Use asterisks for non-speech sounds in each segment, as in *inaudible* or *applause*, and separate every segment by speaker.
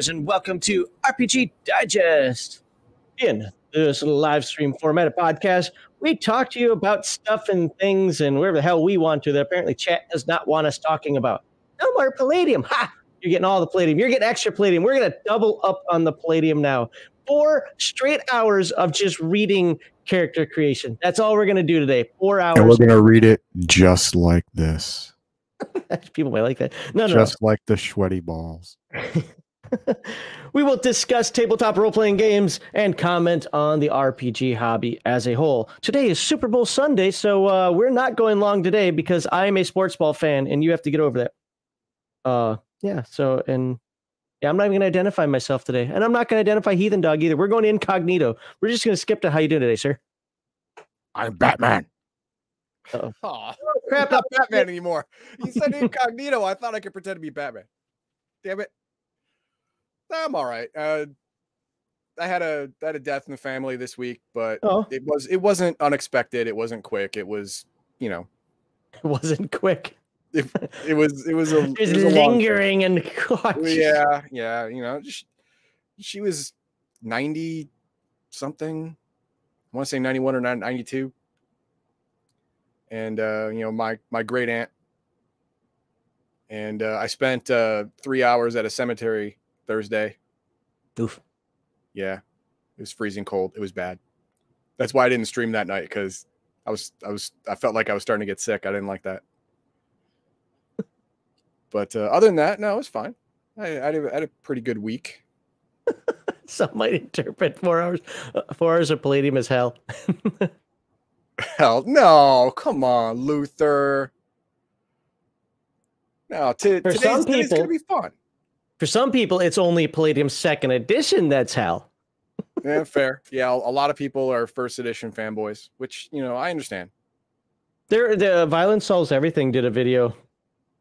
Speaker 1: Legionnaires, and welcome to RPG Digest. In this little live stream format podcast, we talk to you about stuff and things and wherever the hell we want to that apparently chat does not want us talking about. No more Palladium. Ha! You're getting all the Palladium. You're getting extra Palladium. We're going to double up on the Palladium now. Four straight hours of just reading character creation. That's all we're going to do today. Four hours.
Speaker 2: And we're going to read it just like this. *laughs*
Speaker 1: People might like that. No, no.
Speaker 2: Just like the sweaty balls. *laughs* *laughs*
Speaker 1: we will discuss tabletop role playing games and comment on the RPG hobby as a whole. Today is Super Bowl Sunday, so uh, we're not going long today because I'm a sports ball fan and you have to get over that. Uh, yeah, so, and yeah, I'm not even going to identify myself today. And I'm not going to identify Heathen Dog either. We're going incognito. We're just going to skip to how you doing today, sir?
Speaker 2: I'm Batman.
Speaker 3: Oh, *laughs* crap! Not Batman *laughs* anymore. You said incognito. I thought I could pretend to be Batman. Damn it. I'm all right. Uh, I had a I had a death in the family this week, but oh. it was it wasn't unexpected. It wasn't quick. It was you know, *laughs*
Speaker 1: it wasn't quick.
Speaker 3: It, it was it was a *laughs*
Speaker 1: it was, it was lingering and
Speaker 3: yeah yeah you know she, she was ninety something. I want to say ninety one or ninety two and uh, you know my my great aunt. And uh, I spent uh, three hours at a cemetery Thursday.
Speaker 1: Oof.
Speaker 3: Yeah, it was freezing cold. It was bad. That's why I didn't stream that night because I was I was I felt like I was starting to get sick. I didn't like that. *laughs* but uh, other than that, no, it was fine. I, I, had, a, I had a pretty good week. *laughs*
Speaker 1: Some might interpret four hours uh, four hours of palladium as hell. *laughs*
Speaker 3: hell no come on luther no t- for today's, some people, today's gonna be fun
Speaker 1: for some people it's only palladium second edition that's hell
Speaker 3: yeah fair yeah a lot of people are first edition fanboys which you know i understand
Speaker 1: there the violence solves everything did a video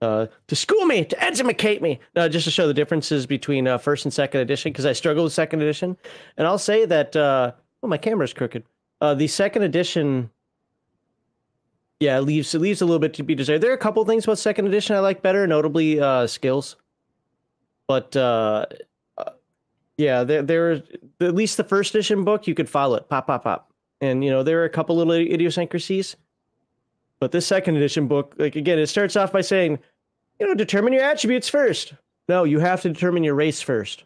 Speaker 1: uh, to school me, to educate me, uh, just to show the differences between uh, first and second edition, because I struggle with second edition. And I'll say that, uh, oh, my camera's crooked. Uh, the second edition yeah, it leaves it leaves a little bit to be desired. There are a couple things about second edition I like better, notably uh, skills. But uh, uh, yeah, there there at least the first edition book you could follow it, pop pop pop, and you know there are a couple little idiosyncrasies. But this second edition book, like again, it starts off by saying, you know, determine your attributes first. No, you have to determine your race first.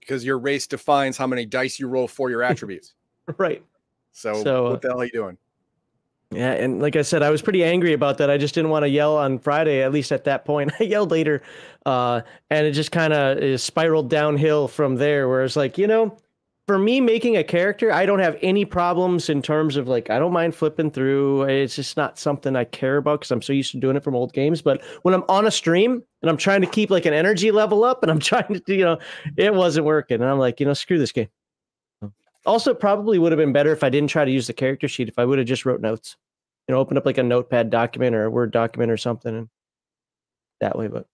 Speaker 3: Because your race defines how many dice you roll for your attributes. *laughs*
Speaker 1: right.
Speaker 3: So, so what the hell are you doing?
Speaker 1: Yeah, and like I said, I was pretty angry about that. I just didn't want to yell on Friday, at least at that point. *laughs* I yelled later, uh, and it just kind of spiraled downhill from there. Where it's like, you know, for me making a character, I don't have any problems in terms of like I don't mind flipping through. It's just not something I care about because I'm so used to doing it from old games. But when I'm on a stream and I'm trying to keep like an energy level up, and I'm *laughs* trying to, you know, it wasn't working, and I'm like, you know, screw this game. Also, probably would have been better if I didn't try to use the character sheet. If I would have just wrote notes, you know, open up like a notepad document or a Word document or something, and that way. But,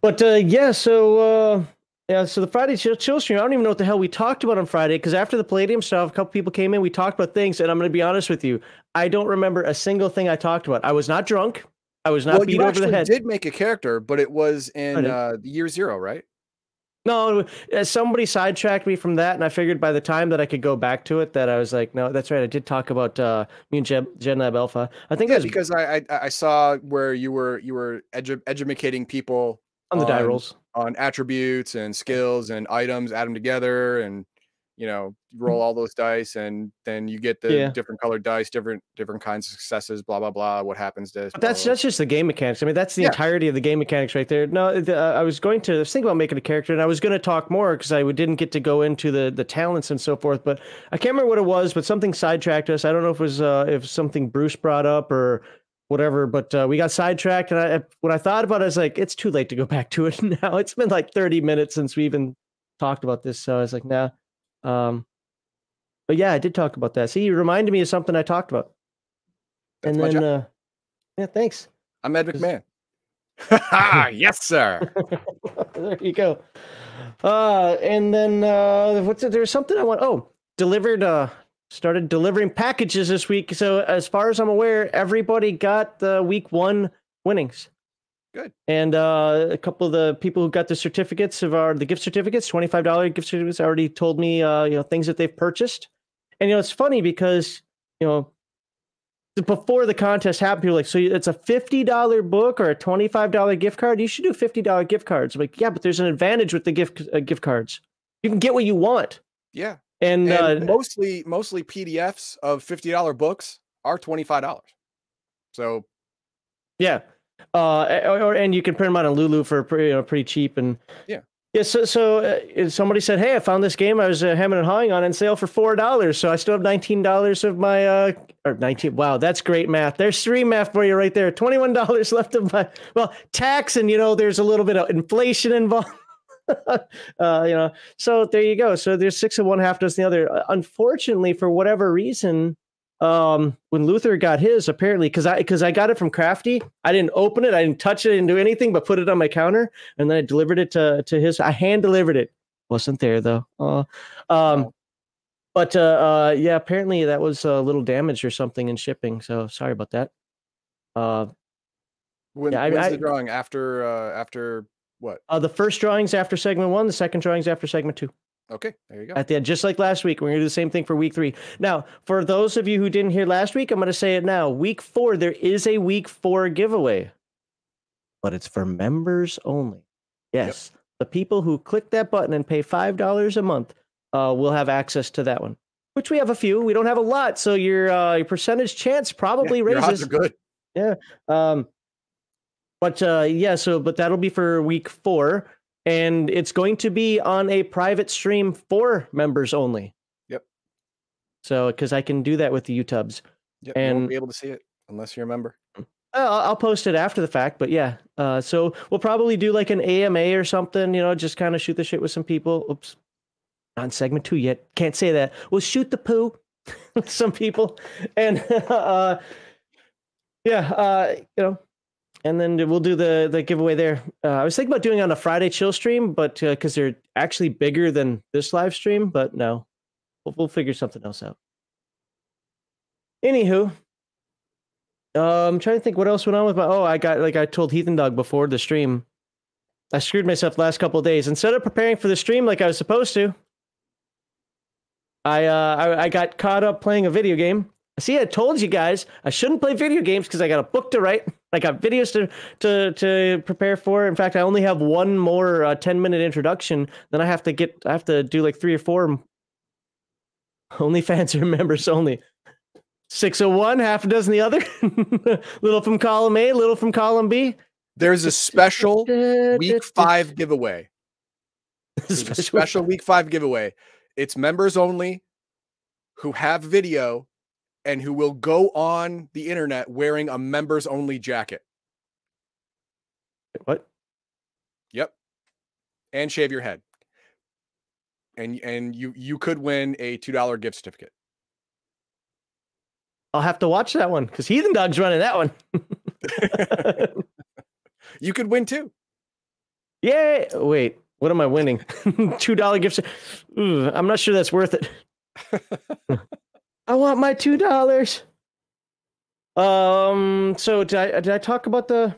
Speaker 1: but uh, yeah. So uh, yeah. So the Friday chill, chill stream. I don't even know what the hell we talked about on Friday because after the Palladium stuff, a couple people came in. We talked about things, and I'm going to be honest with you. I don't remember a single thing I talked about. I was not drunk. I was not well, beat over the head.
Speaker 3: Did make a character, but it was in uh, year zero, right?
Speaker 1: No, uh, somebody sidetracked me from that, and I figured by the time that I could go back to it, that I was like, no, that's right. I did talk about uh, me and Gen, Gen Lab Alpha. I think
Speaker 3: Yeah,
Speaker 1: was
Speaker 3: because I, I I saw where you were you were edu- educating people
Speaker 1: on the die rolls.
Speaker 3: on attributes and skills and items, add them together, and you know roll all those dice, and then you get the
Speaker 1: Yeah.
Speaker 3: different colored dice, different different kinds of successes, blah blah blah. What happens to?
Speaker 1: But that's
Speaker 3: blah, blah,
Speaker 1: that's just the game mechanics. I mean, that's the
Speaker 3: Yeah.
Speaker 1: entirety of the game mechanics right there. No, the, uh, I was going to think about making a character, and I was going to talk more because I didn't get to go into the the talents and so forth. But I can't remember what it was. But something sidetracked us. I don't know if it was uh, if something Bruce brought up or whatever. But uh, we got sidetracked, and I when I thought about it, I was like, it's too late to go back to it *laughs* now. It's been like thirty minutes since we even talked about this, so I was like, nah. Um, but yeah, I did talk about that. See, you reminded me of something I talked about.
Speaker 3: That's
Speaker 1: and then, uh, yeah, thanks.
Speaker 3: I'm Ed McMahon. *laughs* yes, sir. *laughs*
Speaker 1: there you go. Uh, and then uh, what's it? There's something I want. Oh, delivered. Uh, started delivering packages this week. So as far as I'm aware, everybody got the week one winnings.
Speaker 3: Good.
Speaker 1: And uh, a couple of the people who got the certificates of our the gift certificates, twenty five dollar gift certificates, already told me uh, you know things that they've purchased. And you know it's funny because you know before the contest happened, people were like, so it's a fifty dollar book or a twenty five dollar gift card. You should do fifty dollar gift cards. I'm like, yeah, but there's an advantage with the gift uh, gift cards. You can get what you want,
Speaker 3: Yeah,
Speaker 1: and,
Speaker 3: and
Speaker 1: uh,
Speaker 3: mostly mostly PDFs of fifty dollar books are twenty five dollars. So
Speaker 1: yeah, uh, or, and you can print them out on Lulu for pretty, you know, pretty cheap. And
Speaker 3: Yeah.
Speaker 1: yeah. So so uh, somebody said, hey, I found this game I was uh, hemming and hawing on on sale for four dollars. So I still have nineteen dollars of my uh or nineteen. Wow, that's great math. There's three math for you right there. Twenty one dollars *laughs* left of my well tax, and you know there's a little bit of inflation involved. *laughs* uh, you know, so there you go. So there's six of one, half dozen the other. Uh, Unfortunately, for whatever reason, um, when Luther got his, apparently, because I because I got it from Crafty, I didn't open it, I didn't touch it, I didn't do anything, but put it on my counter, and then I delivered it to to his. I hand delivered it. Wasn't there though. Uh, um, but uh, uh, yeah, apparently that was a little damaged or something in shipping. So sorry about that. Uh,
Speaker 3: when,
Speaker 1: Yeah, I-
Speaker 3: when's
Speaker 1: I-
Speaker 3: the drawing after uh after what?
Speaker 1: uh, the first drawings after segment one, the second drawings after segment two.
Speaker 3: Okay, there you go.
Speaker 1: at the end, just like last week. We're gonna do the same thing for week three. Now, for those of you who didn't hear last week, I'm gonna say it now. Week four, there is a week four giveaway, but it's for members only. Yes, the people who click that button and pay five dollars a month uh, will have access to that one. Which we have a few. We don't have a lot, so your uh, your percentage chance probably
Speaker 3: Yeah, your odds
Speaker 1: raises.
Speaker 3: are good. Yeah.
Speaker 1: Um, but uh, yeah, so but that'll be for week four, and it's going to be on a private stream for members only.
Speaker 3: Yep.
Speaker 1: So because I can do that with the YouTubes,
Speaker 3: Yep, you won't
Speaker 1: And-
Speaker 3: be able to see it unless you're a member.
Speaker 1: Uh, I'll, I'll post it after the fact. But yeah, uh, so we'll probably do like an AMA or something. You know, just kind of shoot the shit with some people. Oops, not in segment two yet. Can't say that. We'll shoot the poo *laughs* with some people, and *laughs* uh, yeah, uh, you know, and then we'll do the the giveaway there. Uh, I was thinking about doing it on a Friday chill stream, but because they're actually bigger than this live stream, but no, we'll, we'll figure something else out. Anywho, uh, I'm trying to think what else went on with my. Oh, I got like I told Heathen Dog before the stream. I screwed myself last couple days. Instead of preparing for the stream like I was supposed to, I uh I, I got caught up playing a video game. See, I told you guys I shouldn't play video games because I got a book to write. I got videos to to to prepare for. In fact, I only have one more uh, 10 minute introduction. Then I have to get I have to do like three or four. Only fans are *laughs* members only. 601, half a dozen the other. *laughs* little from column A, little from column B.
Speaker 3: There's a special week five *laughs* giveaway. There's a
Speaker 1: Special-
Speaker 3: special week five giveaway. It's members only who have video and who will go on the internet wearing a members only jacket.
Speaker 1: What?
Speaker 3: Yep. And shave your head. And and you you could win a $2 gift certificate.
Speaker 1: I'll have to watch that one because Heathen Dog's running that one. *laughs*
Speaker 3: You could win too.
Speaker 1: Yay! Wait, what am I winning? *laughs* two dollar gifts. Ooh, I'm not sure that's worth it. *laughs* I want my two dollars. Um. So did I did I talk about the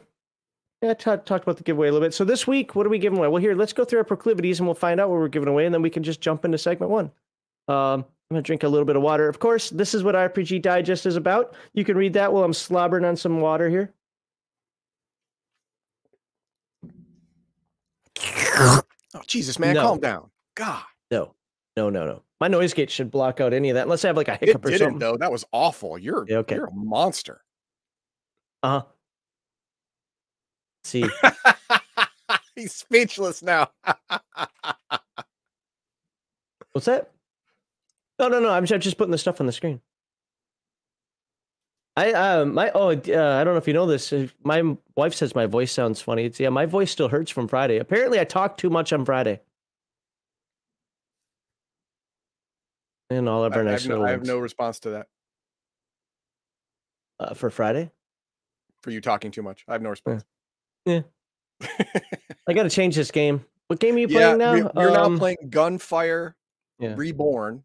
Speaker 1: Yeah, I t- talked about the giveaway a little bit. So this week, what are we giving away? Well, here, let's go through our proclivities and we'll find out what we're giving away, and then we can just jump into segment one. Um, I'm gonna drink a little bit of water. Of course, this is what RPG Digest is about. You can read that while I'm slobbering on some water here.
Speaker 3: Oh, Jesus, man,
Speaker 1: No.
Speaker 3: calm down. God,
Speaker 1: No, no, no, no. My noise gate should block out any of that, unless I have like a
Speaker 3: it
Speaker 1: hiccup or
Speaker 3: didn't
Speaker 1: something.
Speaker 3: though. That was awful. You're
Speaker 1: Yeah, okay.
Speaker 3: you're a monster.
Speaker 1: Uh huh. See, *laughs*
Speaker 3: He's speechless now. *laughs*
Speaker 1: what's that? No, no, no. I'm just putting the stuff on the screen. I uh my oh uh, I don't know if you know this. My wife says my voice sounds funny. It's yeah, my voice still hurts from Friday. Apparently, I talked too much on Friday. And all of
Speaker 3: I,
Speaker 1: our
Speaker 3: I have no, I have no response to that
Speaker 1: uh, for Friday.
Speaker 3: for you talking too much. I have no response.
Speaker 1: Yeah. *laughs* I got to change this game. What game are you
Speaker 3: yeah,
Speaker 1: playing now?
Speaker 3: we- we're now
Speaker 1: Um,
Speaker 3: playing Gunfire
Speaker 1: Yeah.
Speaker 3: Reborn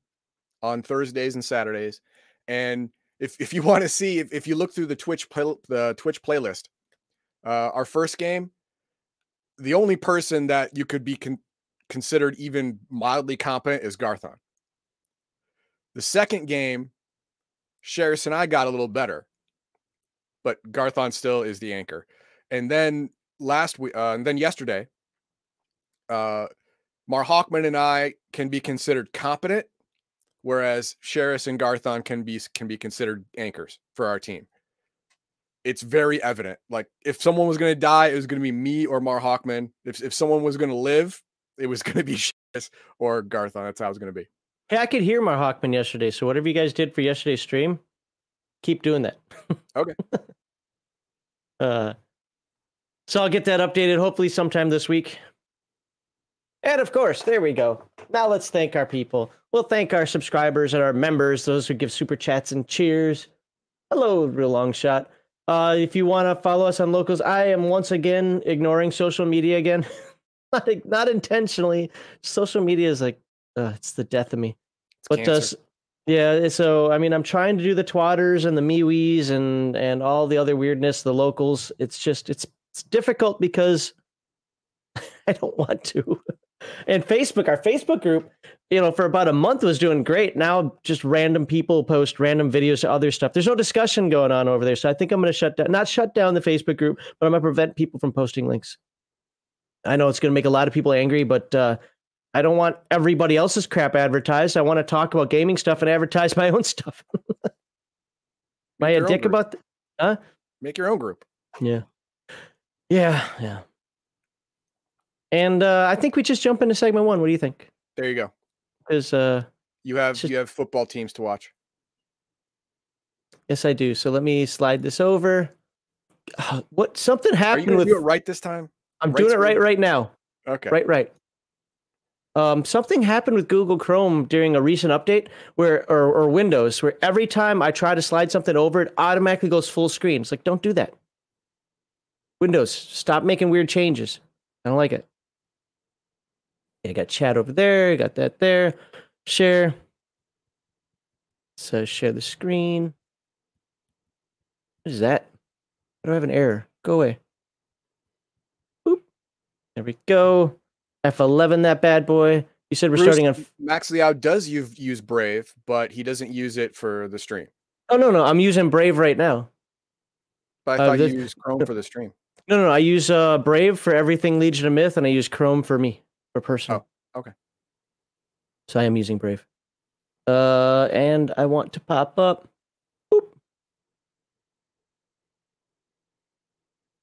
Speaker 3: on Thursdays and Saturdays. And if, if you want to see, if, if you look through the Twitch play, the Twitch playlist, uh, our first game, the only person that you could be con- considered even mildly competent is Garthon. The second game, Sheris and I got a little better, but Garthon still is the anchor. And then last week, uh, and then yesterday, uh, Mar Hawkman and I can be considered competent, whereas Sheris and Garthon can be can be considered anchors for our team. It's very evident. Like if someone was going to die, it was going to be me or Mar Hawkman. If if someone was going to live, it was going to be *laughs* Sheris or Garthon. That's how it was going to be.
Speaker 1: Hey, I could hear Mar Hawkman yesterday. So whatever you guys did for yesterday's stream, keep doing that. *laughs*
Speaker 3: Okay.
Speaker 1: uh, so I'll get that updated hopefully sometime this week. And of course, there we go. Now let's thank our people. We'll thank our subscribers and our members, those who give super chats and cheers. Hello, real long shot. Uh, if you want to follow us on locals, I am once again ignoring social media again. *laughs* not, not intentionally. Social media is like, uh, it's the death of me.
Speaker 3: It's
Speaker 1: But does yeah, so I mean I'm trying to do the twatters and the MeWe's and and all the other weirdness, the locals. It's just it's it's difficult because *laughs* I don't want to. And Facebook, our Facebook group, you know, for about a month was doing great. Now just random people post random videos to other stuff. There's no discussion going on over there. So I think I'm gonna shut down not shut down the Facebook group, but I'm gonna prevent people from posting links. I know it's gonna make a lot of people angry, but uh I don't want everybody else's crap advertised. I want to talk about gaming stuff and advertise my own *laughs* stuff. Am I
Speaker 3: own
Speaker 1: dick
Speaker 3: group.
Speaker 1: about th-
Speaker 3: Make your own group.
Speaker 1: Yeah. Yeah, yeah. And uh, I think we just jump into segment one. What do you think?
Speaker 3: There you go.
Speaker 1: Because uh,
Speaker 3: You have
Speaker 1: Just-
Speaker 3: you have football teams to watch.
Speaker 1: yes, I do. So let me slide this over. *sighs* What something
Speaker 3: Are you
Speaker 1: happened with?
Speaker 3: do it right this time?
Speaker 1: I'm
Speaker 3: right
Speaker 1: doing it right right now.
Speaker 3: Okay.
Speaker 1: Right, right. Um, something happened with Google Chrome during a recent update where, or, or Windows, where every time I try to slide something over, it automatically goes full screen. It's like, don't do that. Windows, stop making weird changes. I don't like it. Yeah, I got chat over there, I got that there. Share. So share the screen. What is that? I don't have an error. Go away. Boop. There we go. F11, that bad boy. You said we're
Speaker 3: Bruce,
Speaker 1: starting on.
Speaker 3: Max Liao does use use Brave, but he doesn't use it for the stream.
Speaker 1: Oh, no, no. I'm using Brave right now.
Speaker 3: But I
Speaker 1: Uh,
Speaker 3: thought
Speaker 1: this-
Speaker 3: you used Chrome for the stream.
Speaker 1: No, no, no. I use uh, Brave for everything Legion of Myth, and I use Chrome for me, for personal.
Speaker 3: Oh, okay.
Speaker 1: So I am using Brave. Uh, and I want to pop up. Boop.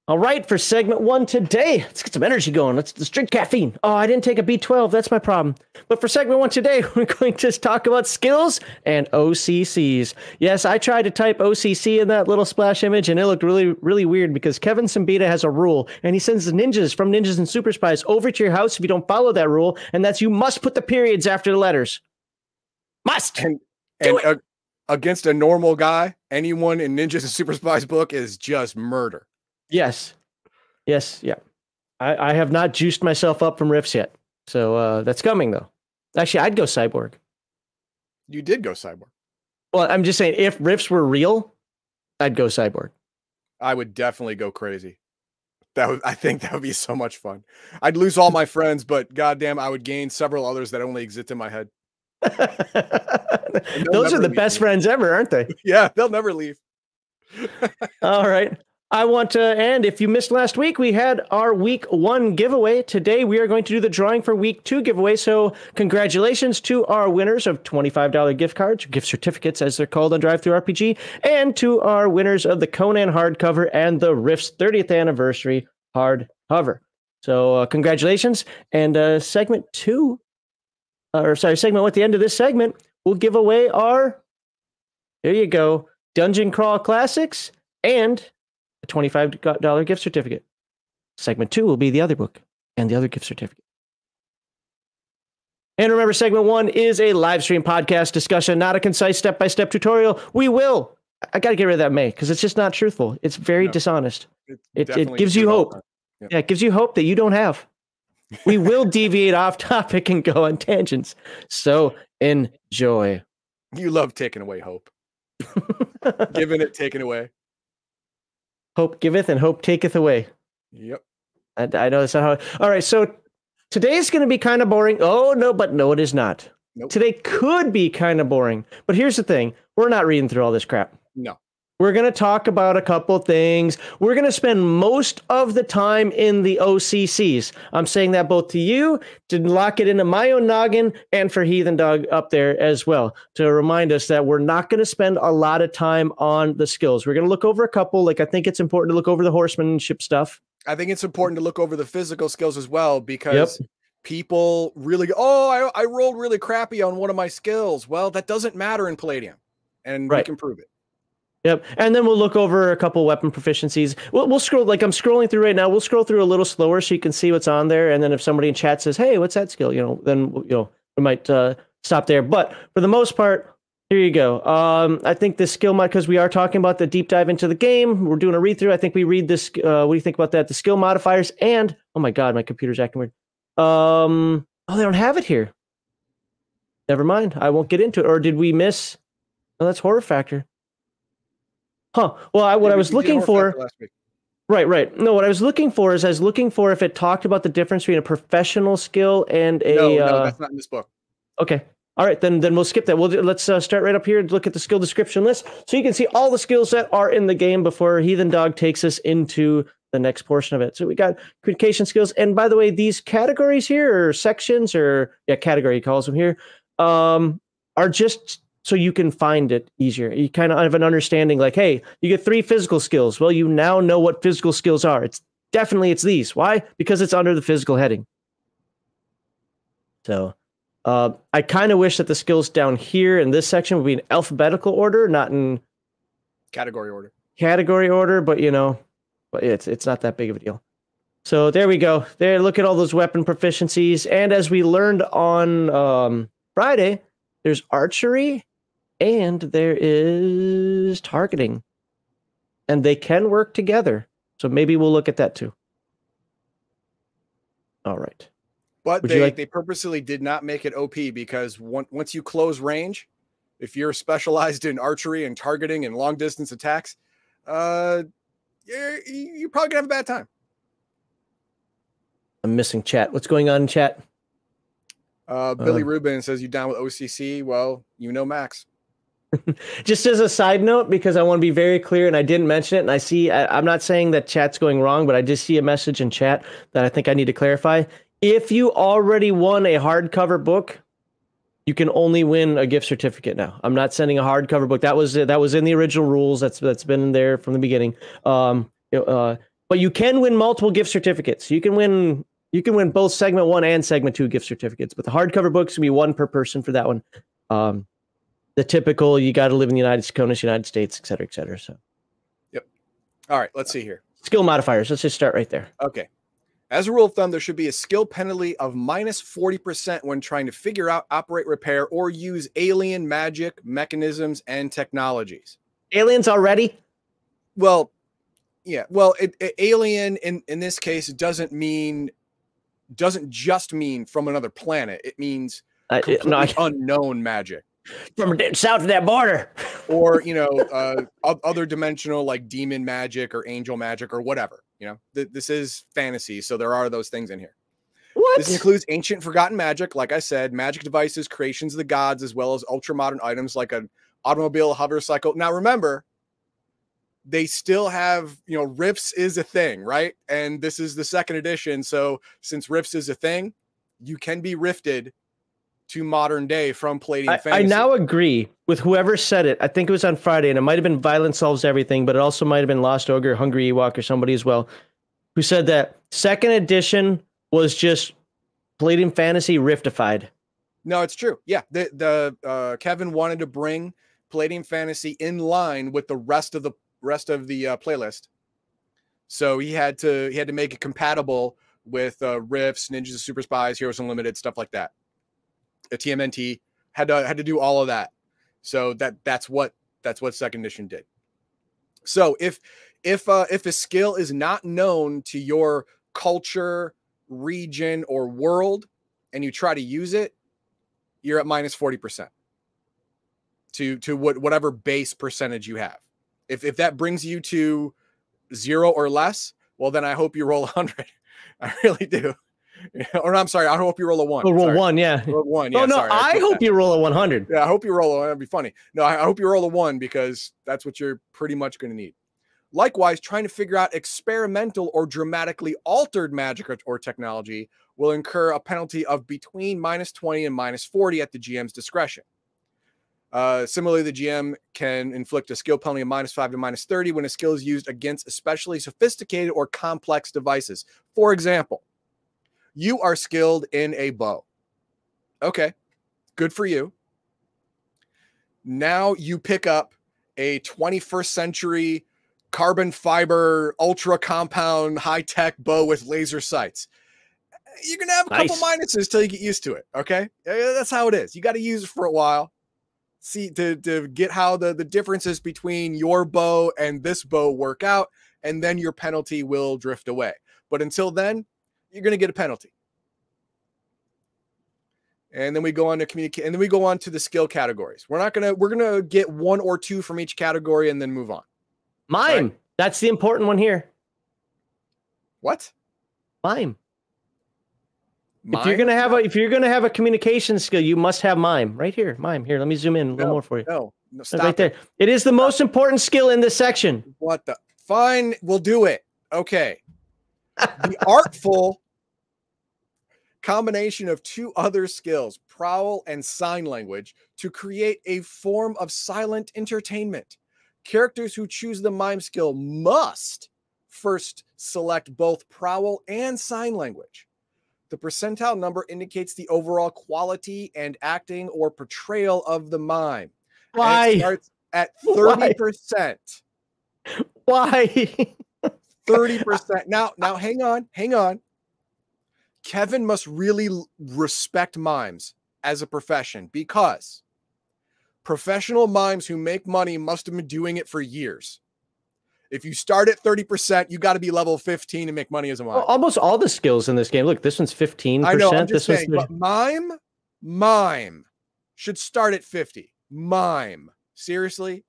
Speaker 1: All right, for segment one today, let's get some energy going. Let's, let's drink caffeine. Oh, I didn't take a B12. That's my problem. But for segment one today, *laughs* we're going to talk about skills and OCCs. Yes, I tried to type OCC in that little splash image, and it looked really, really weird because Kevin Siembieda has a rule, and he sends the ninjas from Ninjas and Super Spies over to your house if you don't follow that rule, and that's you must put the periods after the letters. Must.
Speaker 3: And
Speaker 1: Do
Speaker 3: and uh, against a normal guy, anyone in Ninjas and Super Spies book is just murder.
Speaker 1: Yes. Yes. Yeah. I, I have not juiced myself up from Rifts yet. So uh, that's coming though. Actually, I'd go cyborg.
Speaker 3: You did go cyborg.
Speaker 1: Well, I'm just saying, if Rifts were real, I'd go cyborg.
Speaker 3: I would definitely go crazy. That would, I think *laughs* that would be so much fun. I'd lose all my friends, but goddamn, I would gain several others that only exist in my head. *laughs*
Speaker 1: Those are the best
Speaker 3: me.
Speaker 1: friends ever, aren't they? *laughs*
Speaker 3: Yeah, they'll never leave.
Speaker 1: All right. I want to, and if you missed last week, we had our week one giveaway. Today, we are going to do the drawing for week two giveaway. So, congratulations to our winners of $25 gift cards, gift certificates, as they're called on DriveThruRPG, and to our winners of the Conan hardcover and the Rift's 30th anniversary hardcover. So, uh, congratulations. And uh, segment two, uh, or sorry, segment at the end of this segment, we'll give away our, there you go, Dungeon Crawl Classics and a $25 gift certificate. Segment two will be the other book and the other gift certificate. And remember, segment one is a live stream podcast discussion, not a concise step by step tutorial. We will, I got to get rid of that may because it's just not truthful. It's very
Speaker 3: No.
Speaker 1: dishonest. It- it gives you hope. Yeah, it gives you hope that you don't have. We will *laughs* deviate off topic and go on tangents. So enjoy.
Speaker 3: You love taking away hope, *laughs* giving it, taken away.
Speaker 1: Hope giveth and hope taketh away.
Speaker 3: Yep.
Speaker 1: I, I know that's not how. All right, so today's going to be kind of boring. Oh no, but no, it is not.
Speaker 3: Nope.
Speaker 1: Today could be kind of boring, but here's the thing: we're not reading through all this crap.
Speaker 3: No.
Speaker 1: We're going to talk about a couple things. We're going to spend most of the time in the OCCs. I'm saying that both to you to lock it into my own noggin and for Heathen Dog up there as well to remind us that we're not going to spend a lot of time on the skills. We're going to look over a couple. Like I think it's important to look over the horsemanship stuff.
Speaker 3: I think it's important to look over the physical skills as well because people really go, oh, I, I rolled really crappy on one of my skills. Well, that doesn't matter in Palladium, and we can prove it.
Speaker 1: Yep. And then we'll look over a couple weapon proficiencies. We'll, we'll scroll, like I'm scrolling through right now. We'll scroll through a little slower so you can see what's on there. And then if somebody in chat says, hey, what's that skill? You know, then, you know, we might uh, stop there. But for the most part, here you go. Um, I think the skill mod, because we are talking about the deep dive into the game, we're doing a read through. I think we read this. Uh, what do you think about that? The skill modifiers and, oh my God, my computer's acting weird. Um, oh, they don't have it here. Never mind. I won't get into it. Or did we miss? Oh, that's horror factor. Huh. Well, I, what
Speaker 3: Yeah,
Speaker 1: I was looking for, right, right. No, what I was looking for is I was looking for if it talked about the difference between a professional skill and a.
Speaker 3: No, no,
Speaker 1: uh,
Speaker 3: that's not in this book.
Speaker 1: okay. All right, then then we'll skip that. We'll let's uh, start right up here and look at the skill description list, so you can see all the skills that are in the game before Heathen Dog takes us into the next portion of it. So we got communication skills, and by the way, these categories here or sections or yeah, category he calls them here, um, are just so you can find it easier. You kind of have an understanding, like, hey, you get three physical skills. Well, you now know what physical skills are. It's definitely it's these. Why? Because it's under the physical heading. So. Uh, I kind of wish that the skills down here in this section would be in alphabetical order, not in
Speaker 3: Category order.
Speaker 1: category order. But you know, but it's it's not that big of a deal. So there we go. There, look at all those weapon proficiencies, and as we learned on um, Friday, there's archery, and there is targeting, and they can work together. So maybe we'll look at that too. All right.
Speaker 3: But
Speaker 1: Would
Speaker 3: they,
Speaker 1: like-
Speaker 3: they purposely did not make it OP because one, once you close range, if you're specialized in archery and targeting and long distance attacks, uh, you're, you're probably gonna have a bad time.
Speaker 1: I'm missing chat. What's going on in chat?
Speaker 3: Uh, Billy
Speaker 1: Uh.
Speaker 3: Rubin says you down with OCC. Well, you know Max. *laughs*
Speaker 1: just as a side note because i want to be very clear and i didn't mention it and i see I, i'm not saying that chat's going wrong but i just see a message in chat that i think i need to clarify. If you already won a hardcover book you can only win a gift certificate now. I'm not sending a hardcover book. That was that was in the original rules. That's that's been there from the beginning. Um uh, but you can win multiple gift certificates. You can win you can win both segment one and segment two gift certificates but the hardcover books can be one per person for that one. Um the typical you got to live in the United States, United States, et cetera, et cetera. So yep.
Speaker 3: All right, let's see here.
Speaker 1: skill modifiers. Let's just start right there.
Speaker 3: Okay. As a rule of thumb, there should be a skill penalty of minus 40% when trying to figure out, operate, repair, or use alien magic, mechanisms, and technologies.
Speaker 1: Aliens already?
Speaker 3: Well, yeah. Well, it, it- alien in in this case doesn't mean doesn't just mean from another planet. It means completely
Speaker 1: no, I,
Speaker 3: unknown magic,
Speaker 1: from south of that border.
Speaker 3: or *laughs* you know, uh, other dimensional like demon magic or angel magic or whatever. You know, th- this is fantasy, so there are those things in here.
Speaker 1: What?
Speaker 3: This includes ancient forgotten magic, like I said, magic devices, creations of the gods, as well as ultra modern items like an automobile, hover cycle. Now remember, they still have, you know, Rifts is a thing, right? And this is the second edition. So since Rifts is a thing, you can be rifted to modern day from Palladium
Speaker 1: I,
Speaker 3: Fantasy.
Speaker 1: I now agree with whoever said it. I think it was on Friday, and it might have been Violence Solves Everything, but it also might have been Lost Ogre, Hungry Ewok, or somebody as well, who said that second edition was just Palladium Fantasy riftified.
Speaker 3: No, it's true. Yeah, the the uh, Kevin wanted to bring Palladium Fantasy in line with the rest of the rest of the uh, playlist, so he had to he had to make it compatible with uh, Rifts, Ninjas, Super Spies, Heroes Unlimited, stuff like that. A TMNT had to had to do all of that. So that that's what that's what second edition did. So if if uh, if a skill is not known to your culture, region, or world, and you try to use it, you're at minus 40% to to what whatever base percentage you have. If if that brings you to zero or less, well then I hope you roll 100. *laughs* I really do. *laughs* or I'm sorry, I hope you roll a one.
Speaker 1: Oh, roll
Speaker 3: Sorry.
Speaker 1: one, yeah.
Speaker 3: Roll one.
Speaker 1: oh no,
Speaker 3: sorry,
Speaker 1: I
Speaker 3: put
Speaker 1: hope
Speaker 3: that.
Speaker 1: you roll a 100.
Speaker 3: Yeah, I hope you roll a one. That'd be funny. No, I, I hope you roll a one because that's what you're pretty much going to need. Likewise, trying to figure out experimental or dramatically altered magic or, or technology will incur a penalty of between minus 20 and minus 40 at the GM's discretion. Uh, similarly, the GM can inflict a skill penalty of minus 5 to minus 30 when a skill is used against especially sophisticated or complex devices. For example, you are skilled in a bow. Okay, good for you. Now you pick up a 21st century carbon fiber, ultra compound, high tech bow with laser sights. You're gonna have a couple minuses till you get used to it. Okay, that's how it is. You got to use it for a while, see to to get how the the differences between your bow and this bow work out, and then your penalty will drift away. But until then, you're gonna get a penalty. And then we go on to communicate, and then we go on to the skill categories. We're not gonna we're gonna get one or two from each category and then move on.
Speaker 1: Mime. That's the important one here.
Speaker 3: What?
Speaker 1: Mime. If you're gonna have a if you're gonna have a communication skill, you must have mime. Right here. Mime. Here, let me zoom in a little more for you.
Speaker 3: no, no, stop
Speaker 1: right
Speaker 3: it.
Speaker 1: there. It is the most important skill in this section.
Speaker 3: What the? Fine, we'll do it. Okay. *laughs* The artful combination of two other skills, prowl and sign language, to create a form of silent entertainment. Characters who choose the mime skill must first select both prowl and sign language. The percentile number indicates the overall quality and acting or portrayal of the mime. And it
Speaker 1: Why?
Speaker 3: starts at 30%. *laughs*
Speaker 1: Why?
Speaker 3: 30%. *laughs* Now, now hang on, hang on. Kevin must really respect mimes as a profession because professional mimes who make money must have been doing it for years. If you start at 30%, you got to be level 15 and make money as a mime.
Speaker 1: Well, almost all the skills in this game. Look, this one's 15%.
Speaker 3: I know, I'm
Speaker 1: this
Speaker 3: just
Speaker 1: one's
Speaker 3: saying, but mime, mime should start at 50. Mime. Seriously?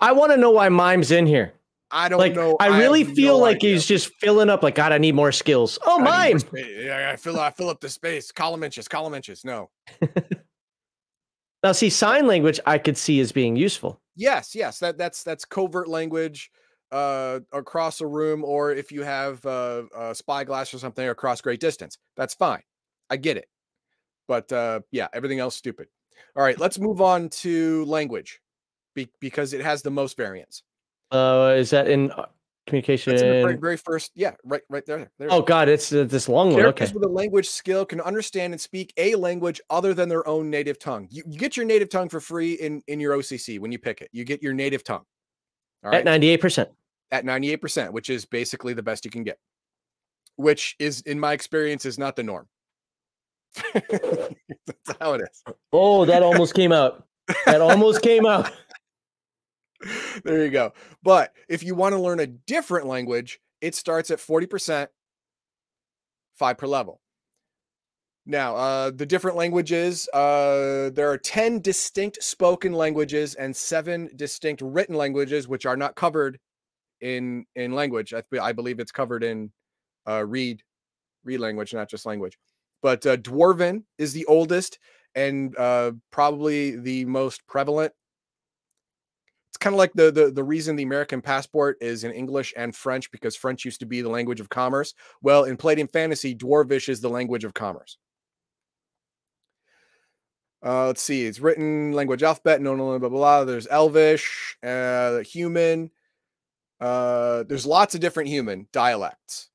Speaker 1: I want to know why mime's in here.
Speaker 3: I don't
Speaker 1: Like,
Speaker 3: know.
Speaker 1: I really feel
Speaker 3: no
Speaker 1: like
Speaker 3: idea.
Speaker 1: he's just filling up. Like, God, I need more skills. Oh,
Speaker 3: I need more
Speaker 1: mime.
Speaker 3: space. Yeah, I fill I fill up the space. Column inches, column inches. No. *laughs*
Speaker 1: Now, see, sign language I could see as being useful.
Speaker 3: Yes, yes. That that's that's covert language uh across a room, or if you have uh, a spyglass or something across great distance. That's fine. I get it. But uh yeah, everything else stupid. All right, let's move on to language be- because it has the most variance.
Speaker 1: Uh, is that in uh, communication?
Speaker 3: That's in the very, very first. Yeah, right, right there. there.
Speaker 1: Oh, God, it's uh, this long one. Okay.
Speaker 3: with a language skill can understand and speak a language other than their own native tongue. You, you get your native tongue for free in in your OCC when you pick it. You get your native tongue. All right,
Speaker 1: At 98%.
Speaker 3: at ninety eight percent, which is basically the best you can get. Which is, in my experience, is not the norm. *laughs* That's how it is.
Speaker 1: Oh, that almost came out. That almost came out. *laughs* *laughs*
Speaker 3: There you go. But if you want to learn a different language, it starts at 40%, five per level. Now, uh, the different languages, uh, there are 10 distinct spoken languages and seven distinct written languages, which are not covered in in language. I, I believe it's covered in uh, read read language, not just language. But uh, Dwarven is the oldest and uh, probably the most prevalent. Kind of like the, the the reason the American passport is in English and French because French used to be the language of commerce. Well, in Palladium Fantasy, Dwarvish is the language of commerce. Uh, let's see. It's written language alphabet. No, no, blah blah blah. There's Elvish, uh, human. Uh, there's lots of different human dialects.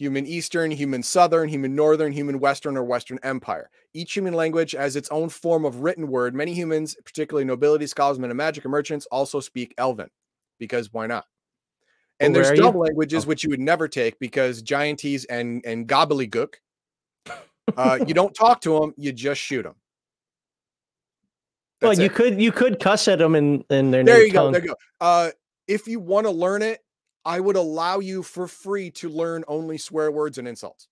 Speaker 3: Human Eastern, human Southern, human Northern, human Western, or Western Empire. Each human language has its own form of written word. Many humans, particularly nobility, scholars, men of magic, and merchants, also speak Elven because why not? And
Speaker 1: Well,
Speaker 3: there's dumb
Speaker 1: you?
Speaker 3: languages
Speaker 1: Oh.
Speaker 3: which you would never take because gianties and and gobbledygook. *laughs* Uh, you don't talk to them; you just shoot them.
Speaker 1: well, you could you could cuss at them in in their
Speaker 3: there you go.
Speaker 1: tongue.
Speaker 3: There you go. Uh, if you want to learn it, I would allow you for free to learn only swear words and insults.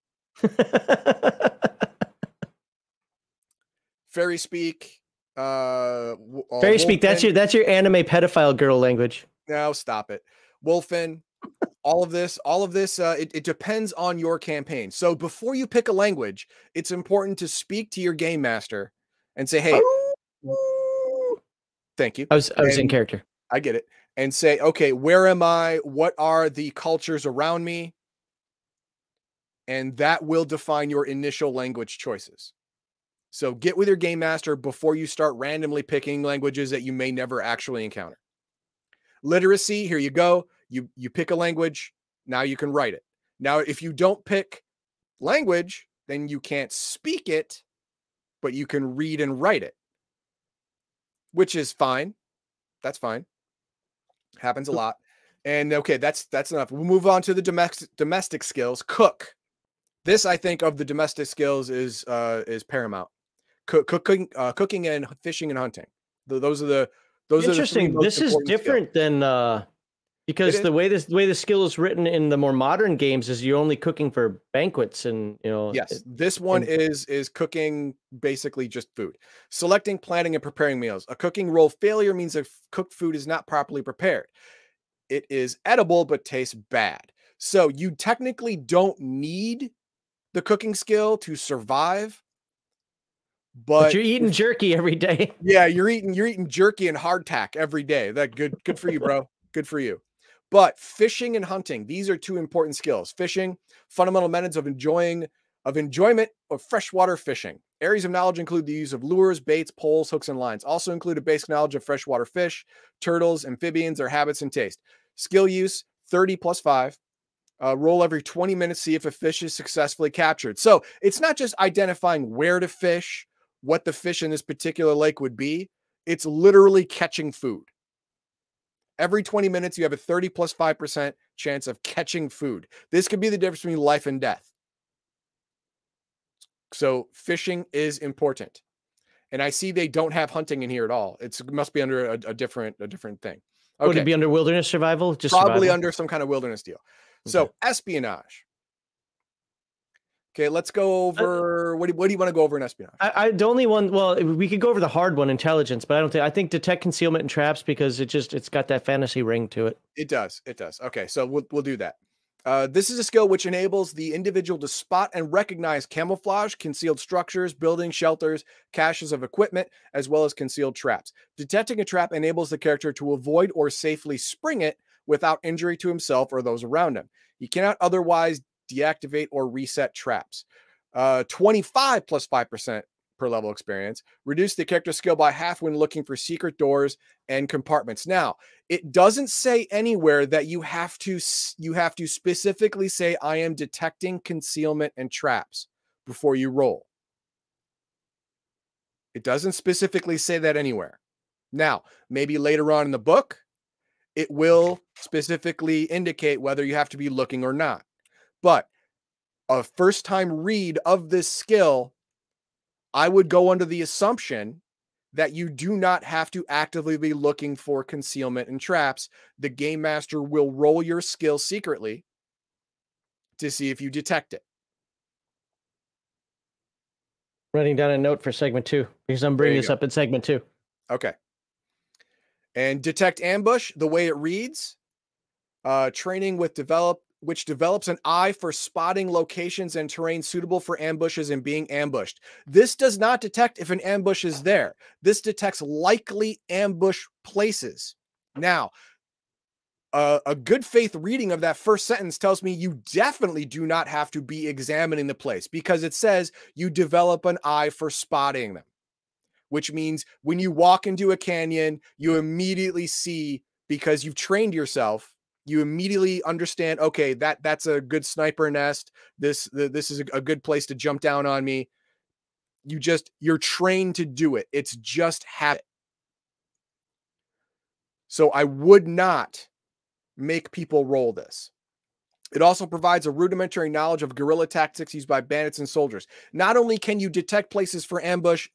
Speaker 3: Fairy speak. Uh, uh,
Speaker 1: Fairy speak. That's your that's your anime pedophile girl language.
Speaker 3: No, stop it. Wolfen. all of this, all of this, uh, it, it depends on your campaign. So before you pick a language, it's important to speak to your game master and say, "Hey, thank you."
Speaker 1: I was I was in character.
Speaker 3: I get it. And say, okay, where am I? What are the cultures around me? And that will define your initial language choices. So get with your game master before you start randomly picking languages that you may never actually encounter. Literacy, here you go. You you pick a language, now you can write it. Now if you don't pick language, then you can't speak it, but you can read and write it. Which is fine. That's fine happens a lot. And okay that's that's enough. We'll move on to the domestic domestic skills. Cook. This i think of the domestic skills is uh is paramount. Cook, cooking uh cooking and fishing and hunting. Th- those are the those are
Speaker 1: Interesting.
Speaker 3: most
Speaker 1: This is different than uh because the way this the way the skill is written in the more modern games is you're only cooking for banquets and you know
Speaker 3: yes. this one
Speaker 1: and-
Speaker 3: is is cooking basically just food. Selecting planning and preparing meals. A cooking roll failure means that cooked food is not properly prepared. It is edible but tastes bad. So you technically don't need the cooking skill to survive
Speaker 1: but,
Speaker 3: but,
Speaker 1: you're eating jerky every day.
Speaker 3: yeah you're eating you're eating jerky and hardtack every day. That good good for you bro. Good for you but fishing and hunting these are two important skills. Fishing fundamental methods of enjoying of enjoyment of freshwater fishing. Areas of knowledge include the use of lures baits poles hooks and lines. Also include a basic knowledge of freshwater fish turtles amphibians their habits and taste. Skill use 30 plus 5 uh, roll every 20 minutes see if a fish is successfully captured. So it's not just identifying where to fish what the fish in this particular lake would be it's literally catching food every 20 minutes you have a 30 plus 5% chance of catching food. This could be the difference between life and death. So fishing is important and i see they don't have hunting in here at all. It's it must be under a, a different a different thing.
Speaker 1: Would
Speaker 3: okay.
Speaker 1: it be under wilderness survival? Just
Speaker 3: probably
Speaker 1: survival?
Speaker 3: under some kind of wilderness deal. So espionage okay let's go over what, do, what do you want to go over in espionage
Speaker 1: I, I the only one. Well, we could go over the hard one, intelligence, but I don't think I think detect concealment and traps because it just it's got that fantasy ring to it.
Speaker 3: It does. It does. Okay, so we'll we'll do that. Uh, this is a skill which enables the individual to spot and recognize camouflage, concealed structures, buildings, shelters, caches of equipment, as well as concealed traps. Detecting a trap enables the character to avoid or safely spring it without injury to himself or those around him. He cannot otherwise deactivate or reset traps. Uh, 25 plus 5% per level experience. Reduce the character skill by half when looking for secret doors and compartments. Now, it doesn't say anywhere that you have to you have to specifically say I am detecting concealment and traps before you roll. It doesn't specifically say that anywhere. Now, maybe later on in the book, it will specifically indicate whether you have to be looking or not. But a first time read of this skill, I would go under the assumption that you do not have to actively be looking for concealment and traps. The game master will roll your skill secretly to see if you detect it.
Speaker 1: Writing down a note for segment two because I'm bringing this
Speaker 3: go.
Speaker 1: up in segment two.
Speaker 3: Okay. And detect ambush, the way it reads, Uh, training with develop which develops an eye for spotting locations and terrain suitable for ambushes and being ambushed. This does not detect if an ambush is there. This detects likely ambush places. Now, uh, a good faith reading of that first sentence tells me you definitely do not have to be examining the place because it says you develop an eye for spotting them, which means when you walk into a canyon, you immediately see because you've trained yourself you immediately understand okay that that's a good sniper nest. This the, this is a, good place to jump down on me. You just you're trained to do it. It's just habit. So i would not make people roll this. It also provides a rudimentary knowledge of guerrilla tactics used by bandits and soldiers. Not only can you detect places for ambush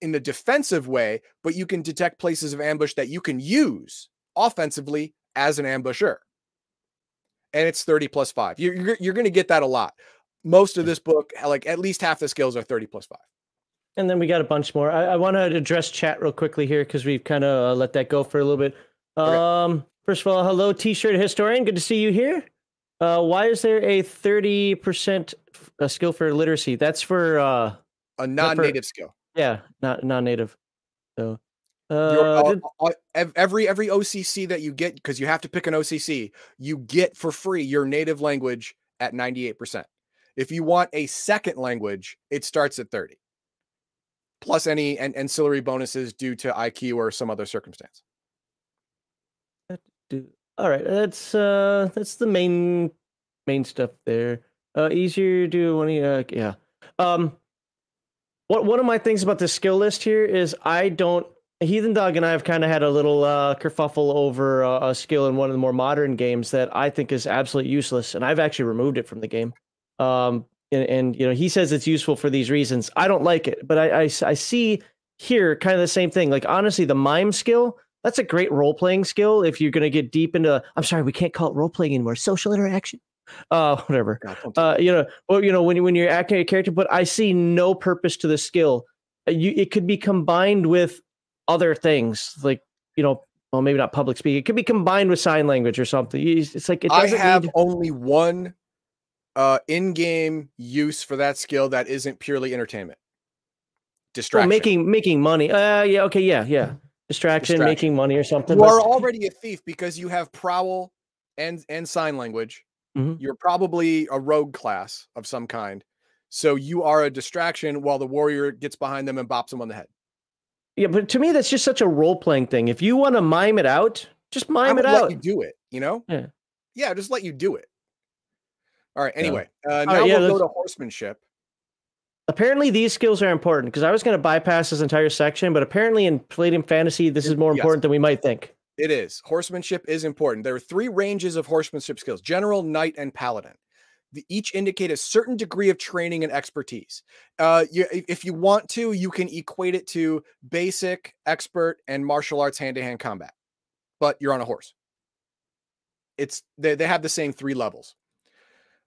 Speaker 3: in the defensive way but you can detect places of ambush that you can use offensively as an ambusher. And it's 30 plus five. You're, you're, you're going to get that a lot. Most of this book, like at least half the skills are 30 plus five.
Speaker 1: And then we got a bunch more. I, I want to address chat real quickly here because we've kind of uh, let that go for a little bit. Okay. Um, first of all, hello, T-shirt historian. Good to see you here. Uh, why is there a 30% uh, skill for literacy? That's for uh,
Speaker 3: a non-native skill.
Speaker 1: Yeah, not non-native. So
Speaker 3: uh, uh, every every OCC that you get because you have to pick an OCC, you get for free your native language at 98%. If you want a second language, it starts at 30. Plus any and ancillary bonuses due to IQ or some other circumstance.
Speaker 1: All right, that's uh that's the main main stuff there. Uh easier to do when uh yeah. Um what one of my things about the skill list here is I don't Heathen Dog and I have kind of had a little uh, kerfuffle over uh, a skill in one of the more modern games that I think is absolutely useless, and I've actually removed it from the game. Um, and, and, you know, he says it's useful for these reasons. I don't like it, but I, I, I see here kind of the same thing. Like honestly, the mime skill that's a great role playing skill if you're going to get deep into. I'm sorry, we can't call it role playing anymore. Social interaction. *laughs* Uh, whatever. God, uh, you know, well, you know, when when you're acting a character, but I see no purpose to the skill. Uh, you, it could be combined with other things like you know well maybe not public speaking it could be combined with sign language or something. It's like it
Speaker 3: i have need... only one uh in-game use for that skill that isn't purely entertainment. Distraction.
Speaker 1: well, making making money uh yeah okay yeah yeah. Distraction, distraction. making money or something
Speaker 3: you but... are already a thief because you have prowl and and sign language.
Speaker 1: Mm-hmm.
Speaker 3: you're probably a rogue class of some kind. So you are a distraction while the warrior gets behind them and bops them on the head
Speaker 1: yeah, but to me, that's just such a role playing thing. If you want to mime it out, just mime it out.
Speaker 3: you do it. You know.
Speaker 1: Yeah.
Speaker 3: Yeah, just let you do it. All right. Anyway, yeah. uh, now right, yeah, we'll go to horsemanship.
Speaker 1: Apparently, these skills are important because I was going to bypass this entire section, but apparently, in Palladium Fantasy, this is more yes. important than we might think.
Speaker 3: It is. Horsemanship is important. There are three ranges of horsemanship skills: general, knight, and paladin each indicate a certain degree of training and expertise. Uh, you, if you want to, you can equate it to basic, expert, and martial arts hand to hand combat, but you're on a horse. It's they, they have the same three levels.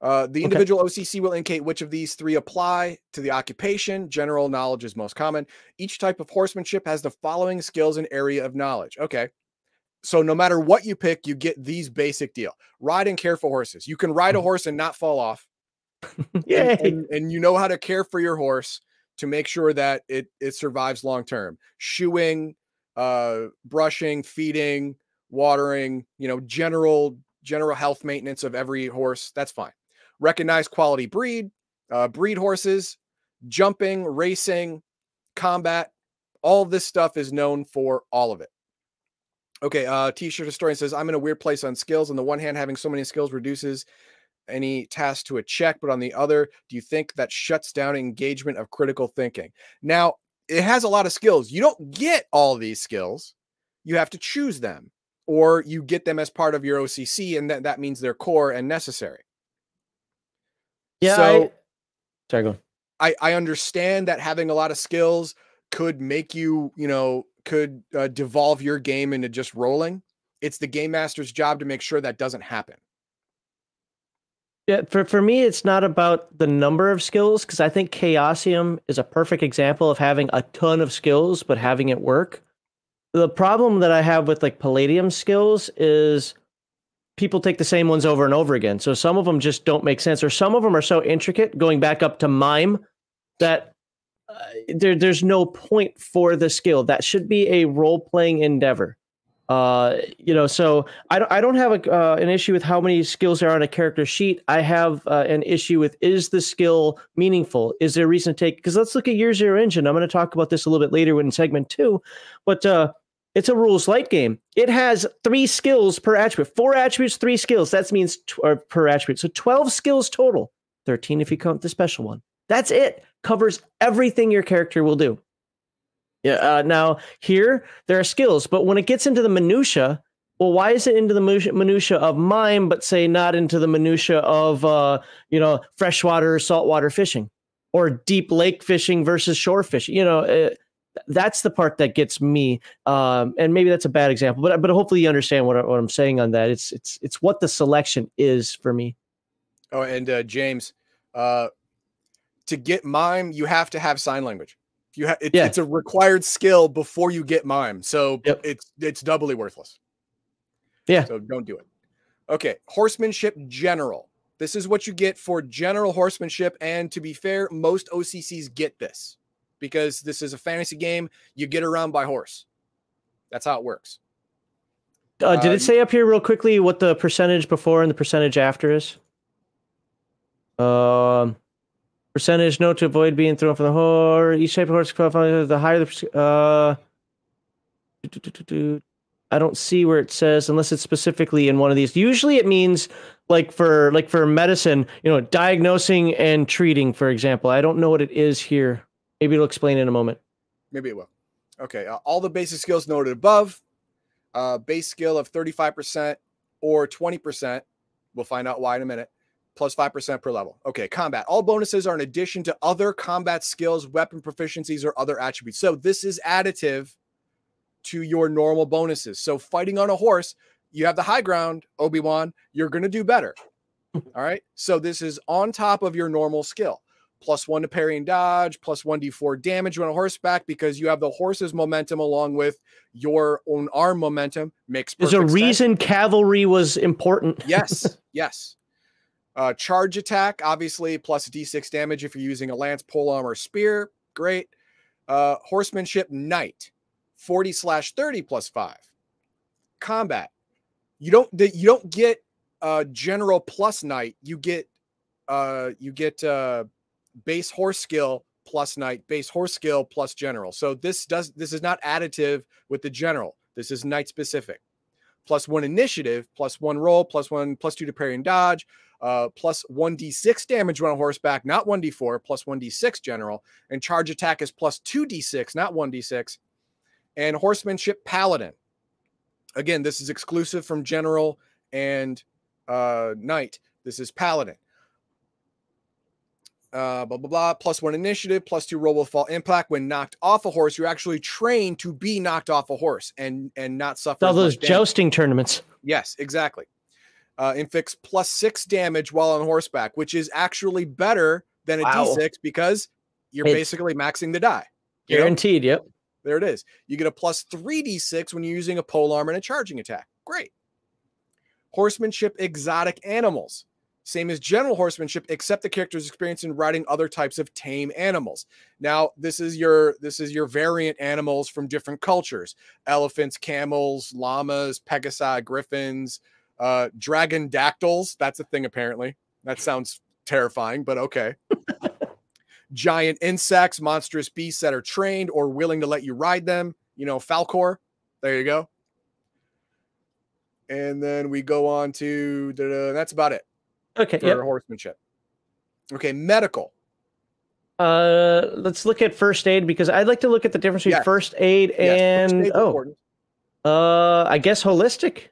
Speaker 3: Uh, the individual okay. OCC will indicate which of these three apply to the occupation. General knowledge is most common. Each type of horsemanship has the following skills and area of knowledge. Okay. So no matter what you pick, you get these basic deal. Ride and care for horses. You can ride a mm-hmm. horse and not fall off.
Speaker 1: Yeah, *laughs*
Speaker 3: and, and, and, you know how to care for your horse to make sure that it it survives long term. Shoeing, uh, brushing, feeding, watering, you know, general general health maintenance of every horse. That's fine. Recognize quality breed, uh, breed horses, jumping, racing, combat. All this stuff is known for all of it. Okay, uh, T-shirt historian says I'm in a weird place on skills. On the one hand, having so many skills reduces any task to a check, but on the other, do you think that shuts down engagement of critical thinking? Now, it has a lot of skills. You don't get all these skills. You have to choose them, or you get them as part of your OCC, and that, that means they're core and necessary.
Speaker 1: Yeah. So, I... sorry, go.
Speaker 3: I I understand that having a lot of skills could make you, you know, could uh, devolve your game into just rolling. It's the game master's job to make sure that doesn't happen.
Speaker 1: Yeah, for, for me, it's not about the number of skills because I think Chaosium is a perfect example of having a ton of skills but having it work. The problem that I have with like Palladium skills is people take the same ones over and over again. So some of them just don't make sense, or some of them are so intricate, going back up to mime, that uh, there there's no point for the skill. That should be a role playing endeavor. Uh, you know, so I don't I don't have a, uh, an issue with how many skills are on a character sheet. I have uh, an issue with is the skill meaningful? Is there a reason to take? Because let's look at Year Zero Engine. I'm going to talk about this a little bit later in segment two, but uh, it's a rules light game. It has three skills per attribute, four attributes, three skills. That means t- per attribute, so twelve skills total. Thirteen if you count the special one. That's it. Covers everything your character will do. Yeah. Uh, now here there are skills, but when it gets into the minutia, well, why is it into the minutia of mime, but say not into the minutia of uh, you know freshwater or saltwater fishing, or deep lake fishing versus shore fishing? You know, uh, that's the part that gets me. Um, and maybe that's a bad example, but but hopefully you understand what, I, what I'm saying on that. It's it's it's what the selection is for me.
Speaker 3: Oh, and uh, James, uh, to get mime, you have to have sign language. You have it, yeah. it's a required skill before you get mime, so yep. it's it's doubly worthless.
Speaker 1: Yeah.
Speaker 3: So don't do it. Okay, horsemanship general. This is what you get for general horsemanship, and to be fair, most OCCs get this because this is a fantasy game. You get around by horse. That's how it works.
Speaker 1: Uh, did uh, it say up here real quickly what the percentage before and the percentage after is? Um, Percentage note to avoid being thrown from the horse. Each type of horse qualifies the higher the uh I don't see where it says unless it's specifically in one of these. Usually it means like for like for medicine, you know, diagnosing and treating, for example. I don't know what it is here. Maybe it'll explain in a moment.
Speaker 3: Maybe it will. Okay, uh, all the basic skills noted above. Uh, base skill of 35% or 20%. We'll find out why in a minute plus 5% per level. Okay, combat. All bonuses are in addition to other combat skills, weapon proficiencies, or other attributes. So this is additive to your normal bonuses. So fighting on a horse, you have the high ground, Obi-Wan, you're going to do better. *laughs* All right. So this is on top of your normal skill. Plus one to parry and dodge, plus 1d4 damage on a horseback because you have the horse's momentum along with your own arm momentum. Makes
Speaker 1: There's a reason sense. cavalry was important.
Speaker 3: yes. *laughs* Yes. Uh, charge attack, obviously, plus d6 damage if you're using a lance, pole arm, or spear. Great. Uh, horsemanship, knight, 40 slash 30 plus five. Combat, you don't you don't get uh, general plus knight. You get uh, you get uh, base horse skill plus knight, base horse skill plus general. So this does this is not additive with the general. This is knight specific. Plus one initiative, plus one roll, plus one plus two to parry and dodge, uh, plus 1d6 damage when on horseback, not 1d4, plus 1d6 general. And charge attack is plus 2d6, not 1d6. And horsemanship paladin. Again, this is exclusive from general and uh, knight. This is paladin. Uh, blah blah blah. Plus one initiative, plus two roll with fall impact. When knocked off a horse, you're actually trained to be knocked off a horse and and not suffer.
Speaker 1: All those jousting tournaments.
Speaker 3: Yes, exactly uh, inflicts plus six damage while on horseback, which is actually better than a wow. 6 because you're it's basically maxing the die.
Speaker 1: Guaranteed. Know? Yep.
Speaker 3: There it is. You get a plus 3d6 when you're using a pole arm and a charging attack. Great. Horsemanship exotic animals. Same as general horsemanship, except the character's experience in riding other types of tame animals. Now, this is your this is your variant animals from different cultures: elephants, camels, llamas, pegasi, griffins, uh, dragondactyls. That's a thing, apparently. That sounds terrifying, but okay. *laughs* Giant insects, monstrous beasts that are trained or willing to let you ride them. You know, Falkor. There you go. And then we go on to that's about it.
Speaker 1: Okay. For yep.
Speaker 3: horsemanship. Okay, medical.
Speaker 1: Uh, let's look at first aid because I'd like to look at the difference between yes. first aid yes. and oh, important. uh, I guess holistic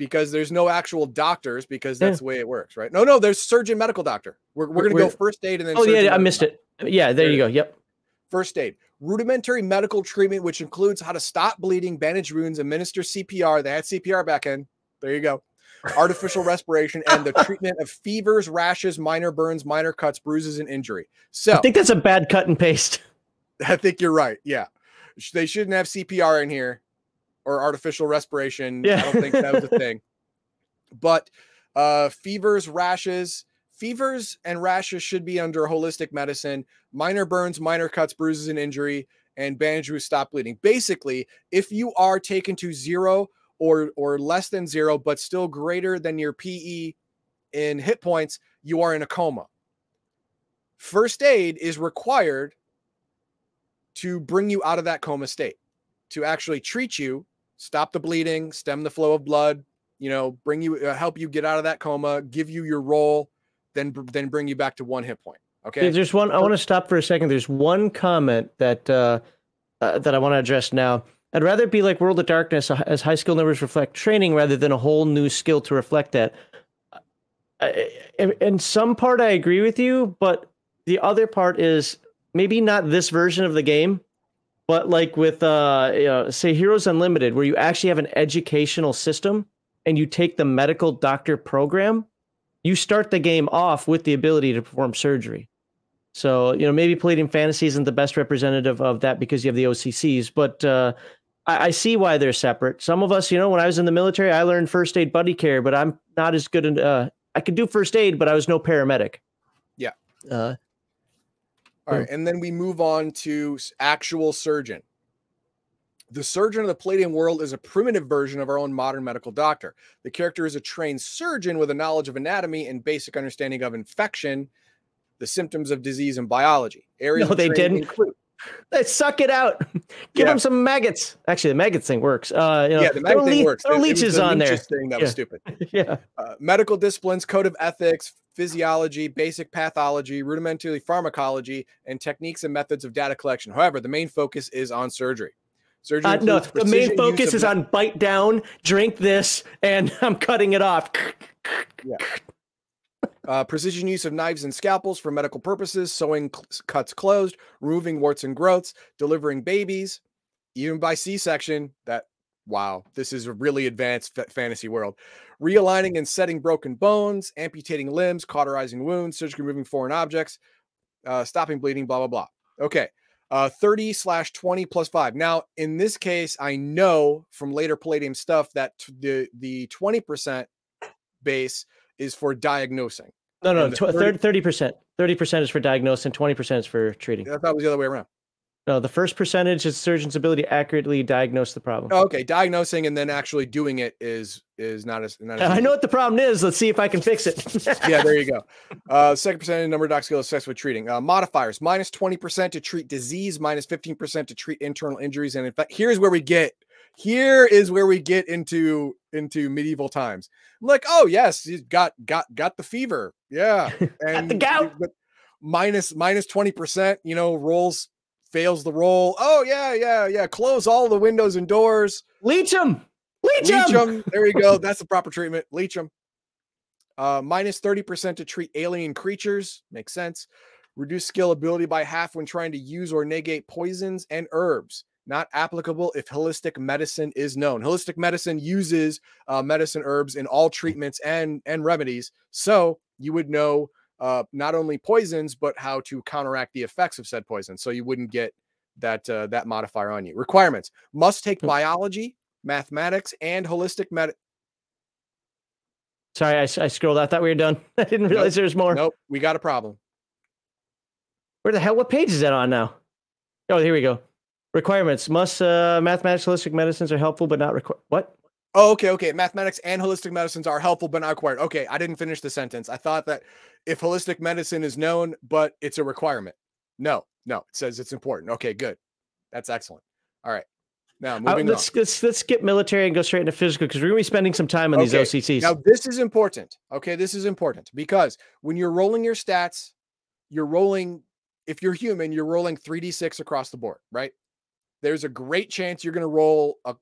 Speaker 3: because there's no actual doctors because that's yeah. the way it works, right? No, no, there's surgeon medical doctor. We're, we're going to go first aid and then.
Speaker 1: Oh yeah, I missed doctor. it. Yeah, there, there you go. Yep.
Speaker 3: First aid, rudimentary medical treatment, which includes how to stop bleeding, bandage wounds, administer CPR. They had CPR back in. There you go. Artificial respiration and the *laughs* treatment of fevers, rashes, minor burns, minor cuts, bruises, and injury. So
Speaker 1: I think that's a bad cut and paste. *laughs*
Speaker 3: I think you're right. Yeah, they shouldn't have CPR in here or artificial respiration. Yeah. I don't think that was a thing. But uh, fevers, rashes, fevers and rashes should be under holistic medicine. Minor burns, minor cuts, bruises, and injury, and bandage with stop bleeding. Basically, if you are taken to zero or or less than zero, but still greater than your PE in hit points, you are in a coma. First aid is required to bring you out of that coma state, to actually treat you, stop the bleeding, stem the flow of blood, you know, bring you uh, help you get out of that coma, give you your role, then then bring you back to one hit point. Okay.
Speaker 1: There's one. I want to stop for a second. There's one comment that uh, uh, that I want to address now. I'd rather be like World of Darkness, as high skill numbers reflect training, rather than a whole new skill to reflect that. I, in some part, I agree with you, but the other part is maybe not this version of the game, but like with uh, you know, say Heroes Unlimited, where you actually have an educational system and you take the medical doctor program, you start the game off with the ability to perform surgery. So, you know, maybe Palladium Fantasy isn't the best representative of that because you have the OCCs, but uh, I, I, see why they're separate. Some of us, you know, when I was in the military, I learned first aid buddy care, but I'm not as good. In, uh, I could do first aid, but I was no paramedic.
Speaker 3: Yeah.
Speaker 1: Uh,
Speaker 3: All right. And then we move on to actual surgeon. The surgeon of the Palladium world is a primitive version of our own modern medical doctor. The character is a trained surgeon with a knowledge of anatomy and basic understanding of infection, the symptoms of disease, and biology.
Speaker 1: Areas no, they didn't. Include. Let's suck it out. *laughs* Give yeah. them some maggots. Actually, the maggots thing works. Uh, you know,
Speaker 3: yeah, the maggot thing le- works.
Speaker 1: Throw leeches on there.
Speaker 3: Thing that
Speaker 1: yeah.
Speaker 3: was stupid. *laughs*
Speaker 1: yeah.
Speaker 3: Uh, medical disciplines, code of ethics, physiology, basic pathology, rudimentary pharmacology, and techniques and methods of data collection. However, the main focus is on surgery.
Speaker 1: Surgery uh, no, the main focus is on bite down, drink this, and *laughs* I'm cutting it off.
Speaker 3: yeah. Uh, precision use of knives and scalpels for medical purposes, sewing cl- cuts closed, removing warts and growths, delivering babies, even by C-section. That wow, this is a really advanced fantasy world. Realigning and setting broken bones, amputating limbs, cauterizing wounds, surgically removing foreign objects, uh, stopping bleeding, blah blah blah. Okay, uh, 30 slash 20 plus five. Now, in this case, I know from later Palladium stuff that t- the the 20% base is for diagnosing.
Speaker 1: No, no, 30 percent. Thirty percent is for diagnosing, twenty percent is for treating.
Speaker 3: I thought it was the other way around.
Speaker 1: No, the first percentage is surgeon's ability to accurately diagnose the problem.
Speaker 3: Oh, okay, diagnosing and then actually doing it is is not as. Not as
Speaker 1: I know what the problem is. Let's see if I can fix it. *laughs*
Speaker 3: yeah, there you go. Uh, second percentage number of doc skills assessed with treating. Uh, modifiers minus twenty percent to treat disease, minus fifteen percent to treat internal injuries, and in fact, here's where we get. Here is where we get into into medieval times. I'm like, oh yes, you got got got the fever, yeah, *laughs*
Speaker 1: and the gout.
Speaker 3: Minus minus twenty percent, you know, rolls fails the roll. Oh yeah, yeah, yeah. Close all the windows and doors.
Speaker 1: Leech them. Leech,
Speaker 3: Leech them. There you go. That's the proper treatment. Leech them. Uh, minus 30% to treat alien creatures. Makes sense. Reduce skill ability by half when trying to use or negate poisons and herbs. Not applicable if holistic medicine is known. Holistic medicine uses uh, medicine herbs in all treatments and and remedies, so you would know uh, not only poisons but how to counteract the effects of said poison. So you wouldn't get that uh, that modifier on you. Requirements: must take hmm. biology, mathematics, and holistic med.
Speaker 1: Sorry, I, I scrolled. I thought we were done. *laughs* I didn't realize
Speaker 3: nope.
Speaker 1: there was more.
Speaker 3: Nope, we got a problem.
Speaker 1: Where the hell? What page is that on now? Oh, here we go. Requirements: must uh, mathematics, holistic medicines are helpful, but not required. What?
Speaker 3: Oh, okay, okay. Mathematics and holistic medicines are helpful but not required. Okay, I didn't finish the sentence. I thought that if holistic medicine is known, but it's a requirement. No, no, it says it's important. Okay, good. That's excellent. All right. Now uh, moving
Speaker 1: uh, let's,
Speaker 3: on.
Speaker 1: Let's let's skip military and go straight into physical because we're gonna be spending some time on okay. these OCCs.
Speaker 3: Now this is important. Okay, this is important because when you're rolling your stats, you're rolling. If you're human, you're rolling 3d6 across the board, right? There's a great chance you're gonna roll a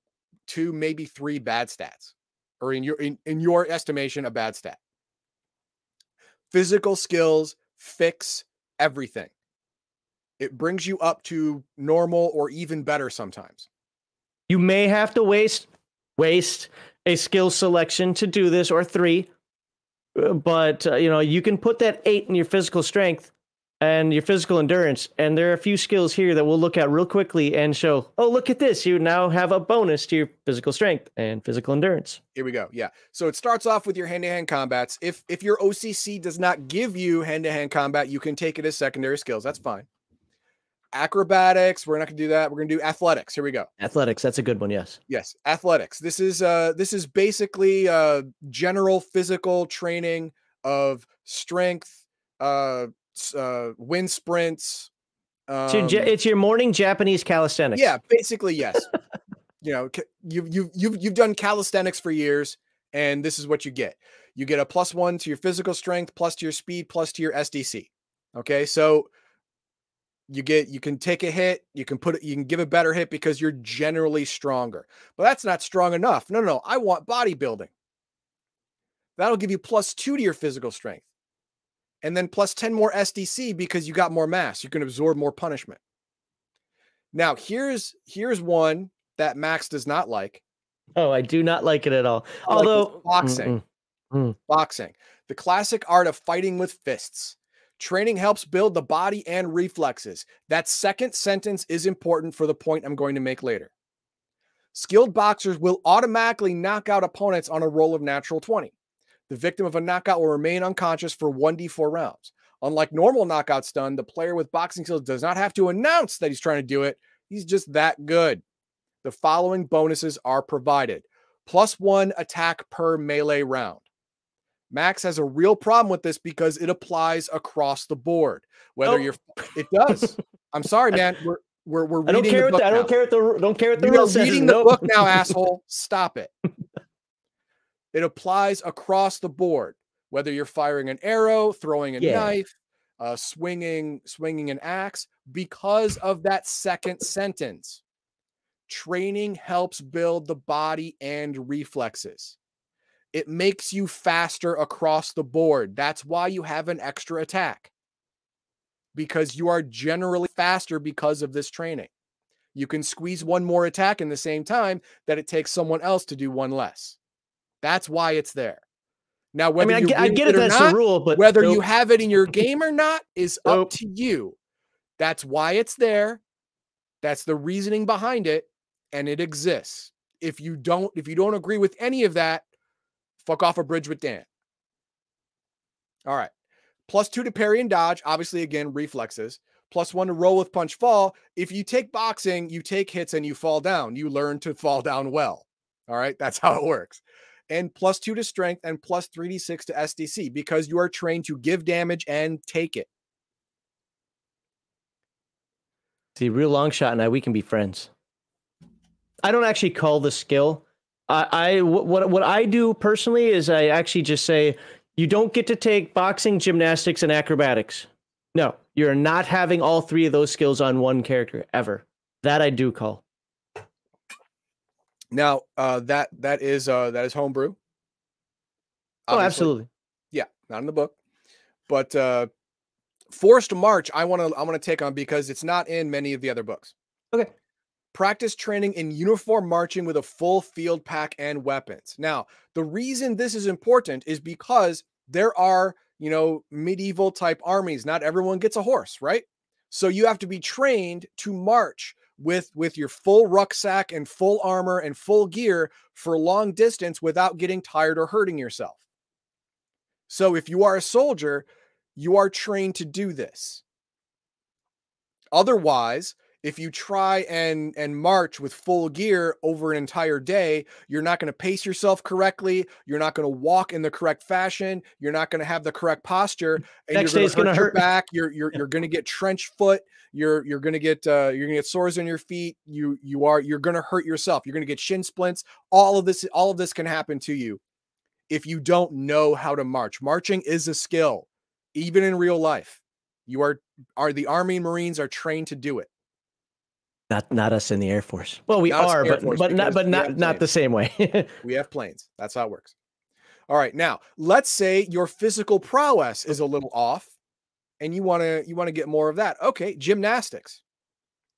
Speaker 3: two, maybe three bad stats, or in your in, in your estimation, a bad stat. Physical skills fix everything. It brings you up to normal or even better sometimes.
Speaker 1: You may have to waste waste a skill selection to do this or three, uh, but uh, you know you can put that eight in your physical strength and your physical endurance. And there are a few skills here that we'll look at real quickly and show, oh, look at this. You now have a bonus to your physical strength and physical endurance.
Speaker 3: Here we go. Yeah. So it starts off with your hand-to-hand combats. If if your OCC does not give you hand-to-hand combat, you can take it as secondary skills. That's fine. Acrobatics, we're not gonna do that. We're gonna do athletics. Here we go.
Speaker 1: Athletics, that's a good one, yes.
Speaker 3: Yes, athletics. This is uh this is basically uh general physical training of strength, uh uh, wind sprints.
Speaker 1: Um, so it's your morning Japanese calisthenics.
Speaker 3: Yeah, basically yes. you know, you've you've you've you've done calisthenics for years, and this is what you get. You get a plus one to your physical strength, plus to your speed, plus to your SDC. Okay, so you get you can take a hit, you can put it, you can give a better hit because you're generally stronger. But that's not strong enough. No, no, no. I want bodybuilding. That'll give you plus two to your physical strength and then plus 10 more SDC because you got more mass. You can absorb more punishment. Now, here's here's one that Max does not like.
Speaker 1: Oh, I do not like it at all. Although
Speaker 3: like boxing. Mm-mm. Mm. Boxing. The classic art of fighting with fists. Training helps build the body and reflexes. That second sentence is important for the point I'm going to make later. Skilled boxers will automatically knock out opponents on a roll of natural 20. The victim of a knockout will remain unconscious for 1d4 rounds. Unlike normal knockout stun, the player with boxing skills does not have to announce that he's trying to do it. He's just that good. The following bonuses are provided plus one attack per melee round. Max has a real problem with this because it applies across the board. Whether oh. you're, it does. I'm sorry, man. *laughs* We're we're we're.
Speaker 1: I don't care what the, I don't care what the don't care what the
Speaker 3: rule says. Reading the nope. book now, *laughs* asshole. Stop it. It applies across the board, whether you're firing an arrow, throwing a yeah. knife, uh, swinging, swinging an axe, because of that second sentence. Training helps build the body and reflexes. It makes you faster across the board. That's why you have an extra attack because you are generally faster because of this training. You can squeeze one more attack in the same time that it takes someone else to do one less. That's why it's there. Now, whether I mean, I, I get it, that's not, rule, but whether nope. you have it in your *laughs* game or not is nope. up to you. That's why it's there. That's the reasoning behind it, and it exists. If you don't, if you don't agree with any of that, fuck off a bridge with Dan. All right. Plus two to parry and dodge. Obviously, again, reflexes. Plus one to roll with punch fall. If you take boxing, you take hits and you fall down. You learn to fall down well. All right. That's how it works and plus two to strength and plus 3d6 to SDC because you are trained to give damage and take it.
Speaker 1: See, real long shot and I, we can be friends. I don't actually call the skill. I, I what what I do personally is I actually just say you don't get to take boxing, gymnastics, and acrobatics. No, you're not having all three of those skills on one character ever. That I do call.
Speaker 3: Now, uh, that that is uh, that is homebrew.
Speaker 1: Oh, absolutely.
Speaker 3: Yeah, not in the book, but uh, Forced March. I want to I want to take on because it's not in many of the other books.
Speaker 1: Okay.
Speaker 3: Practice training in uniform marching with a full field pack and weapons. Now, the reason this is important is because there are, you know, medieval type armies. Not everyone gets a horse, right? So you have to be trained to march with with your full rucksack and full armor and full gear for long distance without getting tired or hurting yourself. So if you are a soldier, you are trained to do this. Otherwise, if you try and and march with full gear over an entire day you're not going to pace yourself correctly you're not going to walk in the correct fashion you're not going to have the correct posture and
Speaker 1: Next you're going to hurt, *laughs*
Speaker 3: back you're you're, you're going to get trench foot you're you're going to get uh, you're going to get sores on your feet you you are you're going to hurt yourself you're going to get shin splints all of this all of this can happen to you if you don't know how to march. Marching is a skill even in real life. You are are the army and marines are trained to do it
Speaker 1: not not us in the Air Force. Well, we not are, but but not but not not the same way. *laughs*
Speaker 3: we have planes. That's how it works. All right. Now, let's say your physical prowess is a little off and you want to you want to get more of that. Okay, gymnastics.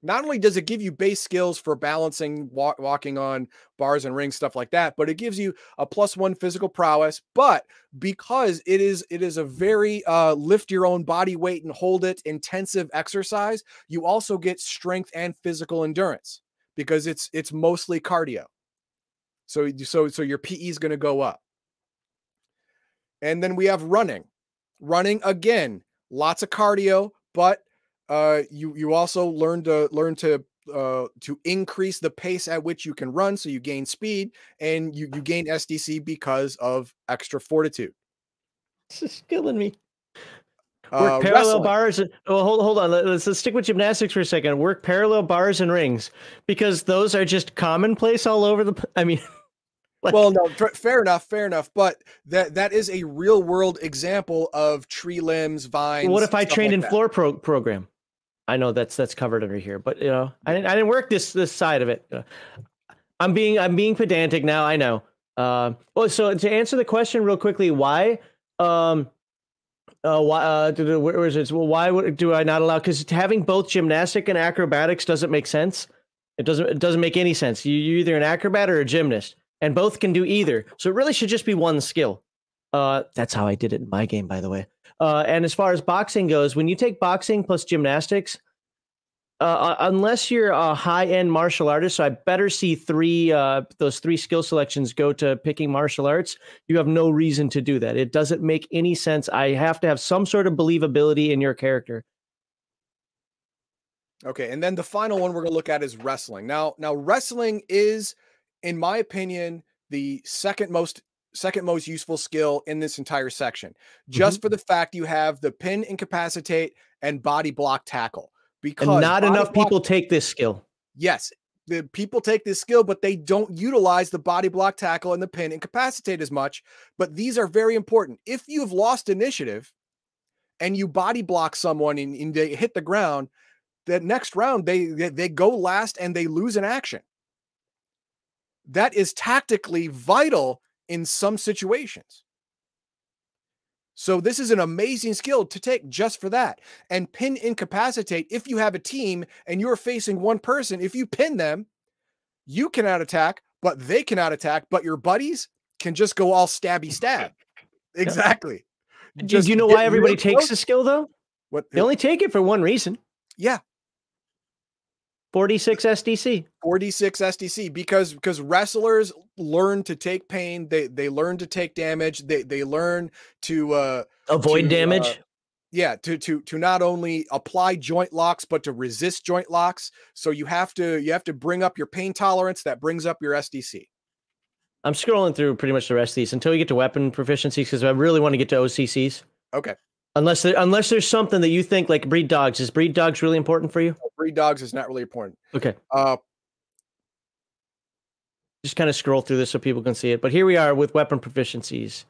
Speaker 3: Not only does it give you base skills for balancing, walk, walking on bars and rings, stuff like that, but it gives you a plus one physical prowess. But because it is it is a very uh, lift your own body weight and hold it intensive exercise, you also get strength and physical endurance because it's it's mostly cardio. So so so your PE is going to go up. And then we have running. Running again, lots of cardio, but uh, you you also learn to learn to uh, to increase the pace at which you can run, so you gain speed and you you gain SDC because of extra fortitude. *laughs*
Speaker 1: This is killing me. Work uh, parallel wrestling. bars. Oh, hold hold on. Let's, let's stick with gymnastics for a second. Work parallel bars and rings because those are just commonplace all over the. I mean. *laughs*
Speaker 3: Like, well, no, fair enough, fair enough. But that that is a real world example of tree limbs, vines.
Speaker 1: What if I trained like in that. floor pro- program? I know that's that's covered under here, but you know, I didn't I didn't work this this side of it. I'm being I'm being pedantic now. I know. Uh, well, so to answer the question real quickly, why? Um, uh, why? Uh, where is it? Well, why would, do I not allow? Because having both gymnastic and acrobatics doesn't make sense. It doesn't. It doesn't make any sense. You you're either an acrobat or a gymnast, and both can do either. So it really should just be one skill. Uh, that's how I did it in my game, by the way. Uh, and as far as boxing goes, when you take boxing plus gymnastics, uh, uh unless you're a high-end martial artist, so I better see three uh, those three skill selections go to picking martial arts. You have no reason to do that. It doesn't make any sense. I have to have some sort of believability in your character.
Speaker 3: Okay, and then the final one we're going to look at is wrestling. Now, now wrestling is, in my opinion, the second most second most useful skill in this entire section, just mm-hmm. for the fact you have the pin incapacitate and body block tackle.
Speaker 1: Because and not enough block, people take this skill.
Speaker 3: Yes, the people take this skill, but they don't utilize the body block tackle and the pin incapacitate as much. But these are very important. If you've lost initiative and you body block someone and, and they hit the ground, that next round they, they they go last and they lose an action. That is tactically vital in some situations. So this is an amazing skill to take just for that. And pin incapacitate if you have a team and you're facing one person, if you pin them, you cannot attack, but they cannot attack, but your buddies can just go all stabby *laughs* stab. Exactly.
Speaker 1: Just Do you know why everybody takes the skill though? What they only take it for one reason.
Speaker 3: Yeah.
Speaker 1: 46 SDC.
Speaker 3: 46 SDC because because wrestlers learn to take pain, they they learn to take damage, they they learn to uh
Speaker 1: avoid
Speaker 3: to,
Speaker 1: damage.
Speaker 3: Uh, yeah, to to to not only apply joint locks but to resist joint locks. So you have to you have to bring up your pain tolerance that brings up your SDC.
Speaker 1: I'm scrolling through pretty much the rest of these until we get to weapon proficiencies because I really want to get to OCCs.
Speaker 3: Okay.
Speaker 1: Unless there, unless there's something that you think like breed dogs is breed dogs really important for you?
Speaker 3: breed dogs is not really important.
Speaker 1: Okay.
Speaker 3: Uh,
Speaker 1: just kind of scroll through this so people can see it. But here we are with weapon proficiencies.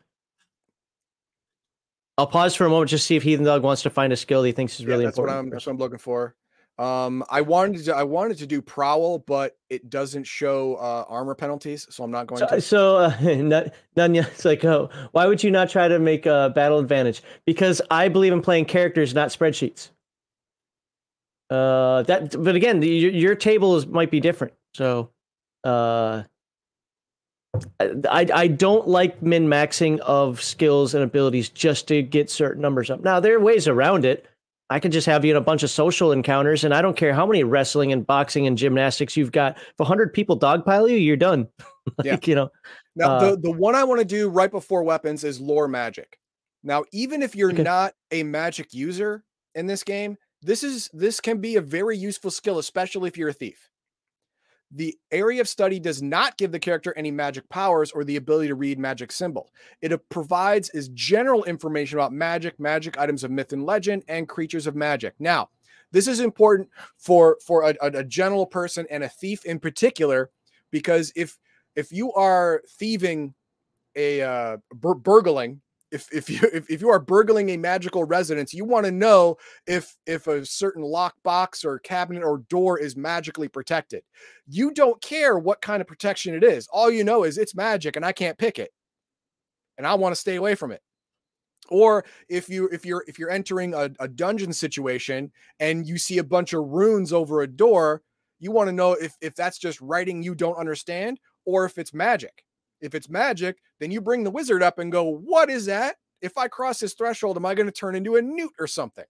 Speaker 1: I'll pause for a moment just see if Heathen Dog wants to find a skill he thinks is really
Speaker 3: that's
Speaker 1: important.
Speaker 3: What I'm, that's what I'm looking for. Um, I wanted to I wanted to do prowl, but it doesn't show uh, armor penalties, so I'm not going
Speaker 1: so,
Speaker 3: to.
Speaker 1: So, uh, *laughs* Nanya, it's like, oh, why would you not try to make a battle advantage? Because I believe in playing characters, not spreadsheets. Uh, that, but again, your, your table is might be different. So, uh, I, I don't like min maxing of skills and abilities just to get certain numbers up. Now there are ways around it. I can just have you in a bunch of social encounters, and I don't care how many wrestling and boxing and gymnastics you've got. If hundred people dogpile you, you're done. *laughs* like, yeah. you know.
Speaker 3: Now uh, the the one I want to do right before weapons is lore magic. Now, even if you're okay. not a magic user in this game, this is this can be a very useful skill, especially if you're a thief. The area of study does not give the character any magic powers or the ability to read magic symbol. It provides is general information about magic, magic items of myth and legend, and creatures of magic. Now, this is important for for a, a general person and a thief in particular, because if if you are thieving a uh, bur- burgling if if you if, if you are burgling a magical residence, you want to know if if a certain lockbox or cabinet or door is magically protected. You don't care what kind of protection it is. All you know is it's magic and I can't pick it. And I want to stay away from it. Or if you if you're if you're entering a, a dungeon situation and you see a bunch of runes over a door, you want to know if if that's just writing you don't understand or if it's magic. If it's magic, then you bring the wizard up and go, "What is that? If I cross this threshold, am I going to turn into a newt or something?"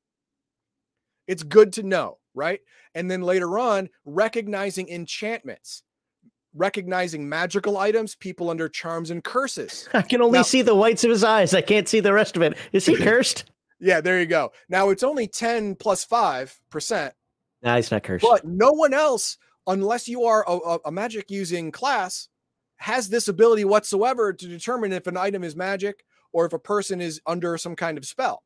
Speaker 3: It's good to know, right? And then later on, recognizing enchantments, recognizing magical items, people under charms and curses. *laughs*
Speaker 1: I can only
Speaker 3: Now-
Speaker 1: see the whites of his eyes. I can't see the rest of it. Is he *clears throat* cursed?
Speaker 3: Yeah, there you go. Now it's only 10 plus 5%,
Speaker 1: nah, he's not cursed.
Speaker 3: but no one else, unless you are a, a- a magic using class, has this ability whatsoever to determine if an item is magic or if a person is under some kind of spell.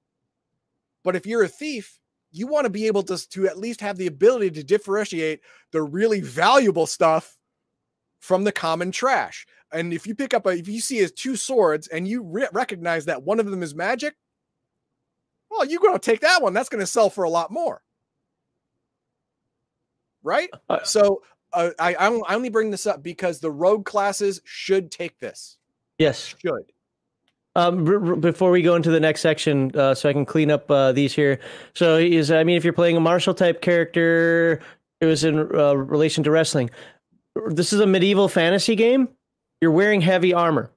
Speaker 3: But if you're a thief, you want to be able to, to at least have the ability to differentiate the really valuable stuff from the common trash. And if you pick up a, if you see his two swords and you re- recognize that one of them is magic, well, you're going to take that one. That's going to sell for a lot more. Right?
Speaker 1: Uh,
Speaker 3: so uh, I, I only bring this up because the rogue classes should take this.
Speaker 1: yes.
Speaker 3: Should.
Speaker 1: Um, before we go into the next section, uh, so I can clean up uh, these here. So is I mean, if you're playing a martial type character, it was in uh, relation to wrestling. This is a medieval fantasy game. You're wearing heavy armor.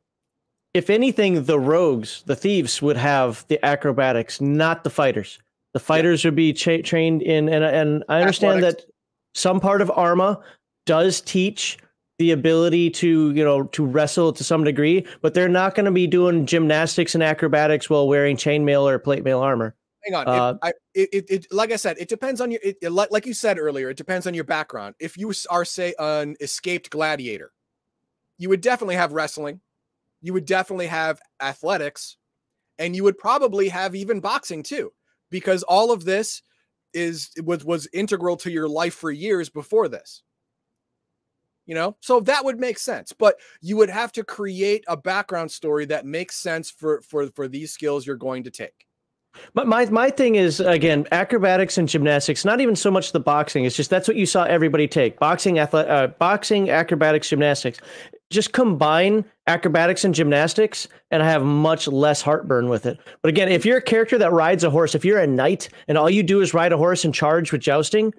Speaker 1: If anything, the rogues, the thieves, would have the acrobatics, not the fighters. The fighters would be trained in, and and I understand
Speaker 3: Athletics.
Speaker 1: that some part of Arma does teach the ability to you know to wrestle to some degree, but they're not going to be doing gymnastics and acrobatics while wearing chainmail or plate mail armor.
Speaker 3: Hang on.
Speaker 1: Uh,
Speaker 3: it, I, it, it, like I said, it depends on your, like, like you said earlier, it depends on your background. If you are, say, an escaped gladiator, you would definitely have wrestling, you would definitely have athletics, and you would probably have even boxing too, because all of this is was was integral to your life for years before this. You know, so that would make sense, but you would have to create a background story that makes sense for for for these skills you're going to take.
Speaker 1: But my my thing is again acrobatics and gymnastics. Not even so much the boxing. It's just that's what you saw everybody take: boxing, athlete, uh, boxing, acrobatics, gymnastics. Just combine acrobatics and gymnastics, and I have much less heartburn with it. But again, if you're a character that rides a horse, if you're a knight and all you do is ride a horse and charge with jousting,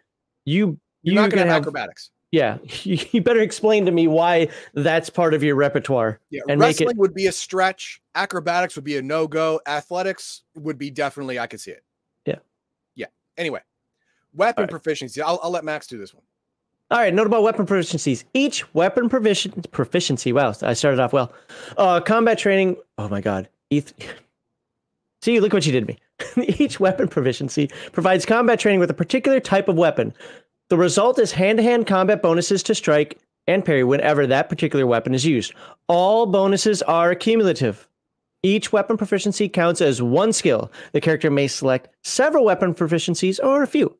Speaker 1: you
Speaker 3: You're,
Speaker 1: you're
Speaker 3: not going to have acrobatics.
Speaker 1: Yeah. *laughs* You better explain to me why that's part of your repertoire.
Speaker 3: Yeah,
Speaker 1: and make it-
Speaker 3: wrestling would be a stretch. Acrobatics would be a no go. Athletics would be definitely. I could see it.
Speaker 1: Yeah.
Speaker 3: Yeah. Anyway, weapon
Speaker 1: Alright.
Speaker 3: proficiency. I'll, I'll let Max do this one.
Speaker 1: All right, note about weapon proficiencies. Each weapon provision proficiency. Wow, I started off well. Uh, combat training. Oh my god. Eth- *sighs* See, look what you did to me. *laughs* Each weapon proficiency provides combat training with a particular type of weapon. The result is hand-to-hand combat bonuses to strike and parry whenever that particular weapon is used. All bonuses are cumulative. Each weapon proficiency counts as one skill. The character may select several weapon proficiencies or a few.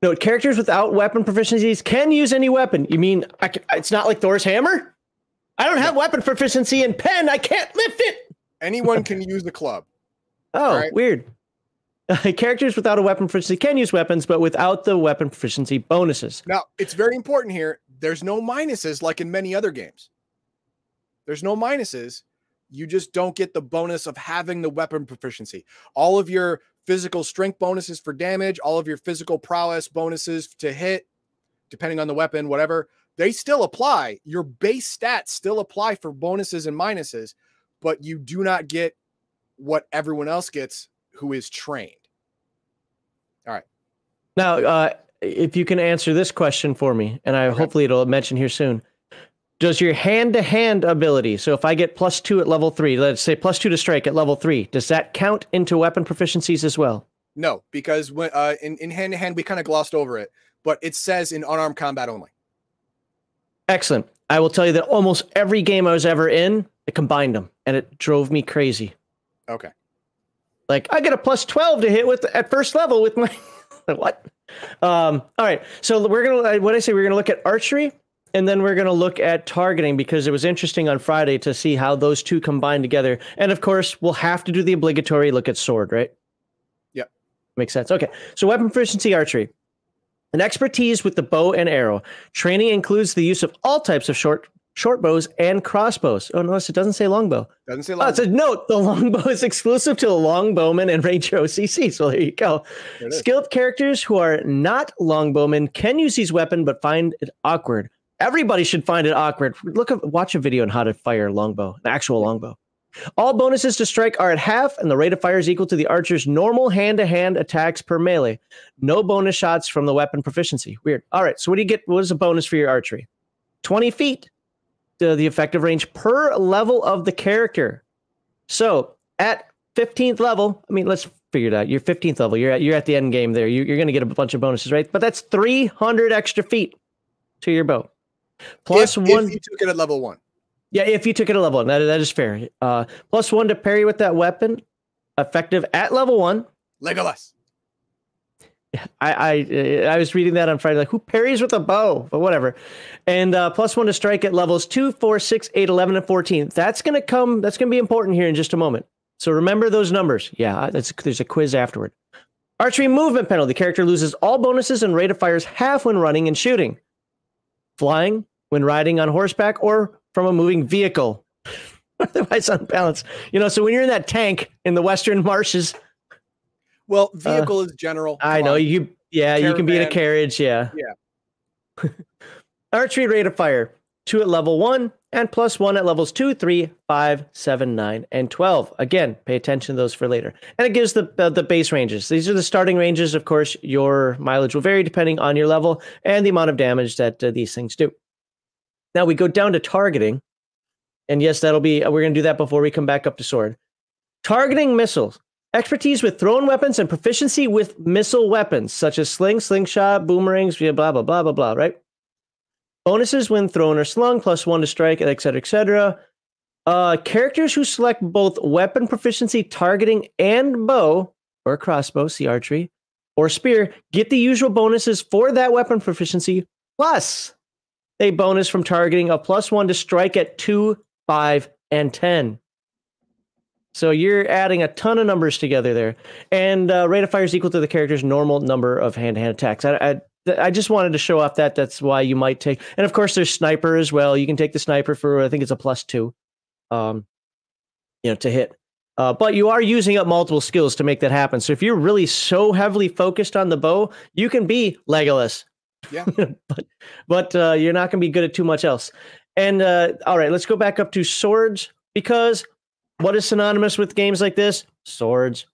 Speaker 1: Note, characters without weapon proficiencies can use any weapon. You mean I can, it's not like Thor's hammer? I don't have weapon proficiency in pen. I can't lift it.
Speaker 3: Anyone *laughs* can use the club.
Speaker 1: Oh,
Speaker 3: Alright.
Speaker 1: weird. *laughs* characters without a weapon proficiency can use weapons, but without the weapon proficiency bonuses.
Speaker 3: Now, it's very important here. There's no minuses like in many other games. There's no minuses. You just don't get the bonus of having the weapon proficiency. All of your physical strength bonuses for damage, all of your physical prowess bonuses to hit, depending on the weapon, whatever, they still apply. Your base stats still apply for bonuses and minuses, but you do not get what everyone else gets who is trained.
Speaker 1: Now, uh, if you can answer this question for me, and I
Speaker 3: Okay.
Speaker 1: hopefully it'll mention here soon. Does your hand-to-hand ability, so if I get plus two at level three, let's say plus two to strike at level three, does that count into weapon proficiencies as well?
Speaker 3: No, because when uh, in hand to hand we kind of glossed over it, but it says in unarmed combat only.
Speaker 1: Excellent. I will tell you that almost every game I was ever in, I combined them, and it drove me crazy.
Speaker 3: Okay.
Speaker 1: Like I get a plus twelve to hit with at first level with my *laughs* what? Um, all right, so we're gonna what I say we're gonna look at archery, and then we're gonna look at targeting because it was interesting on Friday to see how those two combine together. And of course, we'll have to do the obligatory look at sword, right?
Speaker 3: Yeah.
Speaker 1: Makes sense. Okay, so weapon proficiency archery. An expertise with the bow and arrow. Training includes the use of all types of short short bows, and crossbows. Oh, notice it doesn't say longbow.
Speaker 3: Doesn't say
Speaker 1: Oh,
Speaker 3: long.
Speaker 1: it's a note. The longbow is exclusive to the longbowmen and ranger OCC. So there you go.
Speaker 3: There.
Speaker 1: Skilled characters who are not longbowmen can use these weapon, but find it awkward. Everybody should find it awkward. Look at watch a video on how to fire a longbow, an actual longbow. All bonuses to strike are at half, and the rate of fire is equal to the archer's normal hand-to-hand attacks per melee. No bonus shots from the weapon proficiency. Weird. All right. So what do you get? What is a bonus for your archery? Twenty feet. The, the effective range per level of the character. So at 15th level, I mean, let's figure it out. You're 15th level. You're at you're at the end game there. You, you're going to get a bunch of bonuses, right? But that's 300 extra feet to your bow. Plus
Speaker 3: if,
Speaker 1: one.
Speaker 3: If you took it at level one.
Speaker 1: yeah, if you took it at level one, that, that is fair. Uh, plus one to parry with that weapon, effective at level one.
Speaker 3: Legolas.
Speaker 1: I, I I was reading that on Friday, like who parries with a bow, but whatever. And uh, plus one to strike at levels two, four, six, eight, 11, and 14. That's going to come, that's going to be important here in just a moment. So remember those numbers. Yeah, that's, there's a quiz afterward. Archery movement penalty. The character loses all bonuses and rate of fires half when running and shooting. Flying, when riding on horseback, or from a moving vehicle. *laughs* Otherwise unbalanced. You know, so when you're in that tank in the western *laughs* marshes,
Speaker 3: Well, vehicle is general.
Speaker 1: Uh, I
Speaker 3: Come
Speaker 1: know
Speaker 3: on.
Speaker 1: you. Yeah, you can be in a carriage. Yeah.
Speaker 3: Yeah. *laughs*
Speaker 1: Archery rate of fire two at level one and plus one at levels two, three, five, seven, nine, and twelve. Again, pay attention to those for later. And it gives the uh, the base ranges. These are the starting ranges. Of course, your mileage will vary depending on your level and the amount of damage that uh, these things do. Now we go down to targeting, and yes, that'll be we're going to do that before we come back up to sword. Targeting missiles. Expertise with thrown weapons and proficiency with missile weapons, such as sling, slingshot, boomerangs, blah, blah, blah, blah, blah, right? Bonuses when thrown or slung, plus one to strike, et cetera, et cetera. Uh, characters who select both weapon proficiency, targeting, and bow, or crossbow, see archery, or spear, get the usual bonuses for that weapon proficiency, plus a bonus from targeting, a plus one to strike at two, five, and 10. So you're adding a ton of numbers together there, and uh, rate of fire is equal to the character's normal number of hand-to-hand attacks. I, I I just wanted to show off that. That's why you might take, and of course there's sniper as well. You can take the sniper for I think it's a plus two, um, you know, to hit. Uh, but you are using up multiple skills to make that happen. So if you're really so heavily focused on the bow, you can be Legolas.
Speaker 3: Yeah. *laughs*
Speaker 1: but but uh, you're not going to be good at too much else. And uh, all right, let's go back up to swords because what is synonymous with games like this? Swords.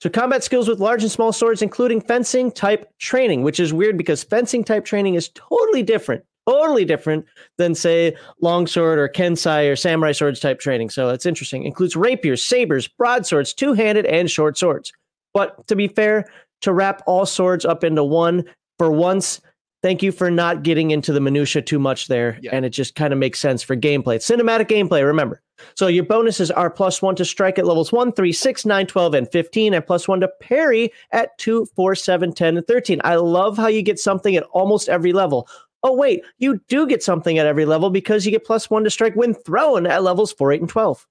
Speaker 1: So combat skills with large and small swords, including fencing type training, which is weird because fencing type training is totally different, totally different than say longsword or kensai or samurai swords type training. So it's interesting. Includes rapiers, sabers, broadswords, two-handed, and short swords. But to be fair, to wrap all swords up into one for once, thank you for not getting into the minutia too much there,
Speaker 3: Yeah.
Speaker 1: and it just kind of makes sense for gameplay. It's cinematic gameplay. Remember. So your bonuses are plus one to strike at levels 1, 3, 6, 9, 12, and 15, and plus one to parry at 2, 4, 7, 10, and 13. I love how you get something at almost every level. Oh, wait, you do get something at every level because you get plus one to strike when thrown at levels 4, 8, and 12.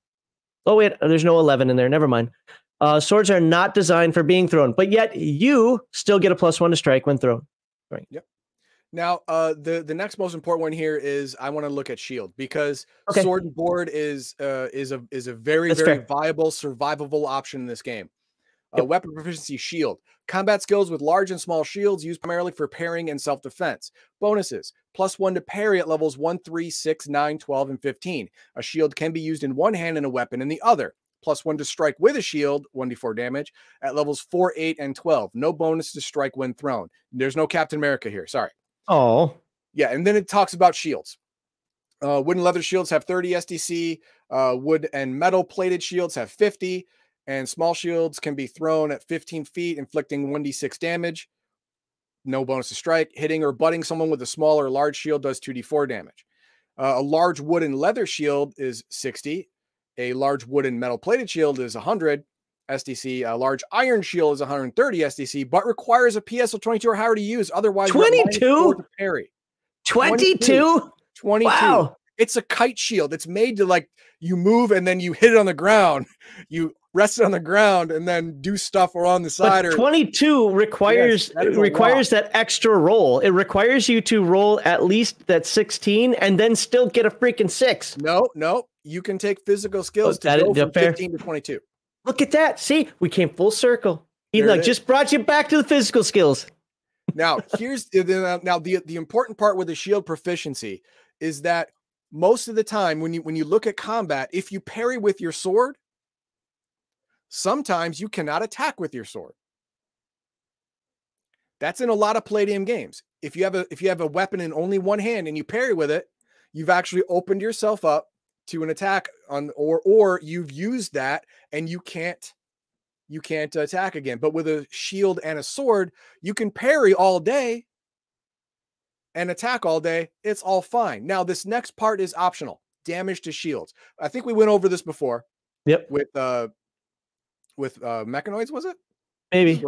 Speaker 1: Oh, wait, there's no 11 in there. Never mind. Uh, swords are not designed for being thrown, but yet you still get a plus one to strike when thrown.
Speaker 3: Now, uh, the the next most important one here is I want to look at shield because
Speaker 1: Okay.
Speaker 3: sword and board is uh, is a is a very
Speaker 1: That's
Speaker 3: very
Speaker 1: fair.
Speaker 3: viable survivable option in this game. Uh, weapon proficiency shield combat skills with large and small shields used primarily for parrying and self defense. Bonuses plus one to parry at levels 1, 3, 6, 9, 12, and 15. A shield can be used in one hand and a weapon in the other. Plus one to strike with a shield, 1d4 damage at levels 4, 8, and 12. No bonus to strike when thrown. There's no Captain America here. Sorry.
Speaker 1: Oh,
Speaker 3: Yeah, and then it talks about shields. Uh, wooden leather shields have 30 SDC. Uh, wood and metal plated shields have 50. And small shields can be thrown at 15 feet, inflicting 1d6 damage. No bonus to strike. Hitting or butting someone with a small or large shield does 2d4 damage. Uh, a large wooden leather shield is 60. A large wooden metal plated shield is 100 SDC. A large iron shield is 130 SDC, but requires a PSL 22 or higher to use. Otherwise, minus
Speaker 1: 22?
Speaker 3: four parry.
Speaker 1: 22?
Speaker 3: 22.
Speaker 1: Wow.
Speaker 3: It's a kite shield. It's made to like you move and then you hit it on the ground. *laughs* You rest it on the ground and then do stuff or on the side
Speaker 1: But
Speaker 3: or
Speaker 1: 22 requires
Speaker 3: that is a
Speaker 1: requires that extra roll. It requires you to roll at least that 16 and then still get a freaking six.
Speaker 3: no, no. You can take physical skills oh, to
Speaker 1: Oh, that
Speaker 3: go from
Speaker 1: fair.
Speaker 3: 15 to 22.
Speaker 1: Look at that. See, we came full circle. He
Speaker 3: There it
Speaker 1: like
Speaker 3: is.
Speaker 1: just brought you back to the physical skills.
Speaker 3: Now, here's the, the uh, now the the important part with the shield proficiency is that most of the time when you when you look at combat, if you parry with your sword, sometimes you cannot attack with your sword. That's in a lot of Palladium games. If you have a if you have a weapon in only one hand and you parry with it, you've actually opened yourself up to an attack on or or you've used that and you can't you can't attack again. But with a shield and a sword, you can parry all day and attack all day. It's all fine. Now, this next part is optional. Damage to shields. I think we went over this before.
Speaker 1: Yep.
Speaker 3: With uh with uh mechanoids, was it?
Speaker 1: Maybe.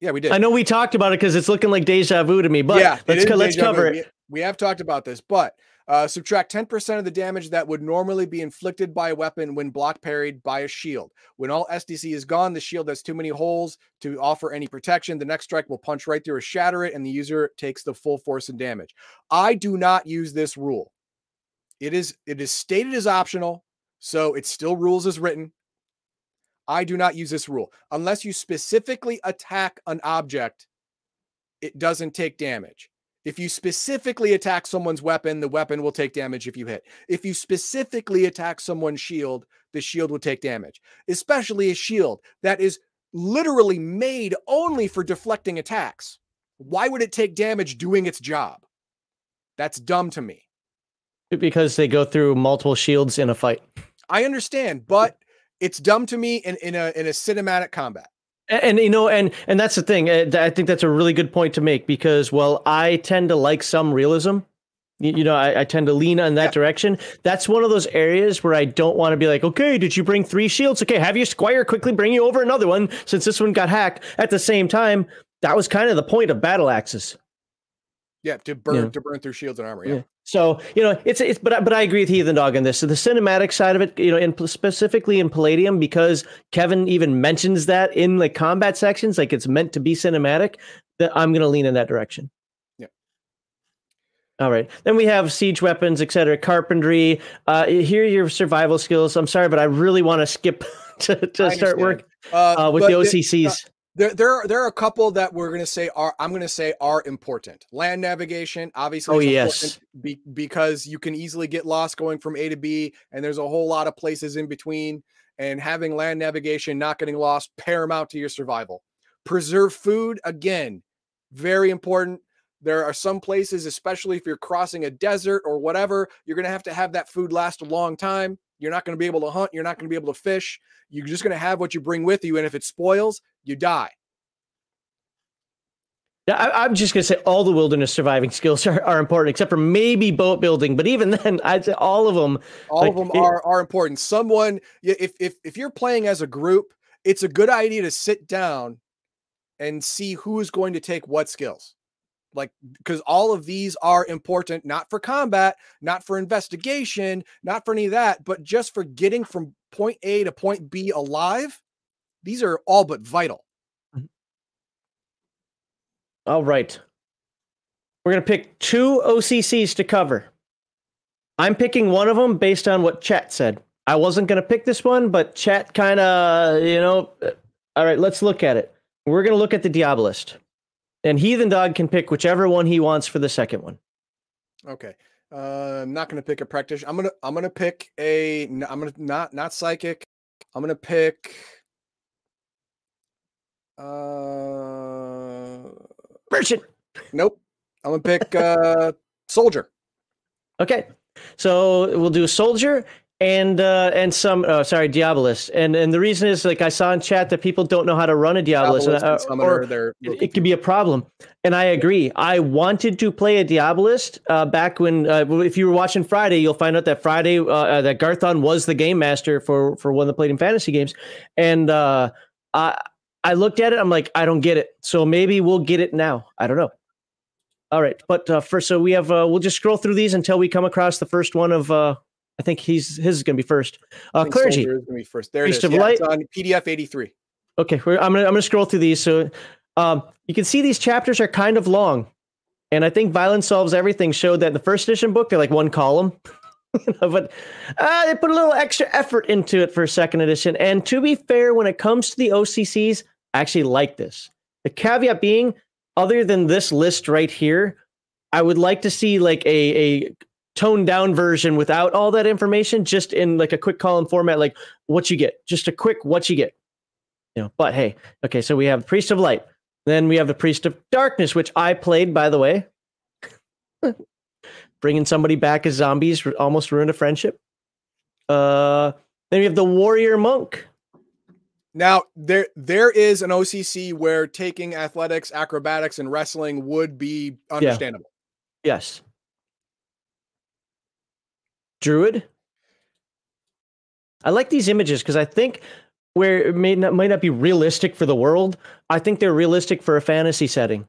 Speaker 3: Yeah, we did.
Speaker 1: I know we talked about it because it's looking like deja vu to me, but
Speaker 3: yeah,
Speaker 1: let's co- let's
Speaker 3: deja vu.
Speaker 1: cover
Speaker 3: We-
Speaker 1: it.
Speaker 3: We have talked about this, but uh, subtract 10% of the damage that would normally be inflicted by a weapon when block parried by a shield. When all SDC is gone, the shield has too many holes to offer any protection. The next strike will punch right through or shatter it, and the user takes the full force and damage. I do not use this rule. It is it is stated as optional, so it still rules as written. I do not use this rule unless you specifically attack an object. It doesn't take damage. If you specifically attack someone's weapon, the weapon will take damage if you hit. If you specifically attack someone's shield, the shield will take damage, especially a shield that is literally made only for deflecting attacks. Why would it take damage doing its job? That's dumb to me.
Speaker 1: because they go through multiple shields in a fight.
Speaker 3: I understand, but it's dumb to me in, in a in a cinematic combat.
Speaker 1: And, and, you know, and and that's the thing. uh, I think that's a really good point to make because, well, I tend to like some realism. You, you know, I, I tend to lean in that
Speaker 3: Yeah.
Speaker 1: direction. That's one of those areas where I don't want to be like, okay, did you bring three shields? Okay, have your squire quickly bring you over another one since this one got hacked. At the same time, that was kind of the point of battle axes.
Speaker 3: Yeah, to burn
Speaker 1: Yeah.
Speaker 3: to burn through shields and armor. Yeah.
Speaker 1: Yeah. So you know, it's it's but I- but I agree with Heathen Dog on this. So the cinematic side of it, you know, and specifically in Palladium, because Kevin even mentions that in the combat sections, like it's meant to be cinematic. That I'm going to lean in that direction.
Speaker 3: Yeah.
Speaker 1: All right. Then we have siege weapons, etc. Carpentry. Uh, here are your survival skills. I'm sorry, but I really want to skip *laughs* to, to start work
Speaker 3: Uh,
Speaker 1: uh, with the
Speaker 3: the-
Speaker 1: OCCs.
Speaker 3: There, there, are, there are a couple that we're going to say are I'm going to say are important. Land navigation, obviously.
Speaker 1: Oh, yes.
Speaker 3: be, because you can easily get lost going from A to B, and there's a whole lot of places in between. And having land navigation, not getting lost, paramount to your survival. Preserve food again, very important. There are some places, especially if you're crossing a desert or whatever, you're going to have to have that food last a long time. You're not going to be able to hunt. You're not going to be able to fish. You're just going to have what you bring with you. And if it spoils, you die.
Speaker 1: Yeah, I, I'm just going to say all the wilderness surviving skills are, are important, except for maybe boat building. But even *laughs* then, I'd say all of them.
Speaker 3: All
Speaker 1: Like,
Speaker 3: of them are are important. Someone, if if if you're playing as a group, it's a good idea to sit down and see who is going to take what skills. Like because all of these are important, not for combat, not for investigation, not for any of that, but just for getting from point A to point B alive. These are all but vital.
Speaker 1: All right. We're going to pick two OCCs to cover. I'm picking one of them based on what chat said. I wasn't going to pick this one, but chat kind of, you know. uh, All right, let's look at it. We're going to look at the Diabolist. And Heathen Dog can pick whichever one he wants for the second one.
Speaker 3: Okay. Uh, I'm not gonna pick a practitioner. I'm gonna I'm gonna pick a I'm gonna not not psychic. I'm gonna pick. Uh,
Speaker 1: Merchant.
Speaker 3: nope. I'm gonna pick uh soldier.
Speaker 1: Okay. So we'll do a soldier and uh and some uh, sorry diabolist and and the reason is like i saw in chat that people don't know how to run a diabolist,
Speaker 3: Diabolist and
Speaker 1: uh, or it, it could be a problem and i agree i wanted to play a diabolist uh, back when uh, if you were watching friday you'll find out that friday uh, that garthon was the game master for for one of the Palladium fantasy games and uh i i looked at it i'm like i don't get it so maybe we'll get it now i don't know all right but uh first so we have uh we'll just scroll through these until we come across the first one of uh I think he's his is going to be first. Uh, clergy.
Speaker 3: Soldier is gonna be first. There
Speaker 1: Priest
Speaker 3: it is.
Speaker 1: of
Speaker 3: Yeah,
Speaker 1: Light.
Speaker 3: it's on PDF 83.
Speaker 1: Okay, we're, I'm gonna I'm gonna scroll through these. So, um, you can see these chapters are kind of long, and I think Violence Solves Everything showed that in the first edition book they're like one column, *laughs* but uh, they put a little extra effort into it for second edition. And to be fair, when it comes to the OCCs, I actually like this. The caveat being, other than this list right here, I would like to see like a a toned down version without all that information, just in like a quick column format, like what you get, just a quick what you get. You know but hey okay so we have priest of light. Then we have the priest of darkness which i played by the way. *laughs* Bringing somebody back as zombies almost ruined a friendship. Uh then we have the warrior monk
Speaker 3: Now there there is an OCC where taking athletics, acrobatics, and wrestling would be understandable.
Speaker 1: yes. Druid? I like these images because i think where it may not might not be realistic for the world i think they're realistic for a fantasy setting.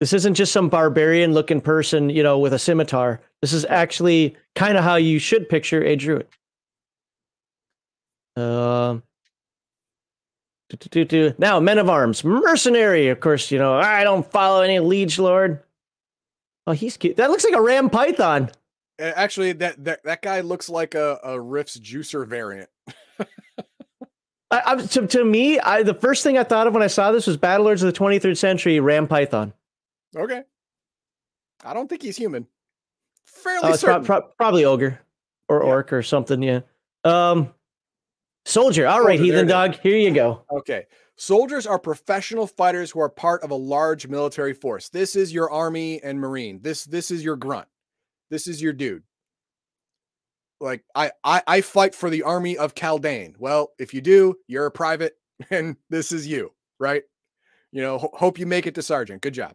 Speaker 1: This isn't just some barbarian looking person you know with a scimitar. This is actually kind of how you should picture a druid. Um do, do, do, do. now men of arms mercenary of course you know i don't follow any liege lord oh he's cute that looks like a ram python
Speaker 3: Uh, Actually, that that that guy looks like a, a Rifts juicer variant. *laughs*
Speaker 1: I, I, to, to me, I, the first thing I thought of when I saw this was Battlelords of the 23rd Century Ram Python.
Speaker 3: Okay. I don't think he's human. Fairly
Speaker 1: Oh, it's prob-
Speaker 3: certain.
Speaker 1: probably ogre or
Speaker 3: Yeah.
Speaker 1: orc or something. Yeah. Um, soldier. All right,
Speaker 3: Soldier,
Speaker 1: heathen dog. Here you go.
Speaker 3: Okay. Soldiers are professional fighters who are part of a large military force. This is your army and marine. This this is your grunt. This is your dude. Like I I, I fight for the army of Caldane. Well, if you do, you're a private, *laughs* and this is you, right? You know, ho- hope you make it to sergeant. Good job.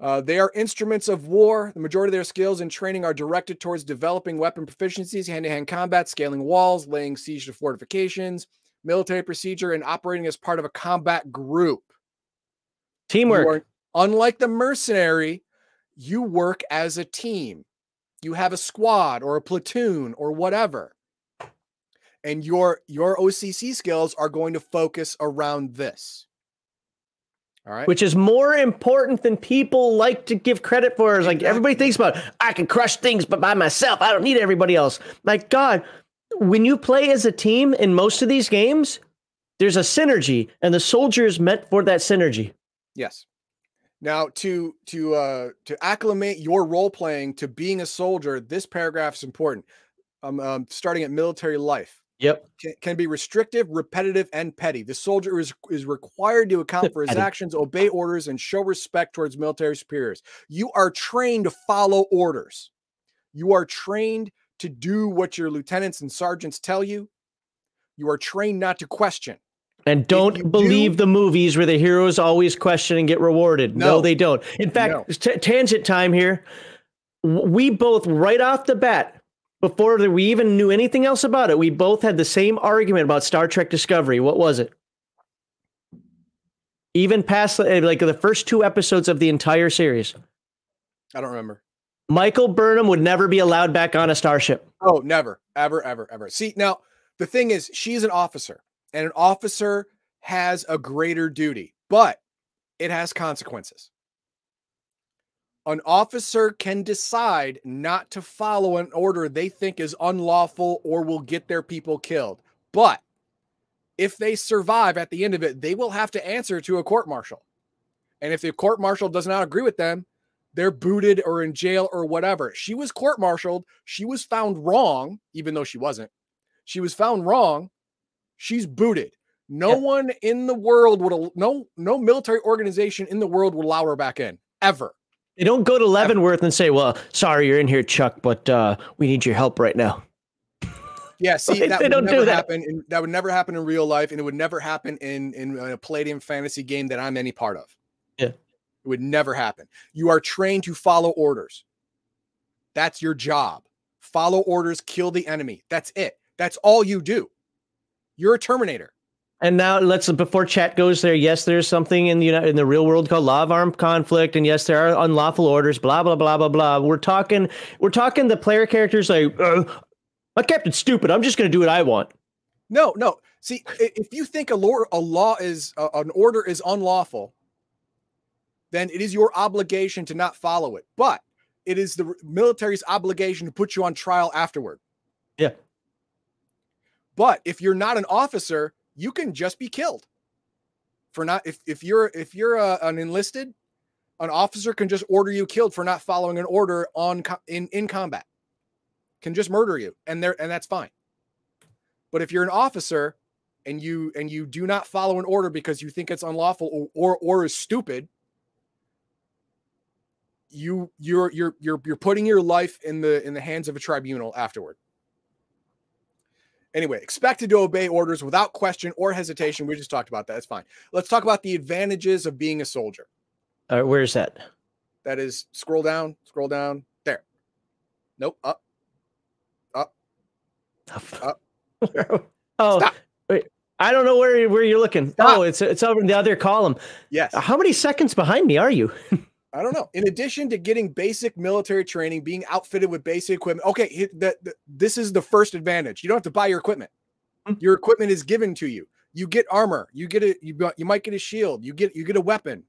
Speaker 3: Uh, they are instruments of war. The majority of their skills and training are directed towards developing weapon proficiencies, hand to hand combat, scaling walls, laying siege to fortifications, military procedure, and operating as part of a combat group.
Speaker 1: Teamwork.
Speaker 3: are- unlike the mercenary, you work as a team. You have a squad or a platoon or whatever. And your your OCC skills are going to focus around this. All right.
Speaker 1: which is more important than people like to give credit for. Is like everybody thinks about, I can crush things, but by myself, I don't need everybody else. Like God, when you play as a team in most of these games, there's a synergy, and the soldier is meant for that synergy.
Speaker 3: Yes. Now to to uh to acclimate your role playing to being a soldier, this paragraph is important. Um, um starting at military life.
Speaker 1: Yep.
Speaker 3: can, can be restrictive, repetitive, and petty. The soldier is, is required to account for his
Speaker 1: Petty.
Speaker 3: actions, obey orders, and show respect towards military superiors. You are trained to follow orders. You are trained to do what your lieutenants and sergeants tell you. You are trained not to question.
Speaker 1: And don't believe
Speaker 3: do-
Speaker 1: the movies where the heroes always question and get rewarded. No,
Speaker 3: No.
Speaker 1: they don't. In fact,
Speaker 3: No.
Speaker 1: t- tangent time here. We both, right off the bat, before we even knew anything else about it, we both had the same argument about Star Trek Discovery. What was it? Even past uh, like the first two episodes of the entire series,
Speaker 3: I don't remember.
Speaker 1: Michael Burnham would never be allowed back on a starship.
Speaker 3: Oh, never, ever, ever, ever. See, now the thing is, she's an officer, and an officer has a greater duty, but it has consequences. An officer can decide not to follow an order they think is unlawful or will get their people killed. But if they survive at the end of it, they will have to answer to a court martial. And if the court martial does not agree with them, they're booted or in jail or whatever. She was court martialed. She was found wrong, even though she wasn't. She was found wrong. She's booted. No
Speaker 1: Yeah.
Speaker 3: one in the world would no no military organization in the world would allow her back in ever.
Speaker 1: They don't go to Leavenworth and say, "Well, sorry, you're in here, Chuck, but uh, we need your help right now."
Speaker 3: Yeah, *laughs* see, that would
Speaker 1: don't do
Speaker 3: never
Speaker 1: that.
Speaker 3: happen. In, that would never happen in real life, and it would never happen in in a Palladium fantasy game that I'm any part of.
Speaker 1: Yeah.
Speaker 3: it would never happen. You are trained to follow orders. That's your job. Follow orders, kill the enemy. That's it. That's all you do. You're a Terminator.
Speaker 1: And now let's before chat goes there. Yes, there's something in the in the real world called law of armed conflict, and yes, there are unlawful orders. Blah blah blah blah blah. We're talking we're talking the player characters like uh, my captain's stupid. I'm just gonna do what I want.
Speaker 3: No, no. See, if you think a law a law is uh, an order is unlawful, then it is your obligation to not follow it. But it is the military's obligation to put you on trial afterward.
Speaker 1: Yeah.
Speaker 3: But if you're not an officer, you can just be killed for not if if you're if you're uh, an enlisted, an officer can just order you killed for not following an order on in in combat. Can just murder you, and there and that's fine. But if you're an officer and you and you do not follow an order because you think it's unlawful or or, or is stupid, you you're you're you're you're putting your life in the in the hands of a tribunal afterward. Anyway, expected to obey orders without question or hesitation. We just talked about that. That's fine. Let's talk about the advantages of being a soldier.
Speaker 1: All right, where's that?
Speaker 3: That is scroll down, scroll down. There. Nope. Up. Up. *laughs*
Speaker 1: Oh,
Speaker 3: Stop.
Speaker 1: wait. I don't know where where you're looking.
Speaker 3: Oh, Stop.
Speaker 1: Oh, it's it's over in the other column.
Speaker 3: Yes.
Speaker 1: How many seconds behind me are you? *laughs*
Speaker 3: I don't know. In addition to getting basic military training, being outfitted with basic equipment. Okay, that that- this is the first advantage. You don't have to buy your equipment.
Speaker 1: Hmm.
Speaker 3: Your equipment is given to you. You get armor. You get a you got- you might get a shield. You get you get a weapon.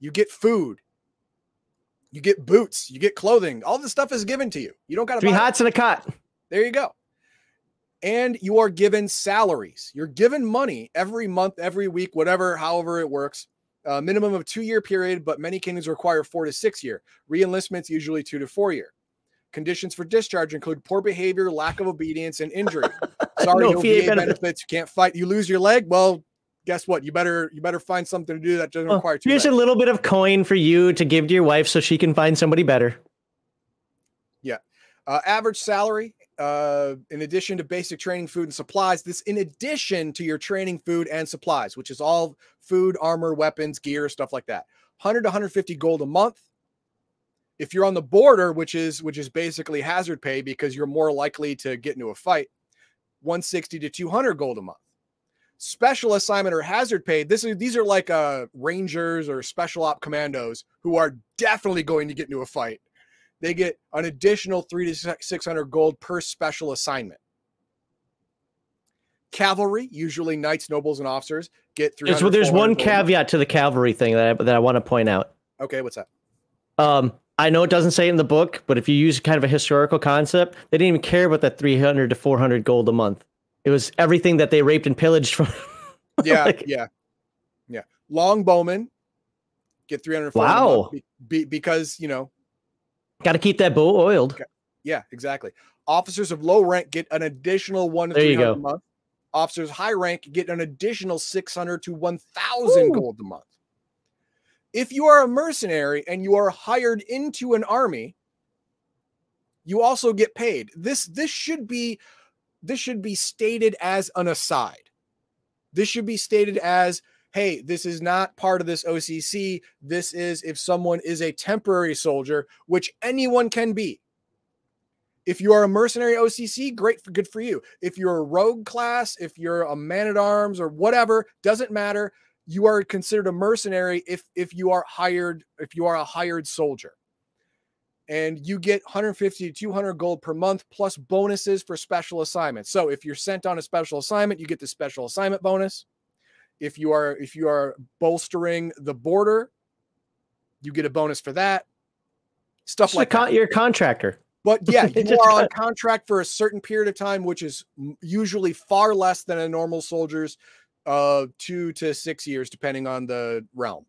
Speaker 3: You get food. You get boots. You get clothing. All this stuff is given to you. You don't got to
Speaker 1: Three
Speaker 3: it.
Speaker 1: hots and a cot.
Speaker 3: There you go. And you are given salaries. You're given money every month, every week, whatever, however it works. Uh, minimum of two year period, but many kingdoms require four to six year. Re-enlistments usually two to four year. Conditions for discharge include poor behavior, lack of obedience, and injury. *laughs* Sorry,
Speaker 1: No
Speaker 3: no,
Speaker 1: VA benefits.
Speaker 3: benefits. You can't fight. You lose your leg. Well, guess what? You better you better find something to do that doesn't
Speaker 1: Well,
Speaker 3: require two.
Speaker 1: here's a little bit of coin for you to give to your wife so she can find somebody better. Yeah.
Speaker 3: Uh, average salary, uh, in addition to basic training, food, and supplies. This in addition to your training, food, and supplies, which is all food, armor, weapons, gear, stuff like that. 100 to 150 gold a month. If you're on the border, which is which is basically hazard pay because you're more likely to get into a fight, 160 to 200 gold a month. Special assignment or hazard pay. This is these are like uh rangers or special op commandos who are definitely going to get into a fight they get an additional three to 600 gold per special assignment. Cavalry, usually knights, nobles, and officers, get three.
Speaker 1: There's, there's one caveat to the cavalry thing that I, that I want to point out.
Speaker 3: Okay, what's that?
Speaker 1: Um, I know it doesn't say it in the book, but if you use kind of a historical concept, they didn't even care about that 300 to 400 gold a month. It was everything that they raped and pillaged from. *laughs*
Speaker 3: Yeah,
Speaker 1: Like-
Speaker 3: yeah, yeah. Long bowmen get 300
Speaker 1: Wow.
Speaker 3: be, be- because you know,
Speaker 1: Got to keep that bow oiled.
Speaker 3: yeah, exactly. Officers of low rank get an additional one
Speaker 1: There you go.
Speaker 3: a month. Officers high rank get an additional 600 to 1,000 gold a month. If you are a mercenary and you are hired into an army, you also get paid. This this should be this should be stated as an aside. This should be stated as hey, this is not part of this OCC. This is if someone is a temporary soldier, which anyone can be. If you are a mercenary OCC, great for good for you. If you're a rogue class, if you're a man at arms or whatever, doesn't matter. You are considered a mercenary if if you are hired, if you are a hired soldier. And you get 150 to 200 gold per month plus bonuses for special assignments. So if you're sent on a special assignment, you get the special assignment bonus. If you are if you are bolstering the border, you get a bonus for that. Stuff
Speaker 1: a
Speaker 3: like
Speaker 1: con-
Speaker 3: that.
Speaker 1: you're a contractor.
Speaker 3: But *laughs* yeah, you are on contract for a certain period of time, which is usually far less than a normal soldier's uh two to six years, depending on the realm.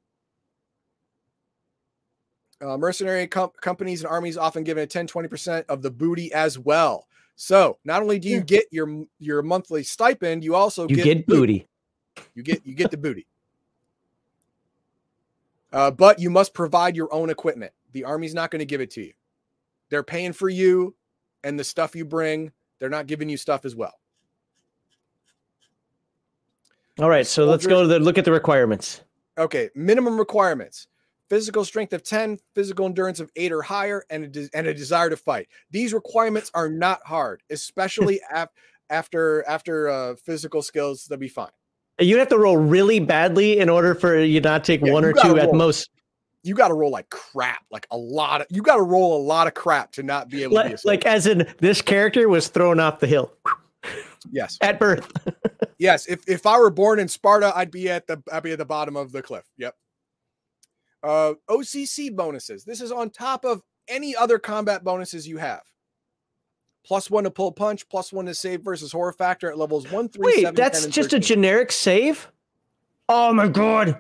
Speaker 3: Uh, mercenary com- companies and armies often given a 10 20% of the booty as well. So not only do you
Speaker 1: Yeah.
Speaker 3: get your your monthly stipend, you also
Speaker 1: You
Speaker 3: get,
Speaker 1: get booty.
Speaker 3: You get you get the booty. Uh, but you must provide your own equipment. The army's not going to give it to you. They're paying for you and the stuff you bring. They're not giving you stuff as well.
Speaker 1: All right, so let's go to the look at the requirements.
Speaker 3: Okay, minimum requirements: physical strength of ten, physical endurance of eight or higher, and a de- and a desire to fight. These requirements are not hard, especially *laughs* af- after after uh, physical skills. They'll be fine.
Speaker 1: You'd have to roll really badly in order for you not take
Speaker 3: Yeah,
Speaker 1: one or two at most.
Speaker 3: You got to roll like crap, like a lot of. You got to roll a lot of crap to not be able to be
Speaker 1: Like, like as in this character was thrown off the hill
Speaker 3: yes,
Speaker 1: at birth. *laughs*
Speaker 3: yes. If if I were born in Sparta, I'd be at the I'd be at the bottom of the cliff. Yep. Uh, OCC bonuses. This is on top of any other combat bonuses you have. Plus one to pull punch, plus one to save versus horror factor at levels one, three,
Speaker 1: Wait,
Speaker 3: seven,
Speaker 1: that's
Speaker 3: 10, and
Speaker 1: just a generic save? Oh my god.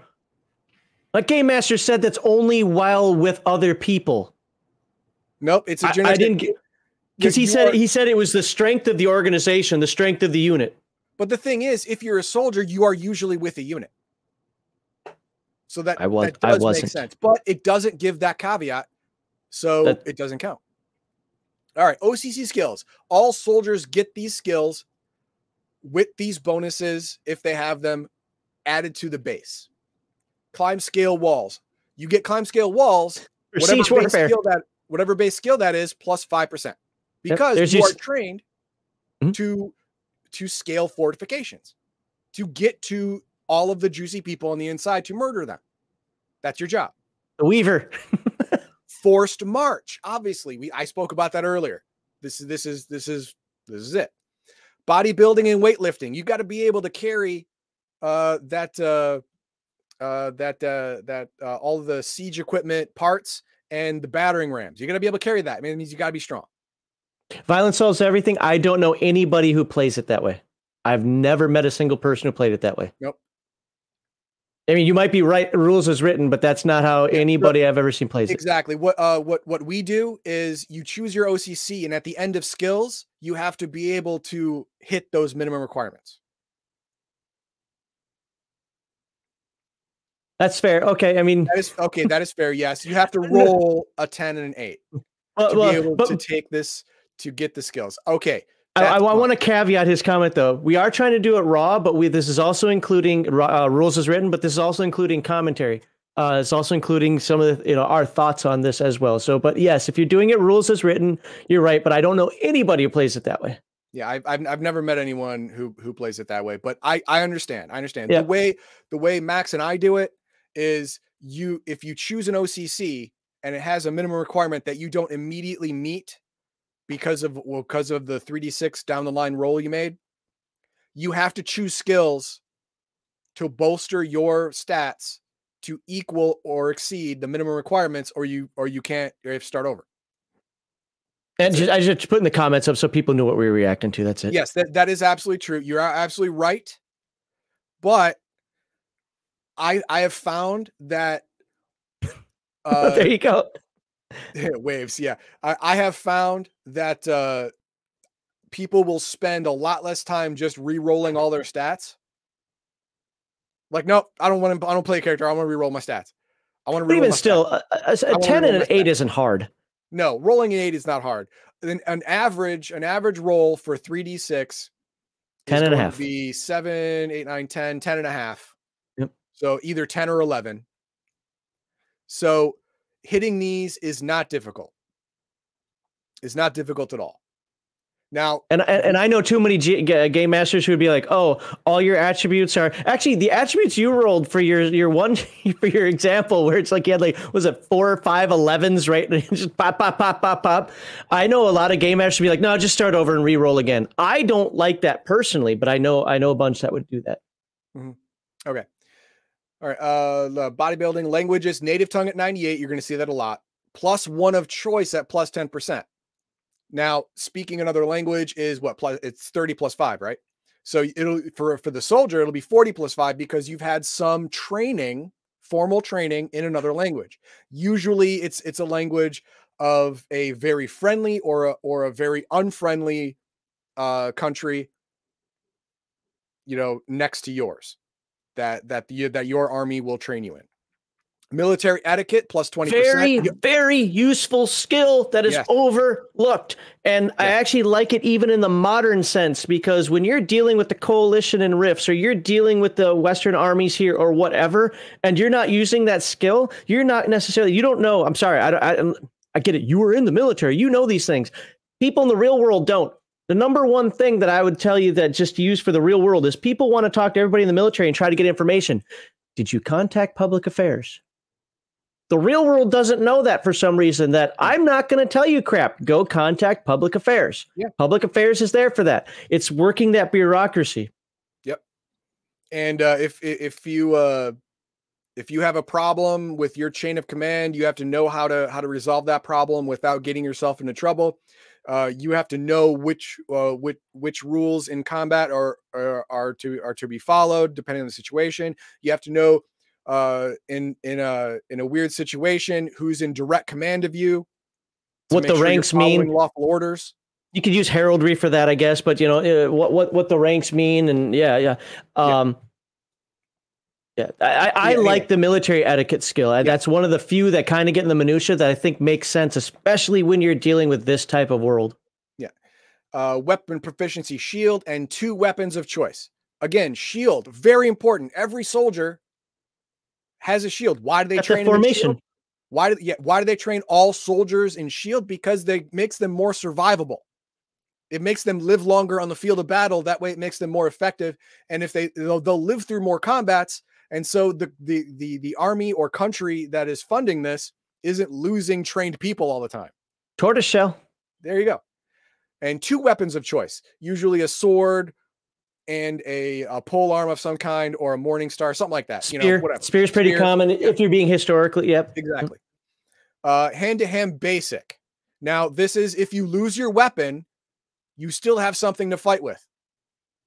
Speaker 1: Like Game Master said that's only while with other people.
Speaker 3: Nope, it's a generic.
Speaker 1: I didn't get because he said he said it was the strength of the organization, the strength of the unit.
Speaker 3: But the thing is, if you're a soldier, you are usually with a unit. So that,
Speaker 1: I was-
Speaker 3: that
Speaker 1: I
Speaker 3: does make
Speaker 1: wasn't.
Speaker 3: sense. But it doesn't give that caveat. So
Speaker 1: That-
Speaker 3: it doesn't count. All right, OCC skills. All soldiers get these skills with these bonuses if they have them added to the base. Climb scale walls. You get climb scale walls, whatever base
Speaker 1: warfare.
Speaker 3: skill that whatever base skill that is plus 5% because
Speaker 1: there's
Speaker 3: you
Speaker 1: your
Speaker 3: are trained
Speaker 1: Mhm.
Speaker 3: to to scale fortifications to get to all of the juicy people on the inside to murder them that's your job
Speaker 1: The Weaver. *laughs*
Speaker 3: forced march obviously we i spoke about that earlier this is this is this is this is it bodybuilding and weightlifting you got to be able to carry uh that uh uh that uh that uh, all the siege equipment parts and the battering rams you're gonna be able to carry that I mean, it means you got to be strong
Speaker 1: Violence solves everything. I don't know anybody who plays it that way. I've never met a single person who played it that way.
Speaker 3: Nope.
Speaker 1: I mean, you might be right. Rules is written, but that's not how anybody I've ever seen plays it.
Speaker 3: Exactly. What uh what what we do is you choose your OCC and at the end of skills, you have to be able to hit those minimum requirements.
Speaker 1: That's fair. Okay. I mean,
Speaker 3: That is okay, that is fair. Yes. You have to *laughs* roll a 10 and an 8
Speaker 1: well,
Speaker 3: to
Speaker 1: well,
Speaker 3: be able
Speaker 1: but
Speaker 3: to take this to get the skills. Okay.
Speaker 1: I, I, want to caveat his comment though. We are trying to do it raw, but we this is also including uh, rules as written, but this is also including commentary. Uh, it's also including some of the, you know our thoughts on this as well. So, but yes, if you're doing it rules as written, you're right. But I don't know anybody who plays it that way.
Speaker 3: Yeah, I've, I've I've never met anyone who who plays it that way, but I I understand. I understand
Speaker 1: Yeah.
Speaker 3: the way the way Max and I do it is you if you choose an OCC and it has a minimum requirement that you don't immediately meet because of well because of the 3d6 down the line roll you made, you have to choose skills to bolster your stats to equal or exceed the minimum requirements or you or you can't you have to start over.
Speaker 1: And just, I just put in the comments up so people knew what we were reacting to. That's it.
Speaker 3: Yes, that, that is absolutely true. You're absolutely right. But I I have found that *laughs* uh
Speaker 1: there you go. *laughs*
Speaker 3: waves, yeah. I, I have found that uh people will spend a lot less time just re-rolling all their stats. Like, no, I don't want to I don't play a character. I want to re-roll my stats. I want to
Speaker 1: But
Speaker 3: re-roll
Speaker 1: even
Speaker 3: my
Speaker 1: still, a, a- a ten and an eight
Speaker 3: stats.
Speaker 1: isn't hard.
Speaker 3: No, rolling an eight is not hard. Then an average, an average roll for 3d6
Speaker 1: 10
Speaker 3: is
Speaker 1: and a half.
Speaker 3: be 7, 8, 9, 10, 10 and a half.
Speaker 1: Yep.
Speaker 3: So either 10 or 11. So hitting these is not difficult. It's not difficult at all. Now,
Speaker 1: And, and I know too many G, game masters who would be like, "Oh, all your attributes are actually the attributes you rolled for your your one *laughs* for your example where it's like you had like was it four or five 11s right *laughs* just pop pop pop pop pop." I know a lot of game masters would be like, "No, just start over and re-roll again." I don't like that personally, but I know I know a bunch that would do that. Mm-hmm.
Speaker 3: okay. All right. Uh, bodybuilding languages, native tongue at 98. You're going to see that a lot. Plus one of choice at plus 10%. Now, speaking another language is what plus it's 30 plus five, right? So it'll for for the soldier, it'll be 40 plus five because you've had some training, formal training in another language. Usually it's it's a language of a very friendly or a or a very unfriendly uh country, you know, next to yours that that the that your army will train you in. Military etiquette plus 20%.
Speaker 1: Very very useful skill that is
Speaker 3: Yes.
Speaker 1: overlooked, and I actually like it even in the modern sense because when you're dealing with the coalition and rifts, or you're dealing with the Western armies here or whatever, and you're not using that skill, you're not necessarily you don't know. I'm sorry, I don't- I, I get it. You were in the military, you know these things. People in the real world don't. The number one thing that I would tell you that just use for the real world is people want to talk to everybody in the military and try to get information. Did you contact public affairs? The real world doesn't know that for some reason that I'm not going to tell you crap. Go contact public affairs.
Speaker 3: Yeah.
Speaker 1: Public affairs is there for that. It's working that bureaucracy. Yep.
Speaker 3: And uh, if if you uh, if you have a problem with your chain of command, you have to know how to how to resolve that problem without getting yourself into trouble. Uh, you have to know which uh, which which rules in combat are, are are to are to be followed depending on the situation. You have to know uh, in in a in a weird situation who's in direct command of you.
Speaker 1: What the
Speaker 3: sure
Speaker 1: ranks mean.
Speaker 3: Lawful orders.
Speaker 1: You could use heraldry for that, I guess, but you know uh, what what what the ranks mean, and yeah, yeah,
Speaker 3: Yeah.
Speaker 1: um, yeah. I, I, I
Speaker 3: Yeah,
Speaker 1: like
Speaker 3: anyway.
Speaker 1: the military etiquette skill. I That's one of the few that kind of get in the minutia that I think makes sense, especially when you're dealing with this type of world.
Speaker 3: uh, weapon proficiency shield, and two weapons of choice. Again, shield, very important. Every soldier has a shield. Why do they
Speaker 1: That's
Speaker 3: train in
Speaker 1: formation.
Speaker 3: Why do yeah, why do they train all soldiers in shield? Because they makes them more survivable. It makes them live longer on the field of battle. That way, it makes them more effective. And if they they'll, they'll live through more combats, and so the the the the army or country that is funding this isn't losing trained people all the time.
Speaker 1: Tortoiseshell.
Speaker 3: There you go. And two weapons of choice, usually a sword and a, a pole arm of some kind or a morning star, something like that.
Speaker 1: Spear.
Speaker 3: You know, whatever.
Speaker 1: Spear's pretty
Speaker 3: Spear,
Speaker 1: common if you're being historically. Yep.
Speaker 3: Exactly. Uh, hand to hand basic. Now, this is if you lose your weapon, you still have something to fight with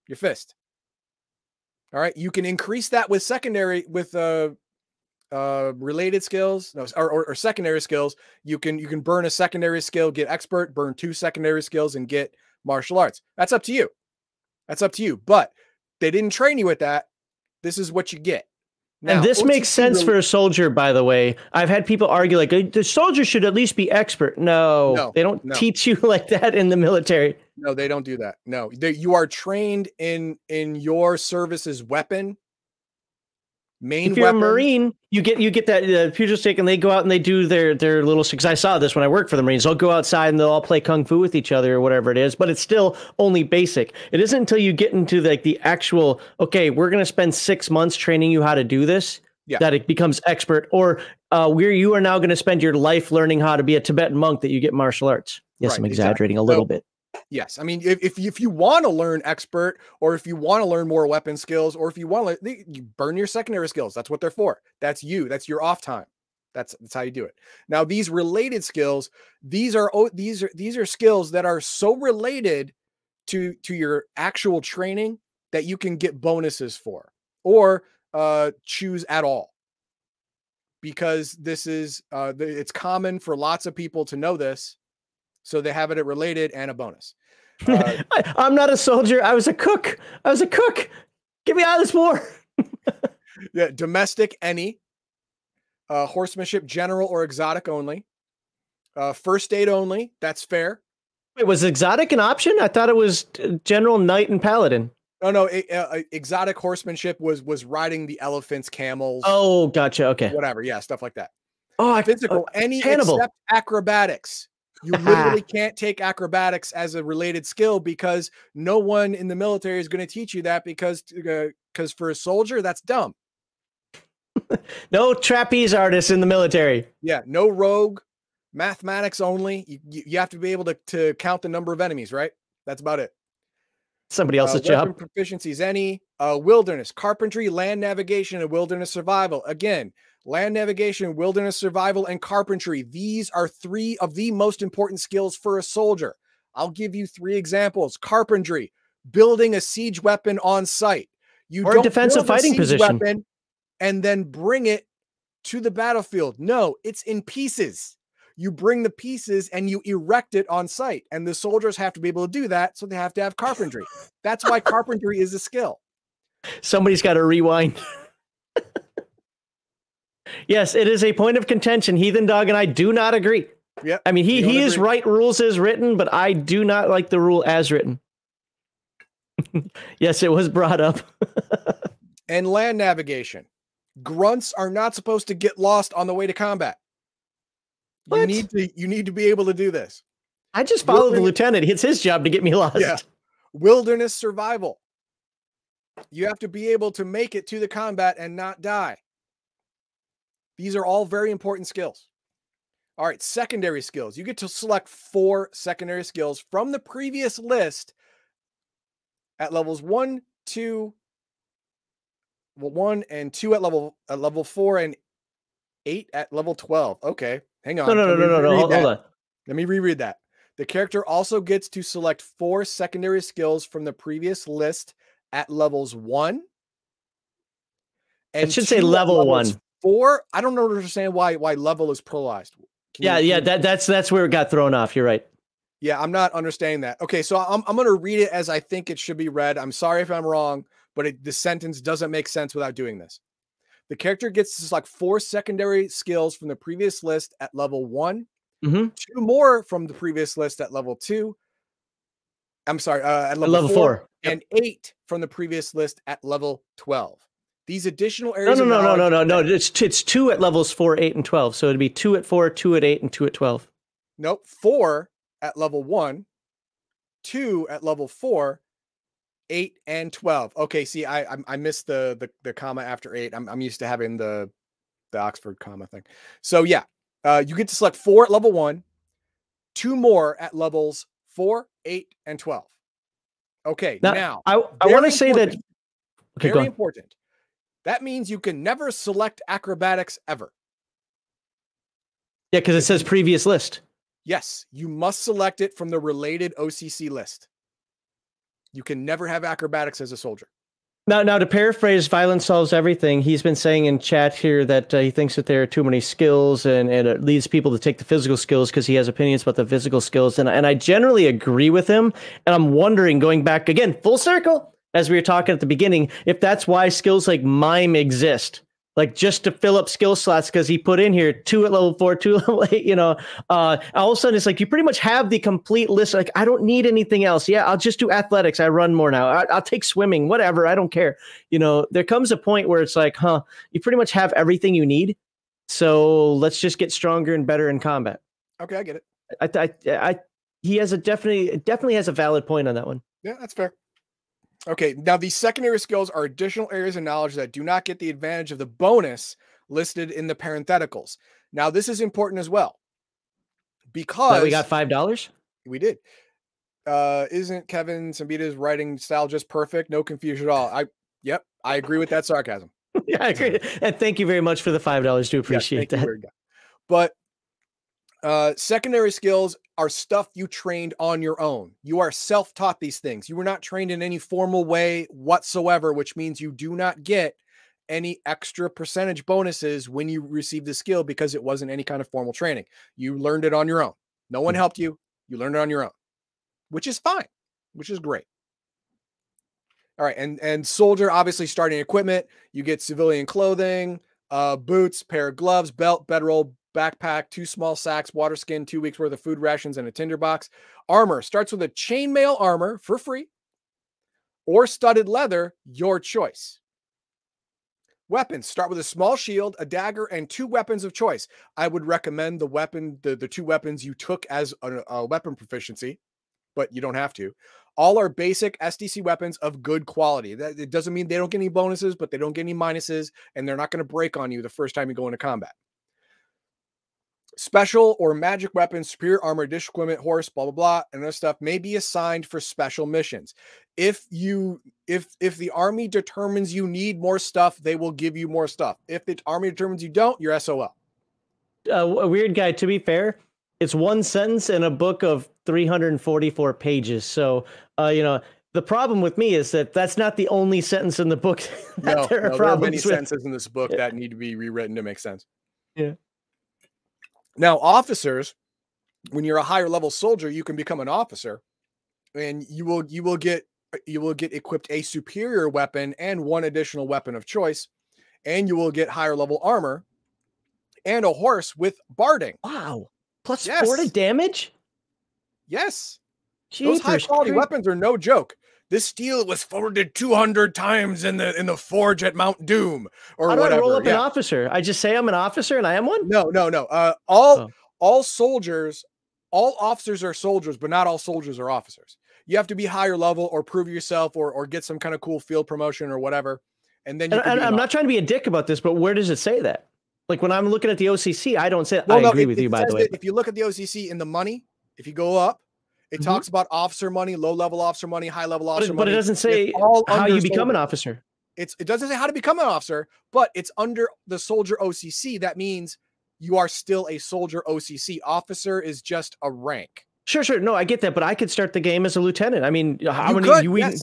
Speaker 3: your fist. All right. You can increase that with secondary, with uh, uh, related skills no, or, or, or secondary skills. You can you can burn a secondary skill, get expert, burn two secondary skills, and get martial arts. That's up to you. That's up to you. But they didn't train you with that. This is what you get.
Speaker 1: and this makes sense
Speaker 3: rel-
Speaker 1: for a soldier, by the way. I've had people argue like "Uh, the soldier should at least be expert. No,
Speaker 3: No,
Speaker 1: they don't
Speaker 3: no.
Speaker 1: teach you *laughs* like that in the military.
Speaker 3: No, they don't do that. No, they, you are trained in in your service's weapon. Main
Speaker 1: if you're
Speaker 3: weapon.
Speaker 1: a marine, you get you get that uh, pugilistic, and they go out and they do their their little. Because I saw this when I worked for the Marines. They'll go outside and they'll all play kung fu with each other or whatever it is. But it's still only basic. It isn't until you get into like the actual. Okay, we're gonna spend six months training you how to do this.
Speaker 3: Yeah.
Speaker 1: That it becomes expert, or uh, where you are now going to spend your life learning how to be a Tibetan monk that you get martial arts. Yes,
Speaker 3: Right,
Speaker 1: I'm
Speaker 3: exactly.
Speaker 1: exaggerating a little
Speaker 3: So-
Speaker 1: bit.
Speaker 3: Yes, I mean if if you, if you want to learn expert, or if you want to learn more weapon skills, or if you want to you burn your secondary skills, that's what they're for. That's you. That's your off time. That's that's how you do it. Now these related skills, these are oh, these are these are skills that are so related to to your actual training that you can get bonuses for or uh choose at all because this is uh it's common for lots of people to know this so they have it at related and a bonus *laughs* uh,
Speaker 1: I, I'm not a soldier. I was a cook. I was a cook. Get me out of this war. *laughs*
Speaker 3: yeah domestic any uh horsemanship general or exotic only uh first aid only that's fair
Speaker 1: Wait, was exotic an option? I thought it was uh, general knight and paladin.
Speaker 3: oh no e- uh, exotic horsemanship was was riding the elephants camels
Speaker 1: Oh, gotcha. Okay.
Speaker 3: whatever yeah stuff like that
Speaker 1: Oh, I,
Speaker 3: physical any
Speaker 1: Hannibal.
Speaker 3: except acrobatics you literally can't take acrobatics as a related skill because no one in the military is going to teach you that because because for a soldier that's dumb. *laughs*
Speaker 1: No trapeze artists in the military.
Speaker 3: yeah no rogue mathematics only. You, you have to be able to, to count the number of enemies right? That's about it.
Speaker 1: Somebody
Speaker 3: Uh,
Speaker 1: else's
Speaker 3: weapon
Speaker 1: job.
Speaker 3: proficiencies any uh, wilderness carpentry land navigation and wilderness survival. Again land navigation wilderness survival and carpentry. These are three of the most important skills for a soldier. I'll give you three examples. Carpentry building a siege weapon on site. You
Speaker 1: Or a defensive
Speaker 3: build a
Speaker 1: fighting
Speaker 3: siege
Speaker 1: position.
Speaker 3: weapon and then bring it to the battlefield. No it's in pieces. You bring the pieces and you erect it on site and the soldiers have to be able to do that so they have to have carpentry. That's why *laughs* carpentry is a skill.
Speaker 1: Somebody's got to rewind. Yes, it is a point of contention. Heathen Dog and I do not agree.
Speaker 3: Yeah.
Speaker 1: I mean, he, he is
Speaker 3: agree.
Speaker 1: right rules as written, but I do not like the rule as written. *laughs* yes, it was brought up. *laughs*
Speaker 3: and land navigation grunts are not supposed to get lost on the way to combat you need to you need to be able to do this
Speaker 1: I just follow the lieutenant. It's his job to get me lost.
Speaker 3: Yeah. Wilderness survival. You have to be able to make it to the combat and not die. These are all very important skills. All right, secondary skills. You get to select four secondary skills from the previous list at levels one, two, well, one and two at level at level four and eight at level 12. Okay, hang on.
Speaker 1: No, no, no,
Speaker 3: Let
Speaker 1: no, no, no. Hold, hold on.
Speaker 3: Let me reread that. The character also gets to select four secondary skills from the previous list at levels one.
Speaker 1: It should say level one.
Speaker 3: Four. I don't understand why why level is pluralized. Can
Speaker 1: Yeah,
Speaker 3: you-
Speaker 1: yeah. That that's that's where it got thrown off. You're right.
Speaker 3: yeah, I'm not understanding that. Okay, so I'm I'm gonna read it as I think it should be read. I'm sorry if I'm wrong, but it, the sentence doesn't make sense without doing this. The character gets to select four secondary skills from the previous list at level one,
Speaker 1: Mhm.
Speaker 3: two more from the previous list at level two. I'm sorry, uh, at level,
Speaker 1: Level
Speaker 3: four,
Speaker 1: four. Yep.
Speaker 3: and eight from the previous list at level 12. These additional
Speaker 1: No,
Speaker 3: areas.
Speaker 1: no,
Speaker 3: of
Speaker 1: no, no, no, no, no. It's it's two at levels four, eight, and twelve. So it'd be two at four, two at eight, and two at twelve.
Speaker 3: Nope. Four at level one, two at level four, eight and twelve. Okay, see, I I, I missed the, the the comma after eight. I'm I'm used to having the the Oxford comma thing. So yeah, uh, you get to select four at level one, two more at levels four, eight, and twelve. Okay,
Speaker 1: Now,
Speaker 3: now
Speaker 1: I I want to say that. Okay,
Speaker 3: very important. That means you can never select acrobatics ever.
Speaker 1: Yeah, because it says previous list.
Speaker 3: Yes, you must select it from the related OCC list. You can never have acrobatics as a soldier.
Speaker 1: Now, now to paraphrase, violence solves everything. He's been saying in chat here that uh, he thinks that there are too many skills, and, and it leads people to take the physical skills because he has opinions about the physical skills. And and I generally agree with him. And I'm wondering, going back again, full circle, as we were talking at the beginning, if that's why skills like mime exist, like just to fill up skill slots, because he put in here two at level four, *laughs* two at level eight. You know, uh, all of a sudden it's like you pretty much have the complete list. Like I don't need anything else. Yeah, I'll just do athletics. I run more now. I, I'll take swimming, whatever. I don't care. You know, there comes a point where it's like, huh, you pretty much have everything you need. So let's just get stronger and better in combat.
Speaker 3: Okay, I get it.
Speaker 1: I, I, I he has a definitely definitely has a valid point on that one.
Speaker 3: Yeah, that's fair. Okay, now these secondary skills are additional areas of knowledge that do not get the advantage of the bonus listed in the parentheticals. Now, this is important as well because
Speaker 1: we got five dollars.
Speaker 3: we did. Uh, isn't Kevin Siembieda's writing style just perfect? No confusion at all. I, yep, I agree with that sarcasm. *laughs*
Speaker 1: yeah, I agree. And thank you very much for the five dollars. Do appreciate
Speaker 3: thank
Speaker 1: that.
Speaker 3: But uh, secondary skills are stuff you trained on your own. You are self taught these things. You were not trained in any formal way whatsoever, which means you do not get any extra percentage bonuses when you receive the skill because it wasn't any kind of formal training. You learned it on your own. No one helped you. You learned it on your own, which is fine, which is great. All right, and and soldier obviously starting equipment. You get civilian clothing, uh, boots, pair of gloves, belt, bedroll, backpack, two small sacks, water skin, two weeks worth of food rations, and a tinderbox. Armor starts with a chainmail armor for free, or studded leather, your choice. Weapons start with a small shield, a dagger, and two weapons of choice. I would recommend the weapon, the, the two weapons you took as a, a weapon proficiency, but you don't have to. All are basic SDC weapons of good quality. That it doesn't mean they don't get any bonuses, but they don't get any minuses, and they're not going to break on you the first time you go into combat. Special or magic weapons, superior armor, dish equipment, horse, blah blah blah, and other stuff may be assigned for special missions. If you if if the army determines you need more stuff, they will give you more stuff. If the army determines you don't, you're SOL.
Speaker 1: uh, a weird guy. To be fair, it's one sentence in a book of 344 pages. So, uh, you know, the problem with me is that that's not the only sentence in the book *laughs*
Speaker 3: No,
Speaker 1: there are
Speaker 3: no, there are many
Speaker 1: with.
Speaker 3: sentences in this book
Speaker 1: Yeah.
Speaker 3: that need to be rewritten to make sense.
Speaker 1: Yeah.
Speaker 3: Now, officers, when you're a higher level soldier, you can become an officer, and you will you will get uh, you will get equipped a superior weapon and one additional weapon of choice, and you will get higher level armor and a horse with barding.
Speaker 1: Wow, plus four to
Speaker 3: Yes.
Speaker 1: damage.
Speaker 3: Yes, those high quality
Speaker 1: creep-
Speaker 3: weapons are no joke. This steel was forwarded 200 times in the in the forge at Mount Doom or
Speaker 1: How do
Speaker 3: whatever.
Speaker 1: I roll up an officer? I just say I'm an officer and I am one.
Speaker 3: No, no, no. Uh, all
Speaker 1: Oh.
Speaker 3: all soldiers all officers are soldiers, but not all soldiers are officers. You have to be higher level or prove yourself or or get some kind of cool field promotion or whatever. And then you
Speaker 1: And, and
Speaker 3: an
Speaker 1: I'm not trying to be a dick about this, but where does it say that? Like when I'm looking at the OCC, I don't say.
Speaker 3: Well,
Speaker 1: I
Speaker 3: no,
Speaker 1: agree
Speaker 3: it-
Speaker 1: with
Speaker 3: it
Speaker 1: you, by the way.
Speaker 3: If you look at the OCC in the money, if you go up, it
Speaker 1: Mhm.
Speaker 3: talks about officer money, low level officer money, high level
Speaker 1: But
Speaker 3: officer
Speaker 1: but
Speaker 3: money.
Speaker 1: it doesn't say
Speaker 3: all
Speaker 1: how you become an officer.
Speaker 3: It's it doesn't say how to become an officer, but it's under the soldier OCC. That means you are still a soldier OCC. Officer is just a rank.
Speaker 1: Sure, sure. No, I get that, but I could start the game as a lieutenant. I mean, how
Speaker 3: You
Speaker 1: many?
Speaker 3: could,
Speaker 1: we,
Speaker 3: yes.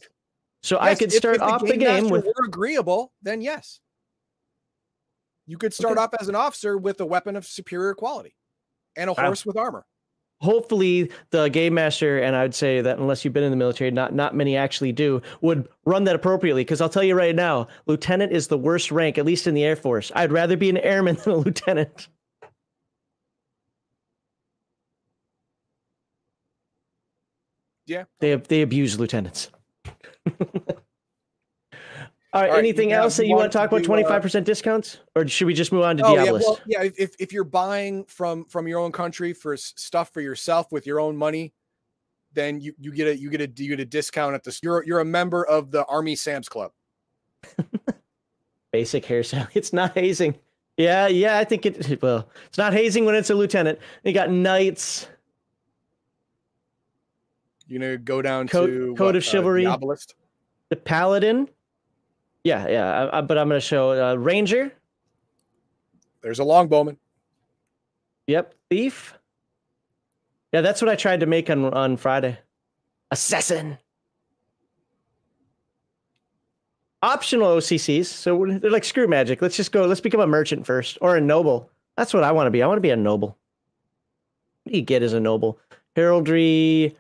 Speaker 1: So I could start
Speaker 3: if
Speaker 1: off the game
Speaker 3: master
Speaker 1: with.
Speaker 3: were agreeable, then yes. You could start
Speaker 1: Okay.
Speaker 3: off as an officer with a weapon of superior quality and a
Speaker 1: Wow.
Speaker 3: horse with armor.
Speaker 1: Hopefully the game master and i would say that unless you've been in the military not not many actually do would run that appropriately. Because i'll tell you right now lieutenant is the worst rank at least in the air force. I'd rather be an airman *laughs* than a lieutenant.
Speaker 3: Yeah.
Speaker 1: they they abuse lieutenants *laughs* all right,
Speaker 3: All right,
Speaker 1: anything
Speaker 3: have-
Speaker 1: else that
Speaker 3: you
Speaker 1: want to talk
Speaker 3: to
Speaker 1: about
Speaker 3: uh,
Speaker 1: 25% discounts or should we just move on to
Speaker 3: Oh yeah, well, yeah. If, if you're buying from from your own country for stuff for yourself with your own money, then you you get a you get a you get a discount at this. You're you're a member of the Army Sam's Club. *laughs*
Speaker 1: basic hairstyle. *laughs* It's not hazing. Yeah, yeah, I think it. *laughs* Well, it's not hazing when it's a lieutenant. You got knights.
Speaker 3: You know, go down
Speaker 1: Code-
Speaker 3: to
Speaker 1: Code of
Speaker 3: uh,
Speaker 1: Chivalry.
Speaker 3: Diabolist.
Speaker 1: the paladin. Yeah, yeah, I, I, but I'm gonna show uh, ranger.
Speaker 3: There's a longbowman.
Speaker 1: Yep, thief. Yeah, that's what I tried to make on on Friday. Assassin. Optional OCCs, so they're like screw magic. Let's just go. Let's become a merchant first, or a noble. That's what I want to be. I want to be a noble. What do you get as a noble? Heraldry,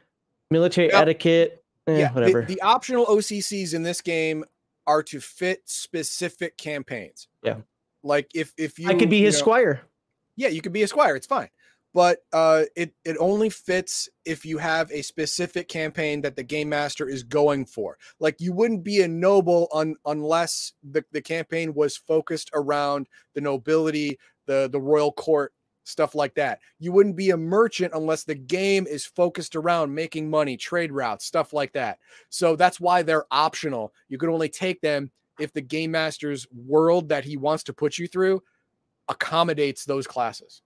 Speaker 1: military
Speaker 3: Yep.
Speaker 1: etiquette, eh,
Speaker 3: yeah, the-
Speaker 1: whatever.
Speaker 3: The, optional OCCs in this game are to fit specific campaigns.
Speaker 1: Yeah.
Speaker 3: Like if if you
Speaker 1: I could be
Speaker 3: you
Speaker 1: his
Speaker 3: know-
Speaker 1: squire.
Speaker 3: Yeah, you could be a squire. It's fine. But uh, it it only fits if you have a specific campaign that the game master is going for. Like you wouldn't be a noble un, unless the, the campaign was focused around the nobility, the the royal court, stuff like that. You wouldn't be a merchant unless the game is focused around making money, trade routes, stuff like that. So that's why they're optional. You can only take them if the game master's world that he wants to put you through accommodates those classes.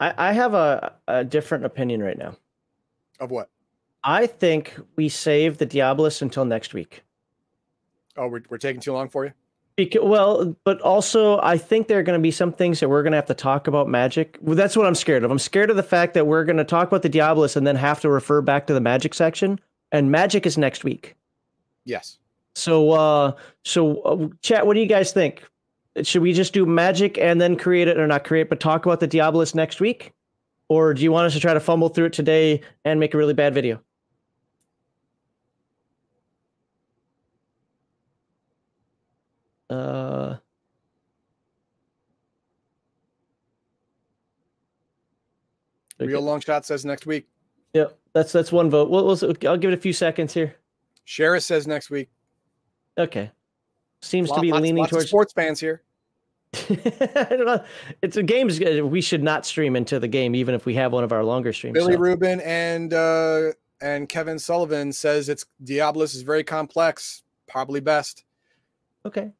Speaker 1: I, I have a, a different opinion right now.
Speaker 3: Of what?
Speaker 1: I think we save the Diabolist until next week.
Speaker 3: Oh, we're, we're taking too long for you?
Speaker 1: Because, well, but also I think there are going to be some things that we're going to have to talk about magic. Well, that's what I'm scared of. I'm scared of the fact that we're going to talk about the Diabolist and then have to refer back to the magic section. And magic is next week.
Speaker 3: Yes.
Speaker 1: So, uh, so uh, chat. What do you guys think? Should we just do magic and then create it, or not create, but talk about the Diabolist next week? Or do you want us to try to fumble through it today and make a really bad video? Uh,
Speaker 3: Real long shot says next week.
Speaker 1: Yeah, that's that's one vote. We'll, we'll, I'll give it a few seconds here.
Speaker 3: Sheriff says next week.
Speaker 1: Okay, seems to be
Speaker 3: lots-
Speaker 1: leaning
Speaker 3: lots
Speaker 1: towards.
Speaker 3: sports fans here. *laughs*
Speaker 1: I don't know. It's a game's. We should not stream into the game, even if we have one of our longer streams.
Speaker 3: Billy
Speaker 1: so.
Speaker 3: Rubin and uh and Kevin Sullivan says it's Diabolus is very complex, probably best.
Speaker 1: Okay.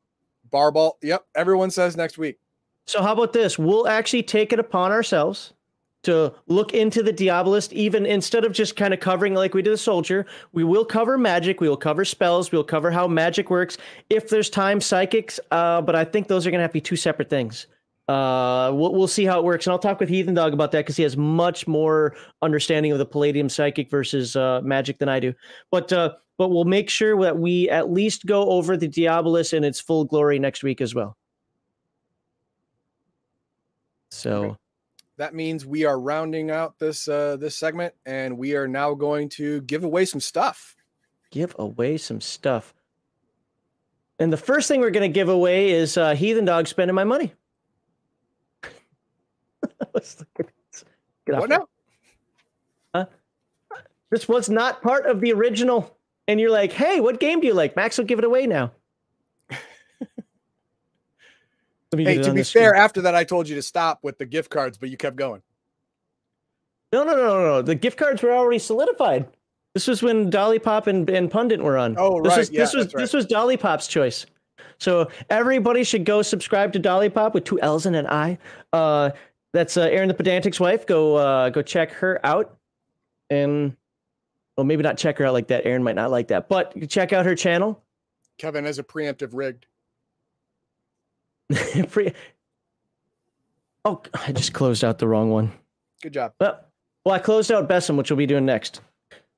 Speaker 3: Barball. Yep. Everyone says next week.
Speaker 1: So how about this? We'll actually take it upon ourselves to look into the Diabolist, even instead of just kind of covering like we did the soldier. We will cover magic. We will cover spells. We'll cover how magic works. If there's time, psychics. Uh, but I think those are going to have to be two separate things. Uh, we'll, we'll see how it works, and I'll talk with Heathen Dog about that because he has much more understanding of the Palladium psychic versus uh, magic than I do. But uh, but we'll make sure that we at least go over the Diabolus in its full glory next week as well. So.
Speaker 3: Okay. That means we are rounding out this uh this segment and we are now going to give away some stuff.
Speaker 1: give away some stuff. And the first thing we're going to give away is uh, Heathen Dog spending my money. *laughs* Let's look at this. Get off
Speaker 3: What now?
Speaker 1: This was not part of the original. And you're like, hey, what game do you like? Max will give it away now. *laughs* Let me
Speaker 3: Hey, to be
Speaker 1: the screen.
Speaker 3: fair, after that I told you to stop with the gift cards, but you kept going.
Speaker 1: No, no, no, no, no. The gift cards were already solidified. This was when Dolly Pop and, and Pundit were on.
Speaker 3: Oh,
Speaker 1: this
Speaker 3: right.
Speaker 1: Was,
Speaker 3: Yeah,
Speaker 1: this was
Speaker 3: right.
Speaker 1: this was Dolly Pop's choice. So everybody should go subscribe to Dolly Pop with two L's and an I. Uh, that's uh, Aaron the Pedantic's wife. Go uh, go check her out, and well, maybe not check her out like that. Aaron might not like that, but check out her channel.
Speaker 3: Kevin has a preemptive rigged. *laughs*
Speaker 1: Pre- oh, I just closed out the wrong one.
Speaker 3: Good job.
Speaker 1: Well, well, I closed out Bessem, which we'll be doing next.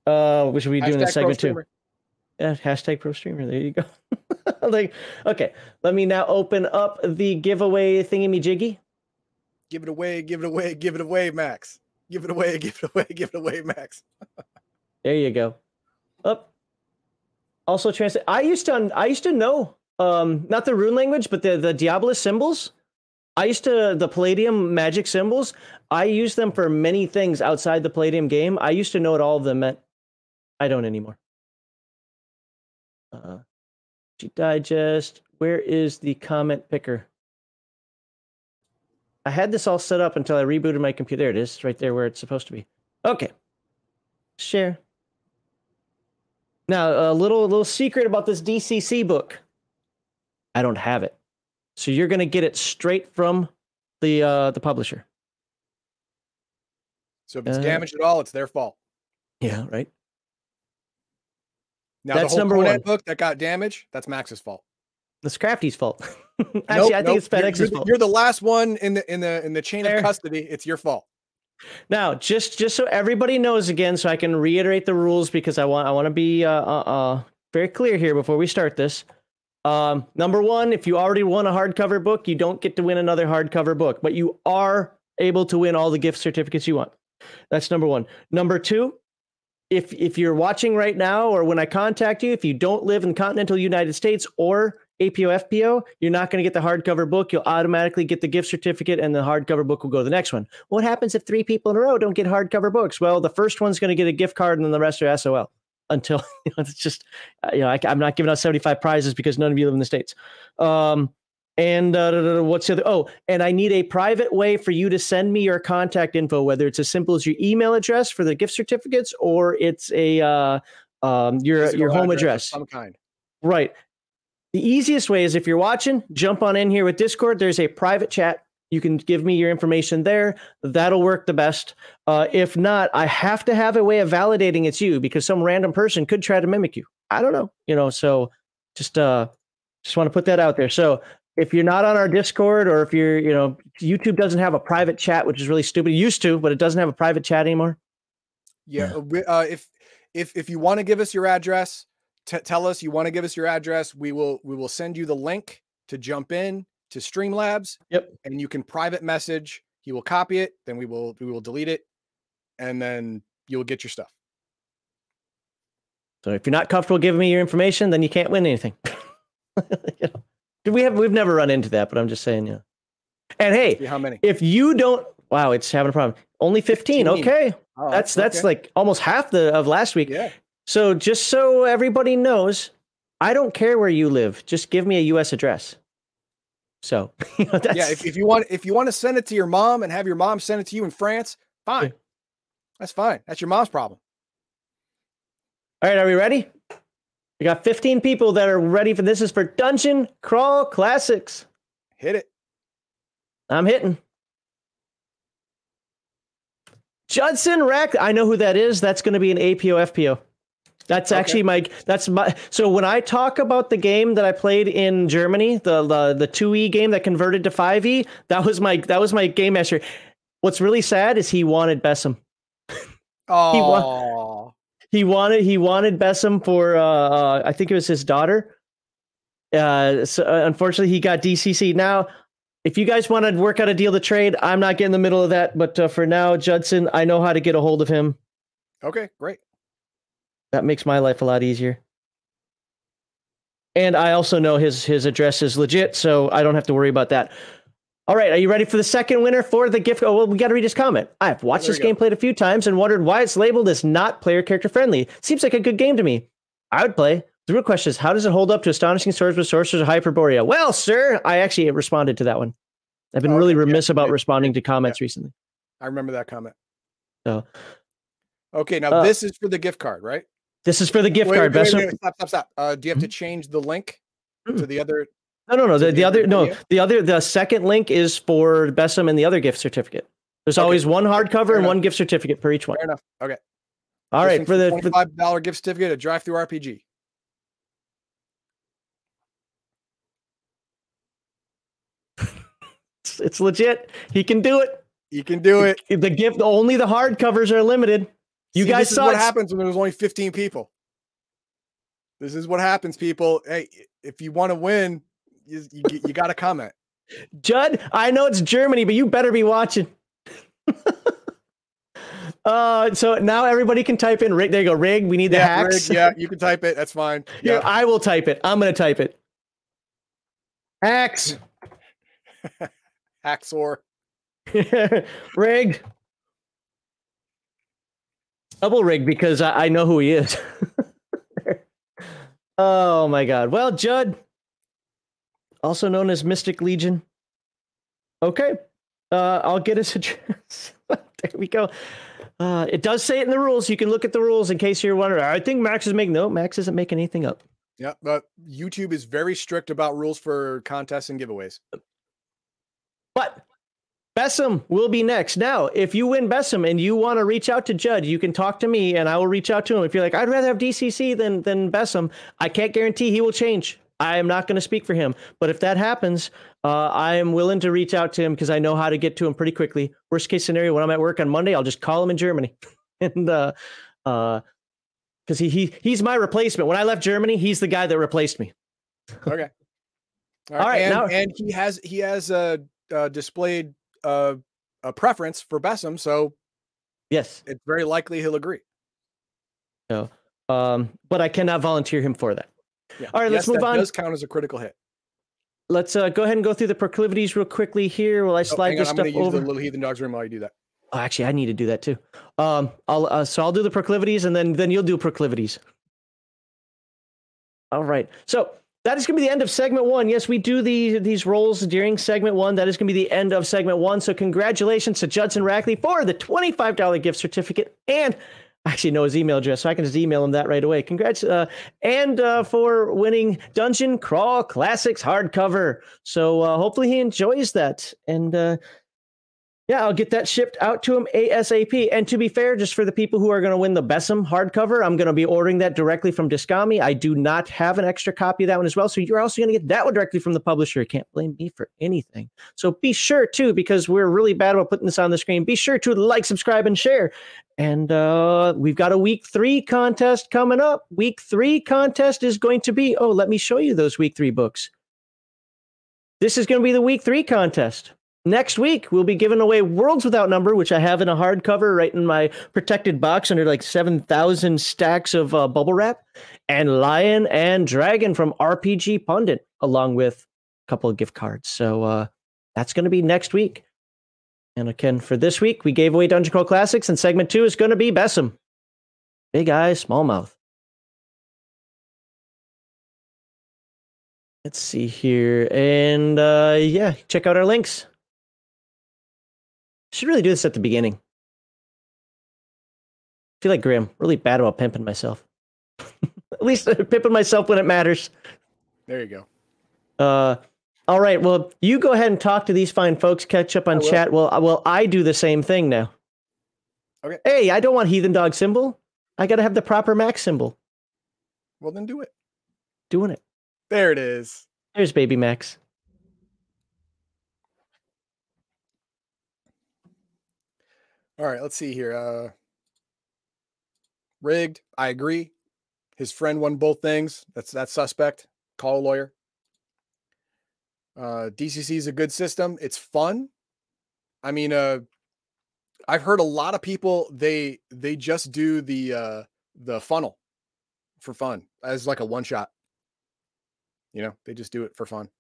Speaker 1: Uh, which we'll be doing in segment two. Yeah, hashtag pro streamer. There you go. *laughs* like, okay, let me now open up the giveaway thingy me jiggy.
Speaker 3: Give it away, give it away, give it away, Max. Give it away, *laughs* give it away, give it away, Max.
Speaker 1: There you go. Up. Also, translate. I used to. I used to know. Um, not the rune language, but the the Diabolus symbols. I used to the Palladium magic symbols. I used them for many things outside the Palladium game. I used to know what all of them meant. I don't anymore. Uh, digest. Where is the comment picker? I had this all set up until I rebooted my computer. There it is, right there where it's supposed to be. Okay. Share. Now, a little little secret about this DCC book. I don't have it, so you're gonna get it straight from the uh, the publisher.
Speaker 3: So if it's
Speaker 1: Uh,
Speaker 3: damaged at all, it's their fault.
Speaker 1: Yeah, right.
Speaker 3: Now
Speaker 1: That's
Speaker 3: the whole
Speaker 1: number
Speaker 3: Conan
Speaker 1: one.
Speaker 3: book that got damaged, that's Max's fault.
Speaker 1: That's Crafty's fault. *laughs* Actually,
Speaker 3: Nope,
Speaker 1: I think
Speaker 3: nope.
Speaker 1: it's
Speaker 3: You're- you're, the- You're the last one in the in the in the chain
Speaker 1: Fair.
Speaker 3: of custody. It's your fault.
Speaker 1: Now, just just so everybody knows again, so I can reiterate the rules because I want I want to be uh, uh, uh, very clear here before we start this. Um, number one, if you already won a hardcover book, you don't get to win another hardcover book, but you are able to win all the gift certificates you want. That's number one. Number two, if if you're watching right now or when I contact you, if you don't live in the continental United States or APO FPO, you're not going to get the hardcover book. You'll automatically get the gift certificate, and the hardcover book will go to the next one. What happens if three people in a row don't get hardcover books? Well, the first one's going to get a gift card, and then the rest are SOL. Until *laughs* you know, it's just uh, you know, I, am not giving out 75 prizes because none of you live in the states. Um, and uh, what's the other? Oh, and I need a private way for you to send me your contact info, whether it's as simple as your email address for the gift certificates or it's a uh, um, your
Speaker 3: Physical
Speaker 1: your home
Speaker 3: of
Speaker 1: address.
Speaker 3: some kind.
Speaker 1: Right. The easiest way is if you're watching, jump on in here with Discord. There's a private chat. You can give me your information there. That'll work the best. Uh, if not, I have to have a way of validating it's you because some random person could try to mimic you. I don't know, you know. So just uh, just want to put that out there. So if you're not on our Discord or if you're, you know, YouTube doesn't have a private chat, which is really stupid. It used to, but it doesn't have a private chat anymore.
Speaker 3: Yeah. uh, we- Uh, if if if you want to give us your address, t- tell us you want to give us your address. We will we will send you the link to jump in to Streamlabs.
Speaker 1: Yep.
Speaker 3: And you can private message. He will copy it. Then we will we will delete it, and then you'll get your stuff.
Speaker 1: So if you're not comfortable giving me your information, then you can't win anything. *laughs* You know? We have we've never run into that, but I'm just saying, yeah. And hey,
Speaker 3: how many?
Speaker 1: if you don't, wow, it's having a problem. Only 15.
Speaker 3: 15.
Speaker 1: Okay,
Speaker 3: Oh,
Speaker 1: that's that's
Speaker 3: okay.
Speaker 1: like almost half the of last week.
Speaker 3: yeah.
Speaker 1: So just so everybody knows, I don't care where you live. Just give me a U.S. address. So *laughs* you know, that's,
Speaker 3: yeah. If, if you want if you want to send it to your mom and have your mom send it to you in France, fine.
Speaker 1: Yeah.
Speaker 3: That's fine. That's your mom's problem.
Speaker 1: all right, are we ready? We got 15 people that are ready for this. Is for Dungeon Crawl Classics.
Speaker 3: Hit it.
Speaker 1: I'm hitting. Judson Rack. I know who that is. That's going to be an APO FPO. That's
Speaker 3: Okay.
Speaker 1: actually my. That's my. So when I talk about the game that I played in Germany, the the the two E game that converted to five E, that was my that was my game master. What's really sad is he wanted Bessem.
Speaker 3: Oh, *laughs*
Speaker 1: He wanted he wanted Bessem for uh, uh I think it was his daughter. Uh, so uh, unfortunately, he got DCC. Now, if you guys want to work out a deal to trade, I'm not getting in the middle of that. But uh, for now, Judson, I know how to get a hold of him.
Speaker 3: okay, great.
Speaker 1: That makes my life a lot easier. And I also know his his address is legit, so I don't have to worry about that. All right, are you ready for the second winner for the gift? Oh, well, we got to read his comment. I've watched
Speaker 3: There
Speaker 1: this game played a few times and wondered why it's labeled as not player character friendly. Seems like a good game to me. I would play. The real question is, how does it hold up to Astonishing Swordsmen & Sorcerers of Hyperborea? Well, sir, I actually responded to that one. I've been
Speaker 3: Oh,
Speaker 1: really
Speaker 3: okay, yeah,
Speaker 1: remiss about
Speaker 3: yeah,
Speaker 1: responding to comments recently.
Speaker 3: I remember that comment.
Speaker 1: So
Speaker 3: Okay, now
Speaker 1: Uh,
Speaker 3: this is for the gift card, right?
Speaker 1: This is for the gift
Speaker 3: Wait,
Speaker 1: card.
Speaker 3: wait, wait, wait, stop, stop, stop. Uh, do you have to change the link to the other?
Speaker 1: No, no, no. The,
Speaker 3: the
Speaker 1: the
Speaker 3: other
Speaker 1: no, the other the second link is for Bessem and the other gift certificate. There's
Speaker 3: Okay.
Speaker 1: always one hardcover and one gift certificate for each one.
Speaker 3: Fair enough. Okay.
Speaker 1: All right, for the
Speaker 3: twenty-five dollar gift certificate, a DriveThruRPG.
Speaker 1: it's, it's legit. He can do it.
Speaker 3: You can do it.
Speaker 1: The gift only the hardcovers are limited. You
Speaker 3: See,
Speaker 1: guys
Speaker 3: this is
Speaker 1: saw
Speaker 3: what happens when there's only 15 people. This is what happens, people. Hey, if you want to win, you, you, you got to comment. *laughs*
Speaker 1: Judd, I know it's Germany, but you better be watching. *laughs* uh, so now everybody can type in rig. There you go, rig. We need the
Speaker 3: Yeah, Rig,
Speaker 1: hacks.
Speaker 3: yeah, *laughs* you can type it. That's fine.
Speaker 1: Here,
Speaker 3: Yeah.
Speaker 1: I will type it. I'm gonna type it. Hacks.
Speaker 3: Hacksaw.
Speaker 1: rig. Double rig because I, I know who he is. *laughs* oh my god. Well, Judd, also known as Mystic Legion. Okay. Uh, I'll get his address. *laughs* there we go. Uh, it does say it in the rules. You can look at the rules in case you're wondering. I think Max is making no. Max isn't making anything up.
Speaker 3: Yeah, but YouTube is very strict about rules for contests and giveaways.
Speaker 1: But Bessem will be next. Now, if you win Bessem and you want to reach out to Judd, you can talk to me and I will reach out to him. If you're like, I'd rather have DCC than than Bessem, I can't guarantee he will change. I am not going to speak for him. But if that happens, uh, I am willing to reach out to him because I know how to get to him pretty quickly. Worst case scenario, when I'm at work on Monday, I'll just call him in Germany. *laughs* and uh uh because he, he he's my replacement. When I left Germany, he's the guy that replaced me.
Speaker 3: Okay. All
Speaker 1: All right,
Speaker 3: and,
Speaker 1: now-
Speaker 3: and he has he has uh, uh displayed uh, a preference for Bessem, so
Speaker 1: Yes.
Speaker 3: it's very likely he'll agree.
Speaker 1: No, Um, but I cannot volunteer him for that.
Speaker 3: Yeah.
Speaker 1: All right, let's move on.
Speaker 3: Does count as a critical hit.
Speaker 1: Let's uh, go ahead and go through the proclivities real quickly here while I
Speaker 3: Oh,
Speaker 1: slide
Speaker 3: on,
Speaker 1: this
Speaker 3: I'm
Speaker 1: stuff
Speaker 3: going to use
Speaker 1: over.
Speaker 3: the little heathen dogs room while you do that.
Speaker 1: Oh, actually, I need to do that too. Um, I'll uh, so I'll do the proclivities and then then you'll do proclivities. All right. So that is going to be the end of segment one. Yes, we do the these roles during segment one. That is going to be the end of segment one. So congratulations to Judson Rackley for the twenty five dollar gift certificate and. I actually know his email address, so I can just email him that right away. Congrats, uh, and uh, for winning Dungeon Crawl Classics hardcover. So uh, hopefully he enjoys that, and uh, yeah, I'll get that shipped out to him ASAP. And to be fair, just for the people who are going to win the Bessem hardcover, I'm going to be ordering that directly from Dyskami. I do not have an extra copy of that one as well. So you're also going to get that one directly from the publisher. You can't blame me for anything. So be sure to, because we're really bad about putting this on the screen, be sure to like, subscribe, and share. And uh, we've got a week three contest coming up. Week three contest is going to be, oh, let me show you those week three books. This is going to be the week three contest. Next week, we'll be giving away Worlds Without Number, which I have in a hardcover right in my protected box under like 7,000 stacks of uh, bubble wrap, and Lion and Dragon from RPG Pundit, along with a couple of gift cards. So uh, that's going to be next week. And again, for this week, we gave away Dungeon Crawl Classics, and segment two is going to be Bessem. Big eye, small mouth. Let's see here. And uh, yeah, check out our links. Should really do this at the beginning. I feel like Graham, really bad about pimping myself. *laughs* at least pimping myself when it matters.
Speaker 3: There you go.
Speaker 1: Uh, all right. Well, you go ahead and talk to these fine folks. Catch up on chat. Well, uh, well, I do the same thing now.
Speaker 3: Okay.
Speaker 1: Hey, I don't want heathen dog symbol. I got to have the proper Max symbol.
Speaker 3: Well, then do it.
Speaker 1: Doing it.
Speaker 3: There it is.
Speaker 1: There's baby Max.
Speaker 3: All right, let's see here. Uh rigged. I agree. His friend won both things. That's that's suspect. Call a lawyer. Uh DCC is a good system. It's fun. I mean, uh I've heard a lot of people they they just do the uh the funnel for fun as like a one shot. You know, they just do it for fun.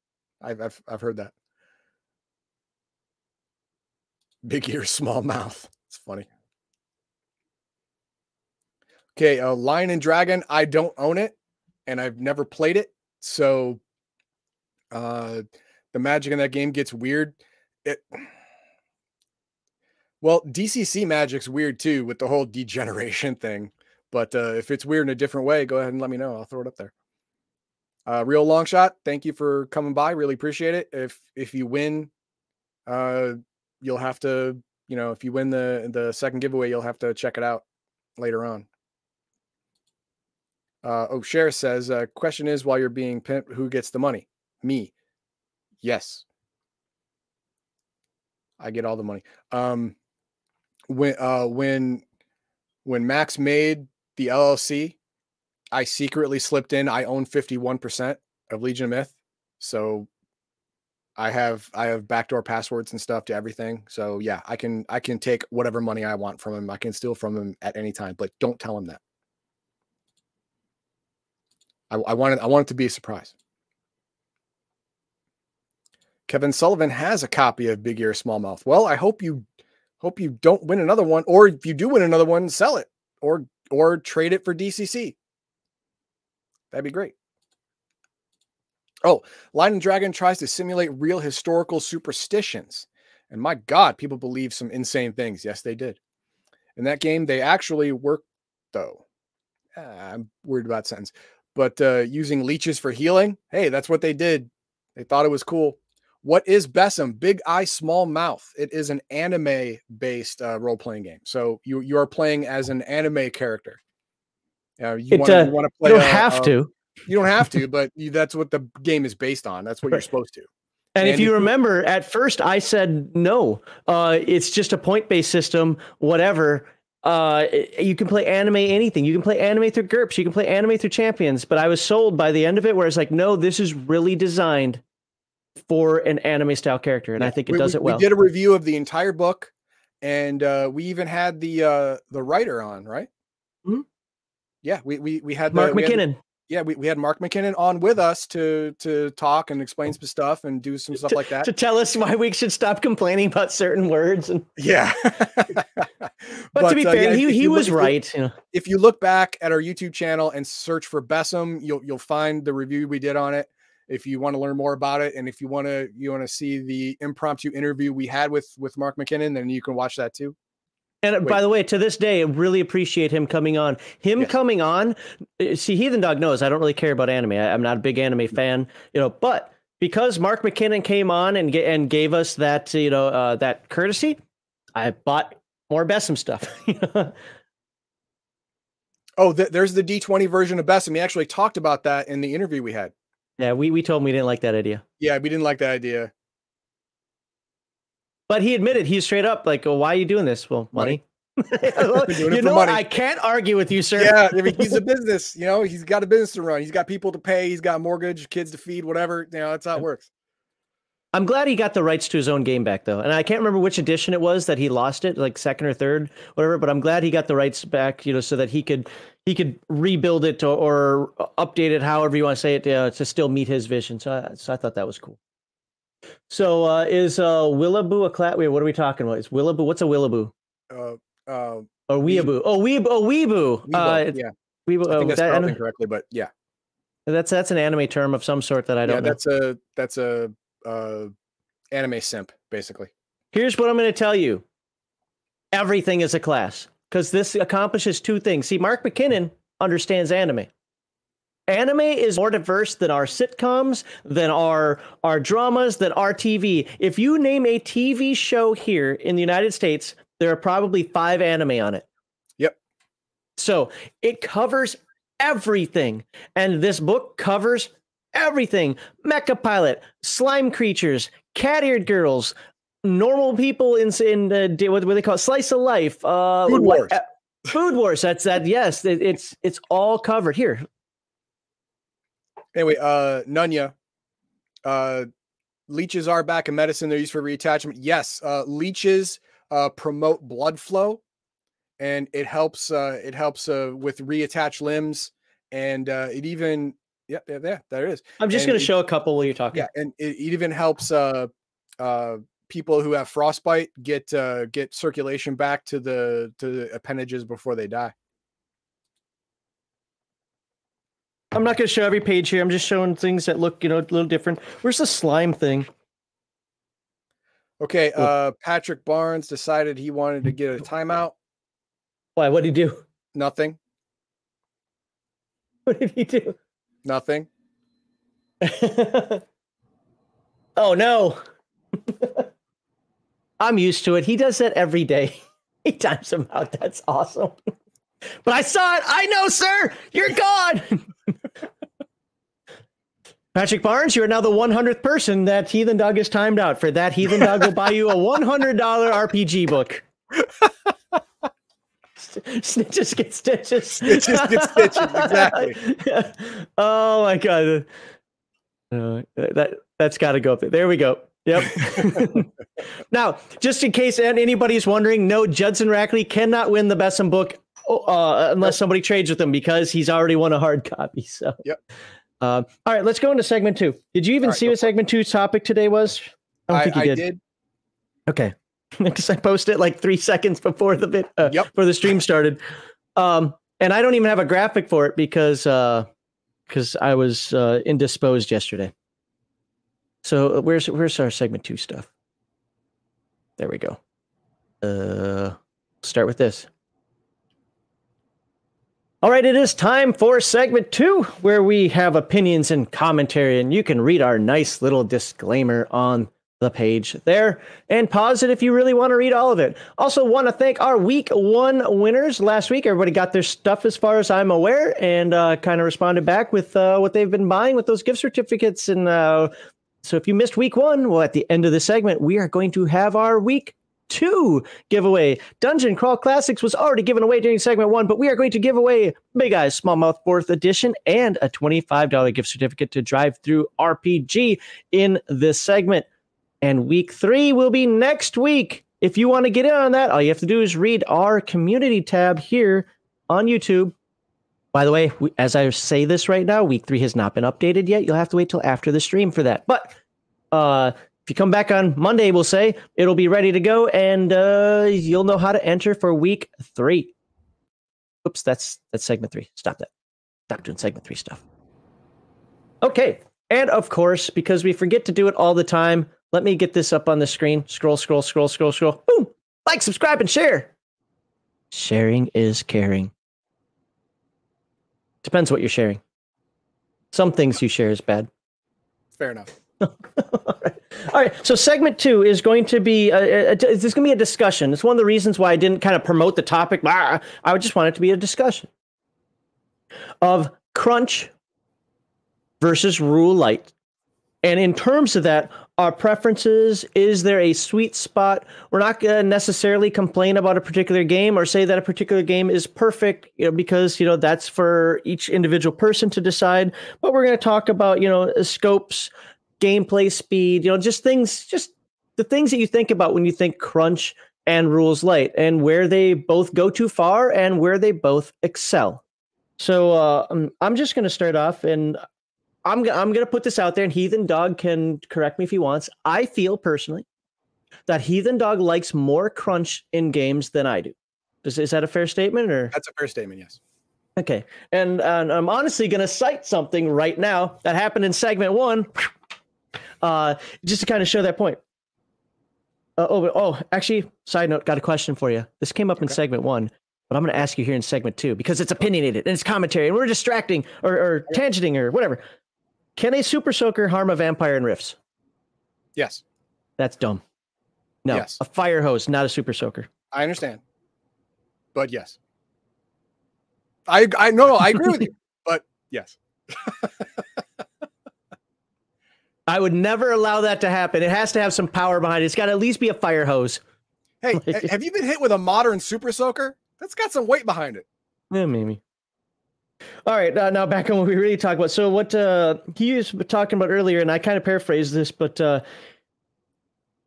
Speaker 3: I've I've I've heard that. Big ears, small mouth. It's funny. Okay, uh, Lion and Dragon. I don't own it, and I've never played it, so uh, the magic in that game gets weird. It Well, DCC Magic's weird too with the whole degeneration thing. But uh, if it's weird in a different way, go ahead and let me know. I'll throw it up there. Uh, real long shot. Thank you for coming by. Really appreciate it. If if you win, uh, you'll have to. You know, if you win the the second giveaway, you'll have to check it out later on. Uh, oh, Cher says, uh, question is while you're being pimped, who gets the money? Me. Yes. I get all the money. Um, when uh, when when Max made the LLC, I secretly slipped in. I own 51% of Legion of Myth. So I have I have backdoor passwords and stuff to everything. So yeah, I can I can take whatever money I want from him. I can steal from him at any time, but don't tell him that. I, I wanted I want it to be a surprise. Kevin Sullivan has a copy of Big Ear Smallmouth. Well, I hope you hope you don't win another one, or if you do win another one, sell it or or trade it for DCC. That'd be great. Oh, Lion and Dragon tries to simulate real historical superstitions. And my God, people believe some insane things. Yes, they did. In that game, they actually worked, though. Uh, I'm worried about sentence. But uh, using leeches for healing, hey, that's what they did. They thought it was cool. What is Besom? Big Eye, Small Mouth. It is an anime based uh, role playing game. So you you are playing as an anime character. Uh, you want
Speaker 1: uh,
Speaker 3: to play.
Speaker 1: You don't
Speaker 3: a-
Speaker 1: have
Speaker 3: a-
Speaker 1: to.
Speaker 3: You don't have to, but you, that's what the game is based on. That's what you're supposed to.
Speaker 1: And, if
Speaker 3: And
Speaker 1: you
Speaker 3: if you-
Speaker 1: remember, at first I said no. Uh, it's just a point-based system. Whatever. Uh, you can play anime anything. You can play anime through GURPS. You can play anime through Champions. But I was sold by the end of it, where it's like, no, this is really designed for an anime style character, and I think it
Speaker 3: We-
Speaker 1: does
Speaker 3: we,
Speaker 1: it well.
Speaker 3: We did a review of the entire book, and uh, we even had the uh, the writer on, right?
Speaker 1: Mhm.
Speaker 3: Yeah, we we we had the,
Speaker 1: Mark
Speaker 3: we had
Speaker 1: MacKinnon.
Speaker 3: Yeah, we, we had Mark MacKinnon on with us to to talk and explain some stuff and do some stuff like that.
Speaker 1: to tell us why we should stop complaining about certain words. And *laughs*
Speaker 3: yeah. *laughs*
Speaker 1: but, to be
Speaker 3: uh,
Speaker 1: fair,
Speaker 3: yeah,
Speaker 1: he, he
Speaker 3: you look-
Speaker 1: was
Speaker 3: if you-
Speaker 1: right. Know,
Speaker 3: if you look back at our YouTube channel and search for Besom, you'll you'll find the review we did on it. If you want to learn more about it, and if you want to you want to see the impromptu interview we had with with Mark MacKinnon, then you can watch that too.
Speaker 1: And
Speaker 3: Wait.
Speaker 1: by the way, to this day, I really appreciate him coming on. Him
Speaker 3: Yes.
Speaker 1: coming on. uh, See, Heathen Dog knows I don't really care about anime. I, I'm not a big anime fan. You know, but because Mark MacKinnon came on and and gave us that you know uh, that courtesy, I bought more Besom stuff. *laughs*
Speaker 3: Oh, th- there's the D20 version of Besom. He actually talked about that in the interview we had.
Speaker 1: yeah, we we told him we didn't like that idea.
Speaker 3: Yeah, we didn't like that idea.
Speaker 1: But he admitted he's straight up like, oh, "Why are you doing this?" Well, money. *laughs* Well, you know, what?
Speaker 3: money.
Speaker 1: I can't argue with you, sir.
Speaker 3: Yeah, I mean, he's a *laughs* business. You know, he's got a business to run. He's got people to pay. He's got mortgage, kids to feed, whatever. You know, that's how it works.
Speaker 1: I'm glad he got the rights to his own game back though, and I can't remember which edition it was that he lost it, like second or third, whatever. But I'm glad he got the rights back, you know, so that he could he could rebuild it or, or update it, however you want to say it, uh, to still meet his vision. So, I, so I thought that was cool. So uh, is uh, Willaboo a class? Wait, what are we talking about? Is Willaboo? What's a Willaboo?
Speaker 3: Uh, uh,
Speaker 1: Or Weeaboo? Oh, Weeb, oh, Weeboo.
Speaker 3: Weibo,
Speaker 1: Uh,
Speaker 3: yeah. I
Speaker 1: Oh,
Speaker 3: think that's
Speaker 1: that-
Speaker 3: spelled
Speaker 1: I know-
Speaker 3: incorrectly, but yeah,
Speaker 1: that's that's an anime term of some sort that I don't know.
Speaker 3: that's a that's a uh, anime simp basically.
Speaker 1: Here's what I'm going to tell you. Everything is a class because this accomplishes two things. See, Mark MacKinnon understands anime. Anime is more diverse than our sitcoms, than our our dramas, than our TV. If you name a TV show here in the United States, there are probably five anime on it.
Speaker 3: Yep.
Speaker 1: So it covers everything, and this book covers everything: mecha pilot, slime creatures, cat-eared girls, normal people in in the what, what they call it, slice of life. Uh,
Speaker 3: Food
Speaker 1: what-
Speaker 3: Wars.
Speaker 1: uh, food wars. That's that. Yes, it, it's it's all covered here.
Speaker 3: Anyway, uh, Nunya, uh, leeches are back in medicine. They're used for reattachment. Yes, uh, leeches uh, promote blood flow, and it helps. Uh, it helps uh, with reattached limbs, and uh, it even yeah, yeah, yeah, there it is.
Speaker 1: I'm just going to show a couple while you're talking.
Speaker 3: Yeah, and it, it even helps uh, uh, people who have frostbite get uh, get circulation back to the to the appendages before they die.
Speaker 1: I'm not going to show every page here. I'm just showing things that look, you know, a little different. Where's the slime thing?
Speaker 3: Okay, uh, Patrick Barnes decided he wanted to get a timeout.
Speaker 1: Why? *laughs* What did he do?
Speaker 3: Nothing.
Speaker 1: What did he do?
Speaker 3: Nothing.
Speaker 1: oh no. *laughs* I'm used to it. He does that every day. *laughs* He times them out. That's awesome. But I saw it. I know, sir. You're gone. *laughs* Patrick Barnes, you are now the 100th person that Heathen Dog is timed out. For that, Heathen Dog will buy you a $100 RPG book. *laughs* Snitches get stitches.
Speaker 3: Snitches get stitches. Exactly. *laughs*
Speaker 1: oh my god. Uh, that that's got to go up there. There we go. Yep. now, just in case anybody's wondering, no, Judson Rackley cannot win the Besom book uh, unless somebody trades with him because he's already won a hard copy. *laughs* So.
Speaker 3: Yep.
Speaker 1: Uh, all right, let's go into segment two. Did you even
Speaker 3: right,
Speaker 1: see what segment two topic today was?
Speaker 3: I don't think you did. did.
Speaker 1: Okay. *laughs* Because I posted like three *laughs* seconds before the bit uh,
Speaker 3: yep.
Speaker 1: before the stream started. Um, and I don't even have a graphic for it because uh, because I was uh, indisposed yesterday. So uh, where's where's our segment two stuff? There we go. Uh, start with this. All right, it is time for segment two, where we have opinions and commentary, and you can read our nice little disclaimer on the page there and pause it if you really want to read all of it. Also, want to thank our week one winners. Last week, everybody got their stuff as far as I'm aware and uh, kind of responded back with uh, what they've been buying with those gift certificates. And uh, so, if you missed week one, well, at the end of the segment, we are going to have our week two giveaway. Dungeon Crawl Classics was already given away during segment one, but we are going to give away Big Eyes Small Mouth fourth edition and a $25 gift certificate to drive through RPG in this segment. And week three will be next week. If you want to get in on that, all you have to do is read our community tab here on YouTube. By the way, as I say this right now, week three has not been updated yet. You'll have to wait till after the stream for that. But uh, you come back on Monday, we'll say it'll be ready to go and uh, you'll know how to enter for week three. Oops, that's that's segment three. Stop that. Stop doing segment three stuff. Okay. And of course, because we forget to do it all the time, let me get this up on the screen. Scroll, scroll, scroll, scroll, scroll. Boom! Like, subscribe, and share. Sharing is caring. Depends what you're sharing. Some things you share is bad.
Speaker 3: Fair enough. *laughs*
Speaker 1: All, right. So segment two is going to be a, a, there's going to be a discussion. It's one of the reasons why I didn't kind of promote the topic. I just want it to be a discussion of crunch versus rule light. And in terms of that, our preferences is there a sweet spot we're not going to necessarily complain about a particular game or say that a particular game is perfect you know because you know that's for each individual person to decide but we're going to talk about you know scopes gameplay speed you know just things just the things that you think about when you think crunch and rules light and where they both go too far and where they both excel so uh, i'm just going to start off and I'm I'm gonna put this out there, and Heathen Dog can correct me if he wants. I feel personally that Heathen Dog likes more crunch in games than I do. Is is that a fair statement, or
Speaker 3: that's a fair statement? Yes.
Speaker 1: Okay, and, and I'm honestly gonna cite something right now that happened in segment one, uh, just to kind of show that point. Uh, oh, oh, actually, side note, got a question for you. This came up okay. in segment one, but I'm going to ask you here in segment two because it's opinionated and it's commentary and we're distracting or, or tangenting or whatever. Can a super soaker harm a vampire in rifts?
Speaker 3: Yes.
Speaker 1: That's dumb. No, yes. a fire hose, not a super soaker.
Speaker 3: I understand. But yes. I I no, no I agree with you. *laughs* But yes. *laughs*
Speaker 1: I would never allow that to happen. It has to have some power behind it. It's got to at least be a fire hose.
Speaker 3: Hey, *laughs* have you been hit with a modern super soaker? That's got some weight behind it.
Speaker 1: Yeah, maybe. All right, uh, now back on what we really talk about. So what uh, he was talking about earlier, and I kind of paraphrased this, but uh,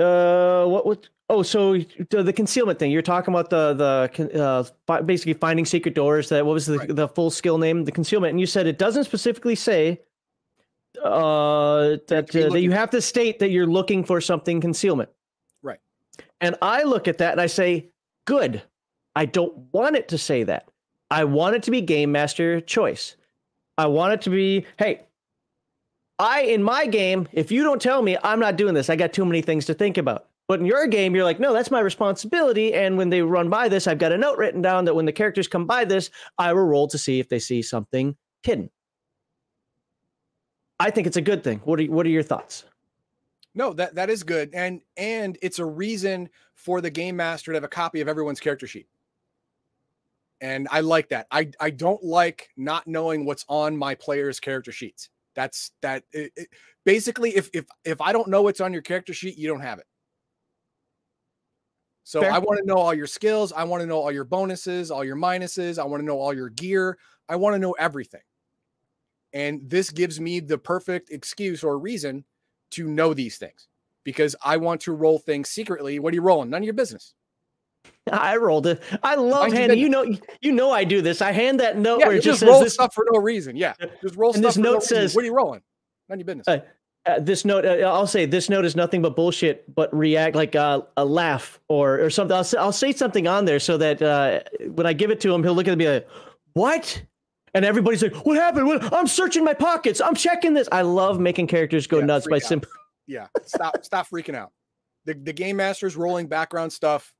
Speaker 1: uh, what what? Oh, so the, the concealment thing. You're talking about the the uh, basically finding secret doors. That what was the right. the full skill name? The concealment, and you said it doesn't specifically say uh, that uh, that you have to state that you're looking for something concealment.
Speaker 3: Right.
Speaker 1: And I look at that and I say, good. I don't want it to say that. I want it to be game master choice. I want it to be, hey, I in my game, if you don't tell me, I'm not doing this. I got too many things to think about. But in your game, you're like, no, that's my responsibility. And when they run by this, I've got a note written down that when the characters come by this, I will roll to see if they see something hidden. I think it's a good thing. What are what are your thoughts?
Speaker 3: No, that that is good, and and it's a reason for the game master to have a copy of everyone's character sheet. And I like that. I I don't like not knowing what's on my players' character sheets. That's that. It, it, basically, if if if I don't know what's on your character sheet, you don't have it. So Fair. I want to know all your skills. I want to know all your bonuses, all your minuses. I want to know all your gear. I want to know everything. And this gives me the perfect excuse or reason to know these things because I want to roll things secretly. What are you rolling? None of your business.
Speaker 1: I rolled it. I love Mind handing. You know, you know, I do this. I hand that note
Speaker 3: yeah,
Speaker 1: where it
Speaker 3: just,
Speaker 1: just
Speaker 3: roll
Speaker 1: this,
Speaker 3: stuff for no reason. Yeah, just roll.
Speaker 1: And this note no says,
Speaker 3: reason. "What are you rolling? None of your business."
Speaker 1: Uh, uh, this note, uh, I'll say this note is nothing but bullshit. But react like uh, a laugh or or something. I'll say, I'll say something on there so that uh, when I give it to him, he'll look at me like, "What?" And everybody's like, "What happened? What? I'm searching my pockets. I'm checking this." I love making characters go
Speaker 3: yeah,
Speaker 1: nuts by simple.
Speaker 3: Yeah, stop, stop freaking out. The the game master's rolling background stuff.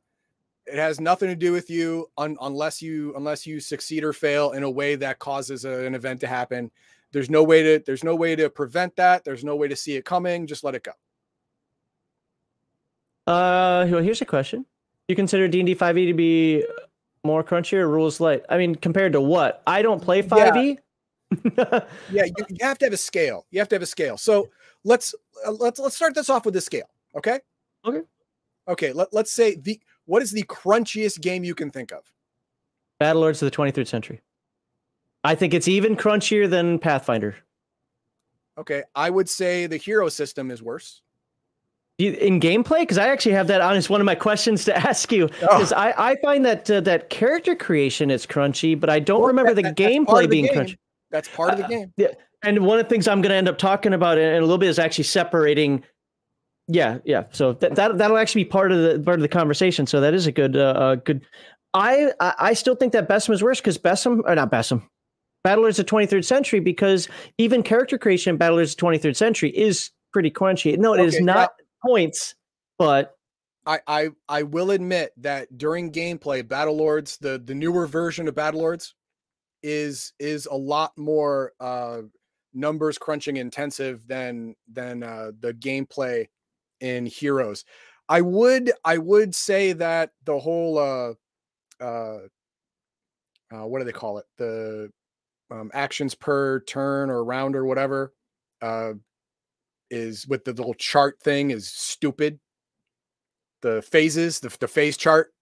Speaker 3: It has nothing to do with you un, unless you unless you succeed or fail in a way that causes a, an event to happen. There's no way to there's no way to prevent that. There's no way to see it coming. Just let it go.
Speaker 1: Uh, well, here's a question: You consider D and D five E to be more crunchy or rules light? I mean, compared to what? I don't play five E.
Speaker 3: Yeah, *laughs* yeah you, you, have to have a scale. You have to have a scale. So let's uh, let's let's start this off with the scale. Okay.
Speaker 1: Okay.
Speaker 3: Okay. Let, let's say the what is the crunchiest game you can think of?
Speaker 1: Battlelords of the 23rd century. I think it's even crunchier than Pathfinder.
Speaker 3: Okay, I would say the hero system is worse.
Speaker 1: In gameplay, because I actually have that on as one of my questions to ask you. Because oh. I, I find that uh, that character creation is crunchy, but I don't well, remember that, the that, gameplay being game. crunchy.
Speaker 3: That's part of the uh, game.
Speaker 1: Yeah, and one of the things I'm going to end up talking about in, in, a little bit is actually separating. Yeah, yeah. So that, that that'll actually be part of the part of the conversation. So that is a good, uh, uh good. I, I still think that BESM is worse because BESM or not BESM, Battlers of 23rd Century because even character creation in Battlers of 23rd Century is pretty crunchy. No, it okay, is not points, but
Speaker 3: I, I I will admit that during gameplay, Battle Lords, the the newer version of Battle Lords, is is a lot more uh numbers crunching intensive than than uh the gameplay in Heroes. I would I would say that the whole uh uh, uh what do they call it? The um, actions per turn or round or whatever uh is with the little chart thing is stupid. The phases, the, the phase chart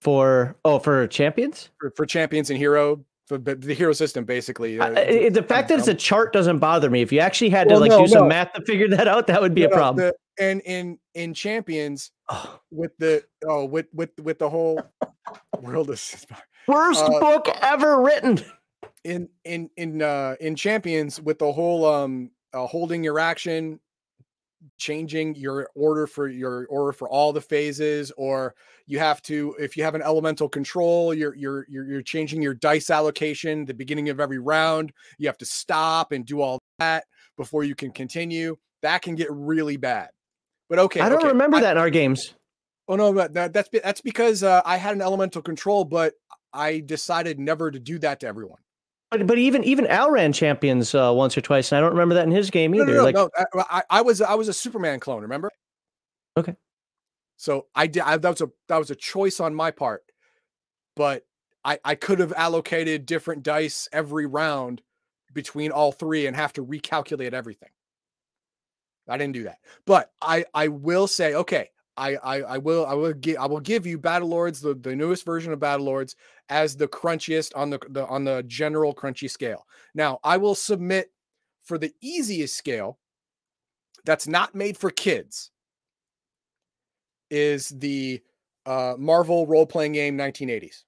Speaker 1: for oh for champions
Speaker 3: for, for champions and hero the, the hero system basically
Speaker 1: uh, uh, the fact that it's a chart doesn't bother me if you actually had to like no, do some no. math to figure that out that would be no, a problem
Speaker 3: the, and in in champions oh. with the oh with with with the whole world is
Speaker 1: worst uh, book ever written
Speaker 3: in in in uh in champions with the whole um uh, holding your action changing your order for your order for all the phases or you have to if you have an elemental control you're you're you're, you're changing your dice allocation the beginning of every round you have to stop and do all that before you can continue that can get really bad but okay
Speaker 1: i don't
Speaker 3: okay.
Speaker 1: remember I, that in our games
Speaker 3: oh no but that, that's that's because uh, i had an elemental control but i decided never to do that to everyone
Speaker 1: but but even even Al ran champions uh, once or twice, and I don't remember that in his game either.
Speaker 3: No, no, no,
Speaker 1: like,
Speaker 3: no. I, I, was I was a Superman clone. Remember?
Speaker 1: Okay.
Speaker 3: So I did. I, that was a that was a choice on my part, but I I could have allocated different dice every round between all three and have to recalculate everything. I didn't do that, but I I will say okay. I, I, I will I will give I will give you Battle Lords the, the newest version of Battle Lords as the crunchiest on the, the on the general crunchy scale. Now I will submit for the easiest scale that's not made for kids is the uh, Marvel role playing game 1980s.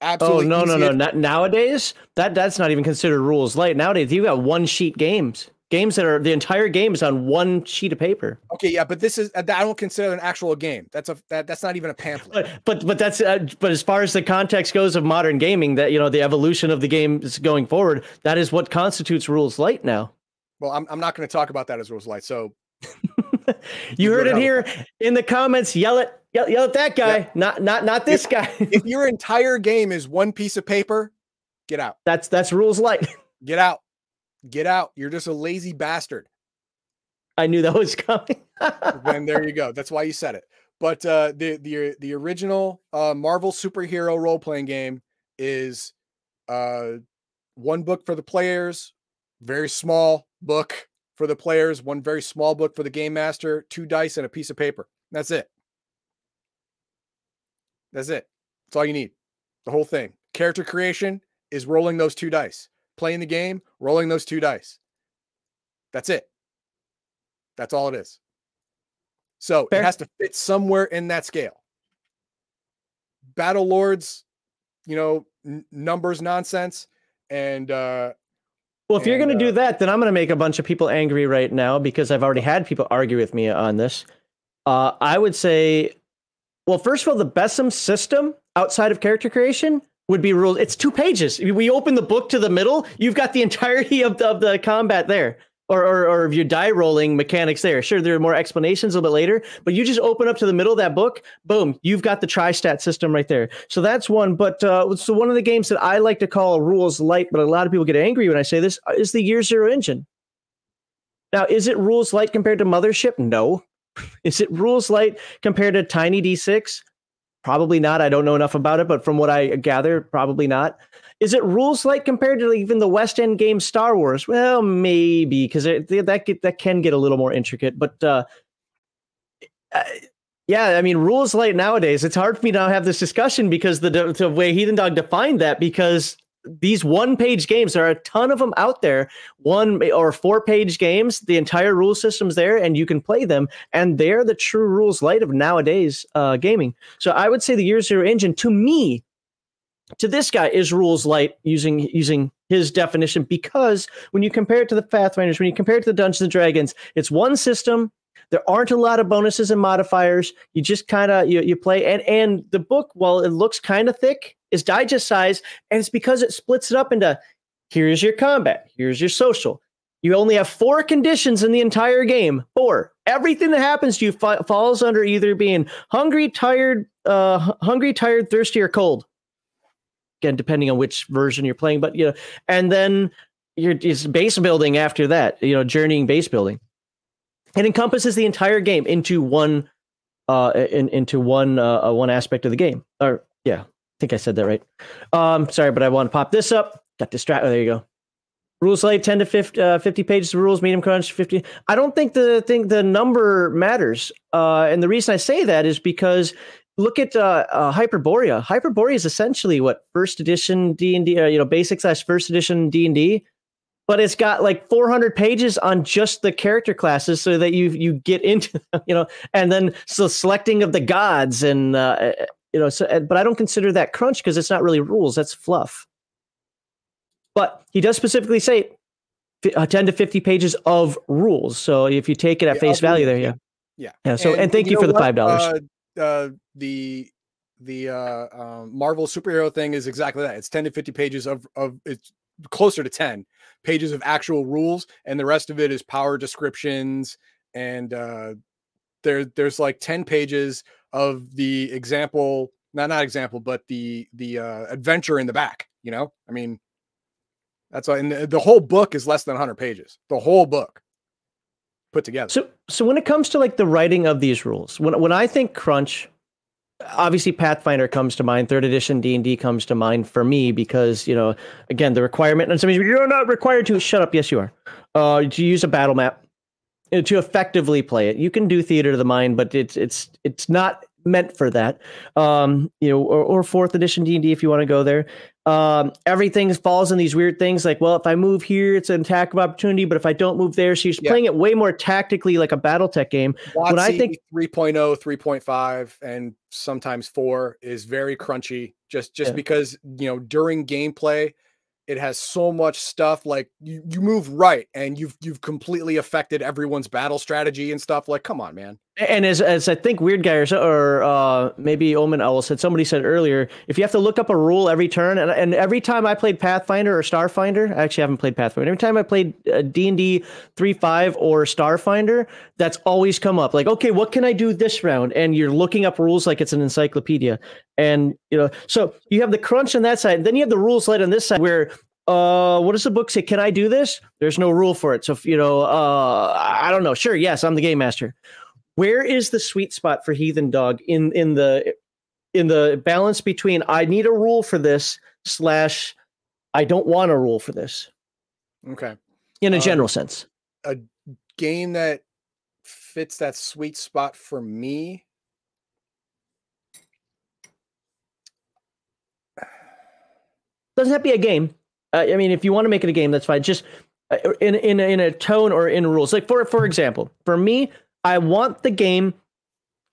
Speaker 1: Absolutely. Oh no no no! Not nowadays that that's not even considered rules light. Nowadays you got one sheet games games that are the entire game is on one sheet of paper.
Speaker 3: Okay, yeah, but this is I don't consider an actual game. That's a that, that's not even a pamphlet.
Speaker 1: But but but that's uh, but as far as the context goes of modern gaming, that you know the evolution of the game is going forward, that is what constitutes rules light now.
Speaker 3: Well, I'm, I'm not going to talk about that as Rules Light. So *laughs*
Speaker 1: you heard it here in the comments. Yell it, yell, yell at that guy, yeah. not not not this
Speaker 3: if,
Speaker 1: guy.
Speaker 3: if your entire game is one piece of paper, get out.
Speaker 1: That's that's rules light.
Speaker 3: Get out. Get out. You're just a lazy bastard.
Speaker 1: I knew that was *laughs* coming.
Speaker 3: then there you go. That's why you said it. But uh, the the the original uh, Marvel superhero role playing game is uh, one book for the players, very small book for the players, one very small book for the game master, two dice and a piece of paper. That's it. That's it. That's all you need. The whole thing. Character creation is rolling those two dice. Playing the game, rolling those two dice. That's it. That's all it is. So Fair. it has to fit somewhere in that scale. Battle Lords, you know, n- numbers nonsense. And uh
Speaker 1: well, if and, you're going to uh, do that, then I'm going to make a bunch of people angry right now because I've already had people argue with me on this. Uh, I would say, well, first of all, the BESM system outside of character creation would be rules. It's two pages. We open the book to the middle. You've got the entirety of the, of the combat there or, or, or your die rolling mechanics there. Sure, there are more explanations a little bit later, but you just open up to the middle of that book, boom, you've got the tri-stat system right there. So that's one. But uh, so one of the games that I like to call rules light, but a lot of people get angry when I say this, is the Year Zero engine. Now, is it rules light compared to Mothership? No. *laughs* is it rules light compared to Tiny D6? Probably not. I don't know enough about it, but from what I gather, probably not. Is it rules like compared to even the West End game Star Wars? Well, maybe because that get, that can get a little more intricate. But uh, uh, yeah, I mean, rules light nowadays. It's hard for me to have this discussion because the, the way Heathen Dog defined that because these one page games there are a ton of them out there one or four page games the entire rule system's there and you can play them and they're the true rules light of nowadays uh, gaming so i would say the year zero engine to me to this guy is rules light using using his definition because when you compare it to the Pathfinders, when you compare it to the Dungeons and Dragons, it's one system. There aren't a lot of bonuses and modifiers. You just kind of you, you play and and the book, while it looks kind of thick, is digest size, and it's because it splits it up into here's your combat, here's your social. You only have four conditions in the entire game. Four. Everything that happens to you fa- falls under either being hungry, tired, uh, hungry, tired, thirsty, or cold again depending on which version you're playing but you know and then you're base building after that you know journeying base building it encompasses the entire game into one uh in, into one uh one aspect of the game or yeah think i said that right. Um sorry but i want to pop this up. Got distracted oh, there you go. Rules light 10 to 50, uh, 50 pages of rules medium crunch 50 i don't think the thing the number matters. Uh and the reason i say that is because look at uh, uh, Hyperborea. Hyperborea is essentially what first edition D and D, uh, you know, basic slash first edition D and D, but it's got like 400 pages on just the character classes, so that you you get into, *laughs* you know, and then so selecting of the gods and uh you know, so but I don't consider that crunch because it's not really rules. That's fluff. But he does specifically say uh, 10 to 50 pages of rules. So if you take it at yeah, face value, there, yeah.
Speaker 3: Yeah.
Speaker 1: Yeah. So, and, and thank you, you for the $5. Uh,
Speaker 3: uh, the the uh, um, Marvel superhero thing is exactly that. It's 10 to 50 pages of of it's closer to 10 pages of actual rules, and the rest of it is power descriptions and uh, there there's like 10 pages of the example, not not example, but the the uh, adventure in the back. You know, I mean, that's why. And the, the whole book is less than 100 pages. The whole book put together.
Speaker 1: So so when it comes to like the writing of these rules, when when I think crunch, obviously Pathfinder comes to mind, third edition D&D comes to mind for me because, you know, again, the requirement and somebody's you're not required to shut up. Yes, you are. Uh, to use a battle map to effectively play it. You can do theater of the mind, but it's it's it's not meant for that. Um, you know, or, or fourth edition D and D if you want to go there. Um, everything falls in these weird things like, well, if I move here, it's an attack of opportunity, but if I don't move there, so you're yeah. playing it way more tactically like a battle tech game.
Speaker 3: WotC when I think 3.0, 3.5, and sometimes four is very crunchy, just just yeah. because you know during gameplay, it has so much stuff like you, you move right and you've you've completely affected everyone's battle strategy and stuff like come on man
Speaker 1: and as, as I think Weird Guy or, or uh, maybe Omen Owl said, somebody said earlier, if you have to look up a rule every turn, and, and every time I played Pathfinder or Starfinder, I actually haven't played Pathfinder. Every time I played uh, D and D three five or Starfinder, that's always come up. Like, okay, what can I do this round? And you're looking up rules like it's an encyclopedia, and you know, so you have the crunch on that side, then you have the rules light on this side where uh what does the book say can i do this there's no rule for it so you know uh i don't know sure yes i'm the game master where is the sweet spot for heathen dog in in the in the balance between i need a rule for this slash i don't want a rule for this
Speaker 3: okay.
Speaker 1: In a
Speaker 3: Um,
Speaker 1: general sense.
Speaker 3: a game that fits that sweet spot for me?
Speaker 1: Doesn't to be a game. Uh, i mean if you want to make it a game that's fine. Just uh, in in in a tone or in rules. Like for for example for me i want the game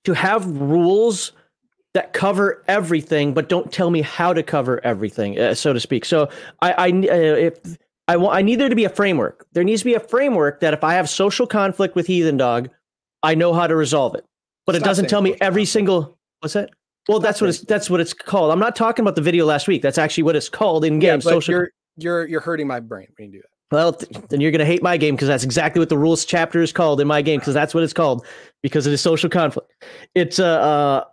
Speaker 1: to have rules that cover everything but don't tell me how to cover everything uh, so to speak so i i uh, if I want I need there to be a framework. There needs to be a framework that if I have social conflict with Heathen Dog, I know how to resolve it. But it doesn't tell me every single what's that? Well,
Speaker 3: Stop
Speaker 1: that's what it's that's what it's called. I'm not talking about the video last week. That's actually what it's called in
Speaker 3: yeah
Speaker 1: game.
Speaker 3: but
Speaker 1: social
Speaker 3: you're you're you're hurting my brain when you do that
Speaker 1: well, th- then you're going to hate my game because that's exactly what the rules chapter is called in my game because that's what it's called because it is social conflict. It's uh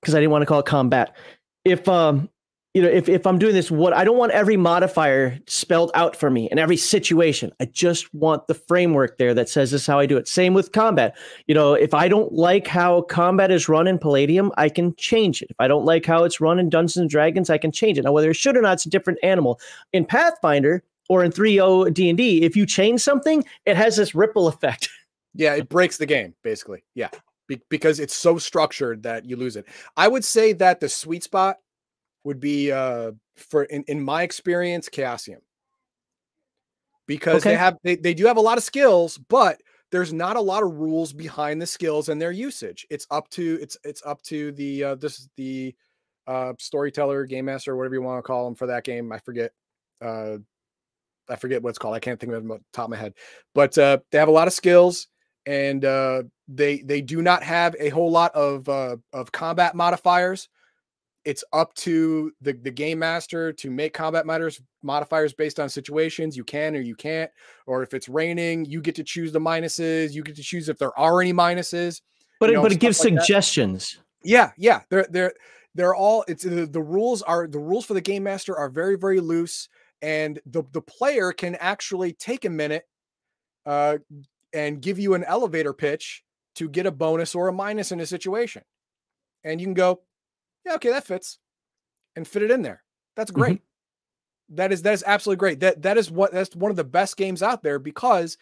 Speaker 1: because I didn't want to call it combat. If um you know if if I'm doing this, what I don't want every modifier spelled out for me in every situation. I just want the framework there that says this is how I do it. Same with combat. You know, if I don't like how combat is run in Palladium, I can change it. If I don't like how it's run in Dungeons and Dragons, I can change it. Now, whether it should or not, it's a different animal. In Pathfinder, or in 3.0 D&D, if you change something, it has this ripple effect. *laughs*
Speaker 3: Yeah, it breaks the game basically. Yeah, Be- because it's so structured that you lose it. I would say that the sweet spot would be uh for in, in my experience Chaosium. Because
Speaker 1: Okay.
Speaker 3: they have they, they do have a lot of skills, but there's not a lot of rules behind the skills and their usage. It's up to it's it's up to the uh this the uh storyteller, game master, whatever you want to call them for that game. I forget uh I forget what it's called. I can't think of it off the top of my head. But uh they have a lot of skills and uh they they do not have a whole lot of uh of combat modifiers it's up to the the game master to make combat matters modifiers based on situations you can or you can't or if it's raining you get to choose the minuses you get to choose if there are any minuses
Speaker 1: But
Speaker 3: You
Speaker 1: it, but it gives
Speaker 3: like that.
Speaker 1: suggestions.
Speaker 3: yeah yeah they're they're they're all it's the, the rules are the rules for the game master are very very loose and the the player can actually take a minute uh and give you an elevator pitch to get a bonus or a minus in a situation. And you can go yeah okay that fits and fit it in there. That's great. That is that is absolutely great. That that is what that's one of the best games out there because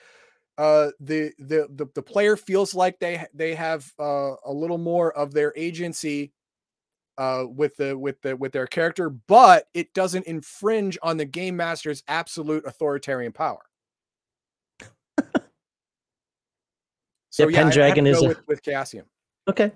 Speaker 3: uh the the the, the player feels like they they have uh, a little more of their agency uh with the with the with their character but it doesn't infringe on the game master's absolute authoritarian power so
Speaker 1: Yeah,
Speaker 3: yeah, I- I have to
Speaker 1: Pendragon is a-
Speaker 3: with, with Chaosium.
Speaker 1: Okay.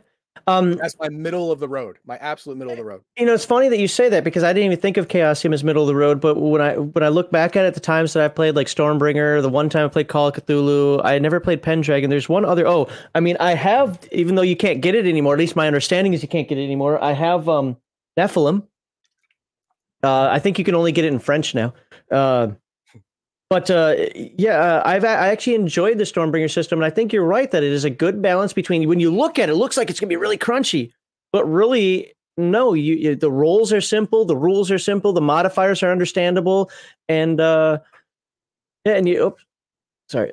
Speaker 1: Um,
Speaker 3: That's my middle of the road, my absolute middle of the road.
Speaker 1: you know, it's funny that you say that because I didn't even think of Chaosium as middle of the road. But when I when I look back at it, the times that I played like Stormbringer, the one time I played Call of Cthulhu, I never played Pendragon. There's one other. Oh, I mean, I have even though you can't get it anymore. At least my understanding is you can't get it anymore. I have um Nephilim. Uh, I think you can only get it in French now. Uh, but uh, yeah, uh, I've I actually enjoyed the Stormbringer system, and I think you're right that it is a good balance between when you look at it, it looks like it's gonna be really crunchy, but really no. You, you the roles are simple, the rules are simple, the modifiers are understandable, and uh, yeah, and you. Oops, sorry.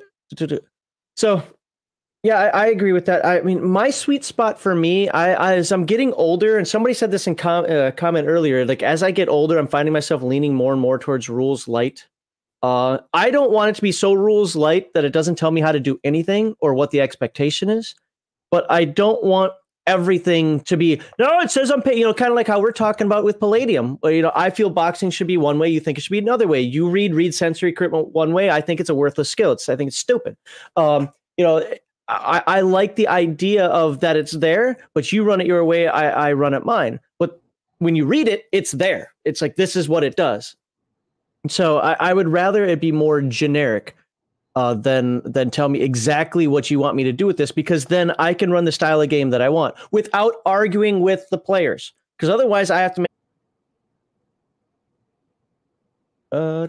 Speaker 1: So yeah, I, I agree with that. I mean, my sweet spot for me, I, I as I'm getting older, and somebody said this in com- uh, comment earlier. Like as I get older, I'm finding myself leaning more and more towards rules light. Uh, I don't want it to be so rules light that it doesn't tell me how to do anything or what the expectation is. But I don't want everything to be no. It says I'm paying. You know, kind of like how we're talking about with Palladium. You know, I feel boxing should be one way. You think it should be another way. You read read sensory equipment one way. I think it's a worthless skill. It's I think it's stupid. Um, you know, I, I like the idea of that it's there, but you run it your way, I, I run it mine. But when you read it, it's there. It's like this is what it does. So I, I would rather it be more generic uh, than than tell me exactly what you want me to do with this because then I can run the style of game that I want without arguing with the players. Because otherwise, I have to make. Uh,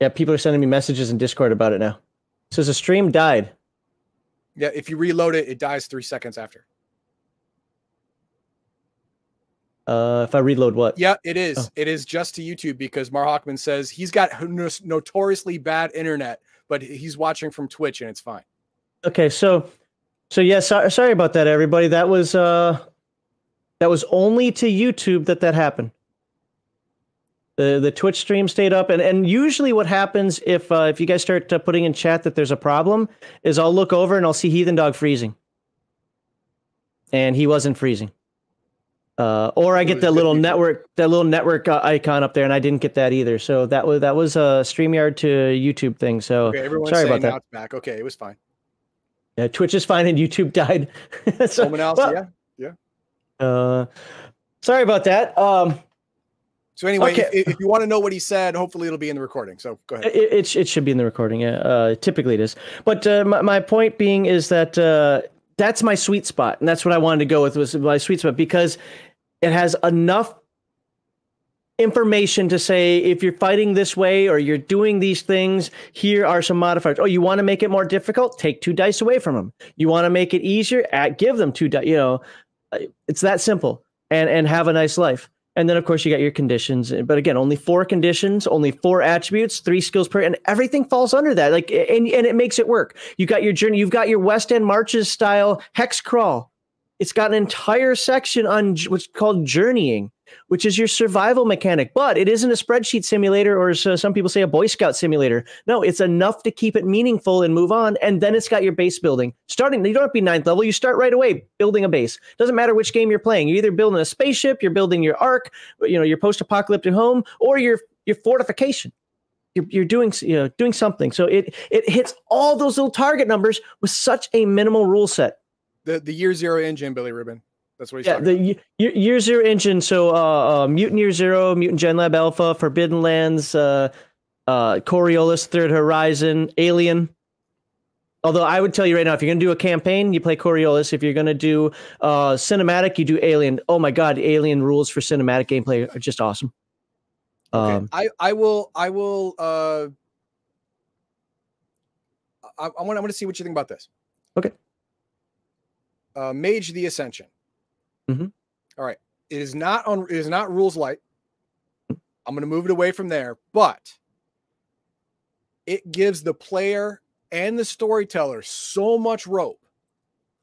Speaker 1: yeah, people are sending me messages in Discord about it now. It says a stream died.
Speaker 3: Yeah, if you reload it, it dies three seconds after.
Speaker 1: Uh, if I reload what?
Speaker 3: Yeah, it is.
Speaker 1: Oh.
Speaker 3: It is just to YouTube because Mar Hockman says he's got no- notoriously bad internet, but he's watching from Twitch and it's fine.
Speaker 1: Okay, so so yeah, so, sorry about that, everybody. That was uh, that was only to YouTube that that happened. The the Twitch stream stayed up, and and usually what happens if uh, if you guys start uh, putting in chat that there's a problem, is I'll look over and I'll see Heathen Dog freezing, and he wasn't freezing. Uh, or I get that little network, that little network uh, icon up there, and I didn't get that either. So that was that was a Streamyard to YouTube thing. So
Speaker 3: Okay,
Speaker 1: sorry about that.
Speaker 3: back. Okay, it was fine.
Speaker 1: yeah, Twitch is fine and YouTube died. *laughs* so,
Speaker 3: Home analysis,
Speaker 1: well,
Speaker 3: yeah.
Speaker 1: Uh, sorry about that. Um,
Speaker 3: So anyway,
Speaker 1: Okay.
Speaker 3: if, if you want to know what he said, hopefully it'll be in the recording. So go ahead.
Speaker 1: it, it, it should be in the recording. Yeah, uh, typically it is. But uh, my, my point being is that uh, that's my sweet spot, and that's what I wanted to go with was my sweet spot because it has enough information to say if you're fighting this way or you're doing these things here are some modifiers. Oh you want to make it more difficult? Take two dice away from them you want to make it easier? At, give them two dice you know uh, it's that simple and and have a nice life. And then of course you got your conditions but again only four conditions only four attributes three skills per and everything falls under that like and, and it makes it work. You got your journey you've got your west end marches style hex crawl it's got an entire section on what's called journeying which is your survival mechanic but it isn't a spreadsheet simulator or some people say a boy scout simulator. No it's enough to keep it meaningful and move on and then it's got your base building. Starting you don't have to be ninth level you start right away building a base. Doesn't matter which game you're playing you're either building a spaceship you're building your ark you know your post-apocalyptic home or your your fortification. You're, you're doing you know doing something. So it it hits all those little target numbers with such a minimal rule set
Speaker 3: The the year zero engine, Billy Rubin. That's what he's
Speaker 1: yeah,
Speaker 3: talking
Speaker 1: the year, year zero engine. So, uh, uh, Mutant Year Zero, Mutant Gen Lab Alpha, Forbidden Lands, uh, uh, Coriolis, Third Horizon, Alien. Although I would tell you right now, if you're going to do a campaign, you play Coriolis. If you're going to do uh, cinematic, you do Alien. Oh my God, Alien rules for cinematic gameplay are just awesome.
Speaker 3: Okay,
Speaker 1: Um,
Speaker 3: I I will I will uh I, I want I want to see what you think about this.
Speaker 1: Okay.
Speaker 3: Uh Mage the Ascension.
Speaker 1: Mhm.
Speaker 3: All right. It is not on it is not rules light. I'm going to move it away from there, but it gives the player and the storyteller so much rope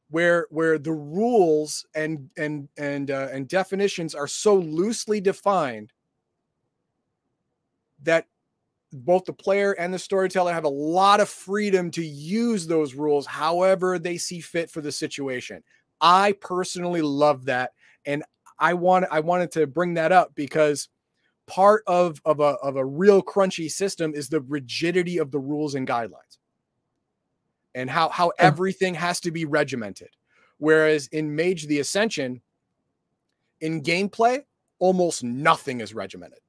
Speaker 3: where where the rules and and and uh, and definitions are so loosely defined that both the player and the storyteller have a lot of freedom to use those rules however they see fit for the situation. I personally love that and I want I wanted to bring that up because part of of a of a real crunchy system is the rigidity of the rules and guidelines and how how everything has to be regimented. Whereas in Mage the Ascension in gameplay almost nothing is regimented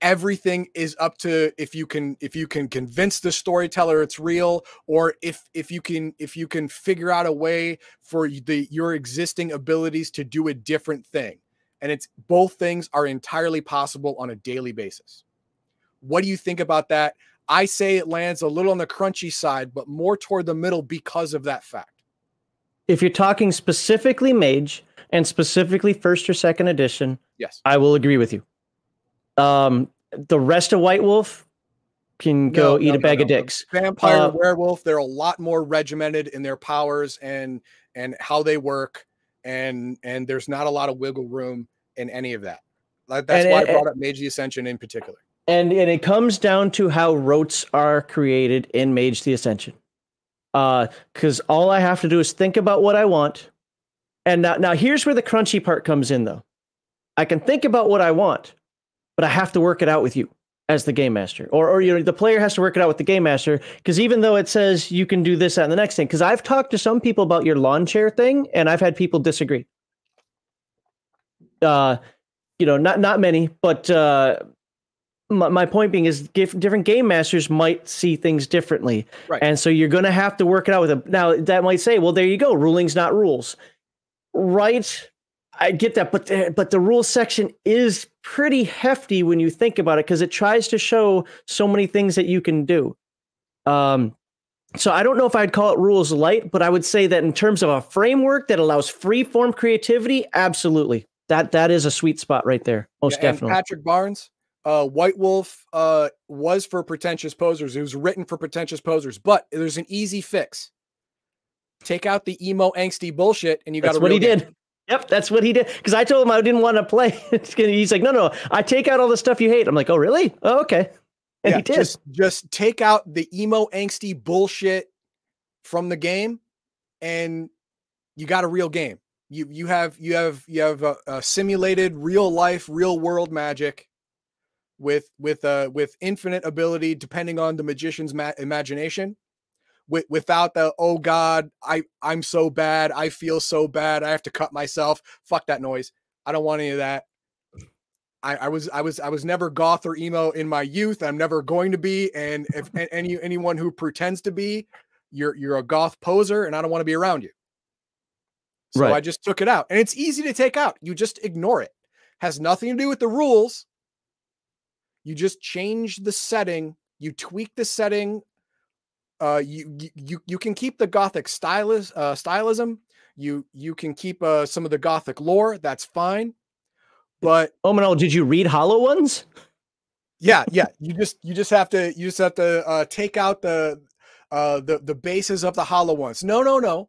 Speaker 3: everything is up to if you can if you can convince the storyteller it's real or if if you can if you can figure out a way for the your existing abilities to do a different thing. And it's both things are entirely possible on a daily basis. What do you think about that? I say it lands a little on the crunchy side but more toward the middle because of that fact.
Speaker 1: If you're talking specifically Mage and specifically first or second edition,
Speaker 3: yes.
Speaker 1: I will agree with you. Um, the rest of White Wolf can go
Speaker 3: No,
Speaker 1: eat
Speaker 3: no,
Speaker 1: a bag
Speaker 3: no.
Speaker 1: of dicks.
Speaker 3: vampire
Speaker 1: Uh,
Speaker 3: werewolf they're a lot more regimented in their powers and and how they work and and there's not a lot of wiggle room in any of that like that's
Speaker 1: And-
Speaker 3: why
Speaker 1: and-
Speaker 3: i brought up mage the ascension in particular
Speaker 1: and and it comes down to how rotes are created in Mage the Ascension. Uh, because all I have to do is think about what I want, and now now here's where the crunchy part comes in, though. I can think about what I want, but I have to work it out with you as the game master, or or you know the player has to work it out with the game master. Because even though it says you can do this and the next thing, because I've talked to some people about your lawn chair thing, and I've had people disagree. Uh, you know, not not many, but uh, my, my point being is dif- different game masters might see things differently.
Speaker 3: Right.
Speaker 1: And so you're going to have to work it out with them. Now, that might say, well, there you go. Rulings, not rules. Right. I get that. But the, but the rules section is pretty hefty when you think about it because it tries to show so many things that you can do. Um, so I don't know if I'd call it rules light, but I would say that in terms of a framework that allows free form creativity, absolutely. That that is a sweet spot right there. Most
Speaker 3: Yeah,
Speaker 1: definitely.
Speaker 3: Patrick Barnes, uh, White Wolf uh, was for pretentious posers. It was written for pretentious posers, but there's an easy fix. Take out the emo angsty bullshit, and you got
Speaker 1: That's what he
Speaker 3: game.
Speaker 1: did. Yep, that's what he did. Because I told him I didn't want to play. *laughs* He's like, no, no, I take out all the stuff you hate. I'm like, oh, really? Oh, okay. And
Speaker 3: yeah,
Speaker 1: he did.
Speaker 3: just just take out the emo angsty bullshit from the game, and you got a real game. You you have you have you have a, a simulated real life, real world magic with with uh with infinite ability, depending on the magician's ma- imagination. With, without the oh god, I I'm so bad, I feel so bad, I have to cut myself. Fuck that noise. I don't want any of that. I, I was I was I was never goth or emo in my youth. I'm never going to be. And if *laughs* any anyone who pretends to be, you're you're a goth poser, and I don't want to be around you. So
Speaker 1: Right.
Speaker 3: I just took it out, and it's easy to take out. You just ignore it. Has nothing to do with the rules. You just change the setting. You tweak the setting. Uh, you you- you can keep the gothic stylis, uh, stylism. You you can keep uh, some of the gothic lore. That's fine. But
Speaker 1: oh, did you read Hollow Ones?
Speaker 3: yeah yeah you just you just have to you just have to uh take out the uh the the bases of the hollow ones no no no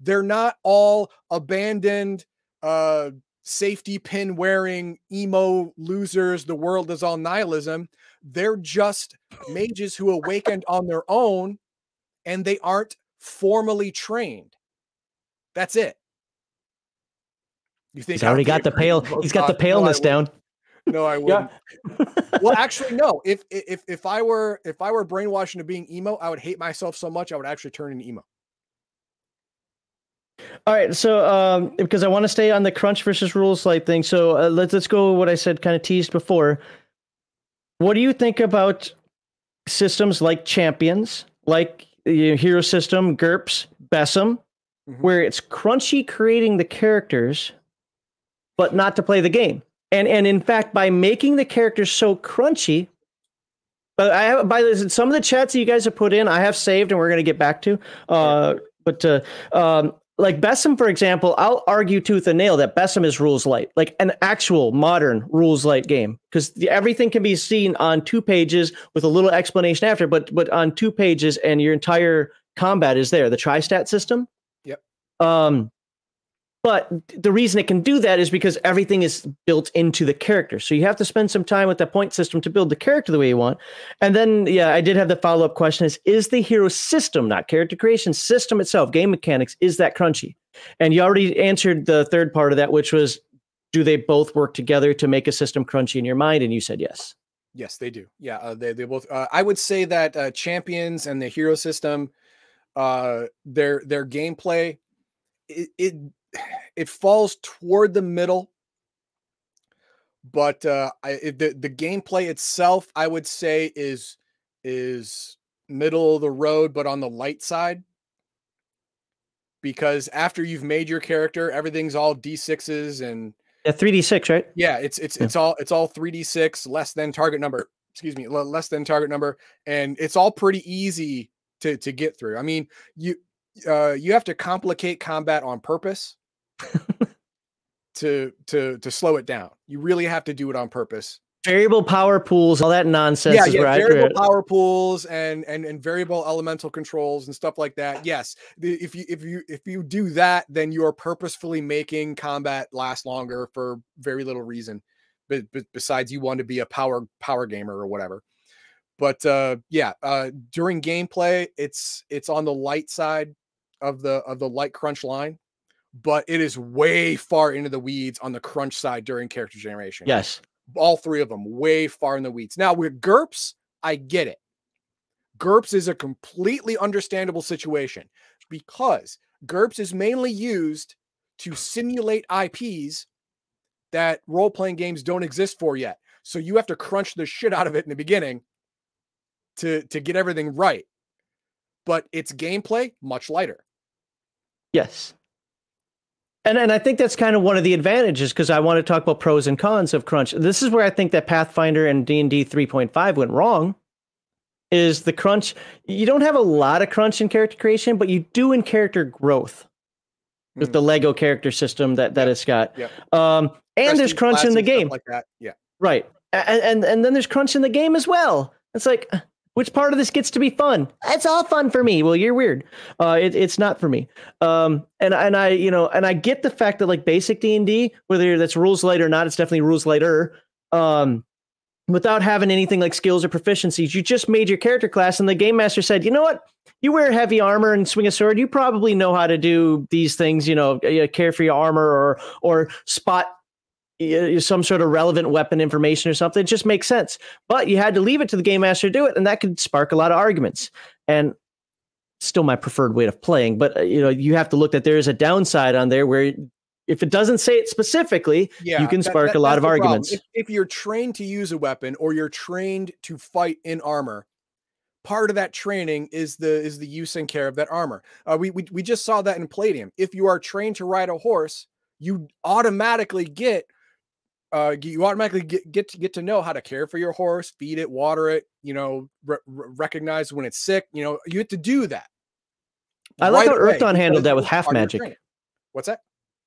Speaker 3: they're not all abandoned uh safety pin wearing emo losers the world is all nihilism they're just *laughs* mages who awakened on their own and they aren't formally trained that's it you think
Speaker 1: He's already got the pale. He's got the
Speaker 3: God? No,
Speaker 1: paleness down.
Speaker 3: no i wouldn't well, actually, no. If if if I were if I were brainwashed into being emo, I would hate myself so much I would actually turn into emo.
Speaker 1: All right, so um, because I want to stay on the crunch versus rules light thing, so uh, let's let's go what I said, kind of teased before. What do you think about systems like Champions, like the Hero System, GURPS, BESM,
Speaker 3: Mhm.
Speaker 1: where it's crunchy creating the characters, but not to play the game? And and in fact, by making the characters so crunchy, but I have by the some of the chats that you guys have put in, I have saved, and we're going to get back to. Uh, but uh, um, like BESM, for example, I'll argue tooth and nail that BESM is rules light, like an actual modern rules light game, because everything can be seen on two pages with a little explanation after, but but on two pages, and your entire combat is there. The tri-stat system.
Speaker 3: Yep.
Speaker 1: Um, but the reason it can do that is because everything is built into the character. So you have to spend some time with the point system to build the character the way you want. And then, yeah, I did have the follow up question: Is is the hero system, not character creation, system itself, game mechanics, is that crunchy? And you already answered the third part of that, which was, do they both work together to make a system crunchy in your mind? And you said yes.
Speaker 3: Yes, they do. Yeah, uh, they they both. Uh, I would say that uh, champions and the hero system, uh, their their gameplay, it, it it falls toward the middle. But uh, I, the the gameplay itself, I would say, is is middle of the road, but on the light side. Because after you've made your character, everything's all d6s and
Speaker 1: Yeah, three D six, right?
Speaker 3: yeah, it's it's
Speaker 1: Yeah.
Speaker 3: it's all it's all 3d6 less than target number. Excuse me, less than target number, and it's all pretty easy to to get through. I mean, you uh you have to complicate combat on purpose *laughs* to to to slow it down. You really have to do it on purpose.
Speaker 1: Variable power pools, all that nonsense
Speaker 3: yeah,
Speaker 1: is
Speaker 3: yeah, variable power pools and and and variable elemental controls and stuff like that. Yes, the, if you if you if you do that, then you are purposefully making combat last longer for very little reason. But, but besides, you want to be a power power gamer or whatever. But uh, yeah, uh, during gameplay, it's it's on the light side of the of the light crunch line, but it is way far into the weeds on the crunch side during character generation
Speaker 1: Yes.
Speaker 3: all three of them way far in the weeds. Now with GURPS, I get it. GURPS is a completely understandable situation because GURPS is mainly used to simulate IPs that role playing games don't exist for yet. So you have to crunch the shit out of it in the beginning to to get everything right. But its gameplay much lighter.
Speaker 1: Yes. And and I think that's kind of one of the advantages because I want to talk about pros and cons of crunch. This is where I think that Pathfinder and D&D 3.5 went wrong. Is the crunch you don't have a lot of crunch in character creation, but you do in character growth with
Speaker 3: Mhm.
Speaker 1: the Lego character system that that it's got.
Speaker 3: Yep.
Speaker 1: Um and there's crunch in the game.
Speaker 3: like that. Yeah.
Speaker 1: Right. And, and and then there's crunch in the game as well. It's like which part of this gets to be fun? It's all fun for me. Well, you're weird. Uh, it, it's not for me. Um, and and I, you know, and I get the fact that like basic D and D, whether that's rules light or not, it's definitely rules lighter. Um, without having anything like skills or proficiencies, you just made your character class, and the game master said, you know what? You wear heavy armor and swing a sword. You probably know how to do these things. You know, care for your armor or or spot some sort of relevant weapon information or something. It just makes sense. But you had to leave it to the game master to do it, and that could spark a lot of arguments. And still my preferred way of playing. But uh, you know, you have to look that there is a downside on there where if it doesn't say it specifically,
Speaker 3: Yeah,
Speaker 1: you can spark
Speaker 3: that-
Speaker 1: a lot of arguments.
Speaker 3: If, if you're trained to use a weapon or you're trained to fight in armor, part of that training is the is the use and care of that armor. Uh, we, we we just saw that in Palladium. If you are trained to ride a horse, you automatically get uh you automatically get get to get to know how to care for your horse, feed it, water it, you know, re- re- recognize when it's sick. You know, you have to do that.
Speaker 1: I like how
Speaker 3: right away
Speaker 1: Earthdawn handled that with half
Speaker 3: part of your
Speaker 1: magic.
Speaker 3: What's that?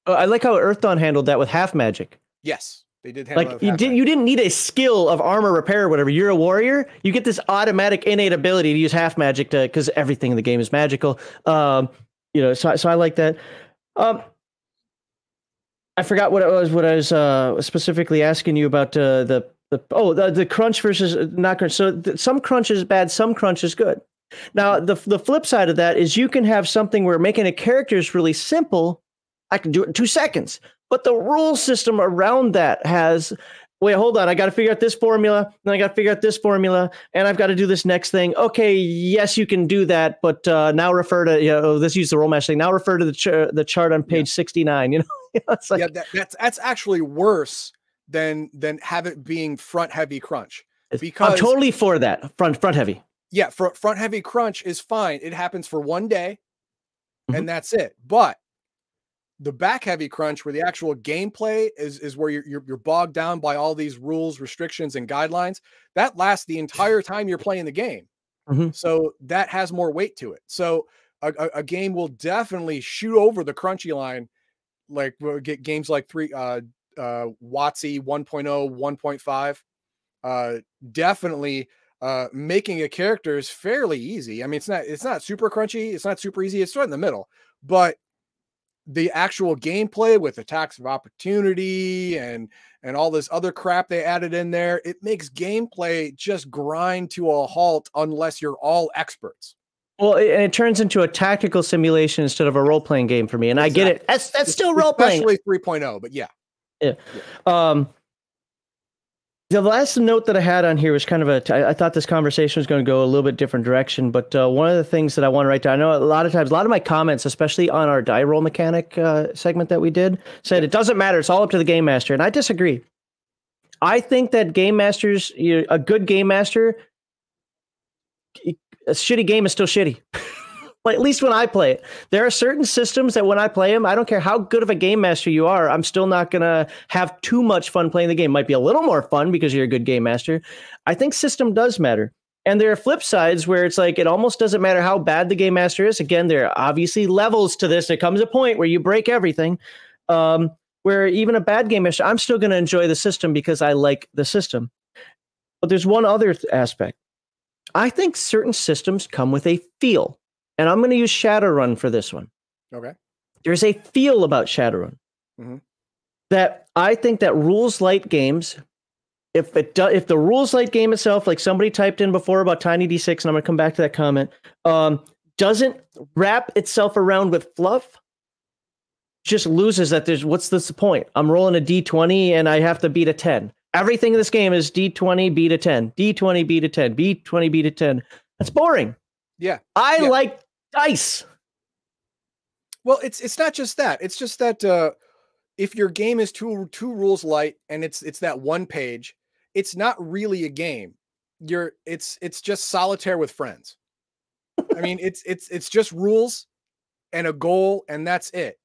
Speaker 1: Uh, I like how Earthdawn handled that with half magic.
Speaker 3: Yes, they did.
Speaker 1: Like you did,
Speaker 3: magic.
Speaker 1: you didn't need a skill of armor repair or whatever. You're a warrior. You get this automatic innate ability to use half magic to because everything in the game is magical. Um, you know, so I- so I like that. Um, I forgot what it was. What I was uh, specifically asking you about uh, the the oh the, the crunch versus uh, not crunch. So th- some crunch is bad. Some crunch is good. Now the the flip side of that is you can have something where making a character is really simple. I can do it in two seconds. But the rule system around that has wait, hold on. I got to figure out this formula, then I got to figure out this formula, and I've got to do this next thing. Okay, yes, you can do that, but uh, now refer to you know this use the roll match thing. Now refer to the ch- the chart on page sixty nine. *laughs* You know, it's like
Speaker 3: yeah, that, that's that's actually worse than than have it being front heavy crunch.
Speaker 1: I'm totally for that front front heavy.
Speaker 3: Yeah, front front heavy crunch is fine. It happens for one day,
Speaker 1: Mhm.
Speaker 3: and that's it. But the back heavy crunch, where the actual gameplay is is where you're, you're you're bogged down by all these rules, restrictions, and guidelines. That lasts the entire time you're playing the game.
Speaker 1: Mhm.
Speaker 3: So that has more weight to it. So a, a, a game will definitely shoot over the crunchy line, like we'll get games like three uh uh WotC 1.0, 1.5. Uh definitely uh making a character is fairly easy. I mean, it's not it's not super crunchy, it's not super easy, it's right in the middle, but the actual gameplay with attacks of opportunity and and all this other crap they added in there, it makes gameplay just grind to a halt unless you're all experts.
Speaker 1: Well, it, and it turns into a tactical simulation instead of a role playing game for me, and I get it. That's that's still role playing.
Speaker 3: Especially 3.0, but yeah yeah.
Speaker 1: Um, the last note that I had on here was kind of a. I thought this conversation was going to go a little bit different direction, but uh, one of the things that I want to write down. I know a lot of times, a lot of my comments, especially on our die roll mechanic uh, segment that we did, said it doesn't matter. It's all up to the game master, and I disagree. I think that game masters, you a good game master, a shitty game is still shitty. *laughs* at least when I play it, there are certain systems that when I play them, I don't care how good of a game master you are, I'm still not gonna have too much fun playing the game. Might be a little more fun because you're a good game master. I think system does matter. And there are flip sides where it's like it almost doesn't matter how bad the game master is. Again, there are obviously levels to this. There comes a point where you break everything. Um, where even a bad game master, I'm still to enjoy the system because I like the system. But there's one other th- aspect. I think certain systems come with a feel, and I'm going to use Shadowrun for this one.
Speaker 3: Okay.
Speaker 1: There's a feel about Shadowrun
Speaker 3: Mhm.
Speaker 1: that I think that rules light games. If it do, if the rules light game itself, like somebody typed in before about Tiny D6, and I'm going to come back to that comment, um, doesn't wrap itself around with fluff, just loses that. There's what's this point? I'm rolling a D20 and I have to beat a 10. Everything in this game is D20 beat a 10, D20 beat a 10, D20 beat a 10. That's boring.
Speaker 3: Yeah.
Speaker 1: I
Speaker 3: Yeah.
Speaker 1: like dice.
Speaker 3: Well, it's it's not just that. It's just that uh if your game is too too rules light and it's it's that one page, it's not really a game. You're it's it's just solitaire with friends. I mean, it's it's it's just rules and a goal, and that's it.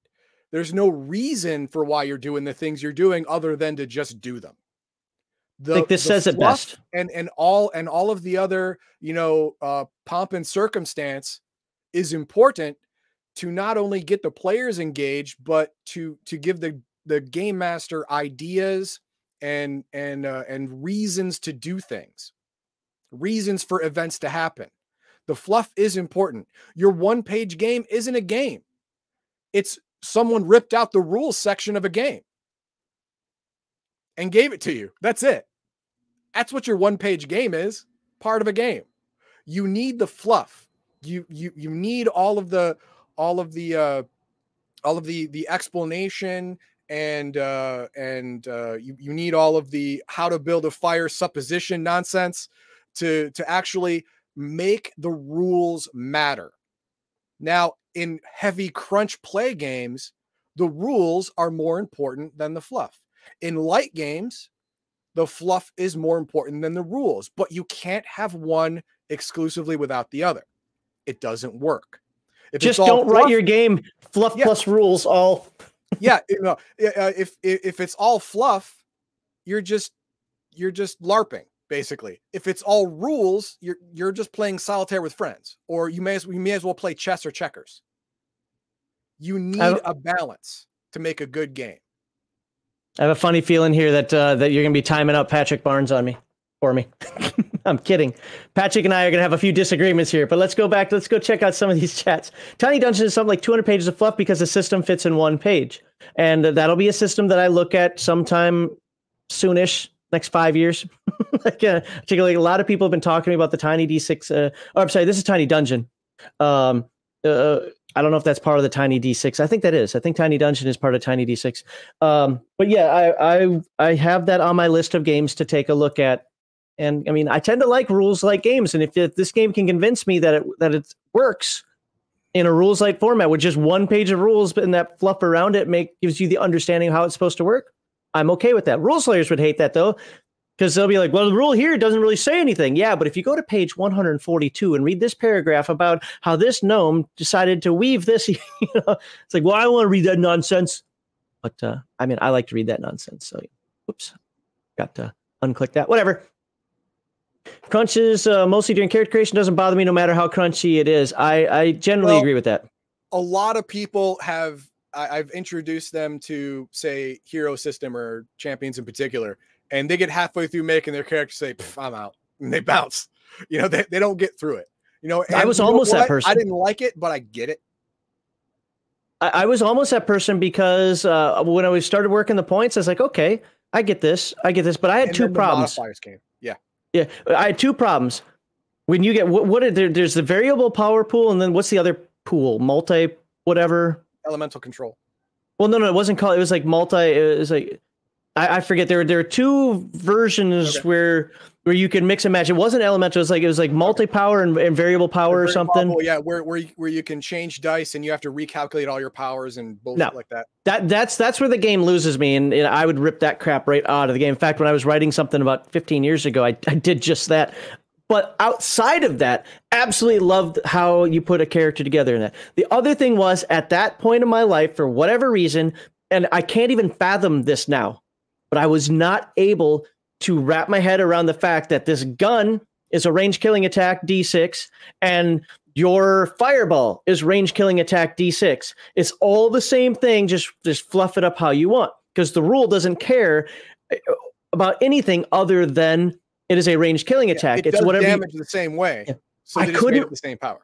Speaker 3: There's no reason for why you're doing the things you're doing other than to just do them.
Speaker 1: The, I think this says it best.
Speaker 3: And and all and all of the other, you know, uh, pomp and circumstance is important to not only get the players engaged, but to to give the the game master ideas and and uh, and reasons to do things, reasons for events to happen. The fluff is important. Your one page game isn't a game. It's someone ripped out the rules section of a game and gave it to you. That's it. That's what your one page game is, part of a game. You need the fluff. You you you need all of the all of the uh all of the the explanation and uh and uh you, you need all of the how to build a fire supposition nonsense to to actually make the rules matter. Now, in heavy crunch play games, the rules are more important than the fluff. In light games, the fluff is more important than the rules, but you can't have one exclusively without the other. It doesn't work.
Speaker 1: If Just don't fluff, write your game fluff yeah. plus rules all. *laughs*
Speaker 3: yeah, you know, uh, if if it's all fluff, you're just you're just larping basically. If it's all rules, you're you're just playing solitaire with friends, or you may as you may as well play chess or checkers. You need a balance to make a good game.
Speaker 1: I have a funny feeling here that uh, that you're going to be timing out Patrick Barnes on me for me. *laughs* *laughs* I'm kidding. Patrick and I are going to have a few disagreements here, but let's go back. Let's go check out some of these *laughs* chats. Tiny Dungeon is something like 200 pages of fluff because the system fits in one page, and that'll be a system that I look at sometime soonish, next five years. *laughs* like, uh, particularly, a lot of people have been talking to me about the Tiny D6. Uh, oh, I'm sorry, this is Tiny Dungeon. Um, uh, I don't know if that's part of the Tiny D6. I think that is. I think Tiny Dungeon is part of Tiny D6. Um, but yeah, I, I I have that on my list of games to take a look at. And I mean, I tend to like rules light games, and if, if this game can convince me that it that it works in a rules light format with just one page of rules but and that fluff around it make gives you the understanding of how it's supposed to work, I'm okay with that. Rules lawyers would hate that though because they'll be like, well, the rule here doesn't really say anything. Yeah, but if you go to page 142 and read this paragraph about how this gnome decided to weave this, *laughs* you know, it's like, well, I want to read that nonsense. But uh, I mean, I like to read that nonsense. So, oops, got to unclick that. Whatever. Crunch is uh, mostly during character creation. Doesn't bother me no matter how crunchy it is. I, I generally well, agree with that.
Speaker 3: A lot of people have I, have introduced them to say hero system or champions in particular, and they get halfway through making their character say, I'm out, *laughs* and they bounce. You know, they, they don't get through it. You know,
Speaker 1: I was almost that person.
Speaker 3: I didn't like it, but I get it.
Speaker 1: I, I was almost that person because uh, when I started working the points, I was like, okay, I get this, I get this, but I had and two problems.
Speaker 3: Modifiers came. Yeah,
Speaker 1: I had two problems. When you get what, what are there, there's the variable power pool, and then what's the other pool? Multi whatever.
Speaker 3: Elemental control.
Speaker 1: Well, no, no, it wasn't called. It was like multi. It was like I, I forget there there are two versions okay. where where you can mix and match. It wasn't elemental. It was like it was like multi power and, and, variable power or something. Powerful,
Speaker 3: yeah, where where you, where you can change dice and you have to recalculate all your powers and bullshit no, like that.
Speaker 1: That that's that's where the game loses me, and, and, I would rip that crap right out of the game. In fact, when I was writing something about 15 years ago, I, I did just that. But outside of that, absolutely loved how you put a character together in that. The other thing was at that point in my life, for whatever reason, and I can't even fathom this now but I was not able to wrap my head around the fact that this gun is a range killing attack D6 and your fireball is range killing attack D6. It's all the same thing, just just fluff it up how you want because the rule doesn't care about anything other than it is a range killing attack. Yeah,
Speaker 3: it
Speaker 1: it's
Speaker 3: whatever damage you, the same way. Yeah. So I couldn't the same power.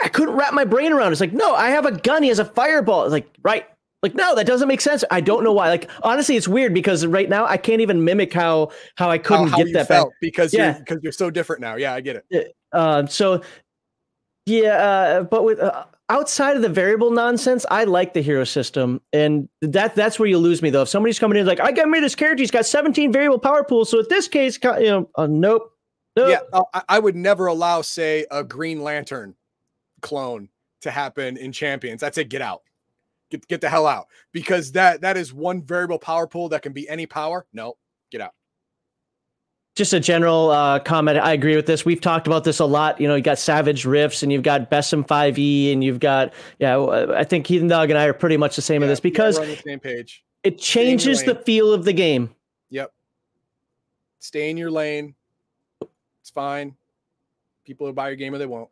Speaker 1: I couldn't wrap my brain around. It. It's like, no, I have a gun. He has a fireball. It's like, right, like, no, that doesn't make sense. I don't know why. Like, honestly, it's weird because right now I can't even mimic how how I couldn't how, how get that back
Speaker 3: because yeah. you're because you're so different now. Yeah, I get
Speaker 1: it. Uh, so yeah, uh, but with uh, outside of the variable nonsense, I like the hero system, and that that's where you lose me though. If somebody's coming in like, I got me this character, he's got 17 variable power pools, so at this case, you know, uh, nope, nope.
Speaker 3: Yeah, uh, I would never allow, say, a Green Lantern clone to happen in Champions. I'd say get out get get the hell out because that that is one variable power pool that can be any power. No, get out.
Speaker 1: just a general uh, comment. I agree with this. We've talked about this a lot. You know, you got Savage Rifts and you've got BESM 5e and you've got, yeah, uh, I think Heathen Dog and I are pretty much the same
Speaker 3: Yeah,
Speaker 1: in this because
Speaker 3: on the same page.
Speaker 1: it changes the feel of the game.
Speaker 3: Yep. Stay in your lane. It's fine. People will buy your game or they won't.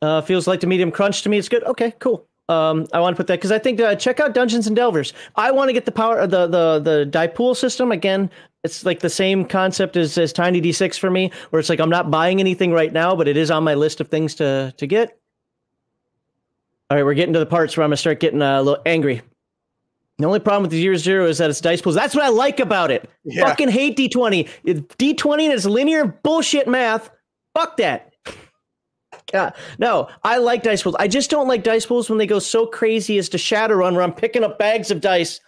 Speaker 1: Uh, feels like the medium crunch to me. It's good. Okay, cool. Um, I want to put that because I think uh, check out Dungeons and Delvers. I want to get the power the the the die pool system again. It's like the same concept as as Tiny D6 for me, where it's like I'm not buying anything right now, but it is on my list of things to to get. All right, we're getting to the parts where I'm gonna start getting uh, a little angry. The only problem with the year zero is that it's dice pools. That's what I like about it.
Speaker 3: Yeah.
Speaker 1: Fucking hate D20. D20 and its linear bullshit math. Fuck that. God, no, I like dice pools. I just don't like dice pools when they go so crazy as to shatter Shadowrun, where I'm picking up bags of dice,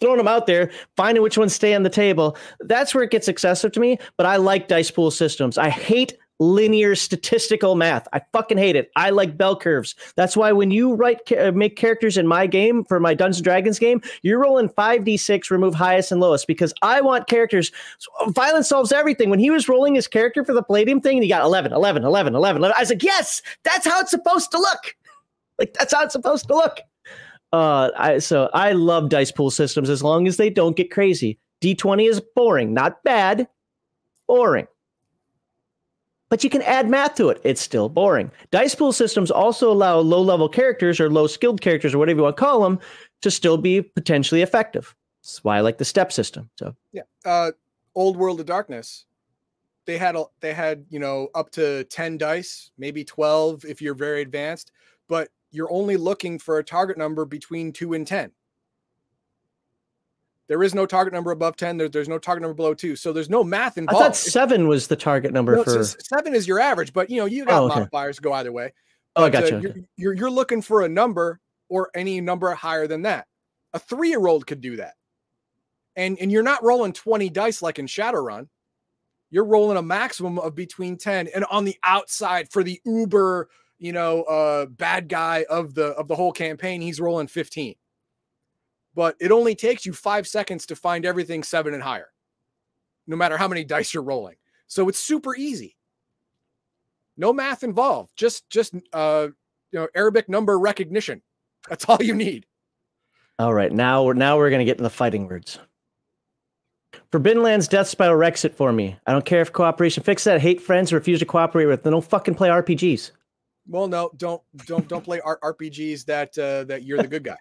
Speaker 1: throwing them out there, finding which ones stay on the table. That's where it gets excessive to me. But I like dice pool systems. I hate linear statistical math. I fucking hate it. I like bell curves. That's why when you write uh, make characters in my game for my Dungeons and Dragons game, you're rolling 5d6 remove highest and lowest because I want characters so, violence solves everything. When he was rolling his character for the Palladium thing, and he got 11, 11, 11, 11, 11. I was like, "Yes, that's how it's supposed to look." *laughs* Like that's how it's supposed to look. Uh, I so I love dice pool systems as long as they don't get crazy. D20 is boring, not bad, boring. But you can add math to it. It's still boring. Dice pool systems also allow low level characters or low skilled characters or whatever you want to call them to still be potentially effective. That's why I like the step system. So
Speaker 3: Yeah. Uh old world of darkness. They had a they had, you know, up to 10 dice, maybe 12 if you're very advanced, but you're only looking for a target number between 2 and 10. There is no target number above 10. There, there's no target number below 2. So there's no math involved.
Speaker 1: I
Speaker 3: thought
Speaker 1: seven was the target number
Speaker 3: no,
Speaker 1: for.
Speaker 3: 7 is your average, but you know, you got
Speaker 1: Oh, okay.
Speaker 3: modifiers go either way.
Speaker 1: oh, I
Speaker 3: But, uh,
Speaker 1: gotcha.
Speaker 3: you're, you're you're looking for a number or any number higher than that. A three year old could do that, and and you're not rolling twenty dice like in Shadowrun. You're rolling a maximum of between ten, and on the outside for the uber, you know, uh, bad guy of the of the whole campaign, he's rolling fifteen. But it only takes you five seconds to find everything seven and higher, no matter how many *laughs* dice you're rolling. So it's super easy no math involved just just uh you know arabic number recognition that's all you need
Speaker 1: All right, now we're now we're gonna get in the fighting words. Forbidden Lands Death Spiral wrecks it for me. I don't care if cooperation fixes that. Hate friends, refuse to cooperate with. Then don't fucking play RPGs.
Speaker 3: well no don't don't don't play rpgs that uh that you're the good guy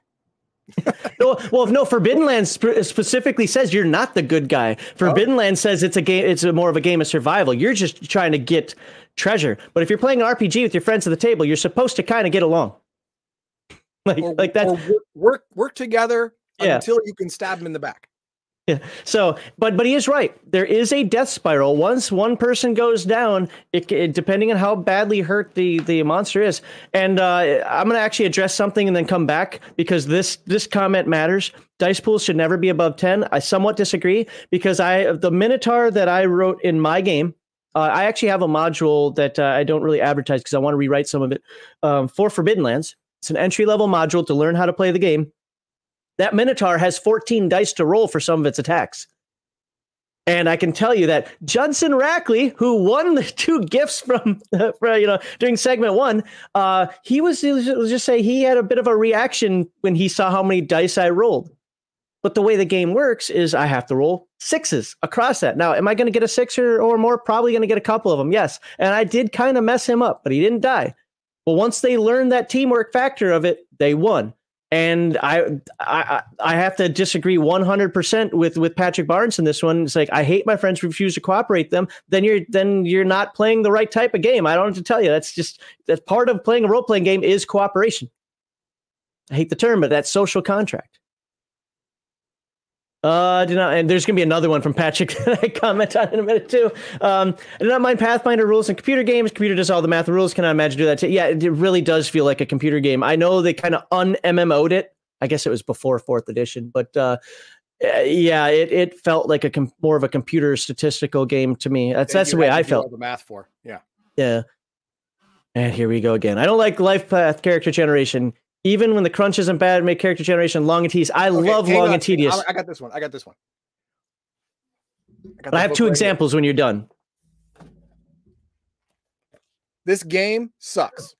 Speaker 1: Well, no. Forbidden Land sp- specifically says you're not the good guy. Forbidden oh. Land says it's a game. It's a more of a game of survival. You're just trying to get treasure. But if you're playing an RPG with your friends at the table, you're supposed to kind of get along. *laughs* Like,
Speaker 3: or,
Speaker 1: like that.
Speaker 3: work, work work together
Speaker 1: Yeah.
Speaker 3: until you can stab him in the back
Speaker 1: Yeah. So, but but he is right. There is a death spiral. Once one person goes down, it, it depending on how badly hurt the the monster is. And uh, I'm going to actually address something and then come back because this this comment matters. Dice pools should never be above ten. I somewhat disagree because I the Minotaur that I wrote in my game. Uh, I actually have a module that uh, I don't really advertise because I want to rewrite some of it um, for Forbidden Lands. It's an entry level module to learn how to play the game that Minotaur has 14 dice to roll for some of its attacks. And I can tell you that Judson Rackley, who won the *laughs* two gifts from, *laughs* from you know during segment one, uh, he was let's just say he had a bit of a reaction when he saw how many dice I rolled. But the way the game works is I have to roll sixes across that. Now, am I going to get a six or, or more? Probably going to get a couple of them, yes. And I did kind of mess him up, but he didn't die. But once they learned that teamwork factor of it, they won and I, I I have to disagree 100% with with Patrick Barnes in this one. It's like I hate my friends refuse to cooperate them. Then you're then you're not playing the right type of game. I don't have to tell you. That's just that's part of playing a role playing game is cooperation. I hate the term, but that's social contract. Uh, do not, and there's gonna be another one from Patrick *laughs* that I comment on in a minute too. Um, I do not mind Pathfinder rules and computer games. Computer does all the math rules. Can I imagine do that too? Yeah, it really does feel like a computer game. I know they kind of un MMO'd it. I guess it was before fourth edition, but uh, uh, yeah, it, it felt like a com- more of a computer statistical game to me. That's
Speaker 3: that
Speaker 1: that's the way I felt.
Speaker 3: the math for yeah
Speaker 1: Yeah. And here we go again. I don't like life path character generation. Even when the crunch isn't bad, make character generation long and tedious. I
Speaker 3: Okay,
Speaker 1: love long
Speaker 3: on,
Speaker 1: and tedious.
Speaker 3: I, I got this one i got this one got
Speaker 1: But I have two
Speaker 3: right here.
Speaker 1: examples when you're done.
Speaker 3: This game sucks.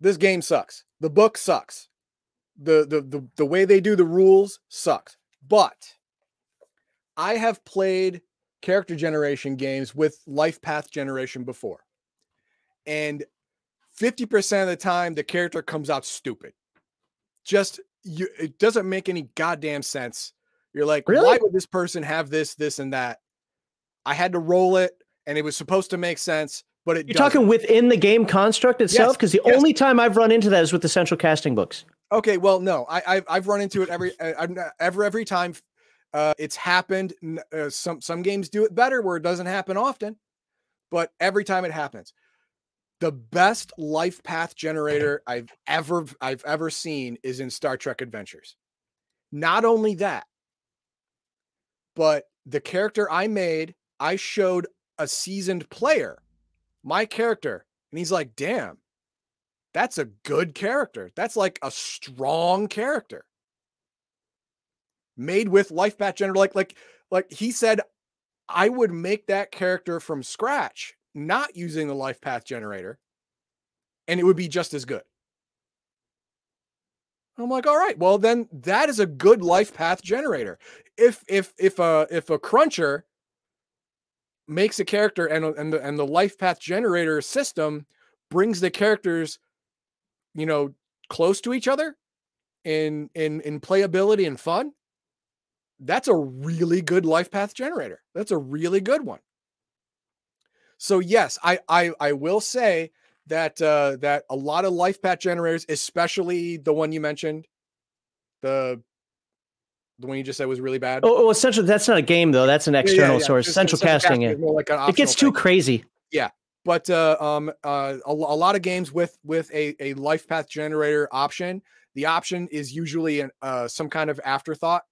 Speaker 3: This game sucks. The book sucks. The, the the the way they do the rules sucks. But I have played character generation games with life path generation before. And 50% of the time the character comes out stupid. Just you it doesn't make any goddamn sense. You're like, why would this person have this, this, and that? I had to roll it and it was supposed to make sense, but it
Speaker 1: You're
Speaker 3: doesn't.
Speaker 1: talking within the game construct itself,
Speaker 3: Yes,
Speaker 1: because the
Speaker 3: yes.
Speaker 1: only time I've run into that is with the central casting books.
Speaker 3: Okay, well, no, I, I've I've run into it every uh, I've not- every every time. Uh, it's happened. Uh, some some games do it better where it doesn't happen often, but every time it happens, the best life path generator *laughs* I've ever I've ever seen is in Star Trek Adventures. Not only that, but the character I made, I showed a seasoned player, my character, and he's like, "Damn, that's a good character. That's like a strong character. Made with life path generator. Like, like, like he said, I would make that character from scratch, not using the life path generator, and it would be just as good. I'm like, all right, well then that is a good life path generator. If if if a if a cruncher makes a character and and the and the life path generator system brings the characters you know close to each other in in in playability and fun that's a really good life path generator that's a really good one so yes i i i will say that uh that a lot of life path generators especially the one you mentioned the the one you just said was really bad
Speaker 1: Oh, oh essentially, that's not a game though. That's an
Speaker 3: Yeah, yeah,
Speaker 1: external
Speaker 3: yeah,
Speaker 1: source.
Speaker 3: just-
Speaker 1: Central
Speaker 3: central
Speaker 1: casting.
Speaker 3: is
Speaker 1: It.
Speaker 3: like
Speaker 1: it gets too
Speaker 3: thing.
Speaker 1: crazy.
Speaker 3: Yeah, but uh, um, uh, a, a lot of games with with a, a life path generator option, the option is usually an, uh, some kind of afterthought,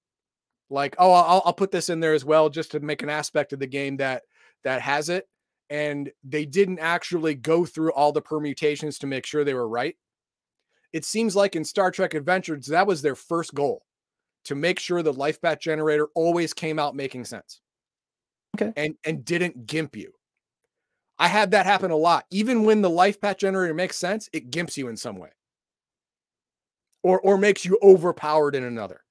Speaker 3: like oh I'll, I'll put this in there as well just to make an aspect of the game that that has it, and they didn't actually go through all the permutations to make sure they were right. It seems like in Star Trek Adventures that was their first goal, to make sure the life path generator always came out making sense.
Speaker 1: Okay.
Speaker 3: And and didn't gimp you. I had that happen a lot. Even when the life path generator makes sense, it gimps you in some way. Or or makes you overpowered in another.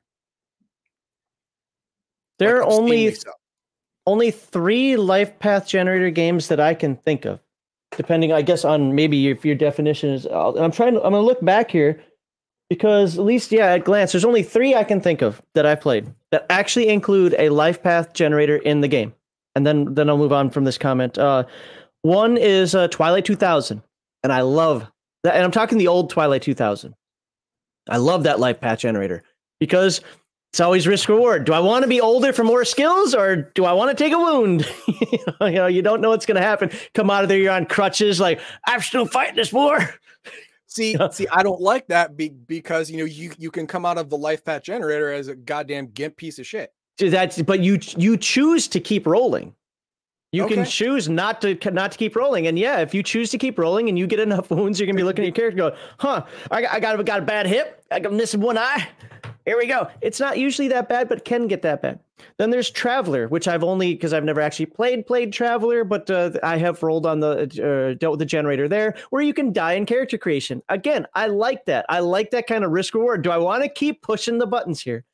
Speaker 3: like
Speaker 1: There are only. Only three life path generator games that I can think of, depending, I guess, on maybe if your definition is. I'll- And I'm trying to. I'm gonna look back here because at least, yeah, at glance, there's only three I can think of that I played that actually include a life path generator in the game. And then then I'll move on from this comment. Uh, one is uh, Twilight 2000, and I love that. And I'm talking the old Twilight 2000. I love that life path generator because it's always risk reward. Do I want to be older for more skills or do I want to take a wound? *laughs* you know, you don't know what's going to happen. Come out of there, you're on crutches, like, I'm still fighting this war.
Speaker 3: See, *laughs* see, I don't like that be, because you know you you can come out of the life path generator as a goddamn gimp piece of shit.
Speaker 1: That's but you you choose to keep rolling. You can choose not to not to keep rolling, and yeah, if you choose to keep rolling and you get enough *laughs* wounds, you're gonna be looking at your character, going, "Huh? I got I got, I got a bad hip. I got missing one eye. Here we go." It's not usually that bad, but can get that bad. Then there's Traveller, which I've only because I've never actually played played Traveller, but uh, I have rolled on the uh, dealt with the generator there, where you can die in character creation. Again, I like that. I like that kind of risk reward. Do I want to keep pushing the buttons here?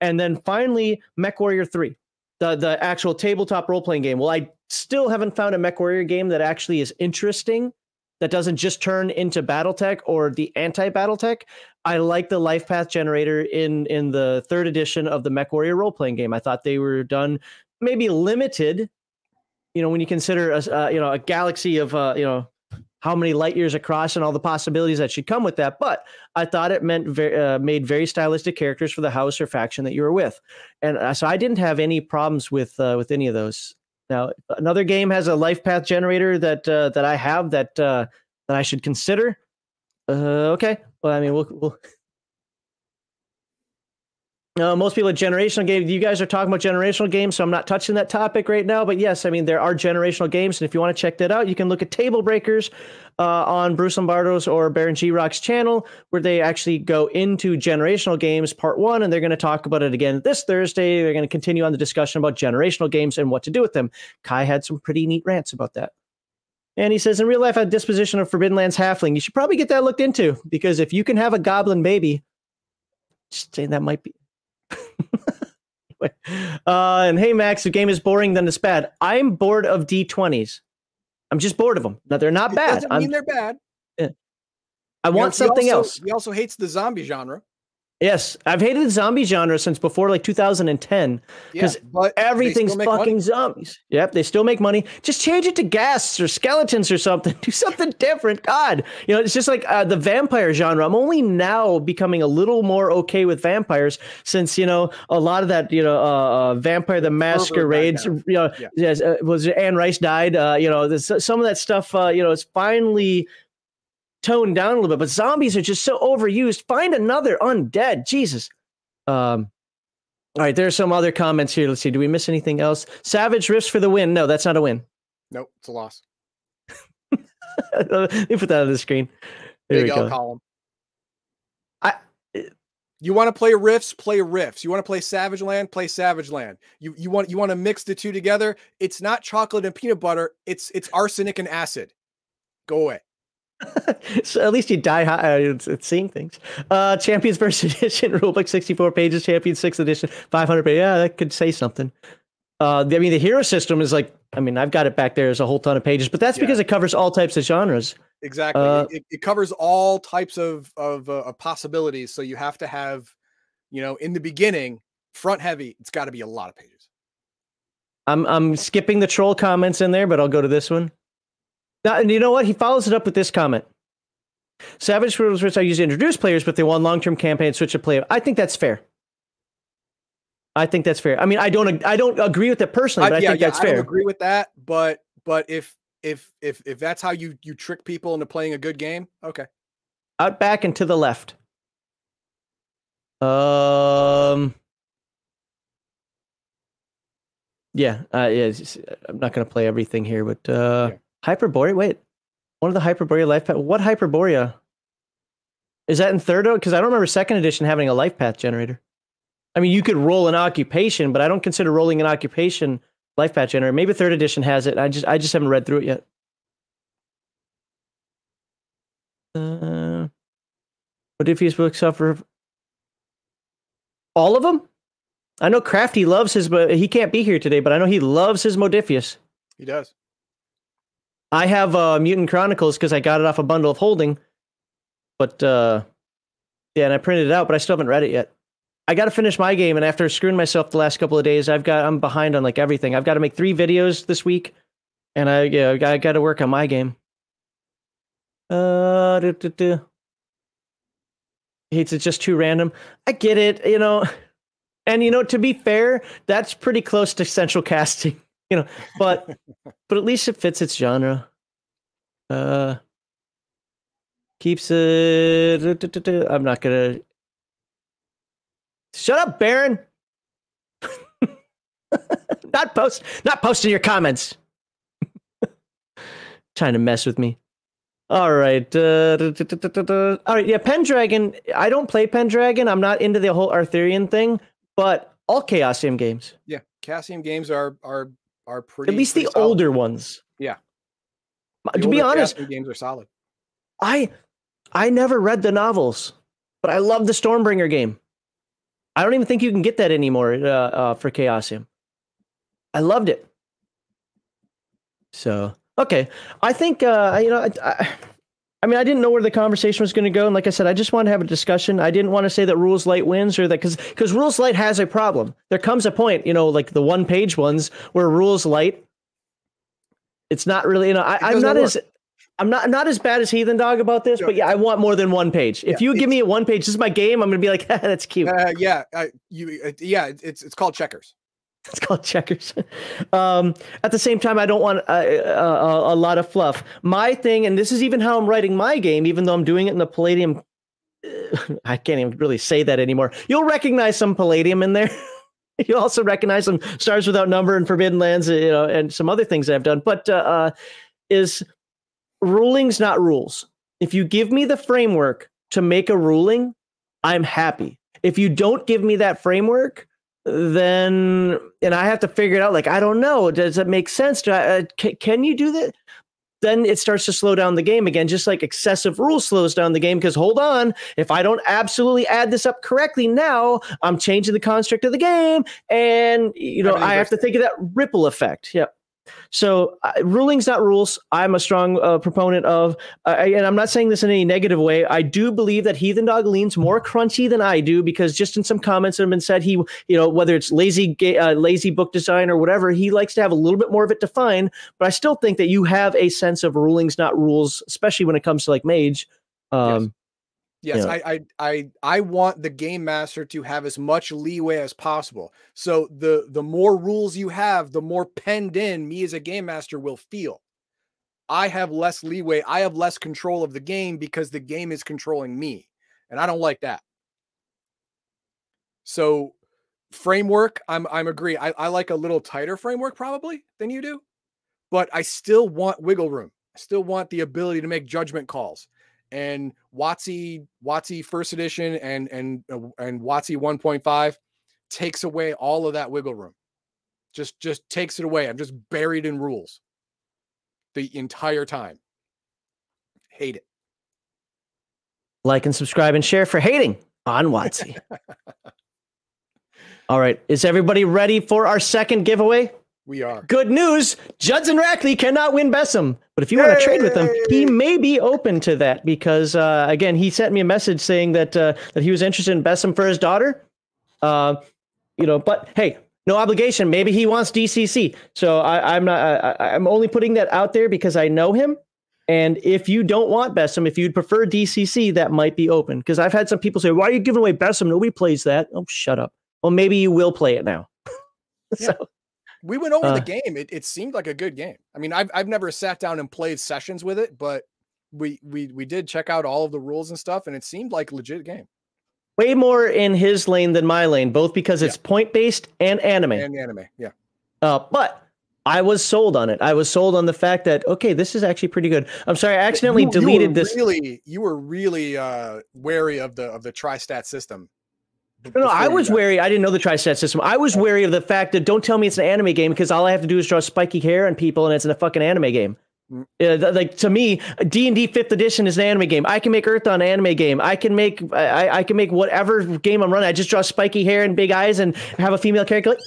Speaker 1: And then finally, Mech Warrior 3, the, the actual tabletop role playing game. Well, I still haven't found a Mech Warrior game that actually is interesting, that doesn't just turn into Battletech or the anti Battletech. I like the life path generator in, in the third edition of the Mech Warrior role playing game. I thought they were done maybe limited, you know, when you consider a, uh, you know, a galaxy of, uh, you know, how many light years across and all the possibilities that should come with that. But I thought it meant very, uh, made very stylistic characters for the house or faction that you were with, and uh, so I didn't have any problems with uh, with any of those. Now another game has a life path generator that uh, that I have that uh, that I should consider. Uh, okay, well I mean we'll, we'll Uh, most people at generational games. You guys are talking about generational games, so I'm not touching that topic right now. But yes, I mean there are generational games, and if you want to check that out, you can look at Table Breakers uh, on Bruce Lombardo's or Baron G Rock's channel, where they actually go into generational games part one, and they're going to talk about it again this Thursday. They're going to continue on the discussion about generational games and what to do with them. Kai had some pretty neat rants about that. And he says, in real life, a disposition of Forbidden Lands halfling. You should probably get that looked into because if you can have a goblin baby, just saying that might be *laughs* uh, and hey, Max, the game is boring, then it's bad. I'm bored of D20s. I'm just bored of them. Now they're not
Speaker 3: It
Speaker 1: bad. I'm,
Speaker 3: mean they're bad.
Speaker 1: I
Speaker 3: You know,
Speaker 1: want something
Speaker 3: also-
Speaker 1: else.
Speaker 3: He also hates the zombie genre.
Speaker 1: Yes, I've hated the zombie genre since before like 2010
Speaker 3: because they
Speaker 1: everything's fucking
Speaker 3: money.
Speaker 1: zombies. Yep, they still make money. Just change it to ghasts or skeletons or something. *laughs* Do something different. God, you know, it's just like uh, the vampire genre. I'm only now becoming a little more okay with vampires since you know a lot of that. You know, uh, uh, Vampire the Masquerades. You know,
Speaker 3: Yeah.
Speaker 1: yes, uh, was Anne Rice died. Uh, you know, this, some of that stuff. Uh, you know, it's finally toned down a little bit. But zombies are just so overused. Find another undead. Jesus. Um, all right, there's some other comments here. Let's see. Do we miss anything else? Savage Rifts for the win. No, that's not a win.
Speaker 3: Nope, it's a loss. *laughs*
Speaker 1: Let me put that on the screen. There
Speaker 3: There
Speaker 1: we
Speaker 3: you go,
Speaker 1: go.
Speaker 3: column.
Speaker 1: I-
Speaker 3: You want to play Rifts, play Rifts. You want to play Savage Land, play Savage Land. You you want you want to mix the two together. It's not chocolate and peanut butter. It's it's arsenic and acid. Go away. *laughs*
Speaker 1: so at least you die high. uh, It's, it's seeing things. Uh, Champions First *laughs* Edition rulebook, 64 pages. Champions Sixth Edition, 500 pages. Yeah, that could say something. Uh, I mean, the hero system is like, I mean, I've got it back there. There's a whole ton of pages, but that's
Speaker 3: Yeah.
Speaker 1: because it covers all types of genres.
Speaker 3: Exactly.
Speaker 1: Uh,
Speaker 3: it, it covers all types of of, uh, of possibilities. So you have to have, you know, in the beginning, front heavy. It's got to be a lot of pages.
Speaker 1: I'm I'm skipping the troll comments in there, but I'll go to this one. Now, and you know what? He follows it up with this comment. Savage rules which I use to introduce players, but they want long-term campaign switch to play. I think that's fair. I think that's fair. I mean, I don't I don't agree with it personally, but I,
Speaker 3: yeah,
Speaker 1: think
Speaker 3: yeah,
Speaker 1: that's fair.
Speaker 3: I don't agree with that, but but if if if if that's how you you trick people into playing a good game, okay.
Speaker 1: Out back and to the left. Um. Yeah, uh, yeah. I'm not going to play everything here, but uh,
Speaker 3: Yeah.
Speaker 1: Hyperborea. Wait, one of the Hyperborea life path. What Hyperborea? Is that in third? Because I don't remember second edition having a life path generator. I mean, you could roll an occupation, but I don't consider rolling an occupation life path generator. Maybe third edition has it. I just I just haven't read through it yet. Uh, what if his books suffer? All of them? I know Crafty loves his, but he can't be here today. But I know he loves his Modiphius.
Speaker 3: He does.
Speaker 1: I have uh, Mutant Chronicles because I got it off a bundle of holding. But uh, yeah, and I printed it out, but I still haven't read it yet. I got to finish my game, and after screwing myself the last couple of days, I've got I'm behind on like everything. I've got to make three videos this week, and I yeah I got to work on my game. Uh, duh, duh, duh. hates it just too random. I get it, you know, and you know to be fair, that's pretty close to central *laughs* casting, you know, but but at least it fits its genre. Uh, keeps it. I'm not gonna. Shut up, Baron. *laughs* not post. Not posting your comments. *laughs* Trying to mess with me. All right. Uh. All right. Yeah, Pendragon. I don't play Pendragon. I'm not into the whole Arthurian thing, but all Chaosium games,
Speaker 3: Yeah, Chaosium games are are are pretty.
Speaker 1: at least the
Speaker 3: solid.
Speaker 1: older ones.
Speaker 3: Yeah.
Speaker 1: To be honest,
Speaker 3: games are solid.
Speaker 1: I I never read the novels, but I love the Stormbringer game. I don't even think you can get that anymore uh, uh, for Chaosium. I loved it. So okay, I think uh, you know. I, I, I mean, I didn't know where the conversation was going to go, and like I said, I just wanted to have a discussion. I didn't want to say that Rules Light wins or that because because Rules Light has a problem. There comes a point, you know, like the one page ones where Rules Light. It's not really, you know, I,
Speaker 3: doesn't
Speaker 1: not
Speaker 3: work.
Speaker 1: as I'm not not as bad as Heathen Dog about this, but yeah, I want more than one page. If
Speaker 3: Yeah,
Speaker 1: you give me a one page, this is my game. I'm gonna be like, *laughs* that's cute.
Speaker 3: Uh, yeah, uh, you. Uh, yeah, it's it's called checkers. *laughs*
Speaker 1: It's called checkers. um, at the same time, I don't want uh, uh, a lot of fluff. My thing, and this is even how I'm writing my game, even though I'm doing it in the Palladium *laughs* I can't even really say that anymore. You'll recognize some Palladium in there. *laughs* You'll also recognize some Stars Without Number and Forbidden Lands, you know, and some other things I've done. But uh, uh, is rulings not rules? If you give me the framework to make a ruling, I'm happy. If you don't give me that framework, then and I have to figure it out. Like I don't know. Does it make sense? I, uh, can, can you do that? Then it starts to slow down the game again, just like excessive rules slows down the game. Because hold on, if I don't absolutely add this up correctly now, I'm changing the construct of the game, and you know I have to think of that ripple effect. Yep. So uh, rulings, not rules. I'm a strong uh, proponent of, uh, and I'm not saying this in any negative way. I do believe that Heathen Dog leans more crunchy than I do because just in some comments that have been said, he, you know, whether it's lazy, uh, lazy book design or whatever, he likes to have a little bit more of it defined. But I still think that you have a sense of rulings, not rules, especially when it comes to like Mage. Um,
Speaker 3: yes. Yes, I, I I I want the game master to have as much leeway as possible. So the the more rules you have, the more penned in me as a game master will feel. I have less leeway. I have less control of the game because the game is controlling me. And I don't like that. So framework, I'm I'm agree. I, I like a little tighter framework probably than you do, but I still want wiggle room. I still want the ability to make judgment calls and WotC WotC first edition and and uh, and WotC 1.5 takes away all of that wiggle room. Just just takes it away. I'm just buried in rules the entire time. Hate it.
Speaker 1: Like and subscribe and share for hating on WotC. *laughs* all right, is everybody ready for our second giveaway?
Speaker 3: We are.
Speaker 1: Good news. Judson Rackley cannot win BESM. But if you want to trade with him, he may be open to that because, uh, again, he sent me a message saying that uh, that he was interested in BESM for his daughter. Uh, you know, but hey, no obligation. Maybe he wants DCC. So I, am not. I, I'm only putting that out there because I know him. And if you don't want BESM, if you'd prefer DCC, that might be open. Because I've had some people say, "Why are you giving away BESM? Nobody plays that." Oh, shut up. Well, maybe you will play it now. *laughs*
Speaker 3: so. Yeah we went over uh, the game. It, it seemed like a good game. I mean, I've I've never sat down and played sessions with it, but we we we did check out all of the rules and stuff, and it seemed like a legit game.
Speaker 1: Way more in his lane than my lane, both because it's yeah. point based and anime.
Speaker 3: And anime, yeah.
Speaker 1: Uh, but I was sold on it. I was sold on the fact that okay, this is actually pretty good. I'm sorry, I accidentally you, deleted
Speaker 3: you
Speaker 1: this.
Speaker 3: Really, you were really uh, wary of the of the tri-stat system
Speaker 1: no, no, I was wary. I didn't know the tri-stat system. I was wary of the fact that don't tell me it's an anime game because all I have to do is draw spiky hair on people and it's in a fucking anime game. Mm. Uh, like to me, D and D Fifth Edition is an anime game. I can make Earth on an anime game. I can make I, I can make whatever game I'm running. I just draw spiky hair and big eyes and have a female character like,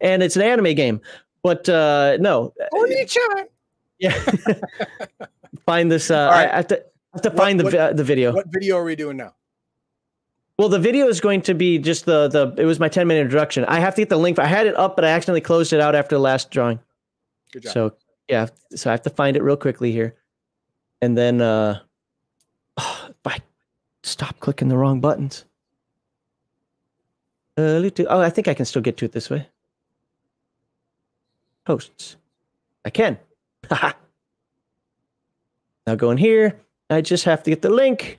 Speaker 1: and it's an anime game. But uh, no,
Speaker 3: Oni-chan. *laughs*
Speaker 1: Yeah, *laughs* find this. Uh, right. I have to I have to find what, the
Speaker 3: what,
Speaker 1: the video.
Speaker 3: What video are we doing now?
Speaker 1: Well, the video is going to be just the the. It was my ten minute introduction. I have to get the link. I had it up, but I accidentally closed it out after the last drawing.
Speaker 3: Good job.
Speaker 1: So yeah, so I have to find it real quickly here, and then uh, oh, *sighs* if I stop clicking the wrong buttons. Uh, oh, I think I can still get to it this way. Hosts, I can. *laughs* now go in here. I just have to get the link.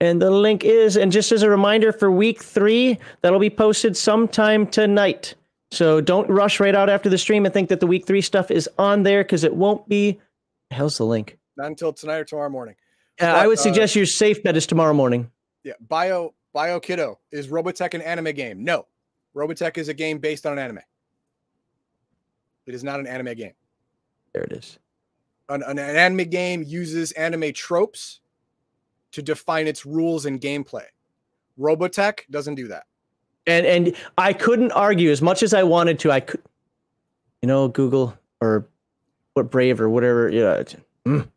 Speaker 1: And the link is, and just as a reminder for week three, that'll be posted sometime tonight. So don't rush right out after the stream and think that the week three stuff is on there because it won't be. How's the link?
Speaker 3: Not until tonight or tomorrow morning.
Speaker 1: Uh, but, I would suggest uh, your safe bet is tomorrow morning.
Speaker 3: Yeah. Bio Bio Kiddo is Robotech an anime game? No. Robotech is a game based on an anime. It is not an anime game.
Speaker 1: There it is.
Speaker 3: An, an anime game uses anime tropes to define its rules and gameplay. Robotech doesn't do that.
Speaker 1: And and I couldn't argue as much as I wanted to. I could, you know, Google or what Brave or whatever. You know, mm.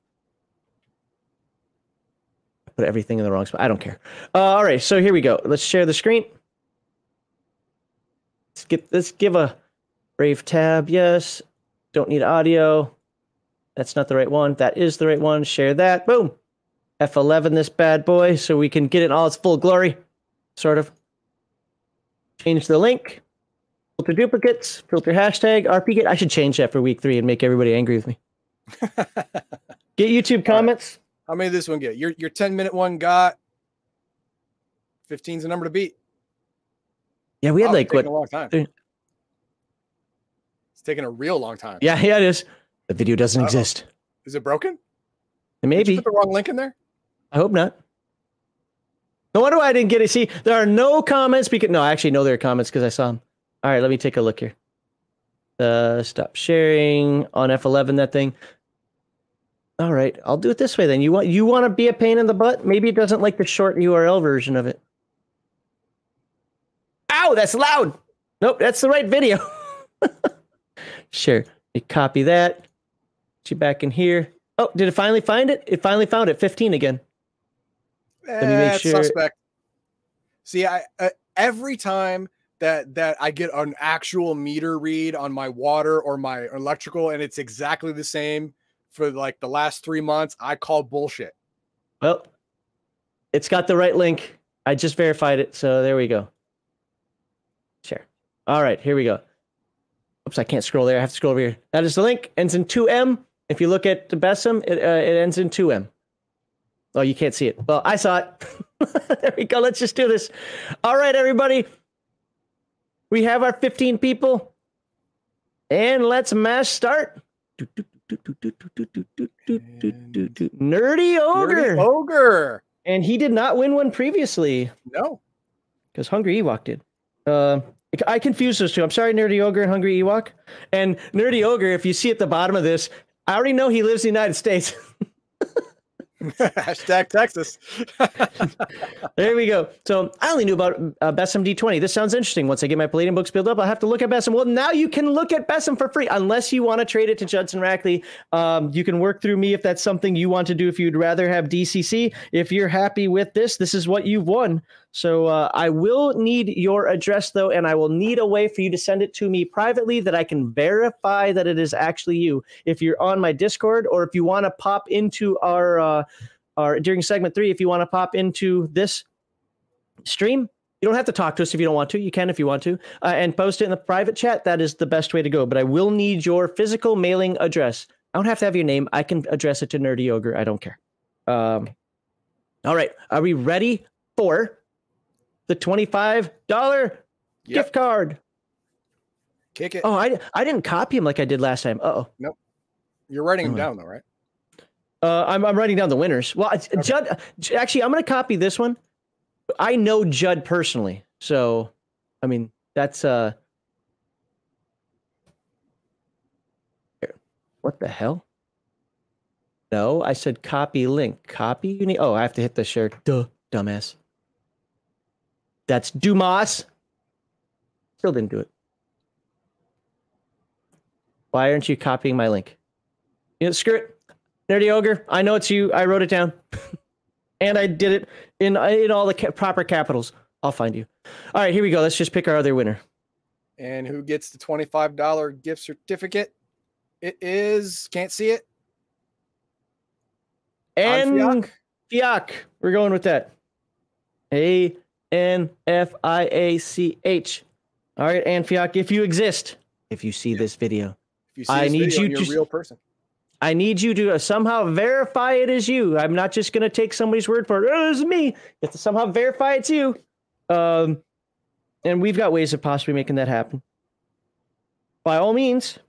Speaker 1: put everything in the wrong spot. I don't care. Uh, all right, so here we go. Let's share the screen. Let's get let's give a Brave tab. Yes. Don't need audio. That's not the right one. That is the right one. Share that. Boom. F11 this bad boy so we can get it in all its full glory, sort of. Change the link, filter duplicates, filter hashtag, RPGate. I should change that for week three and make everybody angry with me. *laughs* get YouTube comments.
Speaker 3: Right. How many did this one get? Your your 10 minute one got 15's the number to beat.
Speaker 1: Yeah, we had
Speaker 3: Wow,
Speaker 1: like what?
Speaker 3: a long time.
Speaker 1: three-
Speaker 3: It's taking a real long time.
Speaker 1: Yeah, yeah, it is. The video doesn't
Speaker 3: Uh-oh.
Speaker 1: exist.
Speaker 3: Is it broken? Did you
Speaker 1: Maybe.
Speaker 3: put the wrong link in there?
Speaker 1: I hope not. No wonder why I didn't get it. See, there are no comments because no, I actually, know there are comments because I saw them. All right, let me take a look here. Uh, stop sharing on F11. That thing. All right, I'll do it this way then. You want you want to be a pain in the butt? Maybe it doesn't like the short URL version of it. Ow, that's loud. Nope, that's the right video. *laughs* sure. You copy that. Get you back in here. Oh, did it finally find it? It finally found it. 15 again. Me make
Speaker 3: Eh,
Speaker 1: sure-
Speaker 3: Suspect. See, I uh, every time that that I get an actual meter read on my water or my electrical, and it's exactly the same for like the last three months, I call bullshit.
Speaker 1: Well, it's got the right link. I just verified it, so there we go. Share. All right, here we go. Oops, I can't scroll there. I have to scroll over here. That is the link. Ends in 2M. If you look at the BESM, it, uh, it ends in 2M. Oh, you can't see it. Well, I saw it. there we go. Let's just do this. All right, everybody. We have our 15 people. And let's mass start. Nerdy Ogre.
Speaker 3: Nerdy ogre.
Speaker 1: And he did not win one previously
Speaker 3: No.
Speaker 1: because Hungry Ewok did. Uh, I confused those two. I'm sorry, Nerdy Ogre and Hungry Ewok. And Nerdy Ogre, if you see at the bottom of this, I already know he lives in the United States.
Speaker 3: Hashtag Texas. *laughs*
Speaker 1: there we go. So I only knew about uh, BESM D20. This sounds interesting. Once I get my Palladium books built up, I'll have to look at BESM. Well, now you can look at BESM for free, unless you want to trade it to Judson Rackley. Um, you can work through me if that's something you want to do. If you'd rather have DCC, if you're happy with this, this is what you've won. So uh, I will need your address though, and I will need a way for you to send it to me privately that I can verify that it is actually you. If you're on my Discord, or if you want to pop into our uh, our during segment three, if you want to pop into this stream. You don't have to talk to us if you don't want to. You can if you want to, uh, and post it in the private chat. That is the best way to go. But I will need your physical mailing address. I don't have to have your name. I can address it to Nerdy Ogre. I don't care. Um, all right, are we ready for the twenty-five dollar
Speaker 3: Yep.
Speaker 1: gift card?
Speaker 3: Kick it.
Speaker 1: Oh, I I didn't copy him like I did last time. Uh oh. Nope.
Speaker 3: You're writing them
Speaker 1: oh.
Speaker 3: down though, right?
Speaker 1: Uh, I'm I'm writing down the winners. Well, it's- Judd. Actually, I'm going to copy this one. I know Judd personally, so I mean that's uh. What the hell? No, I said copy link. Copy. You need. Oh, I have to hit the share. Duh, dumbass. That's Dumas. Still didn't do it. Why aren't you copying my link? You know, screw it. Nerdy Ogre, I know it's you. I wrote it down. *laughs* and I did it in in all the ca- proper capitals. I'll find you. All right, here we go. Let's just pick our other winner.
Speaker 3: And who gets the twenty-five dollar gift certificate? It is can't see it.
Speaker 1: And
Speaker 3: Anfiach?
Speaker 1: Fiak. We're going with that. A N F I A C H. All right, Anfiach, if you exist, if you see this video,
Speaker 3: If you see
Speaker 1: I
Speaker 3: this
Speaker 1: need
Speaker 3: video
Speaker 1: you
Speaker 3: and you're
Speaker 1: to-
Speaker 3: a real person.
Speaker 1: I need you to somehow verify it is you. I'm not just going to take somebody's word for it. Oh, it's me. You have to somehow verify it's you. Um, and we've got ways of possibly making that happen. By all means,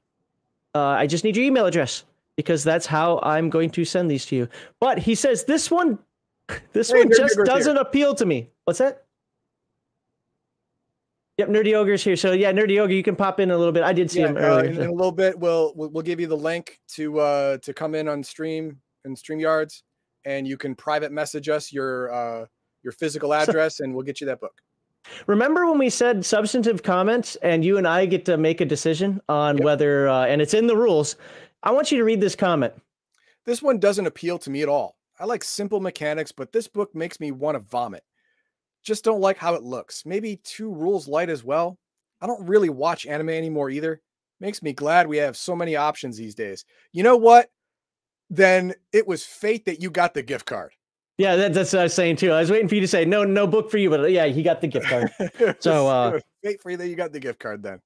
Speaker 1: uh, I just need your email address because that's how I'm going to send these to you. But he says this one, *laughs* this
Speaker 3: Hey,
Speaker 1: one just doesn't appeal to me. What's that? Yep, Nerdy Ogre's here. So yeah, Nerdy Ogre, you can pop in a little bit. I did see
Speaker 3: Yeah,
Speaker 1: him
Speaker 3: uh,
Speaker 1: earlier.
Speaker 3: in,
Speaker 1: so-
Speaker 3: in a little bit, we'll, we'll we'll give you the link to uh to come in on stream and StreamYards, and you can private message us your uh your physical address, and we'll get you that book.
Speaker 1: Remember when we said substantive comments and you and I get to make a decision on
Speaker 3: Yep.
Speaker 1: whether, uh, and it's in the rules. I want you to read this comment.
Speaker 3: This one doesn't appeal to me at all. I like simple mechanics, but this book makes me want to vomit. Just don't like how it looks. Maybe two rules light as well. I don't really watch anime anymore either. Makes me glad we have so many options these days. You know what? Then it was fate that you got the gift card.
Speaker 1: Yeah, that, that's what I was saying too. I was waiting for you to say no, no book for you, but uh, yeah, he got the gift card. *laughs* So, uh,
Speaker 3: fate for you that you got the gift card then.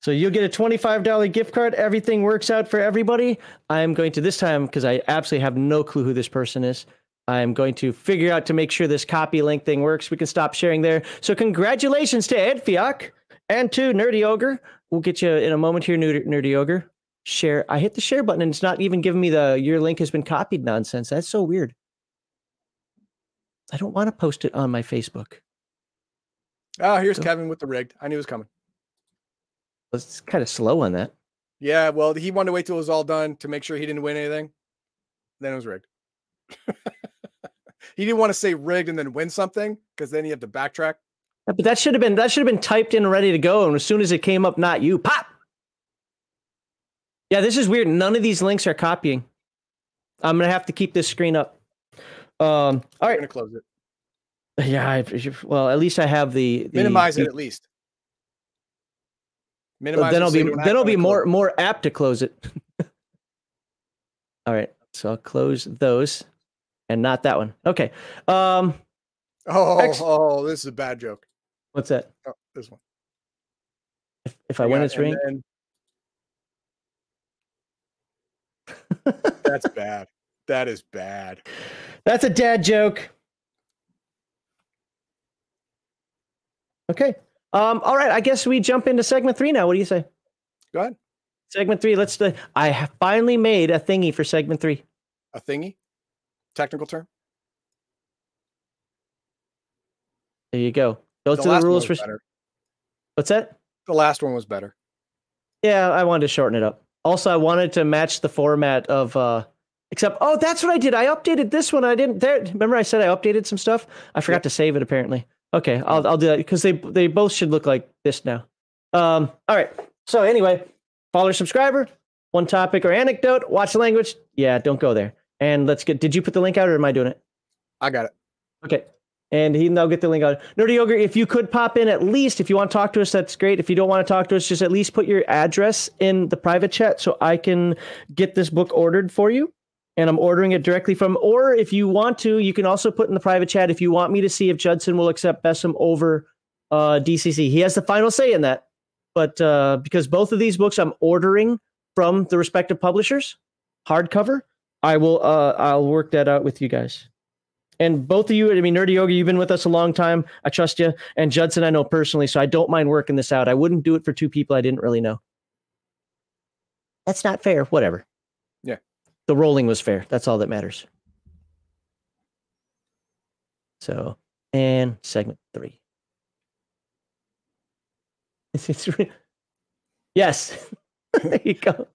Speaker 1: so you'll get a twenty-five dollar gift card. Everything works out for everybody. I am going to this time because I absolutely have no clue who this person is. I'm going to figure out to make sure this copy link thing works. We can stop sharing there. So congratulations to Ed Fiak and to Nerdy Ogre. We'll get you in a moment here, Nerdy, Ogre. Share. I hit the share button and it's not even giving me the your link has been copied nonsense. That's so weird. I don't want to post it on my Facebook.
Speaker 3: Oh, here's
Speaker 1: Go.
Speaker 3: Kevin with the rigged. I knew it was coming.
Speaker 1: It's kind of slow on that.
Speaker 3: Yeah, well, he wanted to wait till it was all done to make sure he didn't win anything. Then it was rigged. *laughs* he didn't want to say rigged and then win something because then you have to backtrack.
Speaker 1: But that should have been that should have been typed in and ready to go. And as soon as it came up, not you, pop. Yeah, this is weird. None of these links are copying. I'm gonna have to keep this screen up. Um, all
Speaker 3: I'm gonna close it.
Speaker 1: Yeah. I, well, at least I have the, the
Speaker 3: Minimize
Speaker 1: the-
Speaker 3: it at least. Minimize
Speaker 1: then I'll be
Speaker 3: you don't have
Speaker 1: then I'll be more more apt to close it. *laughs* All right, so I'll close those, and not that one. Okay. Um,
Speaker 3: Oh,
Speaker 1: Ex-
Speaker 3: oh, this is a bad joke.
Speaker 1: what's that?
Speaker 3: Oh, this one.
Speaker 1: If, if I
Speaker 3: Yeah,
Speaker 1: win its ring,
Speaker 3: then- *laughs* That's bad. That is bad.
Speaker 1: that's a dad joke. Okay. Um. All right. I guess we jump into segment three now. What do you say?
Speaker 3: Go ahead.
Speaker 1: Segment three. Let's. do I have finally made a thingy for segment three.
Speaker 3: A thingy? Technical term?
Speaker 1: There you go. Those
Speaker 3: the
Speaker 1: are the rules for.
Speaker 3: better.
Speaker 1: What's that?
Speaker 3: The last one was better.
Speaker 1: Yeah, I wanted to shorten it up. Also, I wanted to match the format of uh except oh, that's what I did. I updated this one. I didn't there remember I said I updated some stuff? I forgot to save it apparently. Okay, I'll I'll do that because they they both should look like this now. Um all right. So anyway, follower subscriber, one topic or anecdote, watch the language. Yeah, don't go there. And let's get did you put the link out or am I doing it?
Speaker 3: I got it.
Speaker 1: Okay. And he'll get the link out. Nerdy Ogre, if you could pop in at least, if you want to talk to us, that's great. If you don't want to talk to us, just at least put your address in the private chat so I can get this book ordered for you. And I'm ordering it directly from, or if you want to, you can also put in the private chat if you want me to see if Judson will accept BESM over uh, DCC. He has the final say in that. But uh, because both of these books I'm ordering from the respective publishers, hardcover, I will uh, I'll work that out with you guys. And both of you, I mean, Nerdy Ogre, you've been with us a long time. I trust you. And Judson, I know personally, so I don't mind working this out. I wouldn't do it for two people I didn't really know. That's not fair. Whatever.
Speaker 3: Yeah.
Speaker 1: The rolling was fair. That's all that matters. So, and segment three. It's, it's re- yes. *laughs* there you go.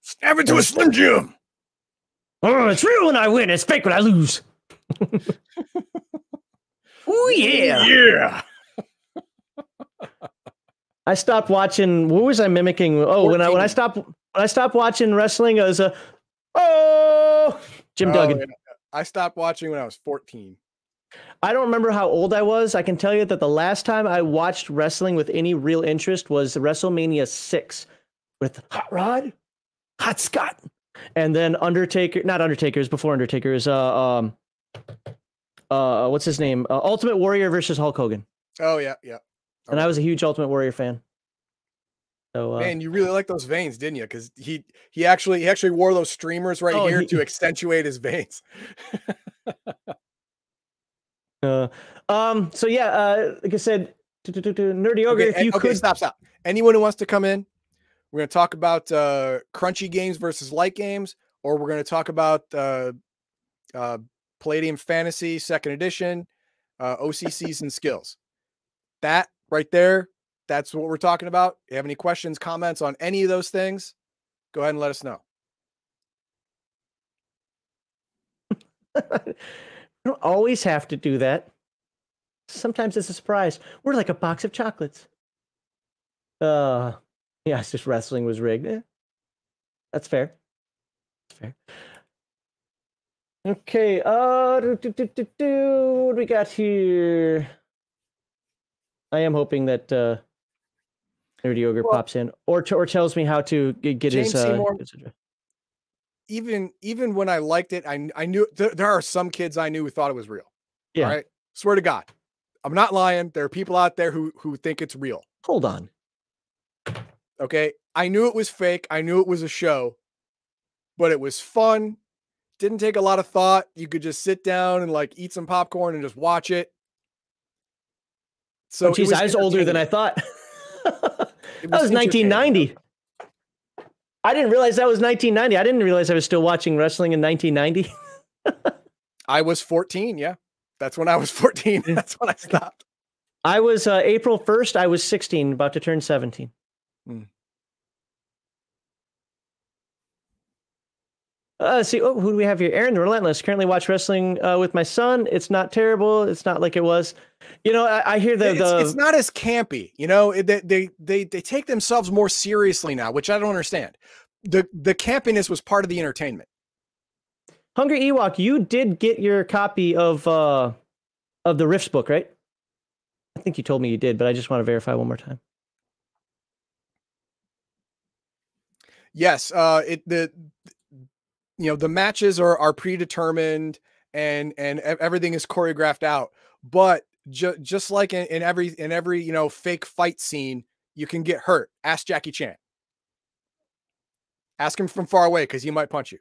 Speaker 2: Snap into a Slim Jim.
Speaker 1: Oh, it's real when I win. It's fake when I lose. *laughs* oh yeah.
Speaker 2: Yeah. *laughs*
Speaker 1: I stopped watching. What was I mimicking? Oh, when I when I
Speaker 3: 14.
Speaker 1: stopped when I stopped watching wrestling, I was a oh Jim
Speaker 3: Oh,
Speaker 1: Duggan.
Speaker 3: yeah. I stopped watching when I was 14.
Speaker 1: I don't remember how old I was. I can tell you that the last time I watched wrestling with any real interest was WrestleMania six with Hot Rod, Hot Scott, and then Undertaker. Not Undertaker's before Undertaker's. Uh, um, uh, what's his name? Uh, Ultimate Warrior versus Hulk Hogan.
Speaker 3: Oh yeah, yeah.
Speaker 1: And I was a huge Ultimate Warrior fan. So uh,
Speaker 3: Man, you really like those veins, didn't you? Because he he actually he actually wore those streamers right
Speaker 1: Oh,
Speaker 3: here
Speaker 1: he-
Speaker 3: to accentuate his veins. *laughs*
Speaker 1: Uh, um. So yeah. Uh. Like I said, nerdy ogre.
Speaker 3: Okay,
Speaker 1: if you
Speaker 3: okay,
Speaker 1: could.
Speaker 3: stop, stop. Anyone who wants to come in, we're going to talk about uh, crunchy games versus light games, or we're going to talk about uh, uh, Palladium Fantasy Second Edition, uh, OCCs and skills. That right there, that's what we're talking about. If you have any questions, comments on any of those things, go ahead and let us know. *laughs*
Speaker 1: you don't always have to do that. Sometimes it's a surprise. We're like a box of chocolates. Uh. *laughs* Yeah. It's just wrestling was rigged. Eh, that's fair. That's fair. Okay. Uh. do, do, do, What do we got here? I am hoping that uh, Nerdy Ogre
Speaker 3: Well-
Speaker 1: pops in, or t- or tells me how to g- get his. Uh,
Speaker 3: Seymour-
Speaker 1: his.
Speaker 3: Even even when I liked it, I I knew there, there are some kids I knew who thought it was real.
Speaker 1: Yeah.
Speaker 3: All right. Swear to God. I'm not lying. There are people out there who who think it's real.
Speaker 1: Hold on.
Speaker 3: Okay. I knew it was fake. I knew it was a show, but it was fun. didn't take a lot of thought. You could just sit down and like eat some popcorn and just watch it.
Speaker 1: So, oh, geez, I was older than I thought. *laughs* that was, was 1990. I didn't realize that was 1990. I didn't realize I was still watching wrestling in 1990.
Speaker 3: I was 14. Yeah. That's when I was 14. *laughs* That's when I stopped.
Speaker 1: I was uh, April 1st. I was 16, about to turn 17. Hmm. Uh, see, oh, who do we have here? Aaron the Relentless. Currently watch wrestling uh, with my son. It's not terrible. It's not like it was. You know, I, I hear the,
Speaker 3: it's,
Speaker 1: the
Speaker 3: it's, not as campy. You know, they, they they they take themselves more seriously now, which I don't understand. The the campiness was part of the entertainment.
Speaker 1: Hungry Ewok, you did get your copy of uh of the Rifts book, right? I think you told me you did, but I just want to verify one more time.
Speaker 3: Yes, uh, it the you know the matches are are predetermined and and everything is choreographed out, but ju- just like in, in every in every you know fake fight scene, you can get hurt. Ask Jackie Chan. Ask him from far away because he might punch you.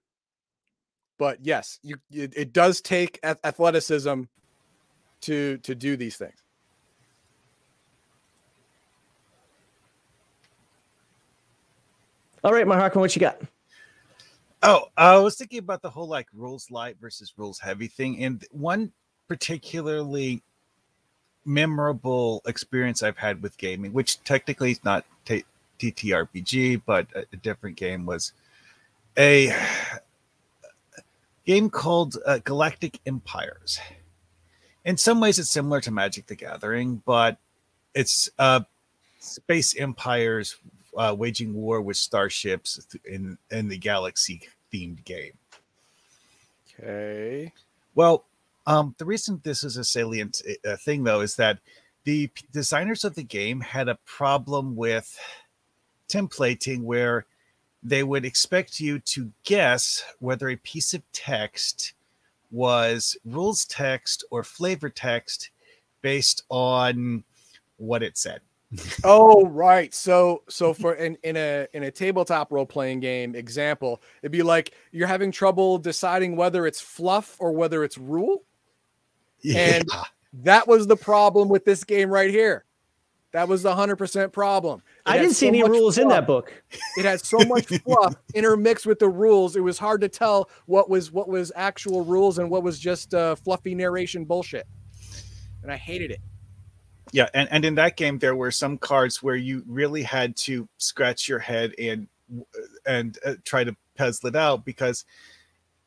Speaker 3: But yes, you it, it does take athleticism to to do these things.
Speaker 1: All right, Mark, what you got?
Speaker 4: Oh, I was thinking about the whole like rules light versus rules heavy thing, and one particularly memorable experience I've had with gaming, which technically is not t- TTRPG, but a, a, different game, was a *sighs* game called uh, Galactic Empires. In some ways, it's similar to Magic the Gathering, but it's uh, space empires uh, waging war with starships in in the galaxy themed game.
Speaker 3: Okay.
Speaker 4: Well, um, the reason this is a salient uh, thing, though, is that the p- designers of the game had a problem with templating where they would expect you to guess whether a piece of text was rules text or flavor text based on what it said
Speaker 3: oh right. So so for in, in a in a tabletop role-playing game example it'd be like you're having trouble deciding whether it's fluff or whether it's rule. Yeah. and that was the problem with this game right here. That was the 100% problem. It
Speaker 1: i didn't see any rules fluff. in that book.
Speaker 3: It had so much *laughs* fluff intermixed with the rules. It was hard to tell what was what was actual rules and what was just uh, fluffy narration bullshit. And i hated it
Speaker 4: yeah, and, and in that game there were some cards where you really had to scratch your head and and uh, try to puzzle it out because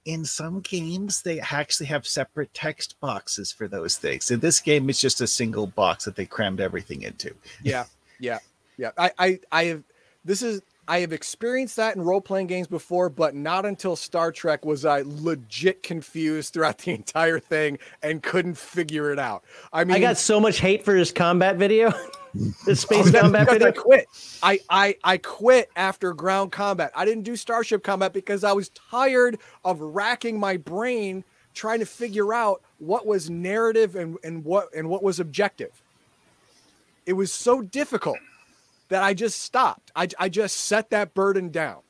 Speaker 4: in some games they actually have separate text boxes for those things. In this game, it's just a single box that they crammed everything into.
Speaker 3: Yeah, yeah, yeah. I I I have this is I have experienced that in role playing games before, but not until Star Trek was I legit confused throughout the *laughs* entire thing and couldn't figure it out. I mean,
Speaker 1: I got so much hate for his combat video. *laughs* the space *laughs* oh, combat video.
Speaker 3: I quit. I, I I quit after ground combat. I didn't do starship combat because I was tired of racking my brain trying to figure out what was narrative and, and what and what was objective. It was so difficult that I just stopped. I, I just set that burden down.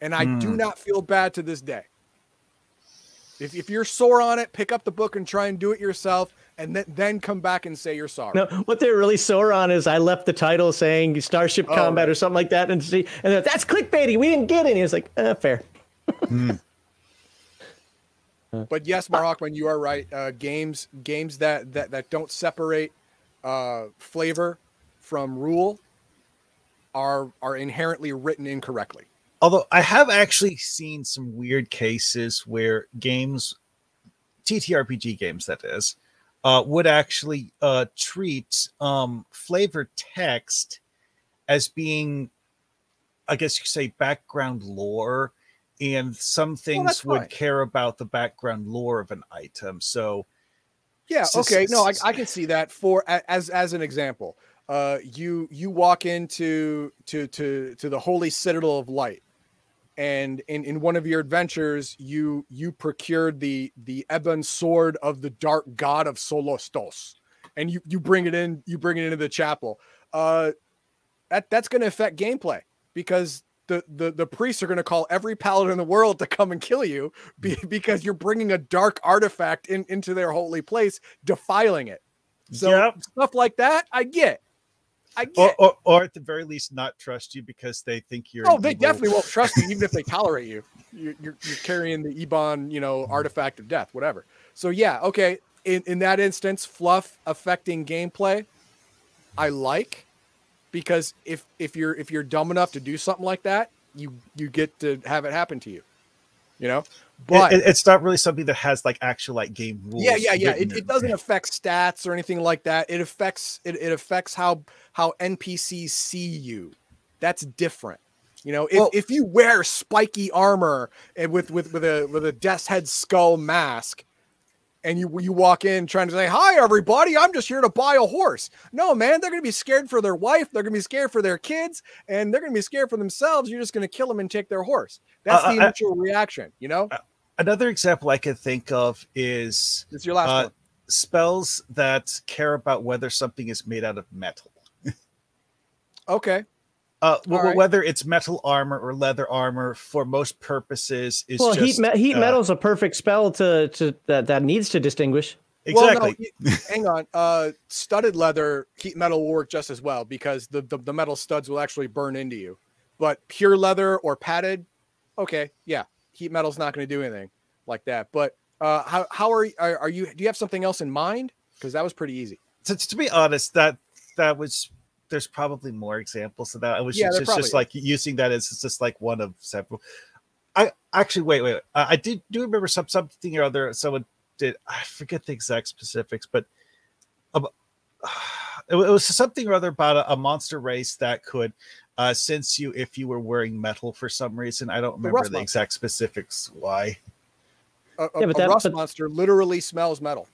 Speaker 3: And I mm. do hmm. not feel bad to this day. If, if you're sore on it, pick up the book and try and do it yourself and then, then come back and say you're sorry.
Speaker 1: No, what they're really sore on is I left the title saying Starship oh, Combat right. or something like that, and see, and that's clickbaity. We didn't get any. It's like, eh, fair. mm.
Speaker 3: But yes, Marhawkman, you are right. Uh, games games that that that don't separate uh, flavor from rule are are inherently written incorrectly.
Speaker 4: Although I have actually seen some weird cases where games, TTRPG games, that is, uh, would actually uh, treat um, flavor text as being, I guess you could say, background lore, and some things well, would fine. care about the background lore of an item. So,
Speaker 3: yeah, okay, no, I, I can see that for as as an example uh, you you walk into to to to the holy citadel of light and in, in one of your adventures you you procured the the ebon sword of the dark god of solostos and you you bring it in you bring it into the chapel uh that that's going to affect gameplay because the the, the priests are going to call every paladin in the world to come and kill you be, because you're bringing a dark artifact in, into their holy place, defiling it. So
Speaker 4: Yep.
Speaker 3: stuff like that, I get. I.
Speaker 4: Or, or, or at the very least, not trust you because they think you're.
Speaker 3: oh, they
Speaker 4: evil-
Speaker 3: definitely won't trust you, even if they *laughs* tolerate you. You're, you're, you're carrying the Ebon, you know, mm-hmm. artifact of death, whatever. So yeah, okay. In in that instance, fluff affecting gameplay, I like because if if you're if you're dumb enough to do something like that, you you get to have it happen to you. You know, but
Speaker 4: it- it's not really something that has like actual like game rules.
Speaker 3: yeah yeah yeah. it, it doesn't affect stats or anything like that. It affects it, it affects how how npcs see you. That's different. You know if,
Speaker 4: Well-
Speaker 3: if you wear spiky armor and with with with a with a death's head skull mask and you you walk in trying to say hi everybody i'm just here to buy a horse. No man they're going to be scared for their wife they're going to be scared for their kids and they're going to be scared for themselves you're just going to kill them and take their horse. That's
Speaker 4: Uh,
Speaker 3: the
Speaker 4: I-
Speaker 3: initial reaction you know?
Speaker 4: Another example I can think of is
Speaker 3: it's your last
Speaker 4: uh,
Speaker 3: one.
Speaker 4: spells that care about whether something is made out of metal. *laughs*
Speaker 3: okay
Speaker 4: Uh, wh-
Speaker 3: All right.
Speaker 4: Whether it's metal armor or leather armor, for most purposes, is
Speaker 1: well,
Speaker 4: just
Speaker 1: heat me- heat
Speaker 4: uh,
Speaker 1: metal's a perfect spell to to that that needs to distinguish.
Speaker 4: Exactly.
Speaker 3: Well, no, hang on. Uh, studded leather heat metal will work just as well because the, the the metal studs will actually burn into you. But pure leather or padded, okay, yeah, heat metal's not going to do anything like that. But uh, how how are, are are you? Do you have something else in mind? Because that was pretty easy.
Speaker 4: to, to be honest, that that was there's probably more examples of that. I was
Speaker 3: Yeah,
Speaker 4: just, just like using that as just like one of several. I actually wait, wait. Uh, I did do remember some something or other. Someone did. I forget the exact specifics, but um, *sighs* it, it was something or other about a, a monster race that could uh, sense you if you were wearing metal for some reason. I don't remember
Speaker 3: rust
Speaker 4: the exact specifics. Why?
Speaker 3: A, a-
Speaker 1: Yeah, but
Speaker 3: a
Speaker 1: that-
Speaker 3: rust
Speaker 1: but-
Speaker 3: monster literally smells metal.